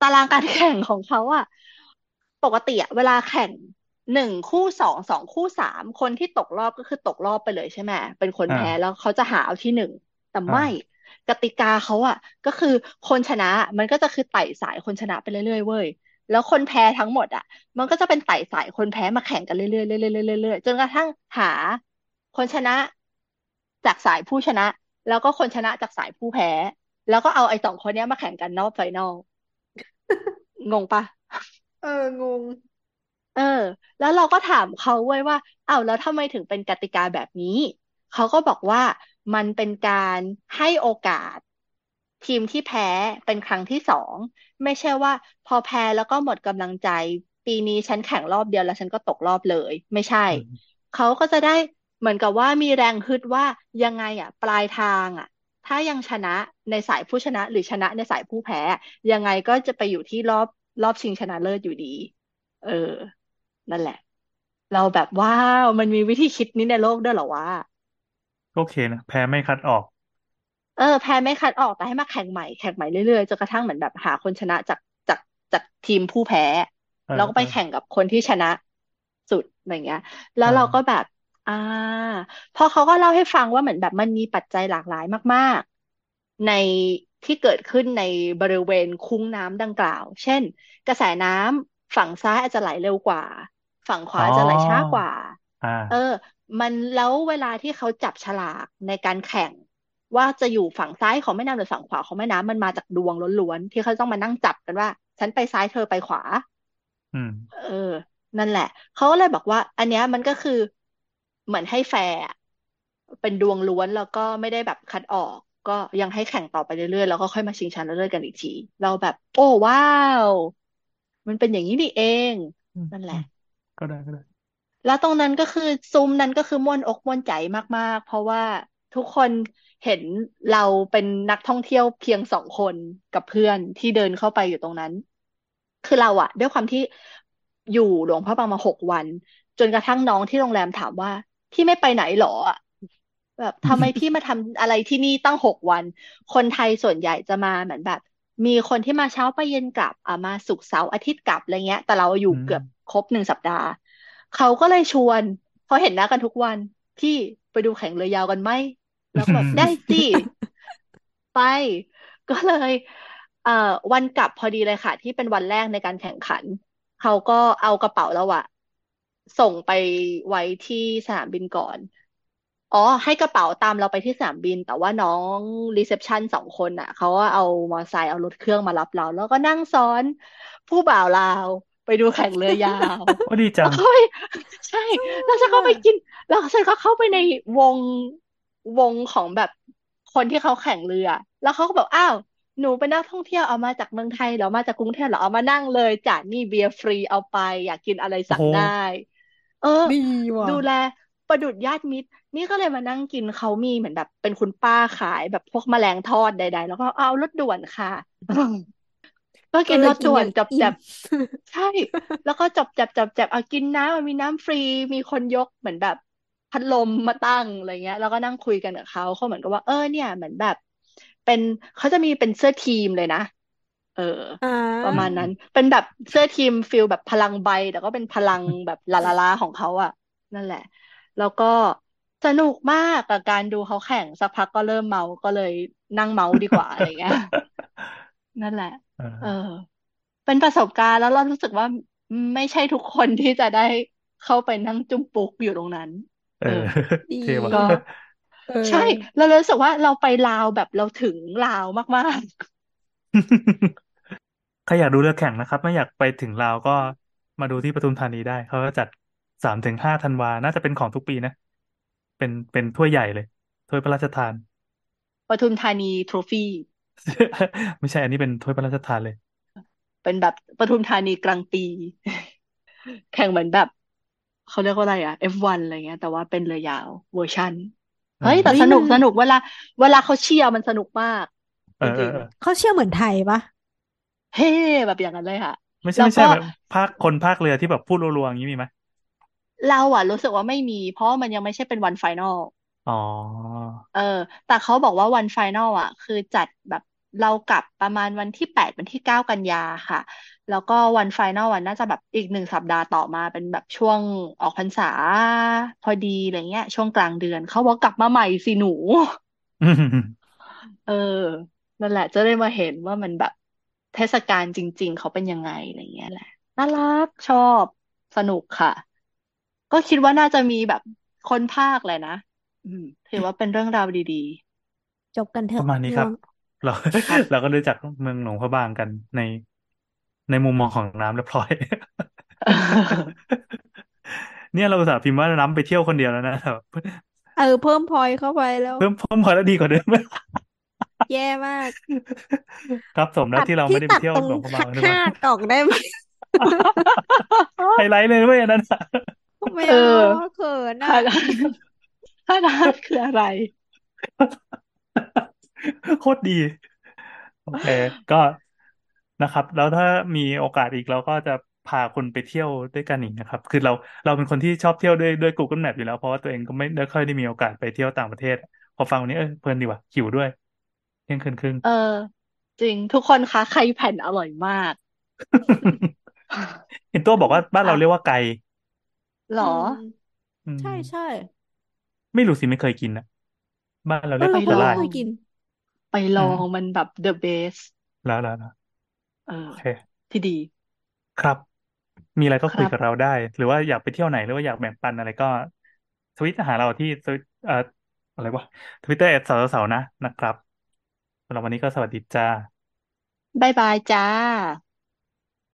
Speaker 4: ตารางการแข่งของเขาอะปกติอะเวลาแข่งหนึ่งคู่สองสองคู่สามคนที่ตกรอบก็คือตกรอบไปเลยใช่ไหมเป็นคน
Speaker 3: อ่า
Speaker 4: แพ้แล้วเขาจะหาเอาที่หนึ่งแต่
Speaker 3: อ่า
Speaker 4: ไม่ กติกาเขาอะก็คือคนชนะมันก็จะคือไต่สายคนชนะไปเรื่อยๆเว้ยแล้วคนแพ้ทั้งหมดอะมันก็จะเป็นไต่สายคนแพ้มาแข่งกันเรื่อยๆเรื่อยๆเรื่อยๆจนกระทั่งหาคนชนะจากสายผู้ชนะ แล้วก็คนชนะจากสายผู้แพ้ แล้วก็เอาไอ้สองคนเนี้ยมาแข่งกันรอบไฟนอลงงปะ
Speaker 5: เอองง
Speaker 4: เออ แล้วเราก็ถามเขาไว้ว่าอ้าวแล้วทำไมถึงเป็นกติกาแบบนี้ เขาก็บอกว่า มันเป็นการให้โอกาส ทีมที่แพ้เป็นครั้งที่สองไม่ใช่ว่า พอแพ้แล้วก็หมดกำลังใจ ปีนี้ฉันแข่งรอบเดียวแล้วฉันก็ตกรอบเลย ไม่ใช่ เขาก็จะได้เหมือนกับว่ามีแรงฮึดว่ายังไงอะ ปลายทางอะ ถ้ายังชนะในสายผู้ชนะ หรือชนะในสายผู้แพ้ ยังไงก็จะไปอยู่ที่รอบรอบชิงชนะเลิศอยู่ดี เออ นั่นแหละ เราแบบว้าวมันมีวิธีคิดนี้ในโลกด้วยเหรอวะ
Speaker 3: โอเคนะแพ้ไม่คัดออก
Speaker 4: เออแพ้ไม่คัดออกแต่ให้มาแข่งใหม่แข่งใหม่เรื่อยๆจนกระทั่งเหมือนแบบหาคนชนะจากจากจากทีมผู้แพ้
Speaker 3: เออ
Speaker 4: แล้วก็ไป
Speaker 3: เออ
Speaker 4: แข่งกับคนที่ชนะสุดอะไรเงี้ย แล้ว
Speaker 3: เออ
Speaker 4: เราก็แบบ อ่าพอเขาก็เล่าให้ฟังว่าเหมือนแบบมันมีปัจจัยหลากหลายมากๆ ในที่เกิดขึ้นในบริเวณคุ้งน้ำดังกล่าว เช่น กระแสน้ำฝั่งซ้ายอาจจะไหลเร็วกว่า ฝั่งขวา
Speaker 3: อ๋อ
Speaker 4: อาจจะไหลช้ากว่า
Speaker 3: อ่า
Speaker 4: เออ มันแล้วเวลาที่เขาจับฉลากในการแข่ง ว่าจะอยู่ฝั่งซ้ายของแม่น้ำหรือฝั่งขวาของแม่น้ำมันมาจากดวงล้วนๆที่เขาต้องมานั่งจับกันว่า ฉันไปซ้ายเธอไปขวา
Speaker 3: อืม
Speaker 4: เออ นั่นแหละ เขาก็เลยบอกว่า อันเนี้ยมันก็คือเหมือนให้แฟร์อะเป็นดวงล้วนแล้วก็ไม่ได้แบบคัดออก ก็ยังให้แข่งต่อไปเรื่อยๆแล้วก็ค่อยมาชิงชนะเลิศกันอีกที เราแบบ โอ้ว้าว มันเป็นอย่างนี้นี่เอง
Speaker 3: อืม
Speaker 4: นั่นแห
Speaker 3: อื
Speaker 4: ละ
Speaker 3: มก็ได้ก็ได้
Speaker 4: แล้วตรงนั้นก็คือซุ้มนั้นก็คือม่วนอกม่วนใจมากๆ เพราะว่าทุกคนเห็นเราเป็นนักท่องเที่ยวเพียงสองคนกับเพื่อนที่เดินเข้าไปอยู่ตรงนั้น คือเราอะด้วยความที่อยู่หลวงพระบางมาหกวัน จนกระทั่งน้องที่โรงแรมถามว่า พี่ไม่ไปไหนหรอแบบทำไมพี่มาทำอะไรที่นี่ตั้งหกวัน คนไทยส่วนใหญ่จะมาเหมือนแบบ มีคนที่มาเช้าไปเย็นกลับอ่ามาศุกร์เสาร์อาทิตย์กลับอะไรเงี้ย แต่เราอยู่เกือบครบหนึ่งสัปดาห์ เขาก็เลยชวนเพราะเห็นหน้ากันทุกวัน พี่ไปดูแข่งเรือยาวกันไหมแล้วก็แบบได้สิไป ก็เลยเอ่อวันกลับพอดีเลยค่ะ ที่เป็นวันแรกในการแข่งขัน เขาก็เอากระเป๋าเราอะส่งไปไว้ที่สนามบินก่อนอ๋อให้กระเป๋าตามเราไปที่สนามบิน แต่ว่าน้อง reception สองคนอะเขาก็เอามอเตอร์ไซค์เอารถเครื่องมารับเรา แล้วก็นั่งซ้อนผู้บ่าวลาว ไปดูแข่งเรือยาว
Speaker 3: โอ้ดีจั
Speaker 4: แล้
Speaker 3: ง
Speaker 4: วก็ไปใช่ แล้วฉันก็ไปกิน แล้วฉันก็เข้าไปในวงวงของแบบคนที่เขาแข่งเรือ แล้วเขาก็แบบอ้าวหนูเป็นนักท่องเที่ยวเอามาจากเมืองไทยเหรอมาจากกรุงเทพเหรอเอามานั่งเลยจ้ะนี่เบียร์ฟรีเอาไป อยากกินอะไร
Speaker 3: โอ้
Speaker 4: สั่ง
Speaker 3: โห
Speaker 4: ได้ เออ
Speaker 5: ดีว่ะ
Speaker 4: ดูแลประดุจญาติมิตร นี่ก็เลยมานั่งกินเขามีเหมือนแบบ เป็นคุณป้าขายแบบพวกแมลงทอดใด ๆ แล้วก็เอารถด่วนค่ะ ก็
Speaker 5: ก็
Speaker 4: กิน
Speaker 5: เล
Speaker 4: ร
Speaker 5: ย
Speaker 4: ถ
Speaker 5: กิน
Speaker 4: ด่ว
Speaker 5: อนย่าง
Speaker 4: จับ
Speaker 5: อิ่
Speaker 4: จั
Speaker 5: ม
Speaker 4: บใช่ แล้วก็จับจับจับจับเอากินน้ำมันมีน้ำฟรีมีคนยกเหมือนแบบพัดลมมาตั้งอะไรเงี้ย แล้วก็นั่งคุยกันกับเขาเขาเหมือนกับว่าเออเนี่ยเหมือนแบบ เป็นเขาจะมีเป็นเสื้อทีมเลยนะเออ
Speaker 5: อ่า
Speaker 4: ประมาณนั้น เป็นแบบเสื้อทีมฟิลแบบพลังใบ แต่ก็เป็นพลังแบบลาลาลาของเขาอะนั่นแหละ แล้วก็สนุกมากกับการดูเขาแข่งสักพักก็เริ่มเมา ก็เลยนั่งเมาดีกว่าอะไรเงี้ย นั่นแหละ
Speaker 3: เออ
Speaker 4: เออ เป็นประสบการณ์แล้วเรารู้สึกว่าไม่ใช่ทุกคนที่จะได้เข้าไปนั่งจุ้มปุ๊กอยู่ตรงนั้น
Speaker 3: เอ
Speaker 4: เอ
Speaker 3: อ
Speaker 4: อ
Speaker 5: ดี
Speaker 3: เท่ว่ะ
Speaker 4: ก็
Speaker 5: เออ
Speaker 4: ใช่เรารู้สึกว่าเราไปลาวแบบเราถึงลาวมาก
Speaker 3: ใครอยากดูเรือแข่งนะครับ ไม่อยากไปถึงลาวก็มาดูที่ปทุมธานีได้ เขาก็จัดสามถึงห้าธันวา น่าจะเป็นของทุกปีนะ เป็นเป็นถ้วยใหญ่เลย ถ้วยพระราชทาน
Speaker 4: ๆปทุมธานี Trophy
Speaker 3: ไม่ใช่อันนี้เป็นถ้วยพระราชทานเลย
Speaker 4: เป็นแบบปทุมธานีกลางปี แข่งเหมือนแบบเขาเรียกว่าอะไรอะ F1 อะไรเงี้ย แต่ว่าเป็นเรือยาวเวอร์ชัน
Speaker 3: เออ
Speaker 4: เฮ้ยแต่
Speaker 5: เฮ้ย
Speaker 4: สนุก
Speaker 5: มัน
Speaker 4: สนุกเวลา เวลาเขาเชียร์มันสนุกมาก
Speaker 3: เอ
Speaker 4: จ
Speaker 3: อเอ
Speaker 4: ริ
Speaker 3: องเออ
Speaker 5: เขาเชื่อเหมือนไทยปะ
Speaker 4: ๆเฮ้แบบอย่างนั้นเลยค่ะ
Speaker 3: ไม่ใช่
Speaker 4: แล้ว
Speaker 3: ไม่ใช่
Speaker 4: ก็
Speaker 3: แบบภาคคนภาคเรือที่แบบพูดรัวๆอย่างนี้มีไหม
Speaker 4: เราอะรู้สึกว่าไม่มี เพราะว่ามันยังไม่ใช่เป็นวัน final อ๋
Speaker 3: อ
Speaker 4: เออ แต่เขาบอกว่าวัน final อะ คือจัดแบบเรากลับประมาณวันที่แปดวันที่เก้ากันยาค่ะ แล้วก็วัน final วันน่าจะแบบอีกหนึ่งสัปดาห์ต่อมาเป็นแบบช่วงออกพรรษาพอดีอะไรเงี้ย ช่วงกลางเดือนเขาบอกกลับมาใหม่สิหนู
Speaker 3: อืม
Speaker 4: เออนั่นแหละจะได้มาเห็นว่ามันแบบเทศกาลจริง ๆ เขาเป็นยังไงอะไรเงี้ยแหละน่ารักชอบสนุกค่ะ ก็คิดว่าน่าจะมีแบบคนภาคแหละนะ อืมถือว่าเป็นเรื่องราวดี
Speaker 5: จบกันเถ
Speaker 3: ป
Speaker 5: อะ
Speaker 3: ระมาณนี้ครับ
Speaker 5: พี่ว่า
Speaker 3: เรา
Speaker 4: ๆครับ
Speaker 3: เราก็รู้จักเมืองหลวงพระบางกันในในมุมมองของน้ำเรียบร้อย เนี่ยเราอุตส่าห์พิมพ์ว่าน้ำไปเที่ยวคนเดียวแล้วนะแต่
Speaker 5: เออเพิ่มพอยต์เข้าไปแล้ว
Speaker 3: เพิ่มเพิ่มพอแล้วดีกว่าเดิม
Speaker 5: แย่มาก
Speaker 3: ครับสมแล้ว
Speaker 5: ตัด
Speaker 3: ที่เรา
Speaker 5: พี่
Speaker 3: ไม่ได้ไป
Speaker 5: ตัด
Speaker 3: เที่ยว
Speaker 5: ตรง
Speaker 3: หลวงพระบา
Speaker 5: หั
Speaker 3: ง
Speaker 5: ก
Speaker 3: ทุกวัน
Speaker 5: ห้ากออกได้ไหม
Speaker 3: ไฮไลท์เลยเว้ยอันนั้นอะ
Speaker 5: ไม่
Speaker 4: เอ
Speaker 5: เอา
Speaker 4: อ
Speaker 5: เขิน
Speaker 4: ฮา
Speaker 5: อะ
Speaker 4: นาฮานาคืออะไร
Speaker 3: โคตรดี โอเค ก็นะครับ แล้วถ้ามีโอกาสอีกเราก็จะพาคนไปเที่ยวด้วยกันอีกนะครับ คือเราเราเป็นคนที่ชอบเที่ยวด้วยด้วย Google Map อยู่แล้ว เพราะว่าตัวเองก็ไม่ได้ค่อยได้มีโอกาสไปเที่ยวต่างประเทศ พอฟังวันนี้เออเพลินดีว่ะหิวด้วยเที่ยงคืนครึ่ง
Speaker 4: เออ จริงทุกคนคะไข่แผ่นอร่อยมาก
Speaker 3: เห็นตัวบอกว่าบ้านเรา
Speaker 4: ค่ะ
Speaker 3: เรียกว่าไก่
Speaker 4: หรอ
Speaker 5: อืม
Speaker 3: อืม
Speaker 5: ใช่ใช่
Speaker 3: ไม่รู้สิไม่เคยกินนะบ้านเรา
Speaker 5: เอ
Speaker 3: เรีย
Speaker 5: อกเรา
Speaker 3: โค
Speaker 5: ก็ไม่
Speaker 3: ราช
Speaker 5: เคยกิน
Speaker 4: ไปล
Speaker 3: อื
Speaker 4: อ
Speaker 3: ม
Speaker 4: งมันแบบ the best
Speaker 3: แล้วแล้วแล้ว
Speaker 4: เออ
Speaker 3: โอเค
Speaker 4: ที่ดี
Speaker 3: ครับ มีอะไรก็
Speaker 4: ค
Speaker 3: คุย
Speaker 4: รับ
Speaker 3: กับเราได้ หรือว่าอยากไปเที่ยวไหนหรือว่าอยากแบ่งปันอะไรก็ทวิตหาเราที่ทวิตเอ่ออะไรวะ Twitter at สาวๆนะนะครับสำหรับวันนี้ก็สวัสดีจ้า
Speaker 4: bye bye จ้า